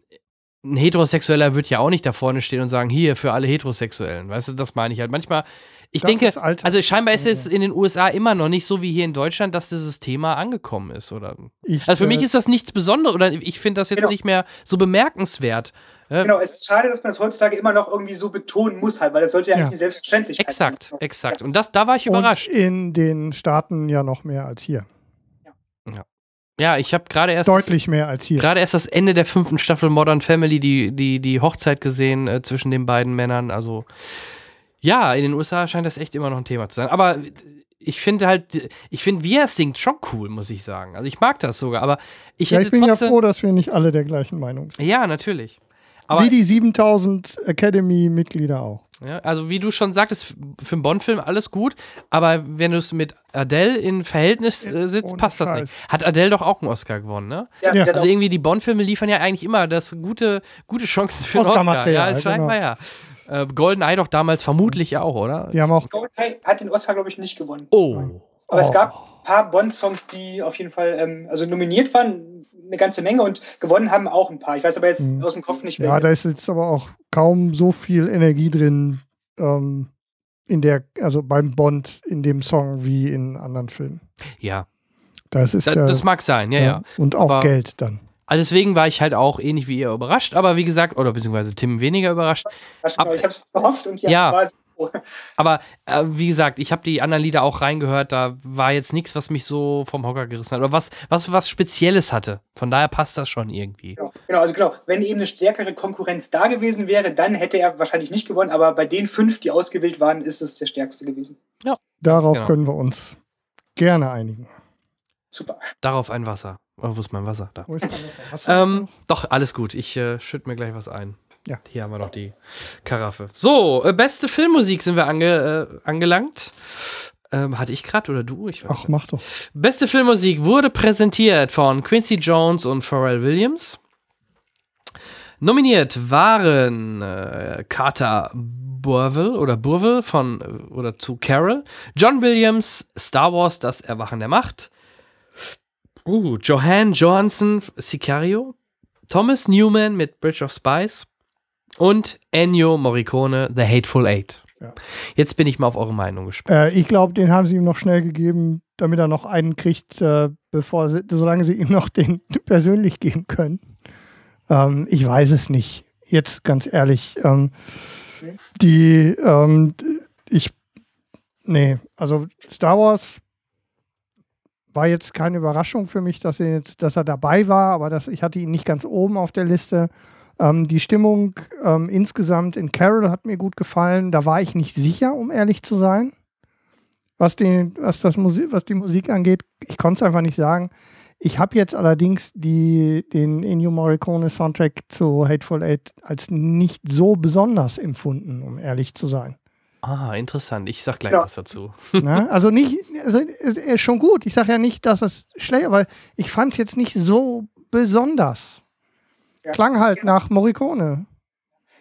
A: ein Heterosexueller wird ja auch nicht da vorne stehen und sagen, hier für alle Heterosexuellen. Weißt du, das meine ich halt. Manchmal, ich
C: Das
A: denke, also scheinbar ist es in den USA immer noch nicht so wie hier in Deutschland, dass dieses Thema angekommen ist, oder?
C: Ich,
A: Also für
C: äh,
A: mich ist das nichts Besonderes oder ich finde das jetzt
D: Genau.
A: nicht mehr so bemerkenswert. Äh,
D: Genau, es ist schade, dass man das heutzutage immer noch irgendwie so betonen muss, halt, weil das sollte ja,
C: Ja.
D: eigentlich eine Selbstverständlichkeit
A: Exakt,
D: sein.
A: exakt. Und das, da war ich
C: und
A: überrascht.
C: in den Staaten ja noch mehr als hier.
A: Ja, ich habe gerade erst
C: Deutlich mehr als hier.
A: gerade erst das Ende der fünften Staffel Modern Family, die, die, die Hochzeit gesehen äh, zwischen den beiden Männern. Also ja, in den USA scheint das echt immer noch ein Thema zu sein. Aber ich finde halt, ich finde, wie er es singt, schon cool, muss ich sagen. Also ich mag das sogar, aber ich
C: Ja, ich bin ja
A: trotzdem.
C: froh, dass wir nicht alle der gleichen Meinung sind.
A: ja, natürlich. Aber
C: Wie die 7000 Academy-Mitglieder auch.
A: Ja, also wie du schon sagtest, für einen Bond-Film alles gut, aber wenn du es mit Adele in Verhältnis äh, sitzt,
C: Ohne
A: passt das
C: Scheiß.
A: nicht. Hat Adele doch auch einen Oscar gewonnen, ne?
D: Ja,
C: Ja.
A: Also irgendwie die Bond-Filme liefern ja eigentlich immer das gute, gute Chancen für einen Oscar.
C: Oscar-Material,
A: Ja, es scheinbar ja. Äh, GoldenEye doch damals vermutlich auch, oder?
C: Die haben auch.
D: Goldeneye hat den Oscar, glaube ich, nicht gewonnen.
A: Oh.
D: Aber es
C: Oh.
D: gab ein paar Bond-Songs, die auf jeden Fall ähm, also nominiert waren, eine ganze Menge und gewonnen haben auch ein paar. Ich weiß aber jetzt
C: Mhm.
D: aus dem Kopf nicht,
C: Ja,
D: welche.
C: da ist jetzt aber auch kaum so viel Energie drin ähm, in der, also beim Bond in dem Song wie in anderen Filmen.
A: Ja,
C: Das ist
A: da,
C: ja,
A: das mag sein, ja, ja.
C: Und auch
A: Aber-
C: Geld dann.
A: Also deswegen war ich halt auch ähnlich wie ihr überrascht, aber wie gesagt, oder beziehungsweise Tim weniger überrascht.
D: ich
A: ab-
D: habe es gehofft und ja,
A: Ja.
D: war es.
A: Aber äh, wie gesagt, ich habe die anderen Lieder auch reingehört, da war jetzt nichts, was mich so vom Hocker gerissen hat oder was, was, was Spezielles hatte. Von daher passt das schon irgendwie.
D: Genau, genau, also genau, wenn eben eine stärkere Konkurrenz da gewesen wäre, dann hätte er wahrscheinlich nicht gewonnen, aber bei den fünf, die ausgewählt waren, ist es der stärkste gewesen.
C: Darauf
A: genau.
C: können wir uns gerne einigen.
D: Super.
A: Darauf ein Wasser. Oh, wo ist mein Wasser? Da. Ähm, doch, alles gut. Ich äh, schütte mir gleich was ein.
C: Ja.
A: Hier haben wir noch die Karaffe. So, äh, beste Filmmusik sind wir ange, äh, angelangt. Ähm, hatte ich gerade oder du? Ich weiß
C: Ach, mach doch.
A: Beste Filmmusik wurde präsentiert von Quincy Jones und Pharrell Williams. Nominiert waren äh, Carter Burwell oder Burwell von äh, oder zu Carol, John Williams, Star Wars, das Erwachen der Macht, uh, Johan Johansson, Sicario, Thomas Newman mit Bridge of Spies und Ennio Morricone, The Hateful Eight.
C: Ja.
A: Jetzt bin ich mal auf eure Meinung gespannt.
C: Äh, ich glaube, den haben sie ihm noch schnell gegeben, damit er noch einen kriegt, äh, bevor sie, solange sie ihm noch den persönlich geben können. Ähm, ich weiß es nicht. Jetzt ganz ehrlich. Ähm, die, ähm, ich, nee, also Star Wars war jetzt keine Überraschung für mich, dass er, jetzt, dass er dabei war, aber das, ich hatte ihn nicht ganz oben auf der Liste. Ähm, die Stimmung ähm, insgesamt in Carol hat mir gut gefallen. Da war ich nicht sicher, um ehrlich zu sein, was die, was das Musik, was die Musik angeht. Ich konnte es einfach nicht sagen. Ich habe jetzt allerdings die, den Ennio Morricone Soundtrack zu Hateful Eight als nicht so besonders empfunden, um ehrlich zu sein.
A: Ah, interessant. Ich sag gleich
D: Ja.
A: was dazu.
C: Ne? Also nicht, also er ist schon gut. Ich sage ja nicht, dass es schlecht, aber ich fand es jetzt nicht so besonders.
D: Ja.
C: Klang halt nach Morricone.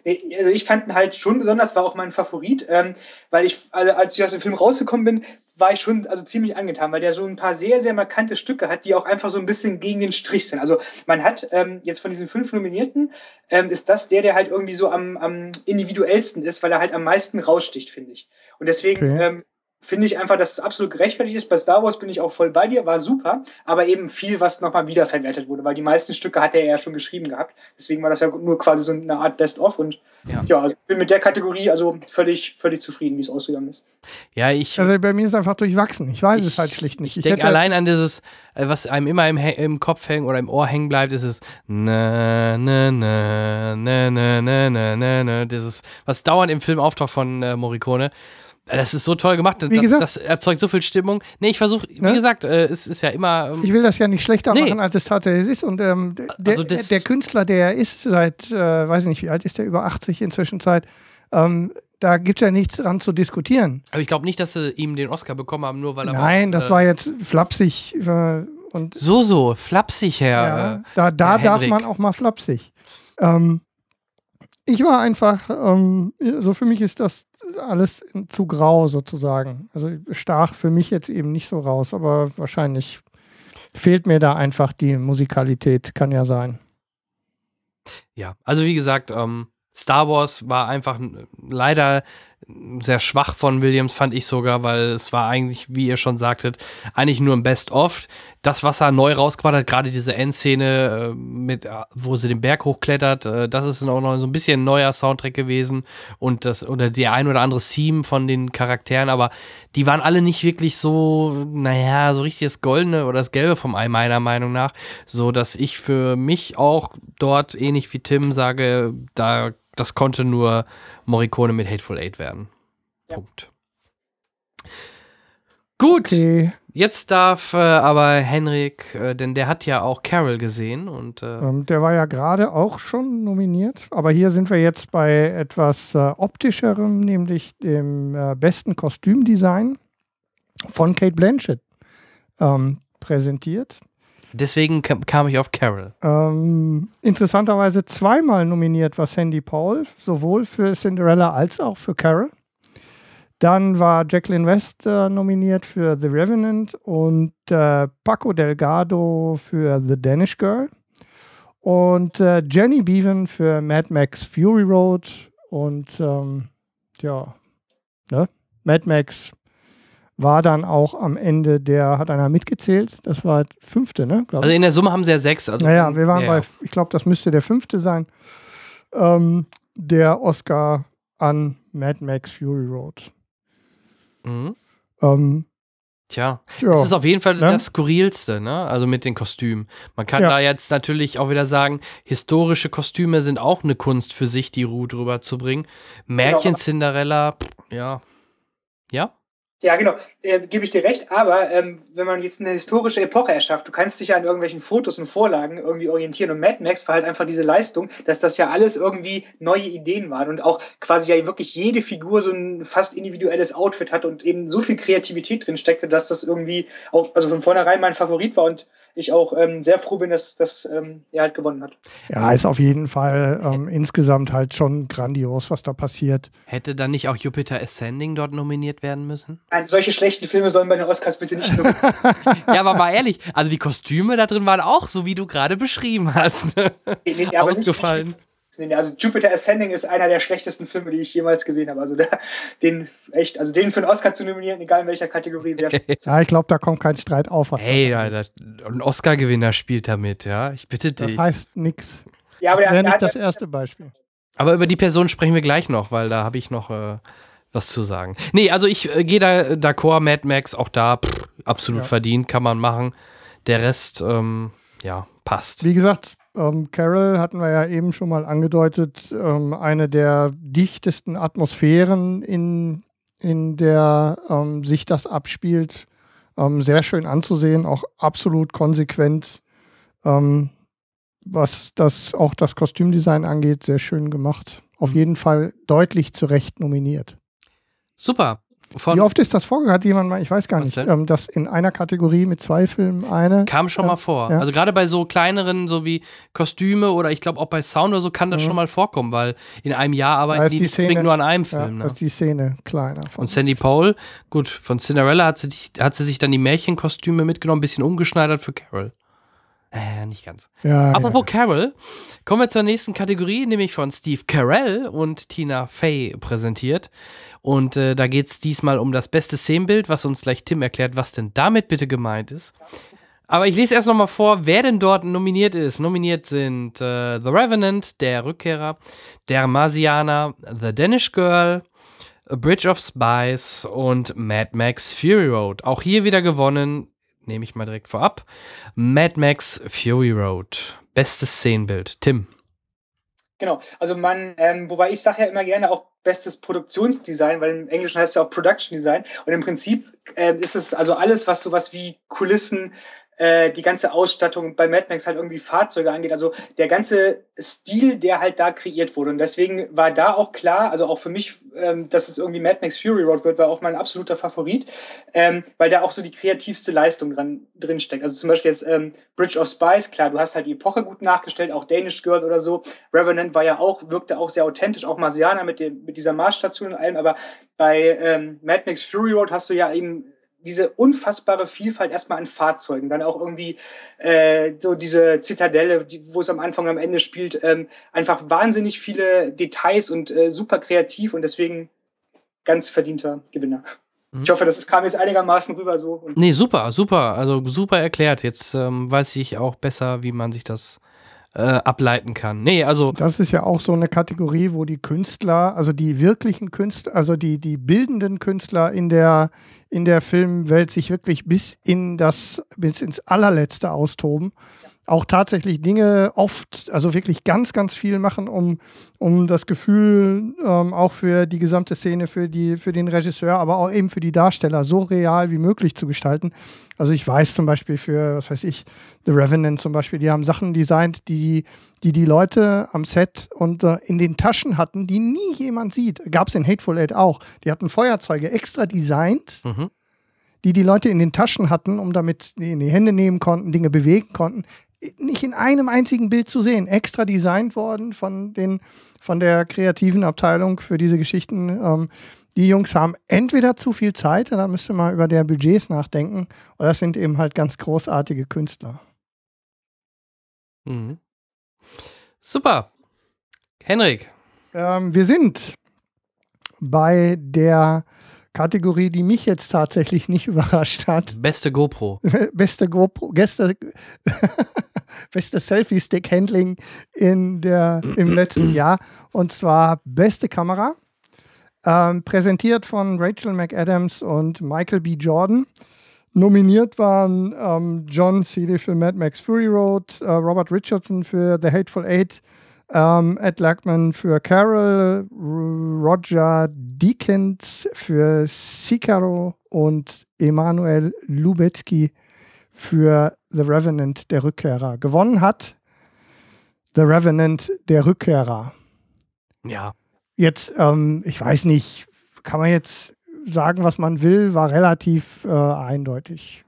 D: Also ich fand ihn halt schon besonders, war auch mein Favorit, ähm, weil ich, also als ich aus dem Film rausgekommen bin, war ich schon also ziemlich angetan, weil der so ein paar sehr, sehr markante Stücke hat, die auch einfach so ein bisschen gegen den Strich sind. Also man hat ähm, jetzt von diesen fünf Nominierten, ähm, ist das der, der halt irgendwie so am, am individuellsten ist, weil er halt am meisten raussticht, finde ich. Und deswegen
C: Okay.
D: ähm, finde ich einfach, dass es absolut gerechtfertigt ist. Bei Star Wars bin ich auch voll bei dir, war super, aber eben viel, was nochmal wiederverwertet wurde, weil die meisten Stücke hat er ja schon geschrieben gehabt. Deswegen war das ja nur quasi so eine Art Best-of und
A: Ja.
D: ja, also ich bin mit der Kategorie also völlig, völlig zufrieden, wie es ausgegangen ist.
A: Ja, ich,
C: Also bei mir ist es einfach durchwachsen. Ich weiß es
A: Ich-
C: halt schlicht nicht.
A: ich denke
C: hätte-
A: allein an dieses, äh, was einem immer im, im Kopf hängen oder im Ohr hängen bleibt, ist es na, na, na, na, na, na, na, na, na, dieses, was dauernd im Film auftaucht von äh, Morricone. Das ist so toll gemacht.
C: Wie
A: das,
C: gesagt-
A: das erzeugt so viel Stimmung. Nee, ich versuche, wie
C: Ne?
A: gesagt, äh, es ist ja immer. Ähm,
C: Ich will das ja nicht schlechter
A: Nee.
C: machen, als es tatsächlich ist. Und ähm, der,
A: Also das-
C: der Künstler, der er ist, seit, äh, weiß ich nicht, wie alt ist der, über 80 inzwischen Zeit, ähm, da gibt es ja nichts dran zu diskutieren.
A: aber ich glaube nicht, dass sie ihm den Oscar bekommen haben, nur weil er.
C: Nein, das
A: äh,
C: war jetzt flapsig. Äh, und
A: So, so, flapsig, Herr.
C: ja,
A: äh,
C: da da
A: Herr
C: darf
A: Henrik.
C: man auch mal flapsig. Ähm, ich war einfach, ähm, so für mich ist das alles zu grau sozusagen. Also stach für mich jetzt eben nicht so raus, aber wahrscheinlich fehlt mir da einfach die Musikalität, kann ja sein.
A: Ja, also wie gesagt, ähm, Star Wars war einfach leider sehr schwach von Williams, fand ich sogar, weil es war eigentlich, wie ihr schon sagtet, eigentlich nur ein Best-of. Das, was er neu rausgebracht hat, gerade diese Endszene, äh, mit, äh, wo sie den Berg hochklettert, äh, das ist auch noch so ein bisschen ein neuer Soundtrack gewesen und das, oder der ein oder andere Theme von den Charakteren, aber die waren alle nicht wirklich so, naja, so richtig das Goldene oder das Gelbe vom Ei, meiner Meinung nach, so dass ich für mich auch dort, ähnlich wie Tim, sage, da, das konnte nur Morricone mit Hateful Eight werden.
D: Ja.
A: Punkt. Gut,
C: Okay,
A: jetzt darf äh, aber Henrik, äh, denn der hat ja auch Carol gesehen und äh,
C: ähm, der war ja gerade auch schon nominiert, aber hier sind wir jetzt bei etwas äh, optischerem, nämlich dem äh, besten Kostümdesign von Kate Blanchett ähm, präsentiert.
A: Deswegen kam, ich auf Carol.
C: Ähm, interessanterweise zweimal nominiert war Sandy Paul, sowohl für Cinderella als auch für Carol. Dann war Jacqueline West äh, nominiert für The Revenant und äh, Paco Delgado für The Danish Girl und äh, Jenny Beavan für Mad Max Fury Road und ähm, ja, ne? Mad Max war dann auch am Ende der, hat einer mitgezählt, das war fünfte, ne? glaub.
A: Also in der Summe haben sie ja sechs. Also
C: Naja, wir waren
A: ja,
C: bei, ich glaube, das müsste der fünfte sein, ähm, der Oscar an Mad Max Fury Road.
A: Mhm.
C: Ähm,
A: Tja,
C: tja,
A: es ist auf jeden Fall
C: Ne?
A: das Skurrilste, ne? Also mit den Kostümen. Man kann
C: Ja.
A: da jetzt natürlich auch wieder sagen, historische Kostüme sind auch eine Kunst für sich, die Ruhe drüber zu bringen. Märchen
D: Genau.
A: Cinderella, pff, ja. Ja?
D: Ja, genau, äh, gebe ich dir recht, aber ähm, wenn man jetzt eine historische Epoche erschafft, du kannst dich ja an irgendwelchen Fotos und Vorlagen irgendwie orientieren und Mad Max war halt einfach diese Leistung, dass das ja alles irgendwie neue Ideen waren und auch quasi ja wirklich jede Figur so ein fast individuelles Outfit hat und eben so viel Kreativität drin steckte, dass das irgendwie auch, also von vornherein mein Favorit war und ich auch ähm, sehr froh bin, dass, dass ähm, er halt gewonnen hat.
C: Ja, ist auf jeden Fall ähm, insgesamt halt schon grandios, was da passiert.
A: Hätte dann nicht auch Jupiter Ascending dort nominiert werden müssen?
D: Nein, solche schlechten Filme sollen bei den Oscars bitte nicht nominiert
A: Ja, aber mal ehrlich, also die Kostüme da drin waren auch so, wie du gerade beschrieben hast.
D: Nee, nee, aber nicht-
A: Ausgefallen.
D: Also Jupiter Ascending ist einer der schlechtesten Filme, die ich jemals gesehen habe. Also der, den echt, also den für einen Oscar zu nominieren, egal in welcher Kategorie, wäre
C: Ja, ich glaube, da kommt kein Streit auf. was
A: Hey,
C: da-
A: Alter, ein Oscar-Gewinner spielt da mit, ja? Ich bitte
C: Das
A: dich.
C: heißt nix.
D: Ja, aber der,
C: Wäre
D: der
C: nicht
D: hat
C: das erste Beispiel.
A: Aber über die Person sprechen wir gleich noch, weil da habe ich noch äh, was zu sagen. Nee, also ich äh, gehe da äh, d'accord, Mad Max, auch da pff, absolut
C: Ja.
A: verdient, kann man machen. Der Rest, ähm, ja, passt.
C: Wie gesagt, ähm, Carol hatten wir ja eben schon mal angedeutet, ähm, eine der dichtesten Atmosphären, in, in der ähm, sich das abspielt. Ähm, sehr schön anzusehen, auch absolut konsequent, ähm, was das auch das Kostümdesign angeht, sehr schön gemacht. Auf jeden Fall deutlich zu Recht nominiert.
A: Super. Von,
C: Wie oft ist das vorgekommen? Hat jemand mal, ich weiß gar nicht, ähm, dass in einer Kategorie mit zwei Filmen eine.
A: Kam schon
C: äh,
A: mal vor.
C: ja.
A: Also gerade bei so kleineren, so wie Kostüme oder ich glaube auch bei Sound oder so kann das
C: Mhm.
A: schon mal vorkommen, weil in einem Jahr arbeiten die
C: die Szene-
A: zwingend nur an einem
C: Ja,
A: Film.
C: da
A: ne?
C: ist die Szene kleiner.
A: Und Sandy Paul, gut, von Cinderella hat sie, hat sie sich dann die Märchenkostüme mitgenommen, ein bisschen umgeschneidert für Carol. Äh, nicht ganz.
C: ja,
A: Apropos Carol, kommen wir zur nächsten Kategorie, nämlich von Steve Carell und Tina Fey präsentiert. Und äh, da geht es diesmal um das beste Szenenbild, was uns gleich Tim erklärt, was denn damit bitte gemeint ist. Aber ich lese erst nochmal vor, wer denn dort nominiert ist. Nominiert sind äh, The Revenant, der Rückkehrer, Der Marsianer, The Danish Girl, A Bridge of Spies und Mad Max Fury Road. Auch hier wieder gewonnen, nehme ich mal direkt vorab. Mad Max Fury Road. Bestes Szenenbild. Tim.
D: Genau, also man, ähm, wobei ich sage ja immer gerne auch bestes Produktionsdesign, weil im Englischen heißt es ja auch Production Design. Und im Prinzip ähm, ist es also alles, was sowas wie Kulissen, äh, die ganze Ausstattung bei Mad Max halt irgendwie Fahrzeuge angeht. Also der ganze Stil, der halt da kreiert wurde. Und deswegen war da auch klar, also auch für mich, ähm, dass es irgendwie Mad Max Fury Road wird, war auch mein absoluter Favorit, ähm, weil da auch so die kreativste Leistung dran, drin steckt. Also zum Beispiel jetzt ähm, Bridge of Spies, klar, du hast halt die Epoche gut nachgestellt, auch Danish Girl oder so. Revenant war ja auch, wirkte auch sehr authentisch, auch Marsianer mit, mit dieser Marsstation und allem, aber bei ähm, Mad Max Fury Road hast du ja eben diese unfassbare Vielfalt erstmal an Fahrzeugen, dann auch irgendwie äh, so diese Zitadelle, die, wo es am Anfang und am Ende spielt, ähm, einfach wahnsinnig viele Details und äh, super kreativ und deswegen ganz verdienter Gewinner. Ich hoffe, das kam jetzt einigermaßen rüber so.
A: Nee, super, super. Also super erklärt. Jetzt ähm, weiß ich auch besser, wie man sich das äh, ableiten kann. Nee, also
C: Das ist ja auch so eine Kategorie, wo die Künstler, also die wirklichen Künstler, also die, die bildenden Künstler in der, in der Filmwelt sich wirklich bis in das, bis ins allerletzte austoben. Auch tatsächlich Dinge oft, also wirklich ganz, ganz viel machen, um, um das Gefühl ähm, auch für die gesamte Szene, für, die, für den Regisseur, aber auch eben für die Darsteller so real wie möglich zu gestalten. Also ich weiß zum Beispiel für, was weiß ich, The Revenant zum Beispiel, die haben Sachen designt, die die, die Leute am Set und äh, in den Taschen hatten, die nie jemand sieht. Gab es in Hateful Eight auch. Die hatten Feuerzeuge extra designt,
A: Mhm.
C: die die Leute in den Taschen hatten, um damit in die Hände nehmen konnten, Dinge bewegen konnten. Nicht in einem einzigen Bild zu sehen. Extra designt worden von, den, von der kreativen Abteilung für diese Geschichten. Ähm, die Jungs haben entweder zu viel Zeit, da müsste man über der Budgets nachdenken, oder es sind eben halt ganz großartige Künstler.
A: Mhm. Super. Henrik.
C: Ähm, wir sind bei der Kategorie, die mich jetzt tatsächlich nicht überrascht hat.
A: Beste GoPro.
C: Beste GoPro, beste, beste Selfie-Stick-Handling in der, im letzten Jahr. Und zwar beste Kamera. Ähm, präsentiert von Rachel McAdams und Michael B. Jordan. Nominiert waren ähm, John Seeley für Mad Max Fury Road, äh, Robert Richardson für The Hateful Eight, Ähm, Ed Lackman für Carol, Roger Deakins für Sicaro und Emanuel Lubetzky für The Revenant, der Rückkehrer. Gewonnen hat The Revenant, der Rückkehrer.
A: Ja.
C: Jetzt, ähm, ich weiß nicht, kann man jetzt sagen, was man will, war relativ äh, eindeutig.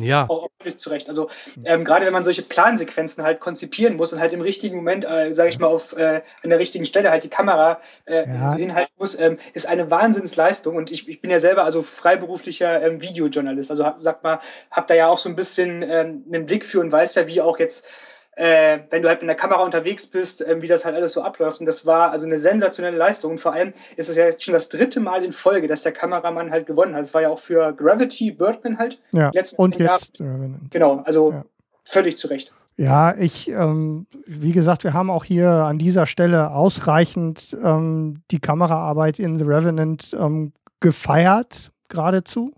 A: Ja.
D: Auch völlig zu Recht. Also ähm, gerade wenn man solche Plansequenzen halt konzipieren muss und halt im richtigen Moment, äh, sage ich mal, auf äh, an der richtigen Stelle halt die Kamera äh,
C: Ja.
D: hinhalten muss, ähm, ist eine Wahnsinnsleistung. Und ich, ich bin ja selber also freiberuflicher ähm, Videojournalist. Also hab- sag mal, hab da ja auch so ein bisschen ähm, einen Blick für und weiß ja, wie auch jetzt äh, wenn du halt mit der Kamera unterwegs bist, ähm, wie das halt alles so abläuft. Und das war also eine sensationelle Leistung. Und vor allem ist es ja jetzt schon das dritte Mal in Folge, dass der Kameramann halt gewonnen hat. Es war ja auch für Gravity Birdman halt.
C: Ja.
D: letzten
C: Und
D: Jahre.
C: jetzt Revenant.
D: Genau, also
C: Ja.
D: völlig zu Recht.
C: Ja, ich, ähm, wie gesagt, wir haben auch hier an dieser Stelle ausreichend ähm, die Kameraarbeit in The Revenant ähm, gefeiert, geradezu.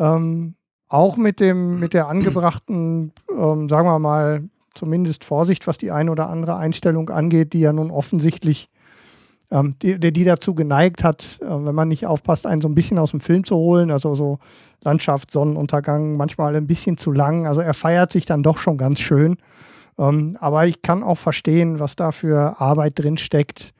C: Ähm, auch mit dem, mit der angebrachten, ähm, sagen wir mal, zumindest Vorsicht, was die eine oder andere Einstellung angeht, die ja nun offensichtlich ähm, die, die dazu geneigt hat, äh, wenn man nicht aufpasst, einen so ein bisschen aus dem Film zu holen. Also so Landschaft, Sonnenuntergang, manchmal ein bisschen zu lang. Also er feiert sich dann doch schon ganz schön. Ähm, aber ich kann auch verstehen, was da für Arbeit drin steckt.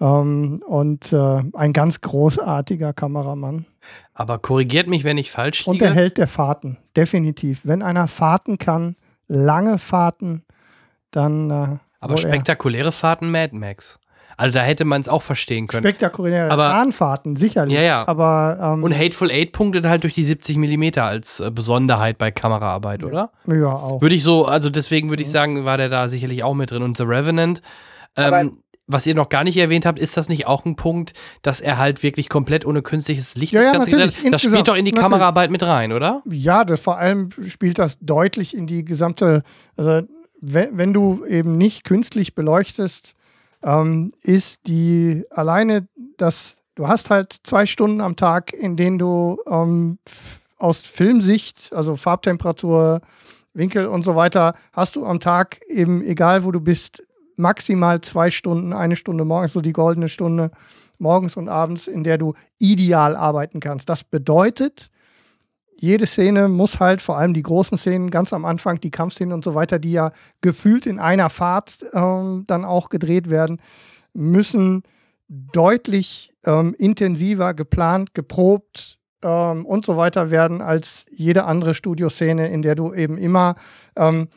C: Ähm, und äh, ein ganz großartiger Kameramann.
A: Aber korrigiert mich, wenn ich falsch
C: Und
A: liege.
C: der Held der Fahrten, definitiv. Wenn einer Fahrten kann, lange Fahrten, dann. Äh,
A: Aber
C: er.
A: spektakuläre Fahrten Mad Max. Also da hätte man es auch verstehen können.
C: Spektakuläre
A: Aber-
C: Bahnfahrten, sicherlich.
A: Ja, ja.
C: Aber ähm,
A: Und Hateful Eight punktet halt durch die 70 mm als äh, Besonderheit bei Kameraarbeit, oder?
C: ja, auch.
A: Würde ich so, also deswegen würde ich sagen, war der da sicherlich auch mit drin. Und The Revenant,
D: Aber-
A: ähm, was ihr noch gar nicht erwähnt habt, ist das nicht auch ein Punkt, dass er halt wirklich komplett ohne künstliches Licht
C: Ja,
A: das
C: ja,
A: Ganze
C: natürlich?
A: Das spielt doch in die
C: natürlich.
A: Kameraarbeit mit rein, oder?
C: Ja, das vor allem spielt das deutlich in die gesamte, also wenn, wenn du eben nicht künstlich beleuchtest, ähm, ist die alleine das, du hast halt zwei Stunden am Tag, in denen du ähm, aus Filmsicht, also Farbtemperatur, Winkel und so weiter, hast du am Tag eben, egal wo du bist, maximal zwei Stunden, eine Stunde morgens, so die goldene Stunde morgens und abends, in der du ideal arbeiten kannst. Das bedeutet, jede Szene muss halt, vor allem die großen Szenen, ganz am Anfang, die Kampfszenen und so weiter, die ja gefühlt in einer Fahrt ähm, dann auch gedreht werden, müssen deutlich ähm, intensiver geplant, geprobt ähm, und so weiter werden als jede andere Studioszene, in der du eben immer ähm,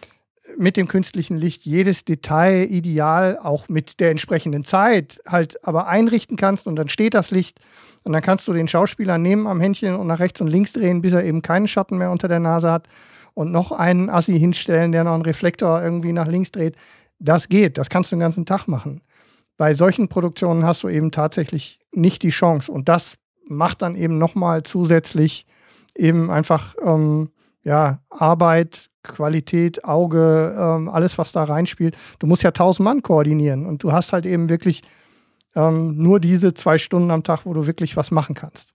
C: mit dem künstlichen Licht jedes Detail ideal, auch mit der entsprechenden Zeit, halt aber einrichten kannst und dann steht das Licht und dann kannst du den Schauspieler nehmen am Händchen und nach rechts und links drehen, bis er eben keinen Schatten mehr unter der Nase hat und noch einen Assi hinstellen, der noch einen Reflektor irgendwie nach links dreht. Das geht, das kannst du den ganzen Tag machen. Bei solchen Produktionen hast du eben tatsächlich nicht die Chance und das macht dann eben nochmal zusätzlich eben einfach ähm, ja, Arbeit, Qualität, Auge, ähm, alles, was da reinspielt. Du musst ja tausend Mann koordinieren und du hast halt eben wirklich ähm, nur diese zwei Stunden am Tag, wo du wirklich was machen kannst.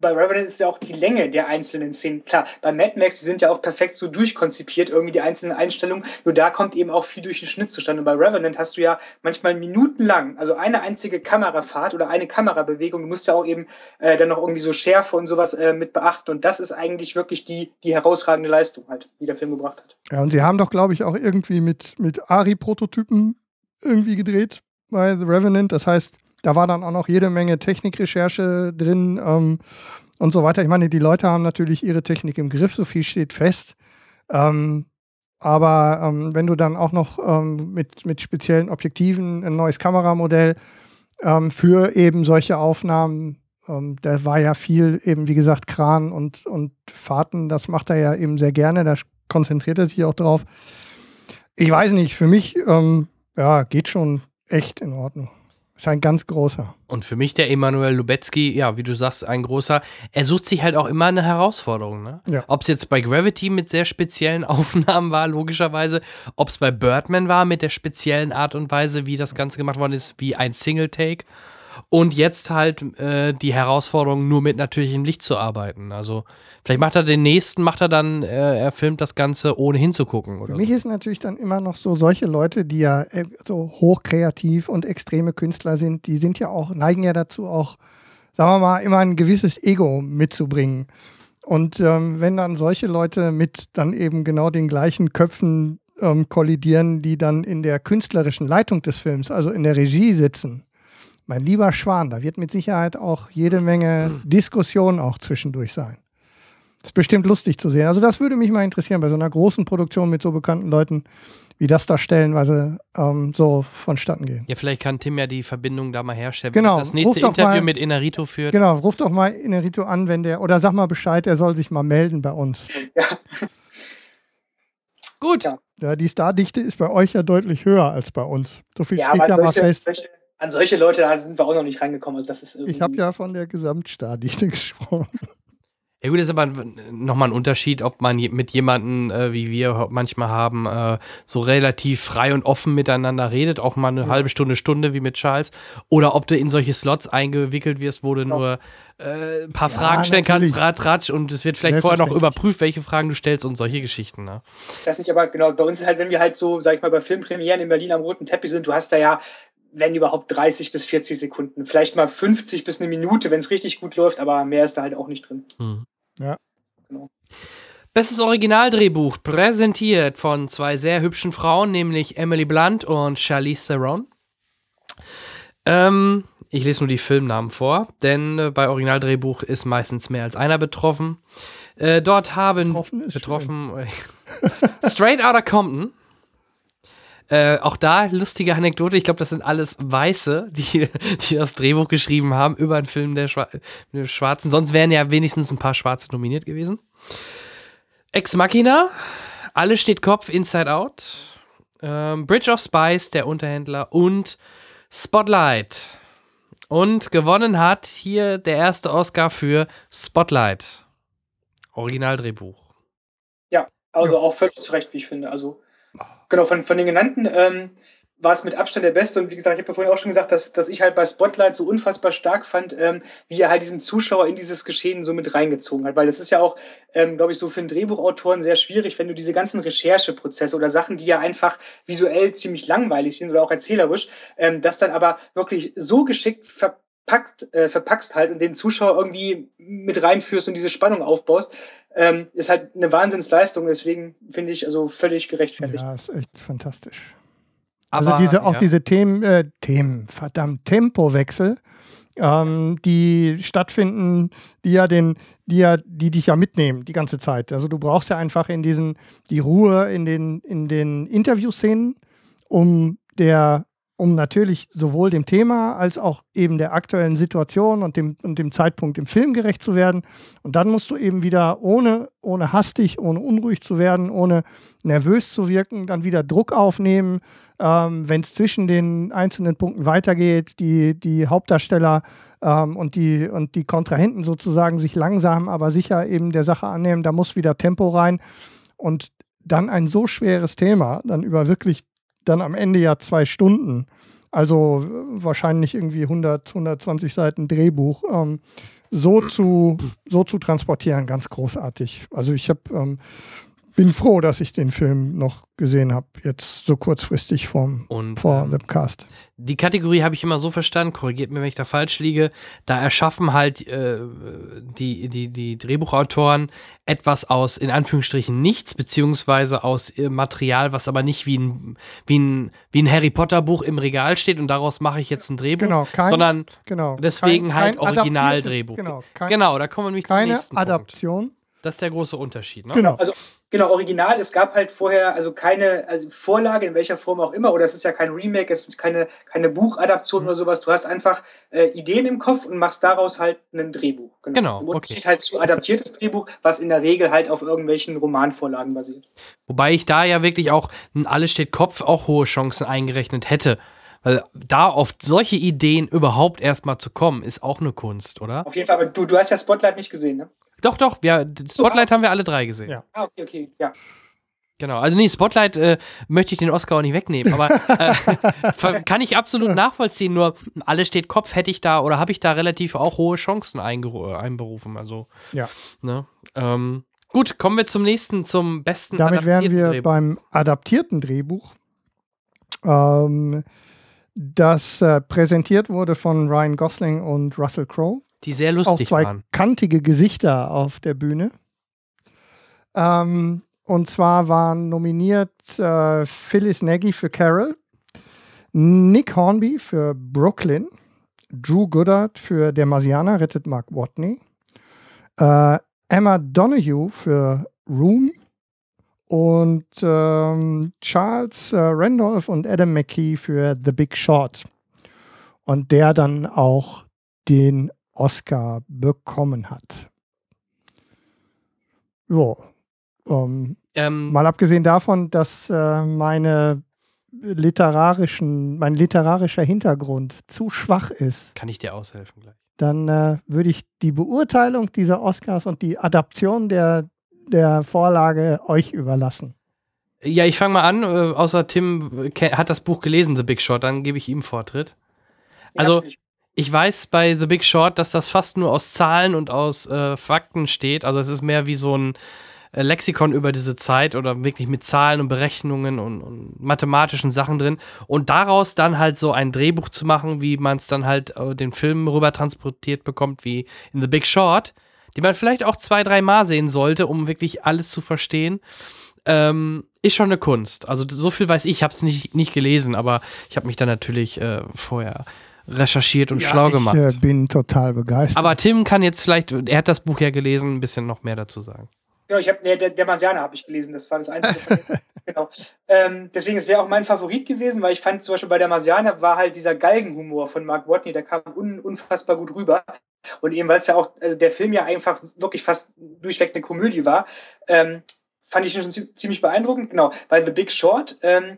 D: Bei Revenant ist ja auch die Länge der einzelnen Szenen. Klar, bei Mad Max, die sind ja auch perfekt so durchkonzipiert, irgendwie die einzelnen Einstellungen. Nur da kommt eben auch viel durch den Schnitt zustande. Und bei Revenant hast du ja manchmal minutenlang, also eine einzige Kamerafahrt oder eine Kamerabewegung. Du musst ja auch eben äh, dann noch irgendwie so Schärfe und sowas äh, mit beachten. Und das ist eigentlich wirklich die, die herausragende Leistung halt, die der Film gebracht hat.
C: Ja, und sie haben doch, glaube ich, auch irgendwie mit, mit Ari-Prototypen irgendwie gedreht bei The Revenant. Das heißt, da war dann auch noch jede Menge Technikrecherche drin ähm, und so weiter. Ich meine, die Leute haben natürlich ihre Technik im Griff, so viel steht fest. Ähm, aber ähm, wenn du dann auch noch ähm, mit, mit speziellen Objektiven ein neues Kameramodell ähm, für eben solche Aufnahmen, ähm, da war ja viel eben, wie gesagt, Kran und, und Fahrten, das macht er ja eben sehr gerne, da konzentriert er sich auch drauf. Ich weiß nicht, für mich, ähm, ja, geht schon echt in Ordnung. Ist ein ganz großer.
A: Und für mich der Emanuel Lubetzky, ja, wie du sagst, ein großer. Er sucht sich halt auch immer eine Herausforderung. Ne?
C: Ja.
A: Ob es jetzt bei Gravity mit sehr speziellen Aufnahmen war, logischerweise. Ob es bei Birdman war mit der speziellen Art und Weise, wie das Ganze gemacht worden ist, wie ein Single-Take. Und jetzt halt äh, die Herausforderung, nur mit natürlichem Licht zu arbeiten. Also vielleicht macht er den nächsten, macht er dann, äh, er filmt das Ganze ohne hinzugucken.
C: Für mich ist natürlich dann immer noch so, solche Leute, die ja äh, so hochkreativ und extreme Künstler sind, die sind ja auch, neigen ja dazu auch, sagen wir mal, immer ein gewisses Ego mitzubringen. Und ähm, wenn dann solche Leute mit dann eben genau den gleichen Köpfen ähm, kollidieren, die dann in der künstlerischen Leitung des Films, also in der Regie sitzen, mein lieber Schwan, da wird mit Sicherheit auch jede Menge Diskussion auch zwischendurch sein. Ist bestimmt lustig zu sehen. Also das würde mich mal interessieren bei so einer großen Produktion mit so bekannten Leuten, wie das da stellenweise ähm, so vonstatten geht.
A: Ja, vielleicht kann Tim ja die Verbindung da mal herstellen.
C: Genau,
A: Wenn Das nächste
C: ruf doch
A: Interview
C: mal-
A: mit Inarito führt.
C: Genau, ruf doch mal Inerito an, wenn der, oder sag mal Bescheid, er soll sich mal melden bei uns.
A: Gut.
D: Ja.
C: Ja, die Stardichte ist bei euch ja deutlich höher als bei uns. So viel
D: Ja,
C: steht ja mal
D: solche,
C: fest.
D: solche, an solche Leute da sind wir auch noch nicht reingekommen. Also das ist irgendwie,
C: Ich habe ja von der Gesamtstardichte gesprochen.
A: Ja gut, das ist aber nochmal ein Unterschied, ob man mit jemandem, äh, wie wir manchmal haben, äh, so relativ frei und offen miteinander redet, auch mal eine halbe Stunde, Stunde wie mit Charles, oder ob du in solche Slots eingewickelt wirst, wo du nur äh, ein paar
C: Ja,
A: Fragen stellen kannst,
C: natürlich.
A: ratsch, und es wird vielleicht vorher noch überprüft, welche Fragen du stellst und solche Geschichten. Ne?
D: Ich weiß nicht, aber genau, bei uns ist halt, wenn wir halt so, sag ich mal, bei Filmpremieren in Berlin am roten Teppich sind, du hast da ja, wenn überhaupt 30 bis 40 Sekunden, vielleicht mal 50 bis eine Minute, wenn es richtig gut läuft, aber mehr ist da halt auch nicht drin.
A: Hm.
C: Ja.
A: Bestes Originaldrehbuch, präsentiert von zwei sehr hübschen Frauen, nämlich Emily Blunt und Charlize Theron. Ähm, ich lese nur die Filmnamen vor, denn äh, bei Originaldrehbuch ist meistens mehr als einer betroffen. Äh, dort haben
C: Betroffen ist
A: betroffen Straight Outta Compton. Äh, auch da lustige Anekdote. Ich glaube, das sind alles Weiße, die, die das Drehbuch geschrieben haben über einen Film der, Schwa der Schwarzen. Sonst wären ja wenigstens ein paar Schwarze nominiert gewesen. Ex Machina, Alles steht Kopf, Inside Out, ähm, Bridge of Spies, der Unterhändler und Spotlight. Und gewonnen hat hier der erste Oscar für Spotlight. Originaldrehbuch.
D: Ja, also auch völlig zu Recht, wie ich finde. Also, genau, von, von den genannten ähm, war es mit Abstand der beste. Und wie gesagt, ich habe ja vorhin auch schon gesagt, dass, dass ich halt bei Spotlight so unfassbar stark fand, ähm, wie er halt diesen Zuschauer in dieses Geschehen so mit reingezogen hat. Weil das ist ja auch, ähm, glaube ich, so für einen Drehbuchautoren sehr schwierig, wenn du diese ganzen Rechercheprozesse oder Sachen, die ja einfach visuell ziemlich langweilig sind oder auch erzählerisch, ähm, das dann aber wirklich so geschickt verpackt, äh, verpackst halt und den Zuschauer irgendwie mit reinführst und diese Spannung aufbaust, ähm, ist halt eine Wahnsinnsleistung. Deswegen finde ich also völlig gerechtfertigt.
C: Ja, ist echt fantastisch.
A: Aber,
C: also diese, auch
A: ja.
C: diese Themen, äh, Themen, verdammt, Tempowechsel, ähm, die stattfinden, die ja den, die ja, die dich ja mitnehmen die ganze Zeit. Also du brauchst ja einfach in diesen, die Ruhe in den, in den Interviewszenen, um der, um natürlich sowohl dem Thema als auch eben der aktuellen Situation und dem, und dem Zeitpunkt im Film gerecht zu werden. Und dann musst du eben wieder ohne, ohne hastig, ohne unruhig zu werden, ohne nervös zu wirken, dann wieder Druck aufnehmen, ähm, wenn es zwischen den einzelnen Punkten weitergeht, die, die Hauptdarsteller ähm, und, die, und die Kontrahenten sozusagen sich langsam, aber sicher eben der Sache annehmen, da muss wieder Tempo rein. Und dann ein so schweres Thema, dann über wirklich dann am Ende ja zwei Stunden, also äh, wahrscheinlich irgendwie 100, 120 Seiten Drehbuch, ähm, so, zu, so zu transportieren, ganz großartig. Also ich habe ähm, bin froh, dass ich den Film noch gesehen habe, jetzt so kurzfristig vom,
A: Und,
C: vor
A: ähm,
C: dem Cast.
A: Die Kategorie habe ich immer so verstanden, korrigiert mir, wenn ich da falsch liege. Da erschaffen halt äh, die, die, die Drehbuchautoren etwas aus, in Anführungsstrichen, nichts, beziehungsweise aus äh, Material, was aber nicht wie ein, wie, ein, wie ein Harry Potter-Buch im Regal steht und daraus mache ich jetzt ein Drehbuch,
C: Genau, kein,
A: sondern
C: genau,
A: deswegen
C: kein-
A: halt Originaldrehbuch.
C: Genau, kein,
A: genau, da kommen wir nämlich zum nächsten Punkt.
C: Adaption.
A: Das ist der große Unterschied. Ne?
C: Genau.
D: Also genau, original, es gab halt vorher also keine also Vorlage, in welcher Form auch immer, oder es ist ja kein Remake, es ist keine, keine Buchadaption oder sowas. Du hast einfach äh, Ideen im Kopf und machst daraus halt ein Drehbuch.
A: Genau,
D: Im
A: okay.
D: Unterschied halt zu adaptiertes Drehbuch, was in der Regel halt auf irgendwelchen Romanvorlagen basiert.
A: Wobei ich da ja wirklich auch ein Alles steht Kopf auch hohe Chancen eingerechnet hätte. Weil da auf solche Ideen überhaupt erstmal zu kommen, ist auch eine Kunst, oder?
D: Auf jeden Fall, aber du, du hast ja Spotlight nicht gesehen, ne?
A: Doch, doch, wir, Spotlight haben wir alle drei gesehen.
C: Ja.
D: Ah, okay, okay, ja.
A: Genau, also nee, Spotlight äh, möchte ich den Oscar auch nicht wegnehmen, aber äh, kann ich absolut nachvollziehen. Nur alles steht Kopf, hätte ich da oder habe ich da relativ auch hohe Chancen einberufen. Also,
C: ja.
A: Ne? Ähm, gut, kommen wir zum nächsten, zum besten
C: Damit wären wir Drehbuch. beim adaptierten Drehbuch. Ähm, das äh, präsentiert wurde von Ryan Gosling und Russell Crowe.
A: Die sehr lustig
C: auch zwei
A: waren.
C: kantige Gesichter auf der Bühne. Ähm, und zwar waren nominiert äh, Phyllis Nagy für Carol, Nick Hornby für Brooklyn, Drew Goddard für Der Marsianer rettet Mark Watney, äh, Emma Donahue für Room und ähm, Charles äh, Randolph und Adam McKee für The Big Short. Und der dann auch den Oscar bekommen hat. Ja, ähm, ähm, mal abgesehen davon, dass äh, meine literarischen, mein literarischer Hintergrund zu schwach ist.
A: Kann ich dir aushelfen gleich.
C: Dann äh, würde ich die Beurteilung dieser Oscars und die Adaption der, der Vorlage euch überlassen.
A: Ja, ich fange mal an. Äh, außer Tim hat das Buch gelesen, The Big Short, dann gebe ich ihm Vortritt. Also, ja, ich weiß bei The Big Short, dass das fast nur aus Zahlen und aus äh, Fakten steht. Also, es ist mehr wie so ein äh, Lexikon über diese Zeit oder wirklich mit Zahlen und Berechnungen und, und mathematischen Sachen drin und daraus dann halt so ein Drehbuch zu machen, wie man es dann halt äh, den Film rüber transportiert bekommt, wie in The Big Short, die man vielleicht auch zwei, drei Mal sehen sollte, um wirklich alles zu verstehen. Ähm, ist schon eine Kunst. Also so viel weiß ich, ich habe es nicht, nicht gelesen, aber ich habe mich dann natürlich äh, vorher recherchiert und ja, schlau gemacht.
C: Ich äh, bin total begeistert.
A: Aber Tim kann jetzt vielleicht, er hat das Buch ja gelesen, ein bisschen noch mehr dazu sagen.
D: Genau, ich habe der, der, der Marsianer habe ich gelesen, das war das einzige. genau. Ähm, deswegen, es wäre auch mein Favorit gewesen, weil ich fand zum Beispiel bei der Marsianer war halt dieser Galgenhumor von Mark Watney, der kam un, unfassbar gut rüber. Und eben weil es ja auch, also der Film ja einfach wirklich fast durchweg eine Komödie war, ähm, fand ich schon ziemlich beeindruckend. Genau, bei The Big Short, ähm,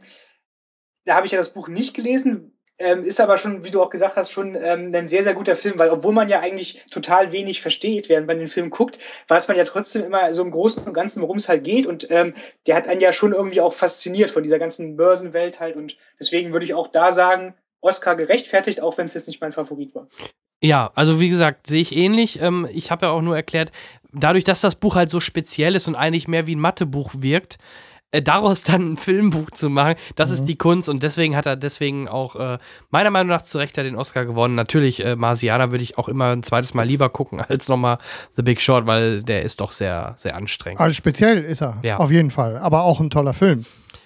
D: da habe ich ja das Buch nicht gelesen, ähm, ist aber schon, wie du auch gesagt hast, schon ähm, ein sehr, sehr guter Film, weil obwohl man ja eigentlich total wenig versteht, während man den Film guckt, weiß man ja trotzdem immer so im Großen und Ganzen, worum es halt geht. Und ähm, der hat einen ja schon irgendwie auch fasziniert von dieser ganzen Börsenwelt halt. Und deswegen würde ich auch da sagen, Oscar gerechtfertigt, auch wenn es jetzt nicht mein Favorit war.
A: Ja, also wie gesagt, sehe ich ähnlich. Ähm, ich habe ja auch nur erklärt, dadurch, dass das Buch halt so speziell ist und eigentlich mehr wie ein Mathebuch wirkt, äh, daraus dann ein Filmbuch zu machen, das mhm. ist die Kunst und deswegen hat er deswegen auch äh, meiner Meinung nach zu Recht den Oscar gewonnen. Natürlich, äh, Marsianer würde ich auch immer ein zweites Mal lieber gucken als nochmal The Big Short, weil der ist doch sehr, sehr anstrengend.
C: Also speziell ist er, ja. auf jeden Fall. Aber auch ein toller Film.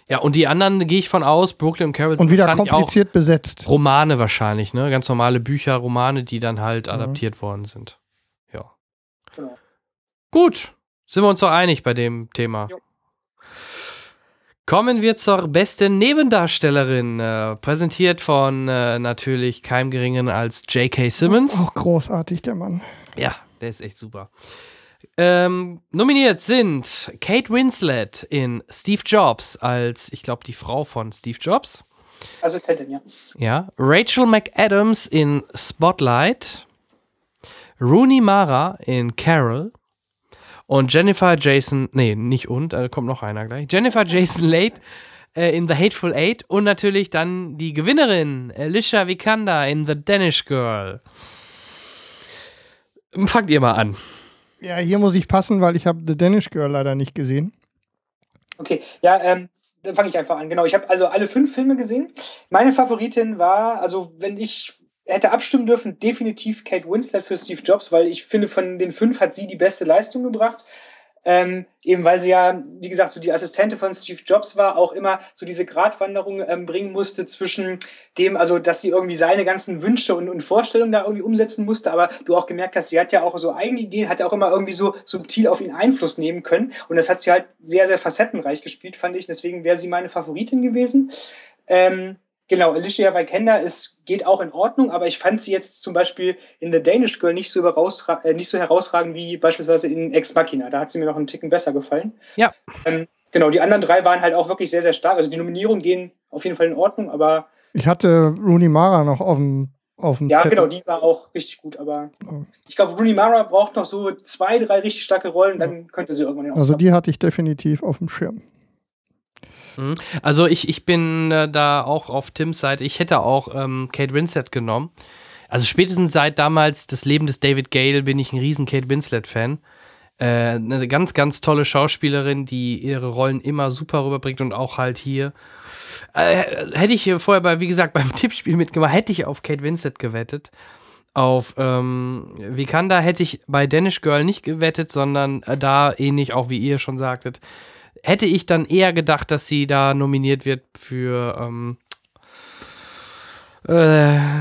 A: Ja, und die anderen gehe ich von aus, Brooklyn und Carol.
C: Und wieder kompliziert besetzt.
A: Romane wahrscheinlich, ne? Ganz normale Bücher, Romane, die dann halt mhm. adaptiert worden sind. Ja. Genau. Gut, sind wir uns doch einig bei dem Thema. Jo. Kommen wir zur besten Nebendarstellerin, äh, präsentiert von äh, natürlich keinem Geringen als J.K. Simmons.
C: Auch großartig, der Mann.
A: Ja, der ist echt super. Ähm, nominiert sind Kate Winslet in Steve Jobs als, ich glaube, die Frau von Steve Jobs.
D: Assistentin, ja.
A: Ja. Rachel McAdams in Spotlight. Rooney Mara in Carol. Und Jennifer Jason, nee, nicht und, da kommt noch einer gleich. Jennifer Jason Late äh, in The Hateful Eight und natürlich dann die Gewinnerin, Alicia Vikander in The Danish Girl. Fangt ihr mal an.
C: Ja, hier muss ich passen, weil ich habe The Danish Girl leider nicht gesehen.
D: Okay, ja, ähm, dann fange ich einfach an. Genau, ich habe also alle fünf Filme gesehen. Meine Favoritin war, also wenn ich hätte abstimmen dürfen, definitiv Kate Winslet für Steve Jobs, weil ich finde, von den fünf hat sie die beste Leistung gebracht. Ähm, eben weil sie ja, wie gesagt, so die Assistentin von Steve Jobs war, auch immer so diese Gratwanderung ähm, bringen musste zwischen dem, also dass sie irgendwie seine ganzen Wünsche und, und Vorstellungen da irgendwie umsetzen musste, aber du auch gemerkt hast, sie hat ja auch so eigene Ideen, hat ja auch immer irgendwie so subtil auf ihn Einfluss nehmen können und das hat sie halt sehr, sehr facettenreich gespielt, fand ich, deswegen wäre sie meine Favoritin gewesen. Ähm, Genau, Alicia Vikander ist, geht auch in Ordnung, aber ich fand sie jetzt zum Beispiel in The Danish Girl nicht so, äh, nicht so herausragend wie beispielsweise in Ex Machina. Da hat sie mir noch einen Ticken besser gefallen.
A: Ja.
D: Ähm, genau, die anderen drei waren halt auch wirklich sehr, sehr stark. Also die Nominierungen gehen auf jeden Fall in Ordnung, aber.
C: Ich hatte Rooney Mara noch auf dem auf dem
D: Ja, Zettel. genau, die war auch richtig gut, aber oh. ich glaube, Rooney Mara braucht noch so zwei, drei richtig starke Rollen, dann könnte sie irgendwann
C: ja Also die hatte ich definitiv auf dem Schirm.
A: Mhm. Also ich, ich bin äh, da auch auf Tims Seite. Ich hätte auch ähm, Kate Winslet genommen. Also spätestens seit damals das Leben des David Gale bin ich ein riesen Kate Winslet-Fan. Äh, eine ganz, ganz tolle Schauspielerin, die ihre Rollen immer super rüberbringt und auch halt hier. Äh, hätte ich vorher bei, wie gesagt, beim Tippspiel mitgemacht, hätte ich auf Kate Winslet gewettet. Auf ähm, Vikanda hätte ich bei Danish Girl nicht gewettet, sondern äh, da ähnlich auch wie ihr schon sagtet, hätte ich dann eher gedacht, dass sie da nominiert wird für ähm, äh,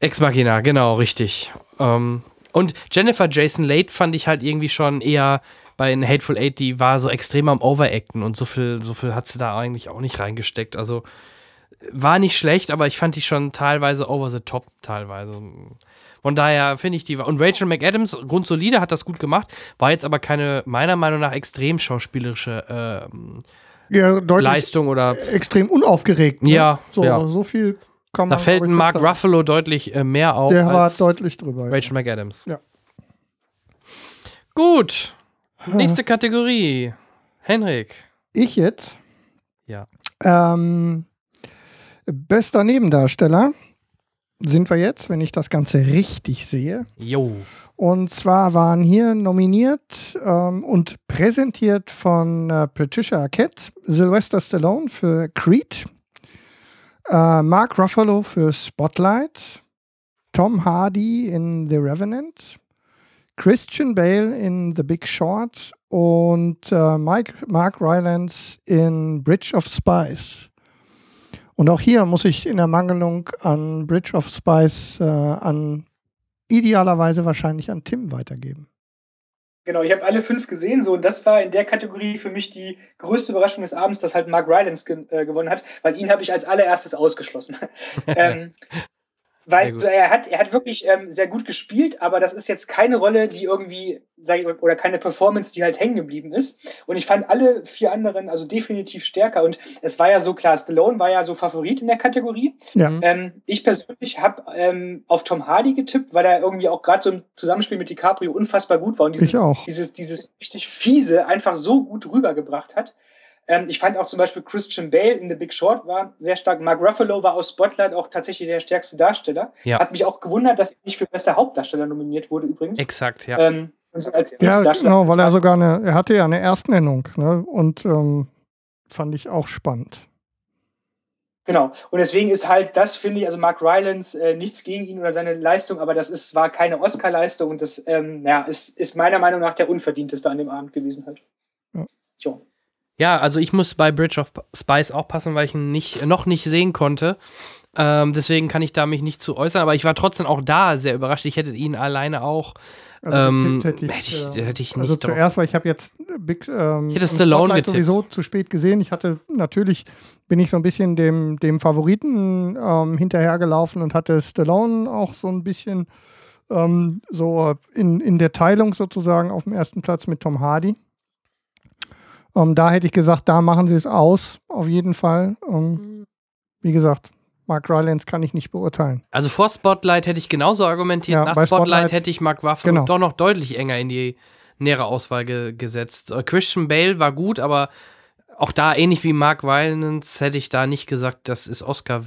A: Ex Machina, genau, richtig. Ähm, und Jennifer Jason Leigh fand ich halt irgendwie schon eher bei in Hateful Eight, die war so extrem am Overacten und so viel, so viel hat sie da eigentlich auch nicht reingesteckt. Also war nicht schlecht, aber ich fand die schon teilweise over the top, teilweise. Von daher finde ich die. Und Rachel McAdams, grundsolide, hat das gut gemacht, war jetzt aber keine, meiner Meinung nach, extrem schauspielerische äh,
C: ja,
A: Leistung oder.
C: Extrem unaufgeregt.
A: Ne? Ja.
C: So,
A: ja.
C: so viel kann
A: Da
C: man.
A: fällt ein
C: ich,
A: Mark
C: sagen.
A: Ruffalo deutlich äh, mehr auf.
C: Der war
A: als
C: deutlich drüber. ja.
A: Rachel McAdams.
C: Ja.
A: Gut. Nächste Kategorie. Henrik.
C: Ich jetzt.
A: Ja.
C: Ähm, bester Nebendarsteller sind wir jetzt, wenn ich das Ganze richtig sehe.
A: Jo.
C: Und zwar waren hier nominiert ähm, und präsentiert von äh, Patricia Arquette, Sylvester Stallone für Creed, äh, Mark Ruffalo für Spotlight, Tom Hardy in The Revenant, Christian Bale in The Big Short und äh, Mike, Mark Rylance in Bridge of Spies. Und auch hier muss ich in der Mangelung an Bridge of Spies äh, an idealerweise wahrscheinlich an Tim weitergeben.
D: Genau, ich habe alle fünf gesehen, so und das war in der Kategorie für mich die größte Überraschung des Abends, dass halt Mark Rylance ge äh, gewonnen hat, weil ihn habe ich als allererstes ausgeschlossen. ähm, weil er hat er hat wirklich ähm, sehr gut gespielt, aber das ist jetzt keine Rolle, die irgendwie sag ich, oder keine Performance, die halt hängen geblieben ist. Und ich fand alle vier anderen also definitiv stärker. Und es war ja so klar, Stallone war ja so Favorit in der Kategorie.
C: Ja.
D: Ähm, ich persönlich habe ähm, auf Tom Hardy getippt, weil er irgendwie auch gerade so im Zusammenspiel mit DiCaprio unfassbar gut war und diesen,
C: Ich auch.
D: dieses, dieses richtig fiese einfach so gut rübergebracht hat. Ähm, ich fand auch zum Beispiel Christian Bale in The Big Short war sehr stark. Mark Ruffalo war aus Spotlight auch tatsächlich der stärkste Darsteller.
A: Ja.
D: Hat mich auch gewundert, dass er nicht für bester Hauptdarsteller nominiert wurde übrigens.
A: Exakt, ja.
D: Ähm, und als
C: Ja, genau, weil er sogar eine, er hatte ja eine Erstnennung, ne? Und ähm, fand ich auch spannend.
D: Genau. Und deswegen ist halt das, finde ich, also Mark Rylance, äh, nichts gegen ihn oder seine Leistung, aber das ist, war keine Oscar-Leistung und das ähm, ja, ist, ist meiner Meinung nach der unverdienteste an dem Abend gewesen halt.
C: Ja.
D: Jo.
A: Ja, also ich muss bei Bridge of Spice auch passen, weil ich ihn nicht, noch nicht sehen konnte. Ähm, deswegen kann ich da mich nicht zu äußern, aber ich war trotzdem auch da sehr überrascht. Ich hätte ihn alleine auch.
C: Also
A: Ähm,
C: hätte ich,
A: hätte ich-
C: äh,
A: hätte ich
C: also
A: nicht drauf-
C: zuerst, weil ich habe jetzt Big ähm,
A: Ich hätte Stallone getippt.
C: sowieso zu spät gesehen. Ich hatte natürlich bin ich so ein bisschen dem, dem Favoriten ähm, hinterhergelaufen und hatte Stallone auch so ein bisschen ähm, so in, in der Teilung sozusagen auf dem ersten Platz mit Tom Hardy. Ähm, da hätte ich gesagt, da machen sie es aus, auf jeden Fall. Ähm, wie gesagt, Mark Rylance kann ich nicht beurteilen.
A: Also vor Spotlight hätte ich genauso argumentiert.
C: Ja,
A: Nach Spotlight,
C: Spotlight-
A: hätte ich Mark Ruffalo
C: Genau.
A: doch noch deutlich enger in die nähere Auswahl ge gesetzt. Äh, Christian Bale war gut, aber auch da ähnlich wie Mark Rylance hätte ich da nicht gesagt, das ist Oscar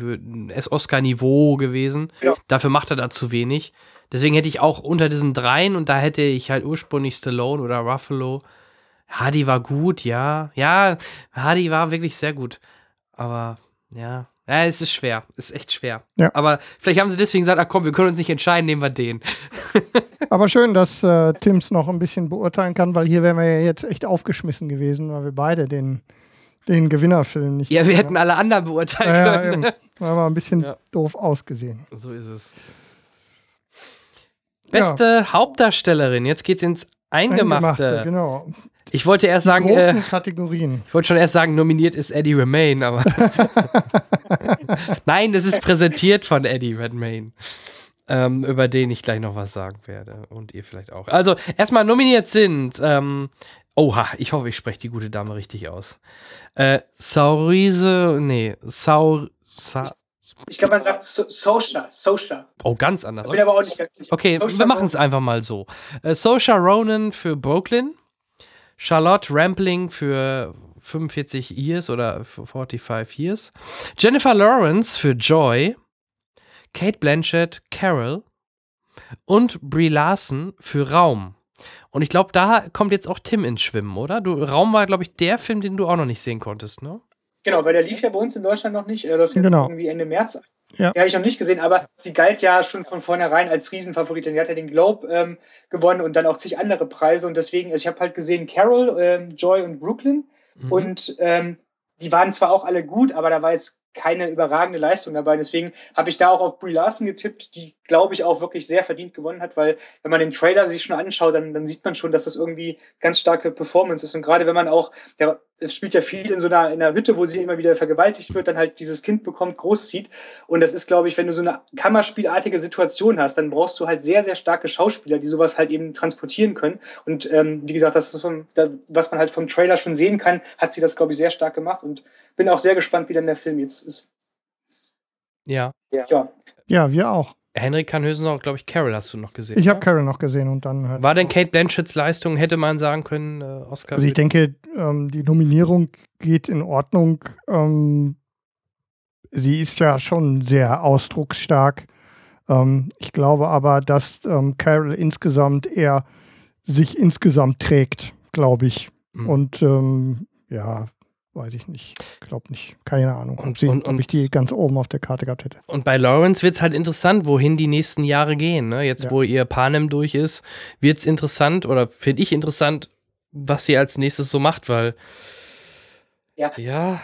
A: ist Oscar-Niveau gewesen.
D: Ja.
A: Dafür macht er da zu wenig. Deswegen hätte ich auch unter diesen dreien und da hätte ich halt ursprünglich Stallone oder Ruffalo. Hardy war gut, ja. Ja, Hardy war wirklich sehr gut. Aber ja, ja, es ist schwer. Es ist echt schwer.
C: Ja.
A: Aber vielleicht haben sie deswegen gesagt, ach komm, wir können uns nicht entscheiden, nehmen wir den.
C: Aber schön, dass äh, Tims noch ein bisschen beurteilen kann, weil hier wären wir ja jetzt echt aufgeschmissen gewesen, weil wir beide den, den Gewinnerfilm nicht.
A: Ja, wir hätten alle anderen beurteilen
C: ja,
A: können.
C: War aber ein bisschen
A: Ja.
C: doof ausgesehen.
A: So ist es. Beste Hauptdarstellerin. Jetzt geht's ins Eingemachte.
C: genau.
A: Ich wollte erst sagen,
C: großen
A: äh,
C: Kategorien.
A: ich wollte schon erst sagen, nominiert ist Eddie Redmayne, aber nein, das ist präsentiert von Eddie Redmayne, ähm, über den ich gleich noch was sagen werde und ihr vielleicht auch. Also erstmal nominiert sind, ähm, oha, ich hoffe, ich spreche die gute Dame richtig aus. Äh, Saurise, nee, Saur, Sa,
D: Ich glaube, man sagt so Sosha, Sosha.
A: oh, ganz anders.
D: Ich bin aber auch nicht ganz sicher.
A: Okay,
D: Saoirse
A: wir machen es einfach mal so. Äh, Saoirse Ronan für Brooklyn, Charlotte Rampling für 45 Years oder 45 Years. Jennifer Lawrence für Joy. Kate Blanchett, Carol. Und Brie Larson für Raum. Und ich glaube, da kommt jetzt auch Tim ins Schwimmen, oder? Du, Raum war, glaube ich, der Film, den du auch noch nicht sehen konntest, ne?
D: Genau, weil der lief ja bei uns in Deutschland noch nicht. Er läuft jetzt
C: Genau.
D: irgendwie Ende März.
C: Ja.
D: Den habe ich noch nicht gesehen, aber sie galt ja schon von vornherein als Riesenfavoritin. Die hat ja den Globe ähm, gewonnen und dann auch zig andere Preise. Und deswegen, also ich habe halt gesehen Carol, ähm, Joy und Brooklyn.
A: Mhm.
D: Und ähm, die waren zwar auch alle gut, aber da war jetzt keine überragende Leistung dabei. Deswegen habe ich da auch auf Brie Larson getippt, die, glaube ich, auch wirklich sehr verdient gewonnen hat, weil wenn man den Trailer sich schon anschaut, dann, dann sieht man schon, dass das irgendwie ganz starke Performance ist. Und gerade wenn man auch, es spielt ja viel in so einer, in einer Hütte, wo sie immer wieder vergewaltigt wird, dann halt dieses Kind bekommt, großzieht. Und das ist, glaube ich, wenn du so eine Kammerspielartige Situation hast, dann brauchst du halt sehr, sehr starke Schauspieler, die sowas halt eben transportieren können. Und ähm, wie gesagt, das, was, vom, was man halt vom Trailer schon sehen kann, hat sie das, glaube ich, sehr stark gemacht. Und bin auch sehr gespannt, wie dann der Film jetzt ist.
A: Ja.
D: Ja.
C: Ja, wir auch.
A: Henrik kann höchstens auch, glaube ich, Carol hast du noch gesehen.
C: Ich habe
A: ne?
C: Carol noch gesehen und dann halt.
A: War denn Kate Blanchetts Leistung, hätte man sagen können, äh, Oscar?
C: Also ich denke, ähm, die Nominierung geht in Ordnung. Ähm, sie ist ja schon sehr ausdrucksstark. Ähm, ich glaube aber, dass ähm, Carol insgesamt eher sich insgesamt trägt, glaube ich.
A: Mhm.
C: Und ähm, ja, weiß ich nicht. Glaube nicht. Keine Ahnung, ob,
A: Und-
C: sie,
A: und-
C: ob ich die ganz oben auf der Karte gehabt hätte.
A: Und bei Lawrence wird es halt interessant, wohin die nächsten Jahre gehen. Ne? Jetzt,
C: Ja.
A: wo ihr Panem durch ist, wird es interessant oder finde ich interessant, was sie als nächstes so macht, weil
D: Ja.
A: ja,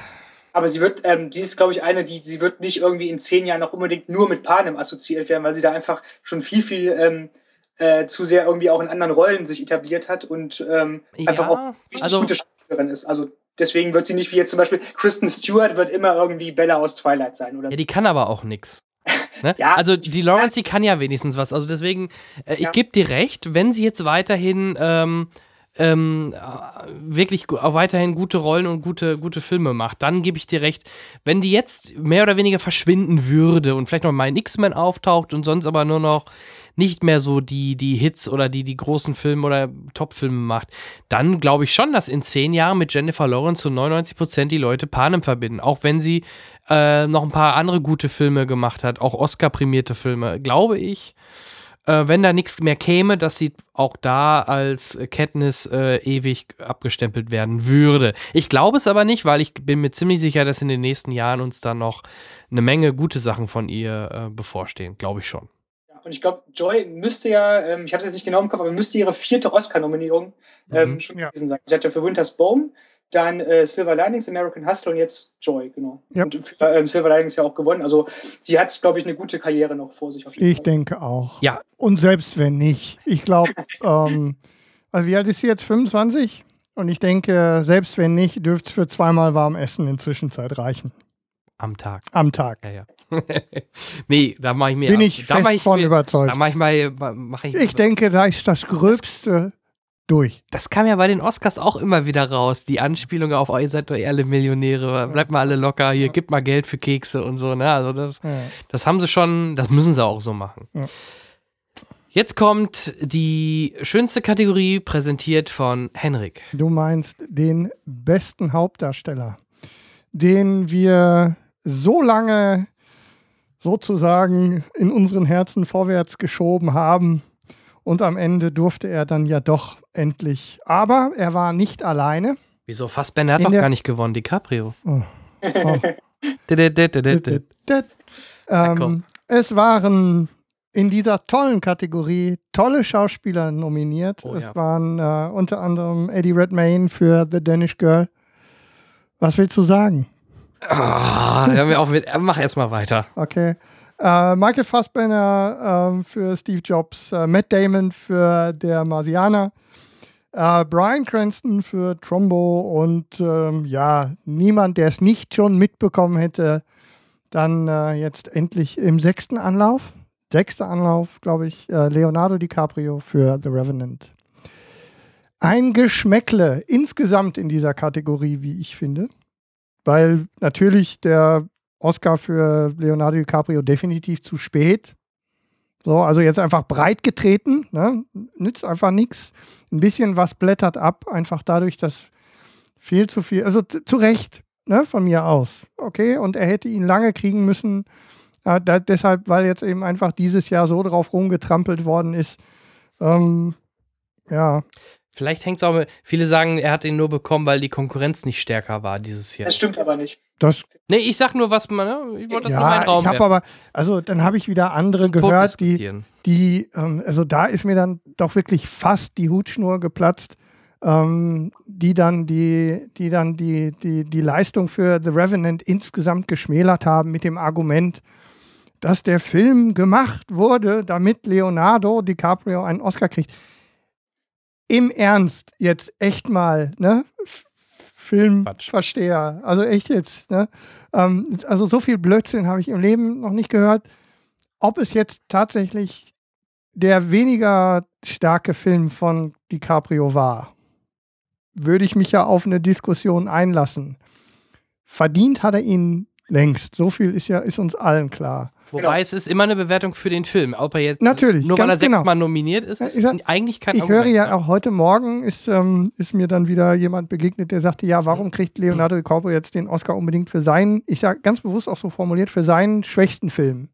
D: Aber sie wird, ähm, sie ist, glaube ich, eine, die, sie wird nicht irgendwie in zehn Jahren noch unbedingt nur mit Panem assoziiert werden, weil sie da einfach schon viel, viel ähm, äh, zu sehr irgendwie auch in anderen Rollen sich etabliert hat und ähm, einfach auch
A: ja,
D: richtig
A: also
D: gute Schauspielerin ist. Also deswegen wird sie nicht wie jetzt zum Beispiel Kristen Stewart wird immer irgendwie Bella aus Twilight sein oder
A: ja, die kann aber auch nix. Ne?
D: Ja.
A: Also die Lawrence, die kann ja wenigstens was. Also deswegen, äh, ich
D: Ja.
A: gebe dir recht, wenn sie jetzt weiterhin ähm, ähm, äh, wirklich auch weiterhin gute Rollen und gute, gute Filme macht, dann gebe ich dir recht. Wenn die jetzt mehr oder weniger verschwinden würde und vielleicht noch mal ein X-Men auftaucht und sonst aber nur noch nicht mehr so die, die Hits oder die, die großen Filme oder Top-Filme macht, dann glaube ich schon, dass in zehn Jahren mit Jennifer Lawrence zu 99 Prozent die Leute Panem verbinden. Auch wenn sie äh, noch ein paar andere gute Filme gemacht hat, auch Oscar-prämierte Filme, glaube ich, äh, wenn da nichts mehr käme, dass sie auch da als Katniss äh, ewig abgestempelt werden würde. Ich glaube es aber nicht, weil ich bin mir ziemlich sicher, dass in den nächsten Jahren uns da noch eine Menge gute Sachen von ihr äh, bevorstehen. Glaube ich schon.
D: Und ich glaube, Joy müsste ja, ähm, ich habe es jetzt nicht genau im Kopf, aber müsste ihre vierte Oscar-Nominierung ähm,
A: Mhm.
D: schon
C: Ja.
D: gewesen sein. Sie hat ja für Winter's Bone, dann äh, Silver Linings, American Hustle und jetzt Joy, genau.
C: Ja.
D: Und für ähm, Silver Linings ja auch gewonnen. Also sie hat, glaube ich, eine gute Karriere noch vor sich. Auf jeden
C: Ich
D: Fall.
C: denke auch.
A: Ja.
C: Und selbst wenn nicht, ich glaube, ähm, also wie alt ist sie jetzt? 25? Und ich denke, selbst wenn nicht, dürfte es für zweimal warm Essen in Zwischenzeit reichen.
A: Am Tag.
C: Am Tag.
A: Ja, ja. nee, da mache ich mir.
C: Bin ich
A: da
C: fest
A: ich
C: von
A: mir,
C: überzeugt.
A: Da mache ich mal. Mach ich,
C: Ich denke, da ist das Gröbste durch.
A: Das kam ja bei den Oscars auch immer wieder raus. Die Anspielung auf, oh, ihr seid doch alle Millionäre, bleibt mal alle locker, hier, gibt mal Geld für Kekse und so. Ne? Also das,
C: Ja.
A: das haben sie schon, das müssen sie auch so machen.
C: Ja.
A: Jetzt kommt die schönste Kategorie, präsentiert von Henrik.
C: Du meinst den besten Hauptdarsteller, den wir so lange sozusagen in unseren Herzen vorwärts geschoben haben. Und am Ende durfte er dann ja doch endlich. Aber er war nicht alleine.
A: Wieso? Fassbender hat
C: In
A: noch gar nicht gewonnen, DiCaprio.
C: Oh. Oh. Ähm, es waren in dieser tollen Kategorie tolle Schauspieler nominiert.
A: Oh,
C: es
A: ja.
C: waren äh, unter anderem Eddie Redmayne für The Danish Girl. Was willst du sagen?
A: Ah, hör mir auf mit, mach erst mal weiter.
C: Okay. Äh, Michael Fassbender ähm, für Steve Jobs, äh, Matt Damon für Der Marsianer, äh, Brian Cranston für Trumbo und ähm, ja, niemand, der es nicht schon mitbekommen hätte, dann äh, jetzt endlich im sechsten Anlauf, sechster Anlauf, glaube ich, äh, Leonardo DiCaprio für The Revenant. Ein Geschmäckle insgesamt in dieser Kategorie, wie ich finde, weil natürlich der Oscar für Leonardo DiCaprio definitiv zu spät. So, also jetzt einfach breit getreten, ne? nützt einfach nichts. Ein bisschen was blättert ab, einfach dadurch, dass Viel zu viel. Also zu Recht, ne, von mir aus. Okay, und er hätte ihn lange kriegen müssen. Äh, da, deshalb, weil jetzt eben einfach dieses Jahr so drauf rumgetrampelt worden ist. Ähm, ja.
A: Vielleicht hängt es auch mit, viele sagen, er hat ihn nur bekommen, weil die Konkurrenz nicht stärker war dieses Jahr.
D: Das stimmt aber nicht.
C: Das,
A: nee, ich sag nur, was man, ne? ich wollte das
C: ja,
A: nur in meinen Raum
C: ich habe aber, also dann habe ich wieder andere gehört, die, die, ähm, also da ist mir dann doch wirklich fast die Hutschnur geplatzt, ähm, die dann die, die dann die, die, die Leistung für The Revenant insgesamt geschmälert haben mit dem Argument, dass der Film gemacht wurde, damit Leonardo DiCaprio einen Oscar kriegt im Ernst jetzt echt mal, ne? Filmversteher. Also echt jetzt, ne? Ähm, also so viel Blödsinn habe ich im Leben noch nicht gehört. Ob es jetzt tatsächlich der weniger starke Film von DiCaprio war, würde ich mich ja auf eine Diskussion einlassen. Verdient hat er ihn längst. So viel ist ja ist uns allen klar.
A: Wobei genau. es ist immer eine Bewertung für den Film. Ob er jetzt
C: Natürlich,
A: nur weil er
C: genau.
A: sechsmal nominiert ist, ist
C: sag,
A: eigentlich kein
C: Ich höre ja auch heute Morgen ist, ähm, ist mir dann wieder jemand begegnet, der sagte, ja, warum kriegt Leonardo DiCaprio jetzt den Oscar unbedingt für seinen, ich sage ganz bewusst auch so formuliert, für seinen schwächsten Film?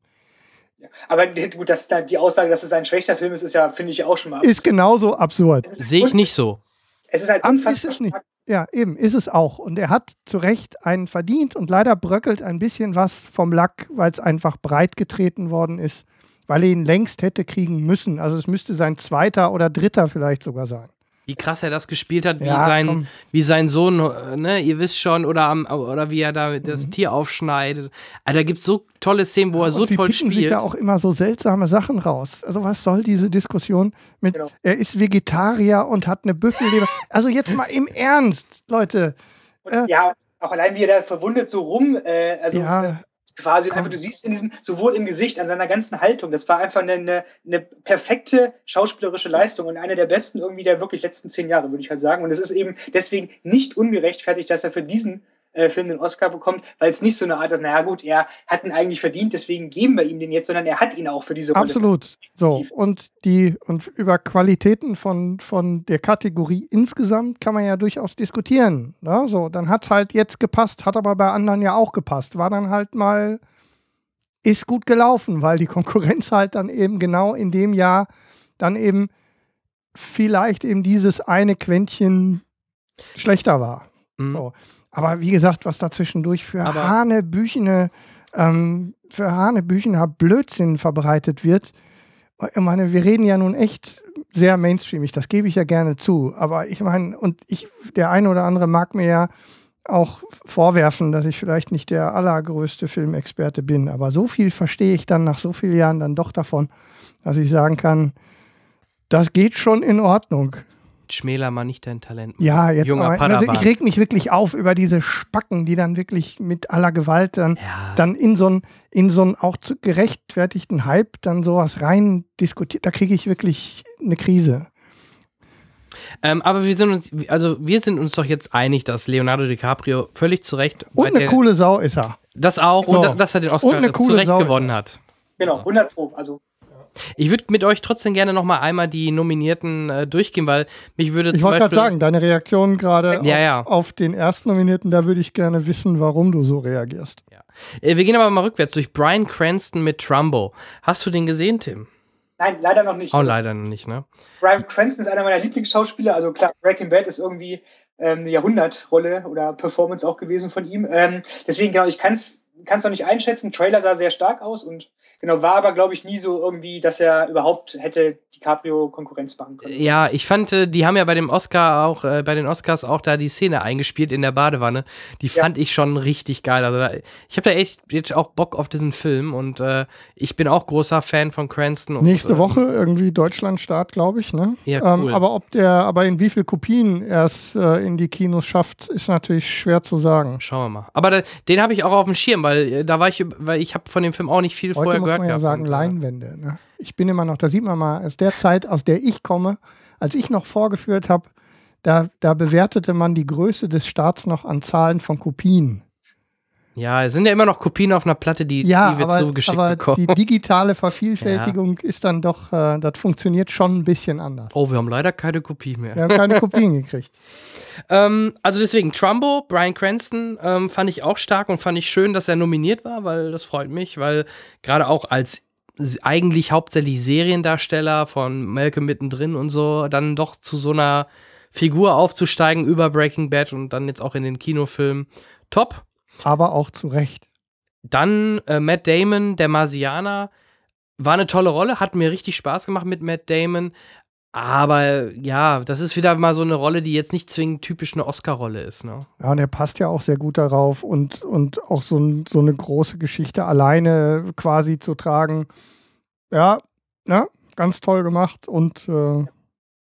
D: Aber gut, dass die Aussage, dass es ein schwächster Film ist, ist ja, finde ich auch schon mal.
C: Ist genauso absurd.
A: Sehe ich nicht so.
D: Es ist halt unfassbar.
C: Ist ja, eben, ist es auch. Und er hat zu Recht einen verdient und leider bröckelt ein bisschen was vom Lack, weil es einfach breit getreten worden ist, weil er ihn längst hätte kriegen müssen. Also es müsste sein zweiter oder dritter vielleicht sogar sein
A: wie krass er das gespielt hat, wie, ja, sein, wie sein Sohn, ne, ihr wisst schon, oder, am, oder wie er da das mhm. Tier aufschneidet. Also, da gibt es so tolle Szenen, wo er so toll spielt. sich
C: ja auch immer so seltsame Sachen raus. Also was soll diese Diskussion mit, genau. er ist Vegetarier und hat eine Büffelleber. also jetzt mal im Ernst, Leute.
D: Äh, ja, auch allein wie er da verwundet so rum, äh, also ja, äh, quasi einfach, du siehst in diesem, sowohl im Gesicht, an seiner ganzen Haltung, das war einfach eine, eine, eine, perfekte schauspielerische Leistung und eine der besten irgendwie der wirklich letzten zehn Jahre, würde ich halt sagen. Und es ist eben deswegen nicht ungerechtfertigt, dass er für diesen äh, Film den Oscar bekommt, weil es nicht so eine Art ist, naja gut, er hat ihn eigentlich verdient, deswegen geben wir ihm den jetzt, sondern er hat ihn auch für diese
C: Rolle. Absolut. So, und die, und über Qualitäten von, von der Kategorie insgesamt kann man ja durchaus diskutieren. Ne? So, dann hat es halt jetzt gepasst, hat aber bei anderen ja auch gepasst. War dann halt mal, ist gut gelaufen, weil die Konkurrenz halt dann eben genau in dem Jahr dann eben vielleicht eben dieses eine Quäntchen schlechter war. Mhm. So. Aber wie gesagt, was da zwischendurch für Aber Hanebüchene, ähm, für Hanebüchener Blödsinn verbreitet wird. Ich meine, wir reden ja nun echt sehr mainstreamig, das gebe ich ja gerne zu. Aber ich meine, und ich, der eine oder andere mag mir ja auch vorwerfen, dass ich vielleicht nicht der allergrößte Filmexperte bin. Aber so viel verstehe ich dann nach so vielen Jahren dann doch davon, dass ich sagen kann, das geht schon in Ordnung
A: schmäler mal nicht dein Talent.
C: Ja, jetzt Junger aber, also ich reg mich wirklich auf über diese Spacken, die dann wirklich mit aller Gewalt dann, ja. dann in so einen in so einen auch gerechtfertigten Hype dann sowas rein diskutiert. Da kriege ich wirklich eine Krise.
A: Ähm, aber wir sind uns, also wir sind uns doch jetzt einig, dass Leonardo DiCaprio völlig zu Recht.
C: Und eine coole Sau ist er.
A: Das auch so. und dass, dass, er den Oscar zu Recht gewonnen hat.
D: Genau, 100 Pro. Also
A: ich würde mit euch trotzdem gerne noch mal einmal die Nominierten äh, durchgehen, weil mich würde
C: Ich wollte gerade sagen, deine Reaktion gerade
A: ja, ja.
C: auf, auf, den ersten Nominierten, da würde ich gerne wissen, warum du so reagierst.
A: Ja. Äh, wir gehen aber mal rückwärts durch Brian Cranston mit Trumbo. Hast du den gesehen, Tim?
D: Nein, leider noch nicht.
A: Oh, also, leider noch nicht, ne?
D: Brian Cranston ist einer meiner Lieblingsschauspieler. Also klar, Breaking Bad ist irgendwie ähm, eine Jahrhundertrolle oder Performance auch gewesen von ihm. Ähm, deswegen, genau, ich kann es noch nicht einschätzen. Trailer sah sehr stark aus und Genau, war aber, glaube ich, nie so irgendwie, dass er überhaupt hätte DiCaprio Konkurrenz machen können.
A: Ja, ich fand, äh, die haben ja bei dem Oscar auch, äh, bei den Oscars auch da die Szene eingespielt in der Badewanne. Die ja. fand ich schon richtig geil. Also da, ich habe da echt jetzt auch Bock auf diesen Film und äh, ich bin auch großer Fan von Cranston. Und,
C: Nächste Woche irgendwie Deutschland-Start, glaube ich, ne?
A: Ja, ähm, cool.
C: ähm, aber ob der, aber in wie viel Kopien er es äh, in die Kinos schafft, ist natürlich schwer zu sagen.
A: Schauen wir mal. Aber da, den habe ich auch auf dem Schirm, weil äh, da war ich, weil ich habe von dem Film auch nicht viel
C: Heute
A: vorher
C: gehört.
A: Muss
C: man ja sagen, und, Leinwände. Ne? Ich bin immer noch, da sieht man mal, aus der Zeit, aus der ich komme, als ich noch vorgeführt habe, da, da bewertete man die Größe des Staats noch an Zahlen von Kopien.
A: Ja, es sind ja immer noch Kopien auf einer Platte, die,
C: Ja,
A: die wir
C: aber,
A: zugeschickt
C: aber
A: bekommen.
C: die digitale Vervielfältigung ist dann doch, äh, das funktioniert schon ein bisschen anders.
A: oh, wir haben leider keine Kopie mehr.
C: Wir haben keine Kopien gekriegt.
A: Ähm, also deswegen, Trumbo, Brian Cranston, ähm, fand ich auch stark und fand ich schön, dass er nominiert war, weil das freut mich, weil gerade auch als eigentlich hauptsächlich Seriendarsteller von Malcolm mittendrin und so, dann doch zu so einer Figur aufzusteigen über Breaking Bad und dann jetzt auch in den Kinofilm. Top.
C: Aber auch zu Recht.
A: Dann äh, Matt Damon, der Marsianer, war eine tolle Rolle, hat mir richtig Spaß gemacht mit Matt Damon. Aber ja, das ist wieder mal so eine Rolle, die jetzt nicht zwingend typisch eine Oscar-Rolle ist. Ne?
C: Ja, und er passt ja auch sehr gut darauf und, und auch so, ein, so eine große Geschichte alleine quasi zu tragen. Ja, ja, ganz toll gemacht und äh,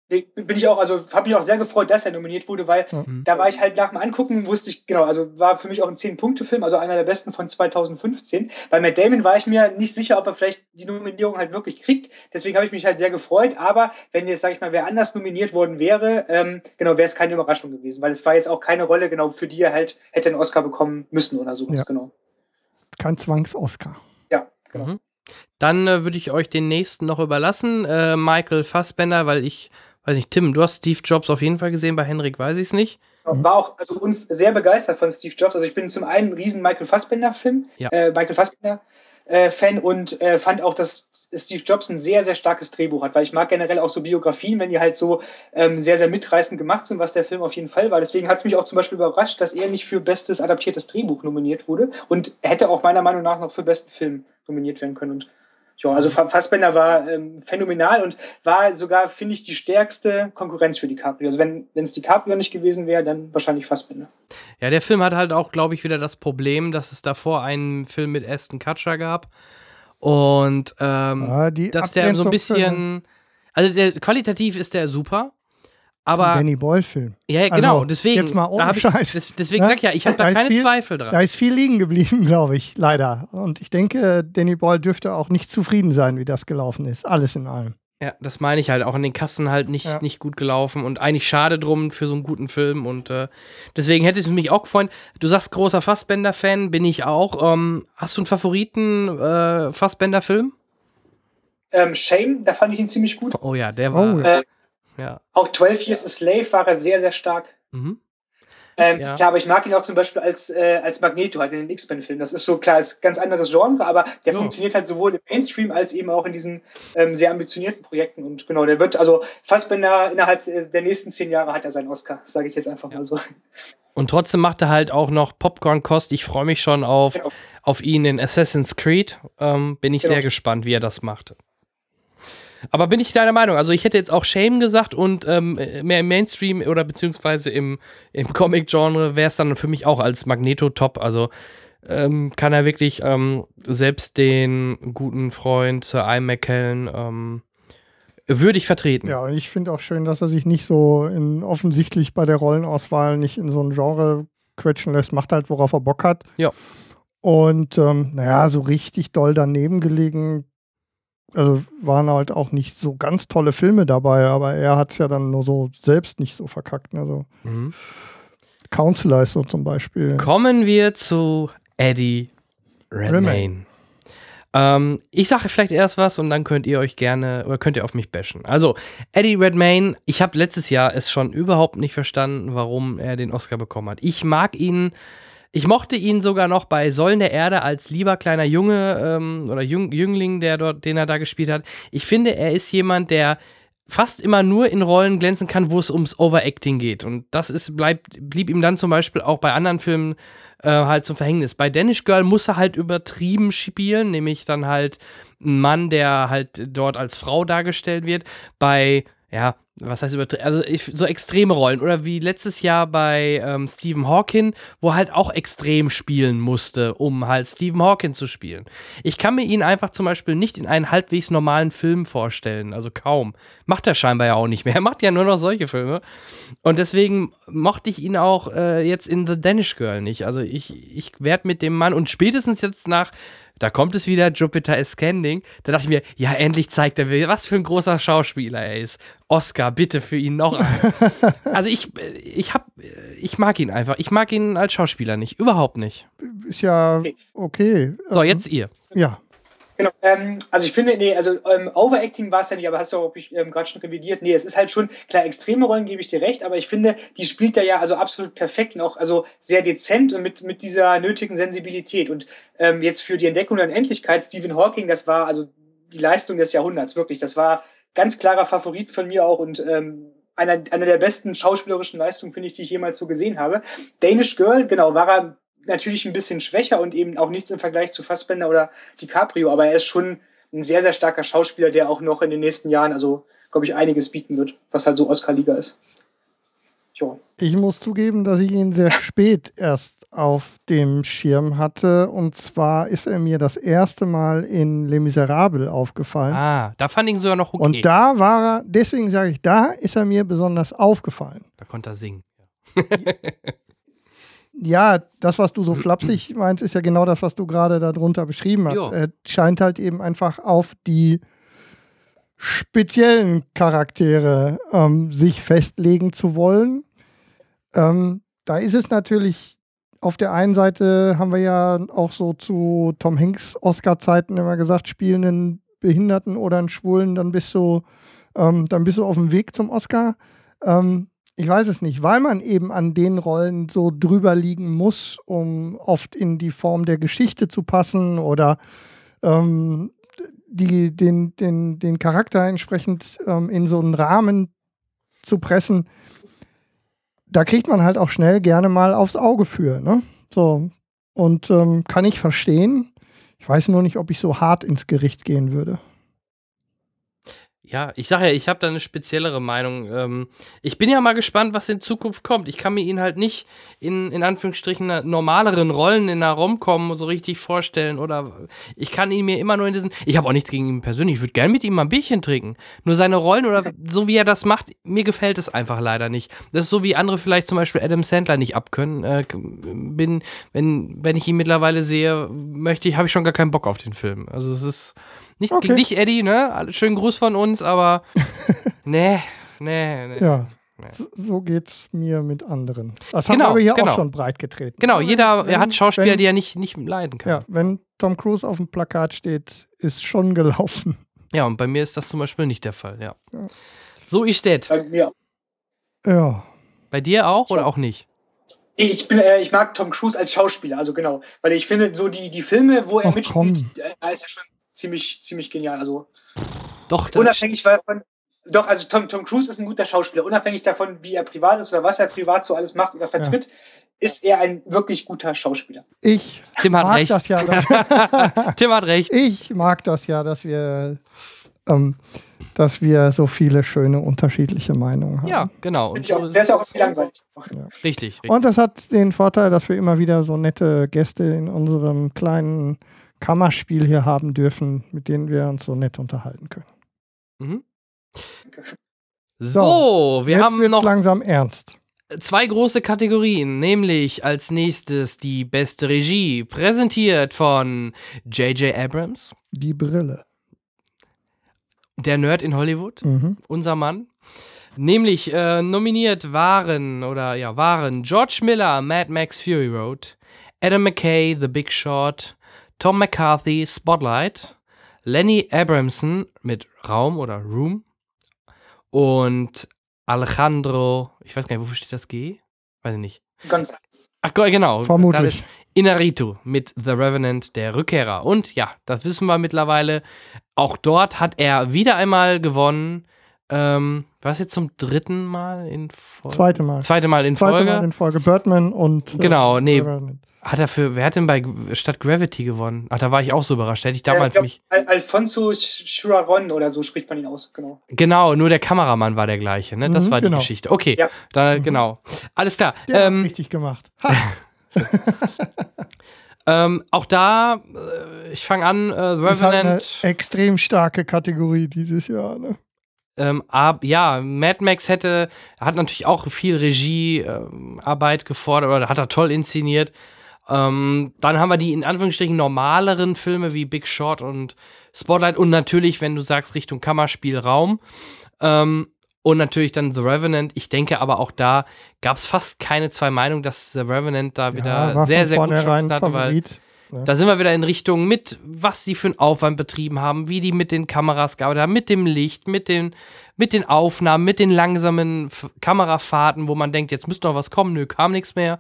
D: bin ich auch, also habe mich auch sehr gefreut, dass er nominiert wurde, weil
A: Mhm.
D: da war ich halt nach dem Angucken, wusste ich, genau, also war für mich auch ein 10-Punkte-Film, also einer der besten von 2015. Bei Matt Damon war ich mir nicht sicher, ob er vielleicht die Nominierung halt wirklich kriegt. Deswegen habe ich mich halt sehr gefreut. Aber wenn jetzt, sage ich mal, wer anders nominiert worden wäre, ähm, genau, wäre es keine Überraschung gewesen, weil es war jetzt auch keine Rolle, genau, für die er halt hätte einen Oscar bekommen müssen oder sowas,
C: Ja.
D: genau.
C: kein Zwangs-Oscar.
D: Ja, genau.
A: Mhm. Dann äh, würde ich euch den nächsten noch überlassen, äh, Michael Fassbender, weil ich, weiß nicht, Tim, du hast Steve Jobs auf jeden Fall gesehen, bei Henrik weiß ich es nicht.
D: War auch also sehr begeistert von Steve Jobs. Also ich bin zum einen ein riesen Michael Fassbender-Film,
A: Ja.
D: äh, Michael Fassbender-Fan und äh, fand auch, dass Steve Jobs ein sehr, sehr starkes Drehbuch hat, weil ich mag generell auch so Biografien, wenn die halt so ähm, sehr, sehr mitreißend gemacht sind, was der Film auf jeden Fall war. Deswegen hat es mich auch zum Beispiel überrascht, dass er nicht für bestes adaptiertes Drehbuch nominiert wurde und hätte auch meiner Meinung nach noch für besten Film nominiert werden können. Und ja, also Fa- Fassbender war ähm, phänomenal und war sogar, finde ich, die stärkste Konkurrenz für DiCaprio. Also wenn es DiCaprio nicht gewesen wäre, dann wahrscheinlich Fassbender.
A: Ja, der Film hat halt auch, glaube ich, wieder das Problem, dass es davor einen Film mit Aston Kutcher gab. Und ähm,
C: die
A: dass der so ein bisschen. Also der qualitativ ist der super.
C: Aber. Danny Boyle-Film.
A: Ja, genau,
C: Also,
A: deswegen.
C: Jetzt mal ohne
A: ich,
C: Scheiß.
A: des, deswegen
C: Ne?
A: sag ich ja, ich habe da
C: Da
A: keine
C: viel-
A: Zweifel dran.
C: Da ist viel liegen geblieben, glaube ich, leider. Und ich denke, Danny Boyle dürfte auch nicht zufrieden sein, wie das gelaufen ist. Alles in allem.
A: Ja, das meine ich halt. Auch in den Kassen halt nicht,
C: Ja.
A: nicht gut gelaufen und eigentlich schade drum für so einen guten Film. Und äh, deswegen hätte es mich auch gefreut. Du sagst, großer Fassbender-Fan, bin ich auch. Ähm, hast du einen Favoriten äh, Fassbender-Film?
D: Ähm, Shame, da fand ich ihn ziemlich gut.
A: Oh ja, der war.
C: Oh,
D: Äh,
A: ja.
D: auch 12 Years a Slave war er sehr, sehr stark.
A: Mhm.
D: Ähm,
A: Ja.
D: Klar, aber ich mag ihn auch zum Beispiel als, äh, als Magneto halt in den X-Men-Filmen. Das ist so klar, ist ein ganz anderes Genre, aber der
C: Ja.
D: funktioniert halt sowohl im Mainstream als eben auch in diesen ähm, sehr ambitionierten Projekten. Und genau, der wird, also Fassbender innerhalb äh, der nächsten zehn Jahre hat er seinen Oscar, sage ich jetzt einfach mal so.
A: Und trotzdem macht er halt auch noch Popcorn-Kost. Ich freue mich schon auf,
D: Genau.
A: auf ihn in Assassin's Creed. Ähm, bin ich
D: Genau.
A: sehr gespannt, wie er das macht. Aber bin ich deiner Meinung? Also ich hätte jetzt auch Shame gesagt und ähm, mehr im Mainstream oder beziehungsweise im, im Comic-Genre wäre es dann für mich auch als Magneto top. Also ähm, kann er wirklich ähm, selbst den guten Freund Sir Ian McKellen ähm, würdig vertreten.
C: Ja, und ich finde auch schön, dass er sich nicht so in, offensichtlich bei der Rollenauswahl nicht in so ein Genre quetschen lässt. Macht halt, worauf er Bock hat.
A: Ja.
C: Und ähm, naja, so richtig doll daneben gelegen. Also waren halt auch nicht so ganz tolle Filme dabei, aber er hat es ja dann nur so selbst nicht so verkackt. ne, Also
A: Mhm.
C: Counselor ist so zum Beispiel.
A: Kommen wir zu Eddie Redmayne.
C: Redmayne.
A: Ähm, ich sage vielleicht erst was und dann könnt ihr euch gerne oder könnt ihr auf mich bashen. Also, Eddie Redmayne, ich habe letztes Jahr es schon überhaupt nicht verstanden, warum er den Oscar bekommen hat. Ich mag ihn, ich mochte ihn sogar noch bei Säulen der Erde als lieber kleiner Junge ähm, oder Jüng, Jüngling, der dort, den er da gespielt hat. Ich finde, er ist jemand, der fast immer nur in Rollen glänzen kann, wo es ums Overacting geht. Und das ist, bleibt, blieb ihm dann zum Beispiel auch bei anderen Filmen äh, halt zum Verhängnis. Bei Danish Girl muss er halt übertrieben spielen, nämlich dann halt ein Mann, der halt dort als Frau dargestellt wird. Bei, ja, was heißt übertrieben? Also ich, so extreme Rollen. Oder wie letztes Jahr bei ähm, Stephen Hawking, wo halt auch extrem spielen musste, um halt Stephen Hawking zu spielen. Ich kann mir ihn einfach zum Beispiel nicht in einen halbwegs normalen Film vorstellen. Also kaum. Macht er scheinbar ja auch nicht mehr. Er macht ja nur noch solche Filme. Und deswegen mochte ich ihn auch äh, jetzt in The Danish Girl nicht. Also ich, ich werde mit dem Mann und spätestens jetzt nach, da kommt es wieder, Jupiter Ascending, da dachte ich mir, ja, endlich zeigt er, mir, was für ein großer Schauspieler er ist. Oscar, bitte für ihn noch einen. also ich, ich hab, ich mag ihn einfach. Ich mag ihn als Schauspieler nicht. Überhaupt nicht.
C: ist ja
D: Okay.
C: okay.
A: So,
C: Ähm,
A: jetzt ihr.
C: Ja.
D: Genau, ähm, also ich finde, nee, also ähm, Overacting war es ja nicht, aber hast du auch ähm, gerade schon revidiert. Nee, es ist halt schon, klar, extreme Rollen gebe ich dir recht, aber ich finde, die spielt da ja also absolut perfekt und auch also sehr dezent und mit, mit dieser nötigen Sensibilität. Und ähm, jetzt für die Entdeckung der Unendlichkeit, Stephen Hawking, das war also die Leistung des Jahrhunderts, wirklich. Das war ganz klarer Favorit von mir auch und ähm, einer, einer der besten schauspielerischen Leistungen, finde ich, die ich jemals so gesehen habe. Danish Girl, genau, war er natürlich ein bisschen schwächer und eben auch nichts im Vergleich zu Fassbender oder DiCaprio, aber er ist schon ein sehr, sehr starker Schauspieler, der auch noch in den nächsten Jahren, also glaube ich, einiges bieten wird, was halt so Oscar-Liga ist. Jo.
C: Ich muss zugeben, dass ich ihn sehr spät erst auf dem Schirm hatte. Und zwar ist er mir das erste Mal in Les Miserables aufgefallen.
A: Ah, da fand ich ihn sogar noch okay.
C: Und da war er, deswegen sage ich, da ist er mir besonders aufgefallen.
A: da konnte er singen.
C: Ja, das, was du so flapsig meinst, ist ja genau das, was du gerade darunter beschrieben hast. Er scheint halt eben einfach auf die speziellen Charaktere ähm, sich festlegen zu wollen. Ähm, da ist es natürlich, auf der einen Seite haben wir ja auch so zu Tom Hanks Oscar-Zeiten immer gesagt, spielen einen Behinderten oder einen Schwulen, dann bist du, ähm, dann bist du auf dem Weg zum Oscar. Ähm, ich weiß es nicht, weil man eben an den Rollen so drüber liegen muss, um oft in die Form der Geschichte zu passen oder ähm, die, den, den, den Charakter entsprechend ähm, in so einen Rahmen zu pressen. Da kriegt man halt auch schnell gerne mal aufs Auge für. Ne? So. Und ähm, kann ich verstehen. Ich weiß nur nicht, ob ich so hart ins Gericht gehen würde.
A: Ja, ich sage ja, ich habe da eine speziellere Meinung. Ähm, ich bin ja mal gespannt, was in Zukunft kommt. Ich kann mir ihn halt nicht in, in Anführungsstrichen normaleren Rollen in einer Rom-Com so richtig vorstellen. Oder ich kann ihn mir immer nur in diesen. Ich habe auch nichts gegen ihn persönlich. Ich würde gerne mit ihm mal ein Bierchen trinken. Nur seine Rollen oder so wie er das macht, mir gefällt es einfach leider nicht. Das ist so wie andere vielleicht zum Beispiel Adam Sandler nicht abkönnen. Äh, bin, wenn, wenn ich ihn mittlerweile sehe, möchte ich, habe ich schon gar keinen Bock auf den Film. Also es ist. Nichts
C: Okay.
A: gegen dich, Eddie, ne? Alle- Schönen Gruß von uns, aber nee, nee, nee.
C: Ja,
A: Nee.
C: so, geht's mir mit anderen. Das haben
A: Genau,
C: wir aber hier
A: genau.
C: auch schon breit getreten.
A: Genau, jeder
C: Wenn-
A: er hat Schauspieler,
C: wenn-
A: die er nicht, nicht leiden kann.
C: Ja, wenn Tom Cruise auf dem Plakat steht, ist schon gelaufen.
A: Ja, und bei mir ist das zum Beispiel nicht der Fall, ja.
C: Ja.
A: So ist das.
D: Bei mir
C: Ja.
A: Bei dir auch oder auch nicht?
D: Ich, bin, äh, ich mag Tom Cruise als Schauspieler, also genau. Weil ich finde, so die, die Filme, wo er
C: Ach,
D: mitspielt, äh, da ist er schon ziemlich, ziemlich genial. Also
A: Doch, das,
D: unabhängig davon. Doch, also Tom, Tom Cruise ist ein guter Schauspieler. Unabhängig davon, wie er privat ist oder was er privat so alles macht oder vertritt, ist er ein wirklich guter Schauspieler.
C: Ich
A: Tim hat
C: mag
A: recht.
C: das ja. Dass,
A: Tim hat recht.
C: ich mag das ja, dass wir, ähm, dass wir so viele schöne unterschiedliche Meinungen haben.
A: Ja, genau. Und
D: auch, der ist auch langweilig.
A: richtig, richtig.
C: Und das hat den Vorteil, dass wir immer wieder so nette Gäste in unserem kleinen Kammerspiel hier haben dürfen, mit denen wir uns so nett unterhalten können.
A: Mhm.
C: So,
A: wir
C: Jetzt
A: haben noch
C: langsam ernst.
A: zwei große Kategorien, nämlich als nächstes die beste Regie, präsentiert von J.J. Abrams,
C: Die Brille.
A: der Nerd in Hollywood.
C: Mhm.
A: unser Mann. Nämlich äh, nominiert waren oder ja waren George Miller, Mad Max Fury Road, Adam McKay, The Big Short, Tom McCarthy, Spotlight, Lenny Abramson mit Raum oder Room und Alejandro, ich weiß gar nicht, wofür steht das G? Weiß ich nicht.
D: González.
A: Ach go- genau.
C: Vermutlich.
A: Inaritu mit The Revenant, der Rückkehrer. Und ja, das wissen wir mittlerweile. Auch dort hat er wieder einmal gewonnen. Ähm, was jetzt zum dritten Mal in Folge?
C: Zweite Mal.
A: Zweite Mal in
C: Zweite
A: Folge.
C: Mal in Folge Birdman und. äh,
A: Genau, nee.
C: Revenant.
A: Hat er für, wer hat denn bei statt Gravity gewonnen? Ach, da war ich auch so überrascht. Hätte ich damals
D: äh, ich
A: mich.
D: glaub, Al Alfonso Churaron oder so spricht man ihn aus, genau.
A: Genau, nur der Kameramann war der gleiche, ne? Das
C: Mhm,
A: war die
C: genau.
A: Geschichte. Okay,
D: Ja.
A: da, genau. Alles klar.
C: Der
A: Ähm,
C: richtig gemacht. Ha,
A: ähm, auch da, äh, ich fange an, äh,
C: ist halt eine
A: Revenant.
C: extrem starke Kategorie dieses Jahr. Ne?
A: Ähm, ab, ja, Mad Max hätte, hat natürlich auch viel Regiearbeit gefordert oder hat er toll inszeniert. Ähm, dann haben wir die in Anführungsstrichen normaleren Filme wie Big Short und Spotlight und natürlich, wenn du sagst, Richtung Kammerspiel Raum. Ähm, Und natürlich dann The Revenant. Ich denke aber auch da gab es fast keine zwei Meinungen, dass The Revenant da wieder
C: war
A: sehr, sehr gut hatte, weil
C: Favorit. ne?
A: da sind wir wieder in Richtung mit, was die für einen Aufwand betrieben haben, wie die mit den Kameras gearbeitet haben, mit dem Licht, mit den, mit den Aufnahmen, mit den langsamen F Kamerafahrten, wo man denkt, jetzt müsste noch was kommen, nö, kam nichts mehr.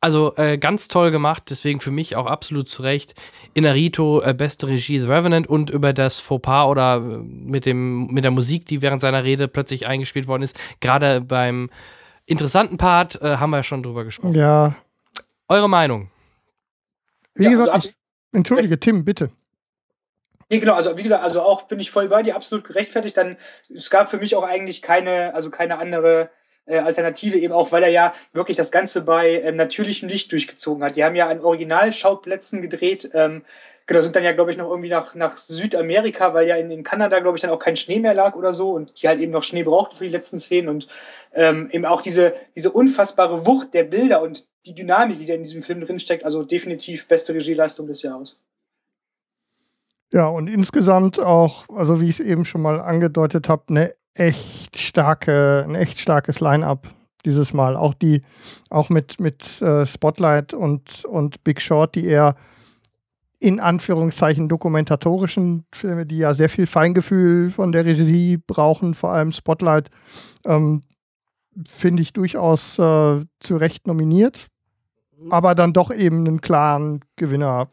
A: Also äh, ganz toll gemacht, deswegen für mich auch absolut zu Recht. Inarito, äh, beste Regie, The Revenant und über das Fauxpas oder äh, mit, dem, mit der Musik, die während seiner Rede plötzlich eingespielt worden ist, gerade beim interessanten Part äh, haben wir ja schon drüber gesprochen.
C: Ja,
A: Eure Meinung?
C: wie
D: Ja,
C: gesagt,
D: also
C: ich, entschuldige, Tim, bitte.
D: Nee, genau, also wie gesagt, also auch bin ich voll bei dir, absolut gerechtfertigt. Dann, es gab für mich auch eigentlich keine, also keine andere äh, Alternative, eben auch, weil er ja wirklich das Ganze bei ähm, natürlichem Licht durchgezogen hat. Die haben ja an Originalschauplätzen gedreht, ähm, genau, sind dann ja, glaube ich, noch irgendwie nach, nach Südamerika, weil ja in, in Kanada, glaube ich, dann auch kein Schnee mehr lag oder so und die halt eben noch Schnee brauchten für die letzten Szenen und ähm, eben auch diese, diese unfassbare Wucht der Bilder und die Dynamik, die da in diesem Film drinsteckt, also definitiv beste Regieleistung des Jahres.
C: Ja, und insgesamt auch, also wie ich es eben schon mal angedeutet habe, eine echt starke, ein echt starkes Line-up dieses Mal. Auch die, auch mit, mit äh, Spotlight und, und Big Short, die eher in Anführungszeichen dokumentatorischen Filme, die ja sehr viel Feingefühl von der Regie brauchen, vor allem Spotlight, ähm, finde ich durchaus äh, zu Recht nominiert, aber dann doch eben einen klaren Gewinner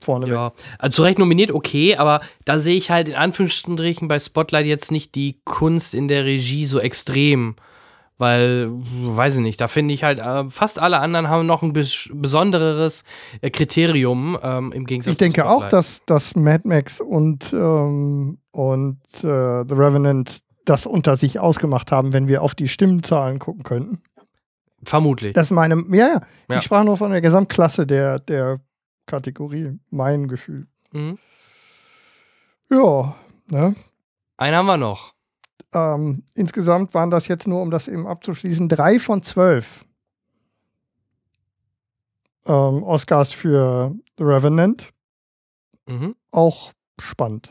C: vorne.
A: Ja, also zu Recht nominiert, okay, aber da sehe ich halt in Anführungsstrichen bei Spotlight jetzt nicht die Kunst in der Regie so extrem. Weil, weiß ich nicht, da finde ich halt, äh, fast alle anderen haben noch ein bes besondereres äh, Kriterium ähm, im Gegensatz
C: Ich denke auch, dass, dass Mad Max und, ähm, und äh, The Revenant das unter sich ausgemacht haben, wenn wir auf die Stimmenzahlen gucken könnten.
A: Vermutlich.
C: Das meine, ja, ja,
A: Ja.
C: ich sprach nur von der Gesamtklasse der, der Kategorie, mein Gefühl.
A: Mhm.
C: Ja, ne?
A: Einen haben wir noch.
C: Ähm, insgesamt waren das jetzt nur, um das eben abzuschließen, drei von zwölf ähm, Oscars für The Revenant.
A: Mhm.
C: Auch spannend.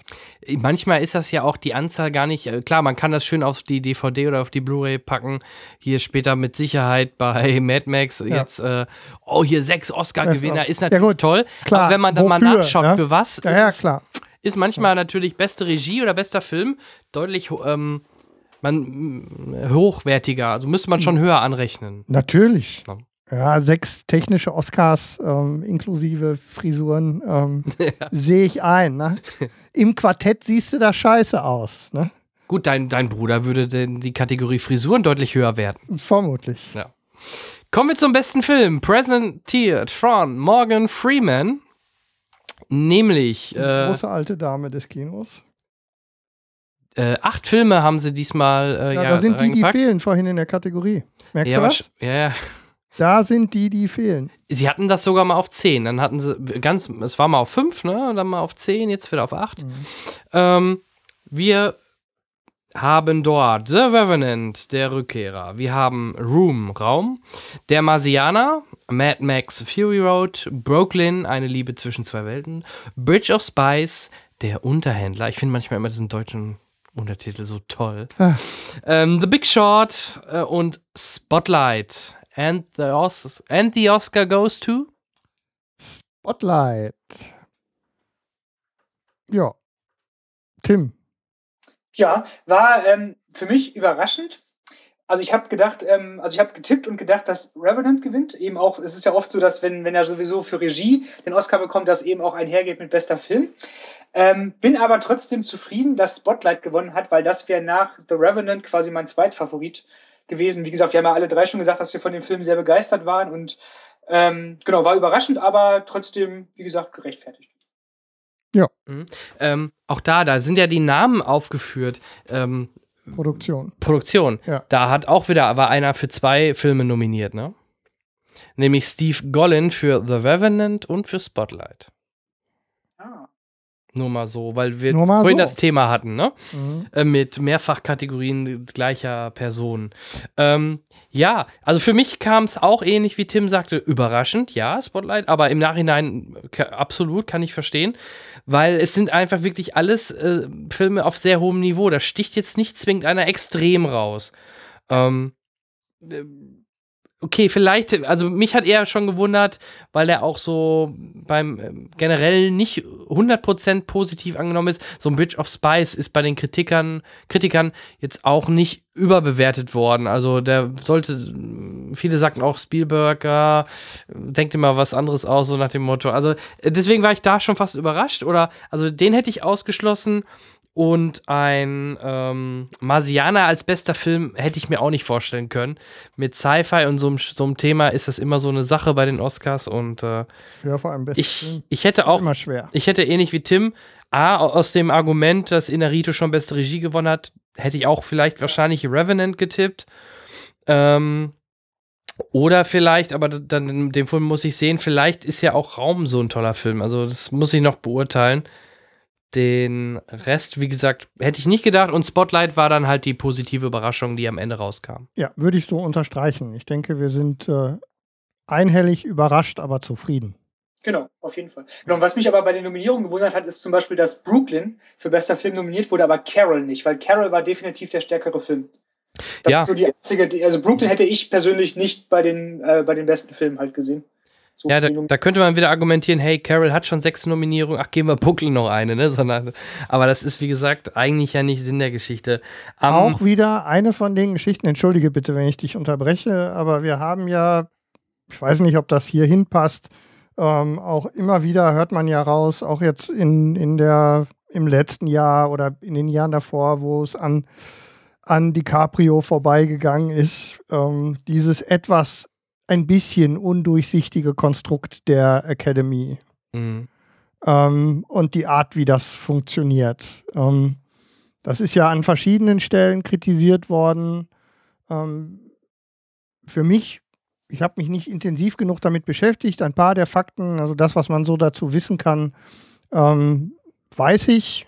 A: Manchmal ist das ja auch die Anzahl gar nicht, äh, klar, man kann das schön auf die DVD oder auf die Blu-ray packen. Hier später mit Sicherheit bei Mad Max jetzt, äh, oh, hier sechs Oscar-Gewinner,
C: Ja,
A: ist natürlich
C: gut,
A: toll.
C: klar,
A: aber wenn man dann mal
C: wofür,
A: nachschaut,
C: ne?
A: für was,
C: Ja, ja,
A: ist,
C: klar.
A: ist manchmal natürlich beste Regie oder bester Film deutlich ähm, man, hochwertiger. Also müsste man schon höher anrechnen.
C: Natürlich.
A: Ja.
C: Ja, sechs technische Oscars ähm, inklusive Frisuren ähm, sehe ich ein. Ne? Im Quartett siehst du da scheiße aus. Ne?
A: Gut, dein, dein Bruder würde denn die Kategorie Frisuren deutlich höher werten.
C: Vermutlich.
A: Ja. Kommen wir zum besten Film. Präsentiert von Morgan Freeman. Nämlich äh,
C: Große alte Dame des Kinos.
A: äh, acht Filme haben sie diesmal äh,
C: Ja,
A: ja,
C: da sind die, die fehlen vorhin in der Kategorie. Merkst
A: Ja,
C: du das?
A: ja, ja.
C: Da sind die, die fehlen.
A: Sie hatten das sogar mal auf 10. Dann hatten sie ganz, es war mal auf 5, ne? Und dann mal auf 10, jetzt wieder auf 8. Ähm, wir haben dort The Revenant, der Rückkehrer. Wir haben Room, Raum. Der Marsianer, Mad Max, Fury Road, Brooklyn, eine Liebe zwischen zwei Welten. Bridge of Spies, der Unterhändler. Ich finde manchmal immer diesen deutschen Untertitel so toll.
C: Ah.
A: Ähm, The Big Short äh, und Spotlight. And the, Os and the Oscar goes to?
C: Spotlight. Ja. Tim.
D: Ja, war ähm, für mich überraschend. Also ich habe gedacht, ähm, also ich habe getippt und gedacht, dass Revenant gewinnt. Eben auch, es ist ja oft so, dass wenn, wenn er sowieso für Regie den Oscar bekommt, das eben auch einhergeht mit bester Film. Ähm, bin aber trotzdem zufrieden, dass Spotlight gewonnen hat, weil das wäre nach The Revenant quasi mein Zweitfavorit gewesen. Wie gesagt, wir haben ja alle drei schon gesagt, dass wir von dem Film sehr begeistert waren und ähm, genau, war überraschend, aber trotzdem, wie gesagt, gerechtfertigt.
A: Ähm, auch da, da sind ja die Namen aufgeführt. Ähm,
C: Produktion.
A: Produktion.
C: Ja.
A: Da hat auch wieder, war einer für zwei Filme nominiert, ne? Nämlich Steve Gollin für The Revenant und für Spotlight. Nur mal so, weil wir vorhin
C: so.
A: das Thema hatten, ne?
C: Mhm.
A: Äh, mit Mehrfachkategorien gleicher Personen. Ähm, ja, also für mich kam es auch ähnlich wie Tim sagte, überraschend, ja, Spotlight, aber im Nachhinein absolut kann ich verstehen, weil es sind einfach wirklich alles äh, Filme auf sehr hohem Niveau. Da sticht jetzt nicht zwingend einer extrem raus. Ähm, äh, okay, vielleicht, also mich hat eher schon gewundert, weil er auch so beim ähm, generell nicht 100% positiv angenommen ist. So ein Bridge of Spice ist bei den Kritikern, Kritikern jetzt auch nicht überbewertet worden. Also der sollte, viele sagten auch Spielberg, ja, denkt immer was anderes aus, so nach dem Motto. Also äh, deswegen war ich da schon fast überrascht oder, also den hätte ich ausgeschlossen. Und ein ähm, Marsianer als bester Film hätte ich mir auch nicht vorstellen können. Mit Sci-Fi und so einem, so einem Thema ist das immer so eine Sache bei den Oscars. Und äh,
C: Ja, vor allem
A: ich, ich hätte auch,
C: immer schwer.
A: ich hätte ähnlich wie Tim, A, aus dem Argument, dass Inarito schon beste Regie gewonnen hat, hätte ich auch vielleicht wahrscheinlich Revenant getippt. Ähm, oder vielleicht, aber dann den Film muss ich sehen, vielleicht ist ja auch Raum so ein toller Film. Also das muss ich noch beurteilen. Den Rest, wie gesagt, hätte ich nicht gedacht. Und Spotlight war dann halt die positive Überraschung, die am Ende rauskam.
C: Ja, würde ich so unterstreichen. Ich denke, wir sind äh, einhellig überrascht, aber zufrieden.
D: Genau, auf jeden Fall. Genau, und was mich aber bei den Nominierungen gewundert hat, ist zum Beispiel, dass Brooklyn für bester Film nominiert wurde, aber Carol nicht, weil Carol war definitiv der stärkere Film. Das
A: Ja.
D: ist so die einzige, also Brooklyn hätte ich persönlich nicht bei den, äh, bei den besten Filmen halt gesehen. So
A: Ja, da, da könnte man wieder argumentieren, hey, Carol hat schon sechs Nominierungen, ach, geben wir Buckel noch eine, ne? Sondern, aber das ist, wie gesagt, eigentlich ja nicht Sinn der Geschichte. Ähm,
C: Auch wieder eine von den Geschichten, entschuldige bitte, wenn ich dich unterbreche, aber wir haben ja, ich weiß nicht, ob das hier hinpasst, ähm, auch immer wieder hört man ja raus, auch jetzt in, in der, im letzten Jahr oder in den Jahren davor, wo es an, an DiCaprio vorbeigegangen ist, ähm, dieses etwas ein bisschen undurchsichtige Konstrukt der Academy
A: mh.
C: ähm, und die Art, wie das funktioniert. Ähm, das ist ja an verschiedenen Stellen kritisiert worden. Ähm, für mich, ich habe mich nicht intensiv genug damit beschäftigt. Ein paar der Fakten, also das, was man so dazu wissen kann, ähm, weiß ich.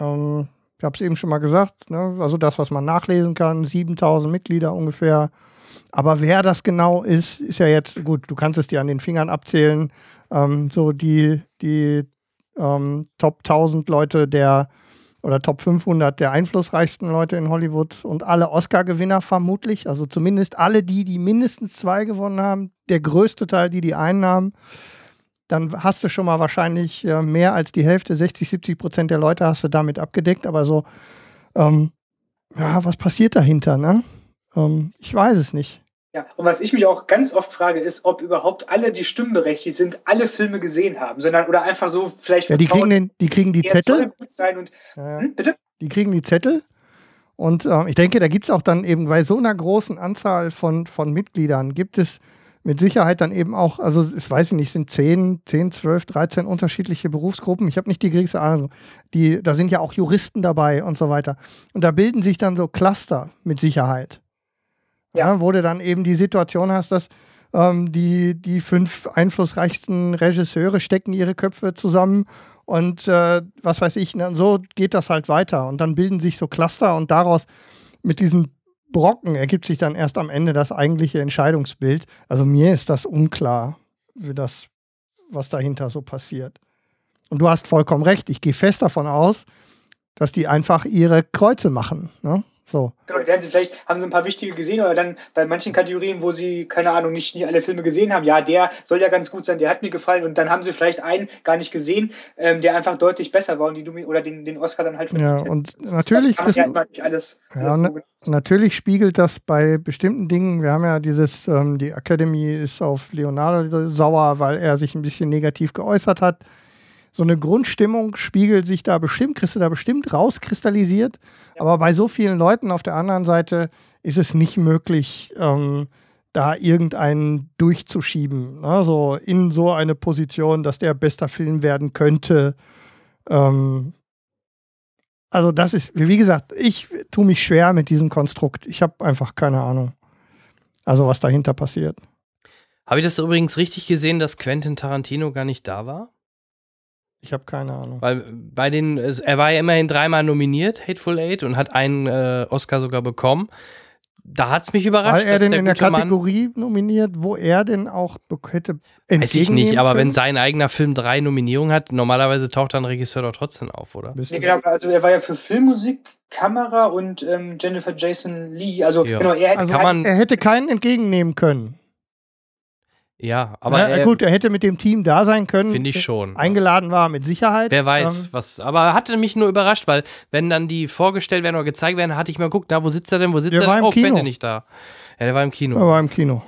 C: Ähm, ich habe es eben schon mal gesagt. Ne? Also das, was man nachlesen kann, 7000 Mitglieder ungefähr. Aber wer das genau ist, ist ja jetzt gut. Du kannst es dir an den Fingern abzählen. Ähm, so die, die ähm, Top 1000 Leute der oder Top 500 der einflussreichsten Leute in Hollywood und alle Oscar-Gewinner vermutlich. Also zumindest alle die, die mindestens zwei gewonnen haben. Der größte Teil, die die einnahmen. Dann hast du schon mal wahrscheinlich äh, mehr als die Hälfte, 60, 70 Prozent der Leute hast du damit abgedeckt. Aber so, ähm, ja, was passiert dahinter, ne? Ähm, ich weiß es nicht.
D: Ja, und was ich mich auch ganz oft frage, ist, ob überhaupt alle, die stimmberechtigt sind, alle Filme gesehen haben, sondern oder einfach so vielleicht
C: Ja, die kriegen, den, die kriegen die Zettel.
D: und
C: Ja,
D: hm, bitte?
C: Die kriegen die Zettel. Und ähm, ich denke, da gibt es auch dann eben bei so einer großen Anzahl von, von Mitgliedern, gibt es mit Sicherheit dann eben auch, also ich weiß nicht, sind 10, 10, 12, 13 unterschiedliche Berufsgruppen. Ich habe nicht die geringste Ahnung. Die, da sind ja auch Juristen dabei und so weiter. Und da bilden sich dann so Cluster mit Sicherheit. Ja. wo du dann eben die Situation hast, dass ähm, die, die fünf einflussreichsten Regisseure stecken ihre Köpfe zusammen und äh, was weiß ich, ne, so geht das halt weiter. Und dann bilden sich so Cluster und daraus mit diesen Brocken ergibt sich dann erst am Ende das eigentliche Entscheidungsbild. Also mir ist das unklar, wie das, was dahinter so passiert. Und du hast vollkommen recht. Ich gehe fest davon aus, dass die einfach ihre Kreuze machen. Ne? So.
D: Genau, werden sie vielleicht, haben sie ein paar wichtige gesehen oder dann bei manchen Kategorien, wo sie, keine Ahnung, nicht, nicht alle Filme gesehen haben, ja, der soll ja ganz gut sein, der hat mir gefallen und dann haben sie vielleicht einen gar nicht gesehen, ähm, der einfach deutlich besser war und die oder den, den Oscar dann halt
C: Ja, und
D: hätten.
C: natürlich, das,
D: ja nicht alles,
C: ja,
D: alles
C: und
D: so
C: natürlich spiegelt das bei bestimmten Dingen. Wir haben ja dieses, ähm, die Academy ist auf Leonardo sauer, weil er sich ein bisschen negativ geäußert hat. So eine Grundstimmung spiegelt sich da bestimmt, kriegst du da bestimmt rauskristallisiert. Aber bei so vielen Leuten auf der anderen Seite ist es nicht möglich, ähm, da irgendeinen durchzuschieben. Ne? So in so eine Position, dass der bester Film werden könnte. Ähm, also das ist, wie gesagt, ich tue mich schwer mit diesem Konstrukt. Ich habe einfach keine Ahnung. Also was dahinter passiert.
A: Habe ich das übrigens richtig gesehen, dass Quentin Tarantino gar nicht da war?
C: Ich habe keine Ahnung.
A: Weil bei den, er war ja immerhin dreimal nominiert, Hateful Eight, und hat einen äh, Oscar sogar bekommen. Da hat es mich überrascht.
C: Weil er denn
A: der
C: in der
A: gute Mann-
C: Kategorie nominiert, wo er denn auch hätte
A: Weiß ich nicht, aber wenn
C: können?
A: sein eigener Film drei Nominierungen hat, normalerweise taucht dann ein Regisseur doch trotzdem auf, oder?
D: Nee, genau, also er war ja für Filmmusik, Kamera und ähm, Jennifer Jason Lee. Also
A: Ja.
D: genau, er hätte
C: Also
A: Kann man-
C: er hätte keinen entgegennehmen können.
A: Ja, aber
C: Ja,
A: er,
C: gut, er hätte mit dem Team da sein können.
A: finde ich schon.
C: Eingeladen war mit Sicherheit.
A: Wer weiß,
C: Ähm,
A: was. Aber hatte mich nur überrascht, weil, wenn dann die vorgestellt werden oder gezeigt werden, hatte ich mal geguckt, na, wo sitzt er denn? Wo sitzt
C: Der
A: er
C: war
A: denn?
C: im
A: Oh,
C: Kino.
A: Nicht da. Ja, der war im Kino.
C: er war im Kino.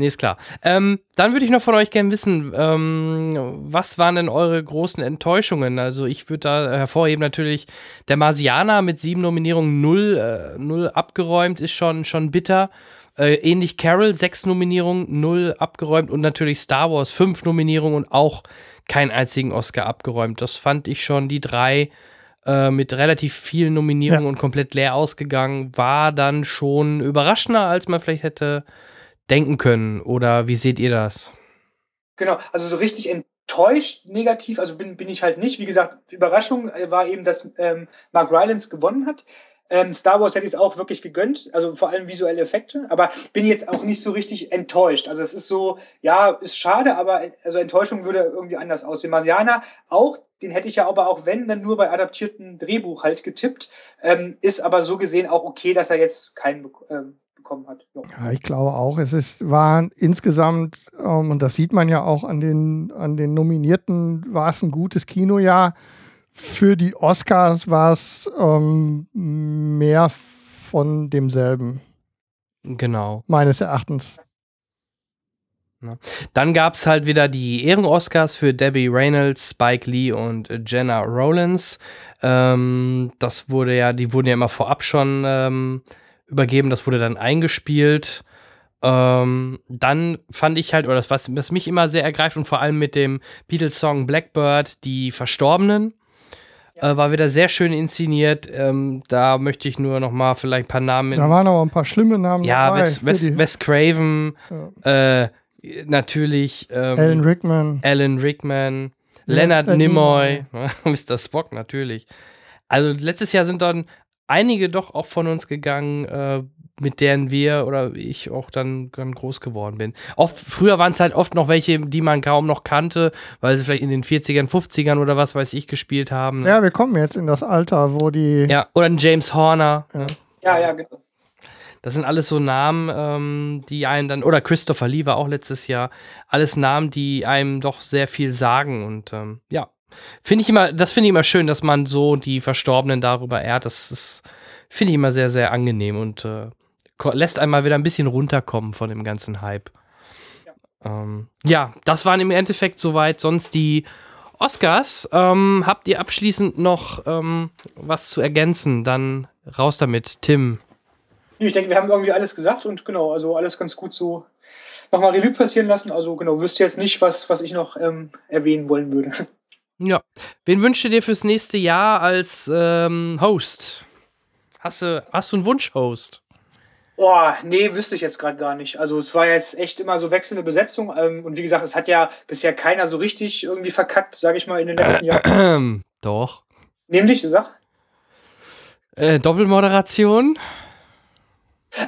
A: Nee, ist klar. Ähm, dann würde ich noch von euch gerne wissen, ähm, was waren denn eure großen Enttäuschungen? Also ich würde da hervorheben natürlich, der Marsianer mit sieben Nominierungen, null, äh, null abgeräumt, ist schon, schon bitter. Äh, ähnlich Carol, sechs Nominierungen, null abgeräumt und natürlich Star Wars, fünf Nominierungen und auch keinen einzigen Oscar abgeräumt. Das fand ich schon, die drei äh, mit relativ vielen Nominierungen
C: Ja.
A: und komplett leer ausgegangen, war dann schon überraschender, als man vielleicht hätte denken können. Oder wie seht ihr das?
D: Genau, also so richtig enttäuscht, negativ, also bin, bin ich halt nicht. Wie gesagt, Überraschung äh, war eben, dass ähm, Mark Rylance gewonnen hat. Ähm, Star Wars hätte ich es auch wirklich gegönnt, also vor allem visuelle Effekte, aber bin jetzt auch nicht so richtig enttäuscht. Also es ist so, ja, ist schade, aber also Enttäuschung würde irgendwie anders aussehen. Marsianer auch, den hätte ich ja aber auch, wenn, dann nur bei adaptierten Drehbuch halt getippt, ähm, ist aber so gesehen auch okay, dass er jetzt keinen ähm, bekommen hat. Ja.
C: Ja, ich glaube auch. Es ist, war insgesamt, ähm, und das sieht man ja auch an den, an den Nominierten, war es ein gutes Kinojahr. Für die Oscars war es ähm, mehr von demselben,
A: Genau.
C: meines Erachtens.
A: Dann gab es halt wieder die Ehren-Oscars für Debbie Reynolds, Spike Lee und Jenna Rollins. Ähm, das wurde ja, die wurden ja immer vorab schon ähm, übergeben, das wurde dann eingespielt. Ähm, dann fand ich halt, oder das, was, was mich immer sehr ergreift und vor allem mit dem Beatles-Song Blackbird, die Verstorbenen, äh, war wieder sehr schön inszeniert. Ähm, da möchte ich nur noch mal vielleicht ein paar Namen
C: Da waren aber ein paar schlimme Namen
A: ja,
C: dabei.
A: Wes, Wes, Wes Craven, äh, natürlich ähm,
C: Alan Rickman.
A: Alan Rickman,
C: Ja,
A: Leonard
C: Leonard
A: Nimoy, Mr. Spock natürlich. Also letztes Jahr sind dann einige doch auch von uns gegangen, äh, mit deren wir oder ich auch dann, dann groß geworden bin. Oft, früher waren es halt oft noch welche, die man kaum noch kannte, weil sie vielleicht in den 40ern, 50ern oder was weiß ich gespielt haben.
C: Ja, wir kommen jetzt in das Alter, wo die.
A: Ja, oder ein James Horner.
C: Ja.
D: Ja, ja, genau.
A: Das sind alles so Namen, ähm, die einen dann, oder Christopher Lee war auch letztes Jahr, alles Namen, die einem doch sehr viel sagen und ähm, ja, finde ich immer, das finde ich immer schön, dass man so die Verstorbenen darüber ehrt, das ist, finde ich immer sehr, sehr angenehm und äh, lässt einmal wieder ein bisschen runterkommen von dem ganzen Hype. Ja, ähm, ja das waren im Endeffekt soweit sonst die Oscars. Ähm, habt ihr abschließend noch ähm, was zu ergänzen? Dann raus damit, Tim.
D: Ich denke, wir haben irgendwie alles gesagt und genau, also alles ganz gut so nochmal Revue passieren lassen. Also genau, wüsste jetzt nicht, was, was ich noch ähm, erwähnen wollen würde.
A: Ja. Wen wünschst du dir fürs nächste Jahr als ähm, Host? Hast du, hast du einen Wunsch-Host?
D: Boah, nee, wüsste ich jetzt gerade gar nicht. Also es war jetzt echt immer so wechselnde Besetzung. Ähm, und wie gesagt, es hat ja bisher keiner so richtig irgendwie verkackt, sage ich mal, in den letzten Jahren.
A: Doch.
D: Nämlich, sag.
A: Äh, Doppelmoderation?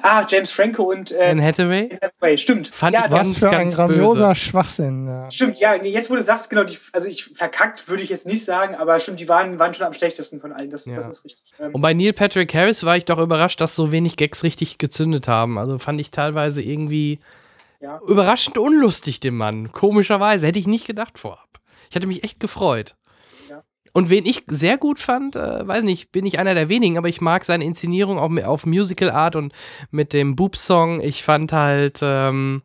D: Ah, James Franco und äh,
A: Anne Hathaway?
D: Anne Hathaway, stimmt.
A: Fand
D: ja,
A: ich
D: der-
A: ganz,
C: Was für ein
A: ganz
C: grandioser
A: böse.
C: Schwachsinn. Ja.
D: Stimmt, ja, nee, jetzt wo du sagst, genau, die, also ich verkackt würde ich jetzt nicht sagen, aber stimmt, die waren, waren schon am schlechtesten von allen, das,
A: Ja.
D: das ist richtig. Ähm,
A: Und bei Neil Patrick Harris war ich doch überrascht, dass so wenig Gags richtig gezündet haben. Also fand ich teilweise irgendwie
D: Ja.
A: überraschend unlustig, den Mann. Komischerweise. Hätte ich nicht gedacht vorab. Ich hatte mich echt gefreut. Und wen ich sehr gut fand, äh, weiß nicht, bin ich einer der wenigen, aber ich mag seine Inszenierung auch auf Musical Art und mit dem Boop-Song. Ich fand halt ähm,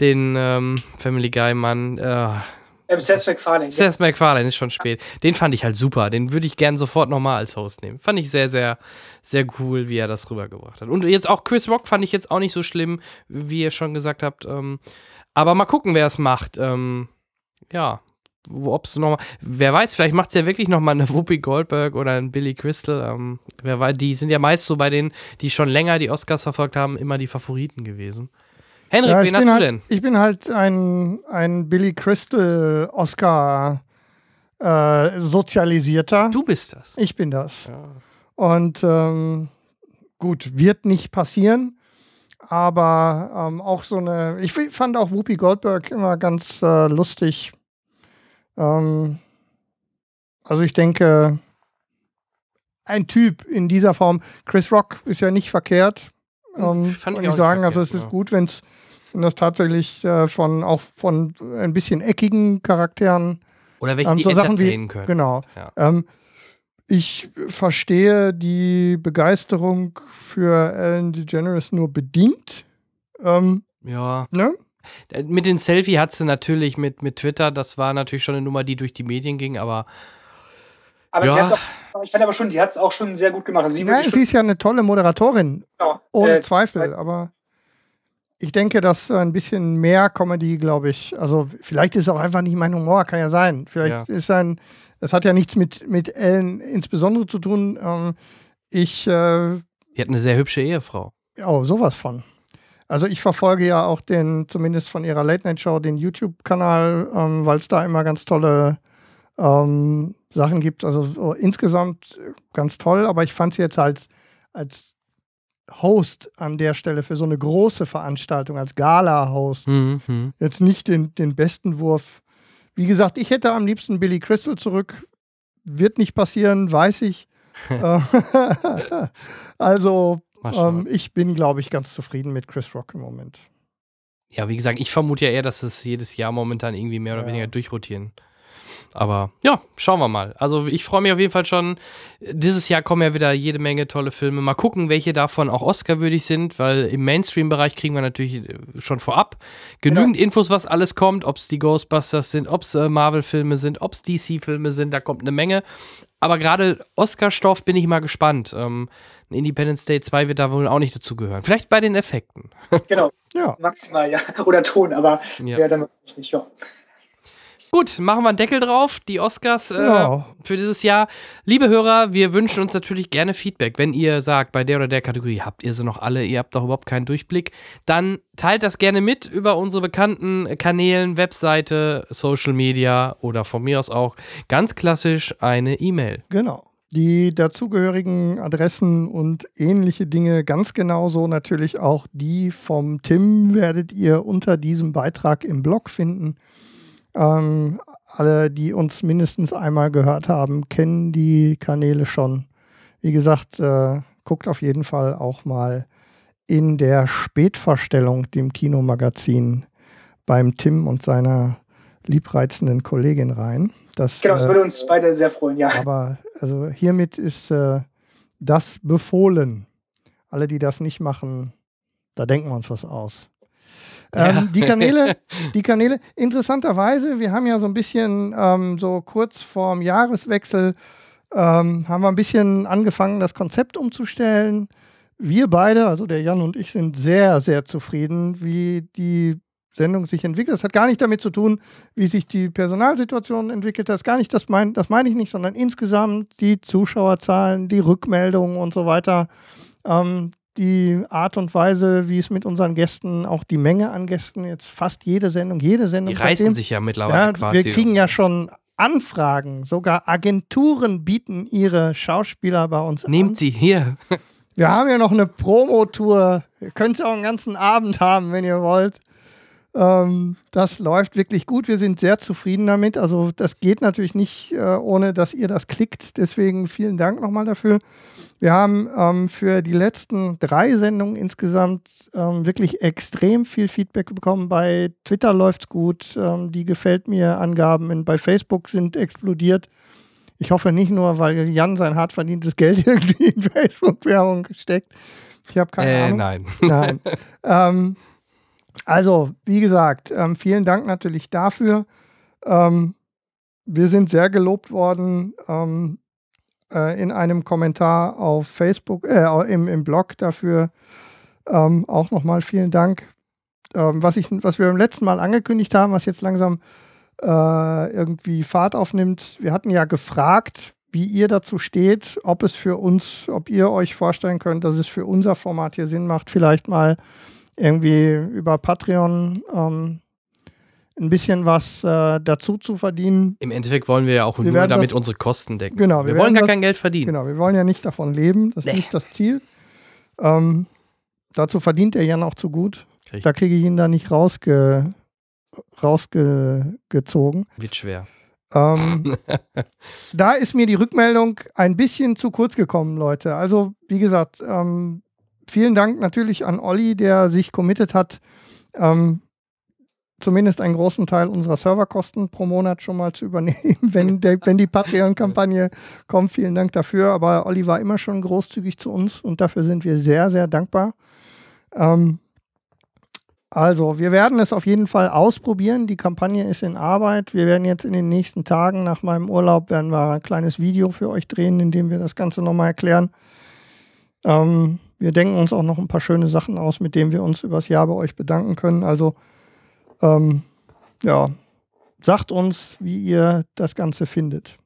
A: den ähm, Family Guy-Mann, äh,
D: ähm, Seth MacFarlane.
A: Seth MacFarlane ist schon spät. Den fand ich halt super. Den würde ich gern sofort nochmal als Host nehmen. Fand ich sehr, sehr, sehr cool, wie er das rübergebracht hat. Und jetzt auch Chris Rock fand ich jetzt auch nicht so schlimm, wie ihr schon gesagt habt. Ähm, aber mal gucken, wer es macht. Ähm, ja, ob es nochmal, wer weiß, vielleicht macht es ja wirklich nochmal eine Whoopi Goldberg oder ein Billy Crystal. Ähm, wer weiß, die sind ja meist so bei denen, die schon länger die Oscars verfolgt haben, immer die Favoriten gewesen. Henrik,
C: Ja,
A: wen hast du
C: halt,
A: denn?
C: ich bin halt ein, ein Billy Crystal Oscar äh, sozialisierter.
A: Du bist das.
C: Ich bin das. Und ähm, gut, wird nicht passieren. Aber ähm, auch so eine, ich fand auch Whoopi Goldberg immer ganz äh, lustig. Ähm, also ich denke, ein Typ in dieser Form, Chris Rock ist ja nicht verkehrt. Ähm,
A: fand ich auch
C: ich sagen, also es
A: verkehrt,
C: ist
A: ja.
C: gut, wenn es wenn das tatsächlich äh, von auch von ein bisschen eckigen Charakteren
A: Oder welche,
C: ähm,
A: die
C: so Sachen wie,
A: können.
C: Genau.
A: Ja.
C: Ähm, ich verstehe die Begeisterung für Ellen DeGeneres nur bedingt. Ähm,
A: Ja.
C: ne?
A: Äh, Mit dem Selfie hat sie natürlich mit, mit Twitter, das war natürlich schon eine Nummer, die durch die Medien ging, aber
D: Aber
A: Ja.
D: auch, ich fand aber schon, die hat es auch schon sehr gut gemacht. Also sie
C: Nein,
D: wirklich
C: sie ist ja eine tolle Moderatorin,
D: schon,
C: ohne
D: äh,
C: Zweifel. Aber ich denke, dass ein bisschen mehr Comedy, glaube ich, also vielleicht ist auch einfach nicht mein Humor, kann ja sein. Vielleicht
A: Ja.
C: ist ein, das hat ja nichts mit, mit Ellen insbesondere zu tun. Ähm, ich äh,
A: die hat eine sehr hübsche Ehefrau.
C: Oh, sowas von. Also ich verfolge ja auch den, zumindest von ihrer Late Night Show, den YouTube-Kanal, ähm, weil es da immer ganz tolle ähm, Sachen gibt. Also so insgesamt äh, ganz toll, aber ich fand sie jetzt als, als Host an der Stelle für so eine große Veranstaltung, als Gala-Host,
A: Mhm, mhm.
C: jetzt nicht den, den besten Wurf. Wie gesagt, ich hätte am liebsten Billy Crystal zurück. Wird nicht passieren, weiß ich. Äh, also. Ähm, ich bin, glaube ich, ganz zufrieden mit Chris Rock im Moment.
A: Ja, wie gesagt, ich vermute ja eher, dass es jedes Jahr momentan irgendwie mehr oder
C: Ja.
A: weniger durchrotieren. Aber ja, schauen wir mal. Also ich freue mich auf jeden Fall schon. Dieses Jahr kommen ja wieder jede Menge tolle Filme. Mal gucken, welche davon auch Oscar-würdig sind, weil im Mainstream-Bereich kriegen wir natürlich äh, schon vorab genügend Infos, was alles kommt, ob es die Ghostbusters sind, ob es äh, Marvel-Filme sind, ob es DC-Filme sind, da kommt eine Menge. Aber gerade Oscar-Stoff bin ich mal gespannt. Ähm, Independence Day 2 wird da wohl auch nicht dazugehören. Vielleicht bei den Effekten.
D: Genau.
C: Ja.
D: Maximal, ja. Oder Ton, aber
A: Ja.
D: ja. dann wahrscheinlich nicht, ja.
A: Gut, machen wir einen Deckel drauf, die Oscars äh,
C: Genau.
A: für dieses Jahr. Liebe Hörer, wir wünschen uns natürlich gerne Feedback. Wenn ihr sagt, bei der oder der Kategorie habt ihr sie noch alle, ihr habt doch überhaupt keinen Durchblick, dann teilt das gerne mit über unsere bekannten Kanälen, Webseite, Social Media oder von mir aus auch ganz klassisch eine E-Mail.
C: Genau. Die dazugehörigen Adressen und ähnliche Dinge, ganz genauso natürlich auch die vom Tim, werdet ihr unter diesem Beitrag im Blog finden. Ähm, alle, die uns mindestens einmal gehört haben, kennen die Kanäle schon. Wie gesagt, äh, guckt auf jeden Fall auch mal in der Spätverstellung, dem Kinomagazin, beim Tim und seiner liebreizenden Kollegin rein. Das,
D: Genau, das
C: äh,
D: würde uns beide sehr freuen, ja.
C: aber also hiermit ist äh, das befohlen. Alle, die das nicht machen, da denken wir uns was aus. Ähm,
A: Ja.
C: Die Kanäle, die Kanäle, interessanterweise, wir haben ja so ein bisschen ähm, so kurz vorm Jahreswechsel ähm, haben wir ein bisschen angefangen, das Konzept umzustellen. Wir beide, also der Jan und ich, sind sehr, sehr zufrieden, wie die Sendung sich entwickelt. Das hat gar nicht damit zu tun, wie sich die Personalsituation entwickelt. Das gar nicht, das, mein, das meine ich nicht, sondern insgesamt die Zuschauerzahlen, die Rückmeldungen und so weiter. Ähm, die Art und Weise, wie es mit unseren Gästen, auch die Menge an Gästen, jetzt fast jede Sendung, jede Sendung.
A: Die reißen
C: seitdem-
A: sich ja mittlerweile
C: ja,
A: quasi.
C: wir kriegen ja schon Anfragen. Sogar Agenturen bieten ihre Schauspieler bei uns an.
A: Nehmt sie hier.
C: Wir haben ja noch eine Promotour. Ihr könnt auch einen ganzen Abend haben, wenn ihr wollt. Ähm, das läuft wirklich gut. Wir sind sehr zufrieden damit. Also das geht natürlich nicht, äh, ohne dass ihr das klickt. Deswegen vielen Dank nochmal dafür. Wir haben ähm, für die letzten drei Sendungen insgesamt ähm, wirklich extrem viel Feedback bekommen. Bei Twitter läuft's gut. Ähm, die gefällt mir Angaben bei Facebook sind explodiert. Ich hoffe nicht nur, weil Jan sein hart verdientes Geld irgendwie in Facebook-Werbung steckt. Ich habe keine
A: Äh,
C: Ahnung.
A: nein.
C: Nein. ähm, also, wie gesagt, ähm, vielen Dank natürlich dafür. Ähm, wir sind sehr gelobt worden ähm, äh, in einem Kommentar auf Facebook, äh, im, im Blog dafür. Ähm, auch nochmal vielen Dank. Ähm, was, ich, was wir beim letzten Mal angekündigt haben, was jetzt langsam äh, irgendwie Fahrt aufnimmt. Wir hatten ja gefragt, wie ihr dazu steht, ob es für uns, ob ihr euch vorstellen könnt, dass es für unser Format hier Sinn macht, vielleicht mal irgendwie über Patreon ähm, ein bisschen was äh, dazu zu verdienen.
A: Im Endeffekt wollen wir ja auch
C: Wir
A: nur damit
C: das-
A: unsere Kosten decken.
C: Genau,
A: wir,
C: wir
A: wollen gar
C: das-
A: kein Geld verdienen.
C: Genau, wir wollen ja nicht davon leben, das ist
A: Nee.
C: nicht das Ziel. Ähm, dazu verdient der Jan auch zu gut.
A: Richtig.
C: Da kriege ich ihn da nicht rausge, rausgezogen.
A: Wird schwer.
C: Ähm, da ist mir die Rückmeldung ein bisschen zu kurz gekommen, Leute. Also, wie gesagt, ähm, vielen Dank natürlich an Olli, der sich committed hat, ähm, zumindest einen großen Teil unserer Serverkosten pro Monat schon mal zu übernehmen, wenn, der, wenn die Patreon-Kampagne kommt. Vielen Dank dafür. Aber Olli war immer schon großzügig zu uns und dafür sind wir sehr, sehr dankbar. Ähm, also, wir werden es auf jeden Fall ausprobieren. Die Kampagne ist in Arbeit. Wir werden jetzt in den nächsten Tagen nach meinem Urlaub werden wir ein kleines Video für euch drehen, in dem wir das Ganze nochmal erklären. Ähm, wir denken uns auch noch ein paar schöne Sachen aus, mit denen wir uns übers Jahr bei euch bedanken können. Also, ähm, ja, sagt uns, wie ihr das Ganze findet.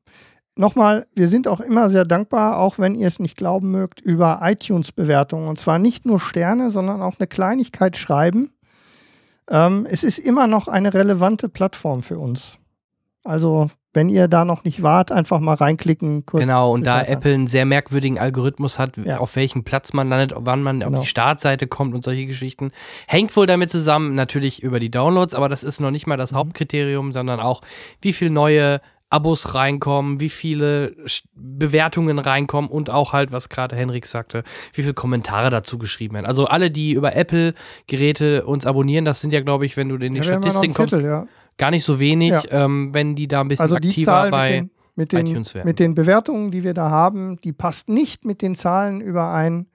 C: Nochmal, wir sind auch immer sehr dankbar, auch wenn ihr es nicht glauben mögt, über iTunes-Bewertungen. Und zwar nicht nur Sterne, sondern auch eine Kleinigkeit schreiben. Ähm, es ist immer noch eine relevante Plattform für uns. Also, wenn ihr da noch nicht wart, einfach mal reinklicken.
A: Genau, und da Apple einen sehr merkwürdigen Algorithmus hat,
C: Ja.
A: auf welchem Platz man landet, wann man
C: Genau.
A: auf die Startseite kommt und solche Geschichten, hängt wohl damit zusammen, natürlich über die Downloads, aber das ist noch nicht mal
C: Mhm.
A: das Hauptkriterium, sondern auch, wie viele neue Abos reinkommen, wie viele Bewertungen reinkommen und auch halt, was gerade Henrik sagte, wie viele Kommentare dazu geschrieben werden. Also alle, die über Apple-Geräte uns abonnieren, das sind ja, glaube ich, wenn du in die
C: Ja,
A: Statistiken kommst,
C: Viertel, ja.
A: Gar nicht so wenig,
C: Ja.
A: ähm, wenn die da ein bisschen
C: Also die
A: aktiver
C: Zahl
A: bei
C: mit den, mit,
A: iTunes
C: den, mit den Bewertungen, die wir da haben, die passt nicht mit den Zahlen überein,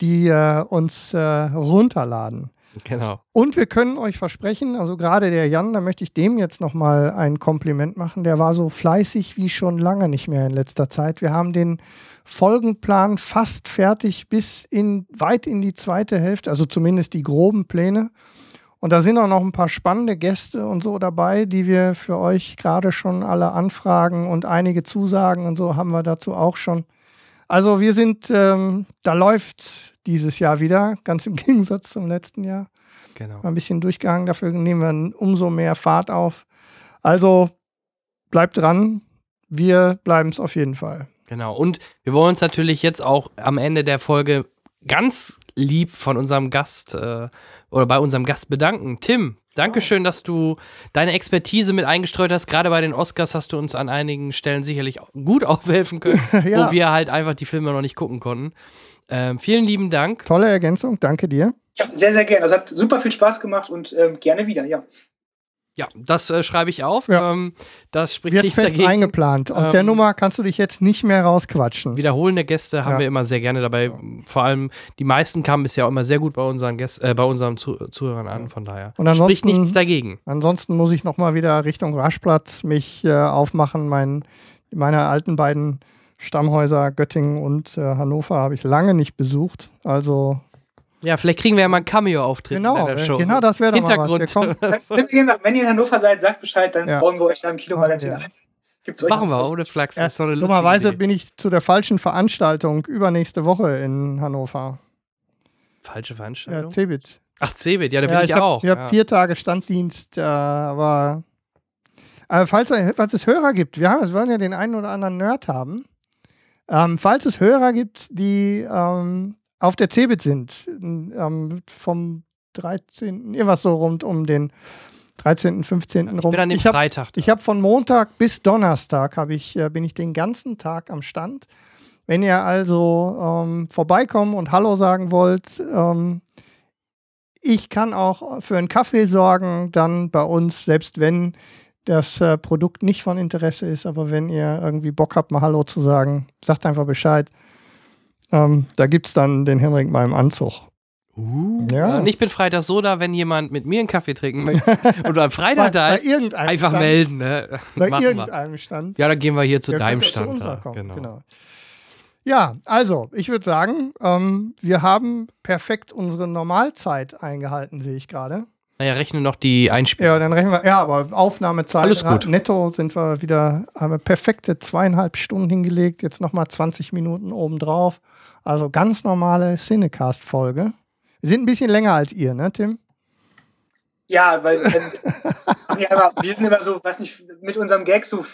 C: die äh, uns äh, runterladen.
A: Genau.
C: Und wir können euch versprechen, also gerade der Jan, da möchte ich dem jetzt nochmal ein Kompliment machen, der war so fleißig wie schon lange nicht mehr in letzter Zeit. Wir haben den Folgenplan fast fertig bis in weit in die zweite Hälfte, also zumindest die groben Pläne. Und da sind auch noch ein paar spannende Gäste und so dabei, die wir für euch gerade schon alle anfragen und einige Zusagen und so haben wir dazu auch schon. Also wir sind, ähm, da läuft dieses Jahr wieder, ganz im Gegensatz zum letzten Jahr.
A: Genau.
C: Mal ein bisschen durchgehangen, dafür nehmen wir umso mehr Fahrt auf. Also bleibt dran, wir bleiben es auf jeden Fall.
A: Genau. Und wir wollen uns natürlich jetzt auch am Ende der Folge ganz lieb von unserem Gast äh, oder bei unserem Gast bedanken. Tim, Dankeschön, dass du deine Expertise mit eingestreut hast. Gerade bei den Oscars hast du uns an einigen Stellen sicherlich gut aushelfen können,
C: Ja.
A: wo wir halt einfach die Filme noch nicht gucken konnten. Ähm, vielen lieben Dank.
C: Tolle Ergänzung, danke dir.
D: Ja, sehr, sehr gerne. Also hat super viel Spaß gemacht und ähm, gerne wieder, ja.
A: Ja, das äh, schreibe ich auf.
C: Ja.
A: Ähm, das spricht
C: Wird fest
A: dagegen.
C: eingeplant. Aus der
A: Ähm,
C: Nummer kannst du dich jetzt nicht mehr rausquatschen.
A: Wiederholende Gäste haben
C: Ja.
A: wir immer sehr gerne dabei. Vor allem die meisten kamen bisher auch immer sehr gut bei unseren Gästen, äh, bei unseren Zu Zuhörern an. Von daher
C: Und
A: spricht nichts dagegen.
C: Ansonsten muss ich nochmal wieder Richtung Raschplatz mich äh, aufmachen. Mein, meine alten beiden Stammhäuser Göttingen und äh, Hannover habe ich lange nicht besucht. Also
A: Ja, vielleicht kriegen wir ja mal einen Cameo-Auftritt
C: Genau,
A: in deiner
C: äh,
A: Show.
C: genau, das wäre doch mal was.
A: Hintergrund.
C: Wir kommen-
D: Wenn ihr, in Hannover seid, sagt Bescheid, dann
C: Ja.
D: bauen wir euch da im Kinomagazin
C: Ja.
D: ein. Gibt's
A: Machen wir, ohne Flachs.
C: Ja,
A: so
C: dummerweise
A: Idee.
C: bin ich zu der falschen Veranstaltung übernächste Woche in Hannover.
A: Falsche
C: Ja,
A: Veranstaltung?
C: Cebit.
A: Ach, Cebit, ja, da bin
C: Ja,
A: ich,
C: ich habe
A: auch.
C: hab
A: ja.
C: vier Tage Standdienst, äh, aber äh, falls, falls es Hörer gibt, wir, haben, wir wollen ja den einen oder anderen Nerd haben. Ähm, falls es Hörer gibt, die ähm, auf der Cebit sind, ähm, vom 13., irgendwas so rund um den 13., 15. rum.
A: Ich bin an dem
C: ich habe
A: Freitag.
C: ich habe von Montag bis Donnerstag ich, äh, bin ich den ganzen Tag am Stand. Wenn ihr also ähm, vorbeikommen und Hallo sagen wollt, ähm, ich kann auch für einen Kaffee sorgen, dann bei uns, selbst wenn das äh, Produkt nicht von Interesse ist, aber wenn ihr irgendwie Bock habt, mal Hallo zu sagen, sagt einfach Bescheid. Ähm, da gibt es dann den Henrik mal im Anzug.
A: Uh,
C: Ja.
A: Und ich bin Freitag so da, wenn jemand mit mir einen Kaffee trinken möchte oder am Freitag da
C: bei
A: ist,
C: irgendeinem
A: einfach
C: Stand,
A: melden. Ne?
C: Bei
A: Machen wir.
C: irgendeinem Stand.
A: Ja, dann gehen wir hier zu
C: Ja,
A: deinem
C: zu
A: Stand.
C: uns
A: da.
C: kommen,
A: Genau.
C: genau. Ja, also, ich würde sagen, ähm, wir haben perfekt unsere Normalzeit eingehalten, sehe ich gerade.
A: Naja, rechne noch die Einspielung.
C: Ja, dann rechnen wir, ja, aber Aufnahmezeit,
A: Alles gut.
C: netto sind wir wieder, haben wir perfekte zweieinhalb Stunden hingelegt, jetzt nochmal 20 Minuten obendrauf. Also ganz normale Cinecast-Folge. Wir sind ein bisschen länger als ihr, ne, Tim?
D: Ja, weil ähm, ja, wir sind immer so, weiß nicht, mit unserem Gag so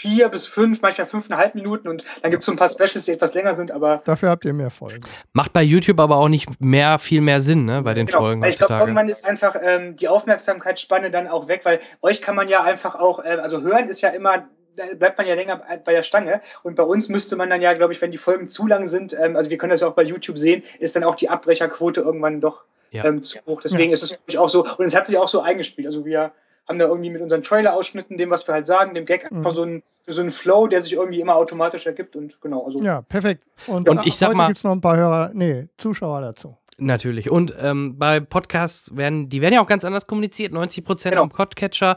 D: vier bis fünf, manchmal fünfeinhalb Minuten und dann gibt es so ein paar Specials, die etwas länger sind, aber.
C: Dafür habt ihr mehr Folgen.
A: Macht bei YouTube aber auch nicht mehr, viel mehr Sinn, ne, bei den
D: Genau,
A: Folgen
D: weil ich glaube, irgendwann ist einfach ähm, die Aufmerksamkeitsspanne dann auch weg, weil euch kann man ja einfach auch, äh, also hören ist ja immer, da bleibt man ja länger bei der Stange und bei uns müsste man dann ja, glaube ich, wenn die Folgen zu lang sind, ähm, also wir können das ja auch bei YouTube sehen, ist dann auch die Abbrecherquote irgendwann doch
A: Ja.
D: ähm, zu hoch. Deswegen
C: Ja.
D: ist es glaube ich auch so, und es hat sich auch so eingespielt. Also wir haben da irgendwie mit unseren Trailer-Ausschnitten, dem, was wir halt sagen, dem Gag
C: Mhm.
D: einfach so einen so einen Flow, der sich irgendwie immer automatisch ergibt und genau, also
C: Ja, perfekt. Und,
A: Und ich sag
C: heute
A: mal-
C: gibt es noch ein paar Hörer, nee, Zuschauer dazu.
A: Natürlich. Und ähm, bei Podcasts werden, die werden ja auch ganz anders kommuniziert. 90 Prozent
D: Genau.
A: am Podcatcher.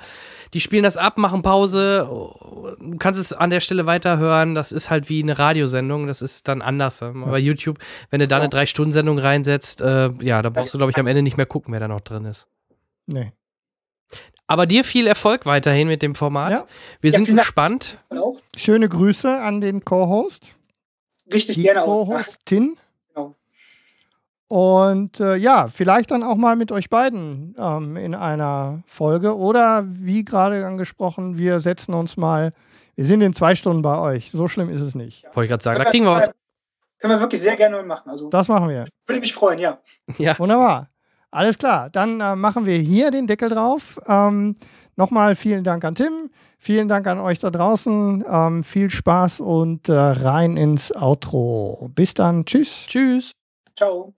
A: Die spielen das ab, machen Pause. Du kannst es an der Stelle weiterhören. Das ist halt wie eine Radiosendung. Das ist dann anders. Ähm, Bei YouTube, wenn du da eine Drei-Stunden-Sendung reinsetzt, äh, ja, da brauchst du, glaube ich, am Ende nicht mehr gucken, wer da noch drin ist.
C: Nee.
A: Aber dir viel Erfolg weiterhin mit dem Format.
C: Ja.
A: Wir
D: Ja,
A: sind
D: Dank.
A: gespannt.
D: auch
C: Schöne Grüße an den Co-Host.
D: richtig
C: Die
D: gerne aus.
C: Co-Hostin.
D: Genau.
C: Und äh, ja, vielleicht dann auch mal mit euch beiden ähm, in einer Folge. Oder wie gerade angesprochen, wir setzen uns mal, wir sind in zwei Stunden bei euch. So schlimm ist es nicht.
A: Wollte ich gerade sagen. Da kriegen wir was.
D: Können wir wirklich sehr gerne machen. Also
C: Das machen wir.
D: würde mich freuen, ja.
A: Ja.
C: Wunderbar. Alles klar. Dann äh, machen wir hier den Deckel drauf. Ähm, Nochmal vielen Dank an Tim. Vielen Dank an euch da draußen. Ähm, viel Spaß und äh, rein ins Outro. Bis dann. Tschüss.
A: Tschüss.
D: Ciao.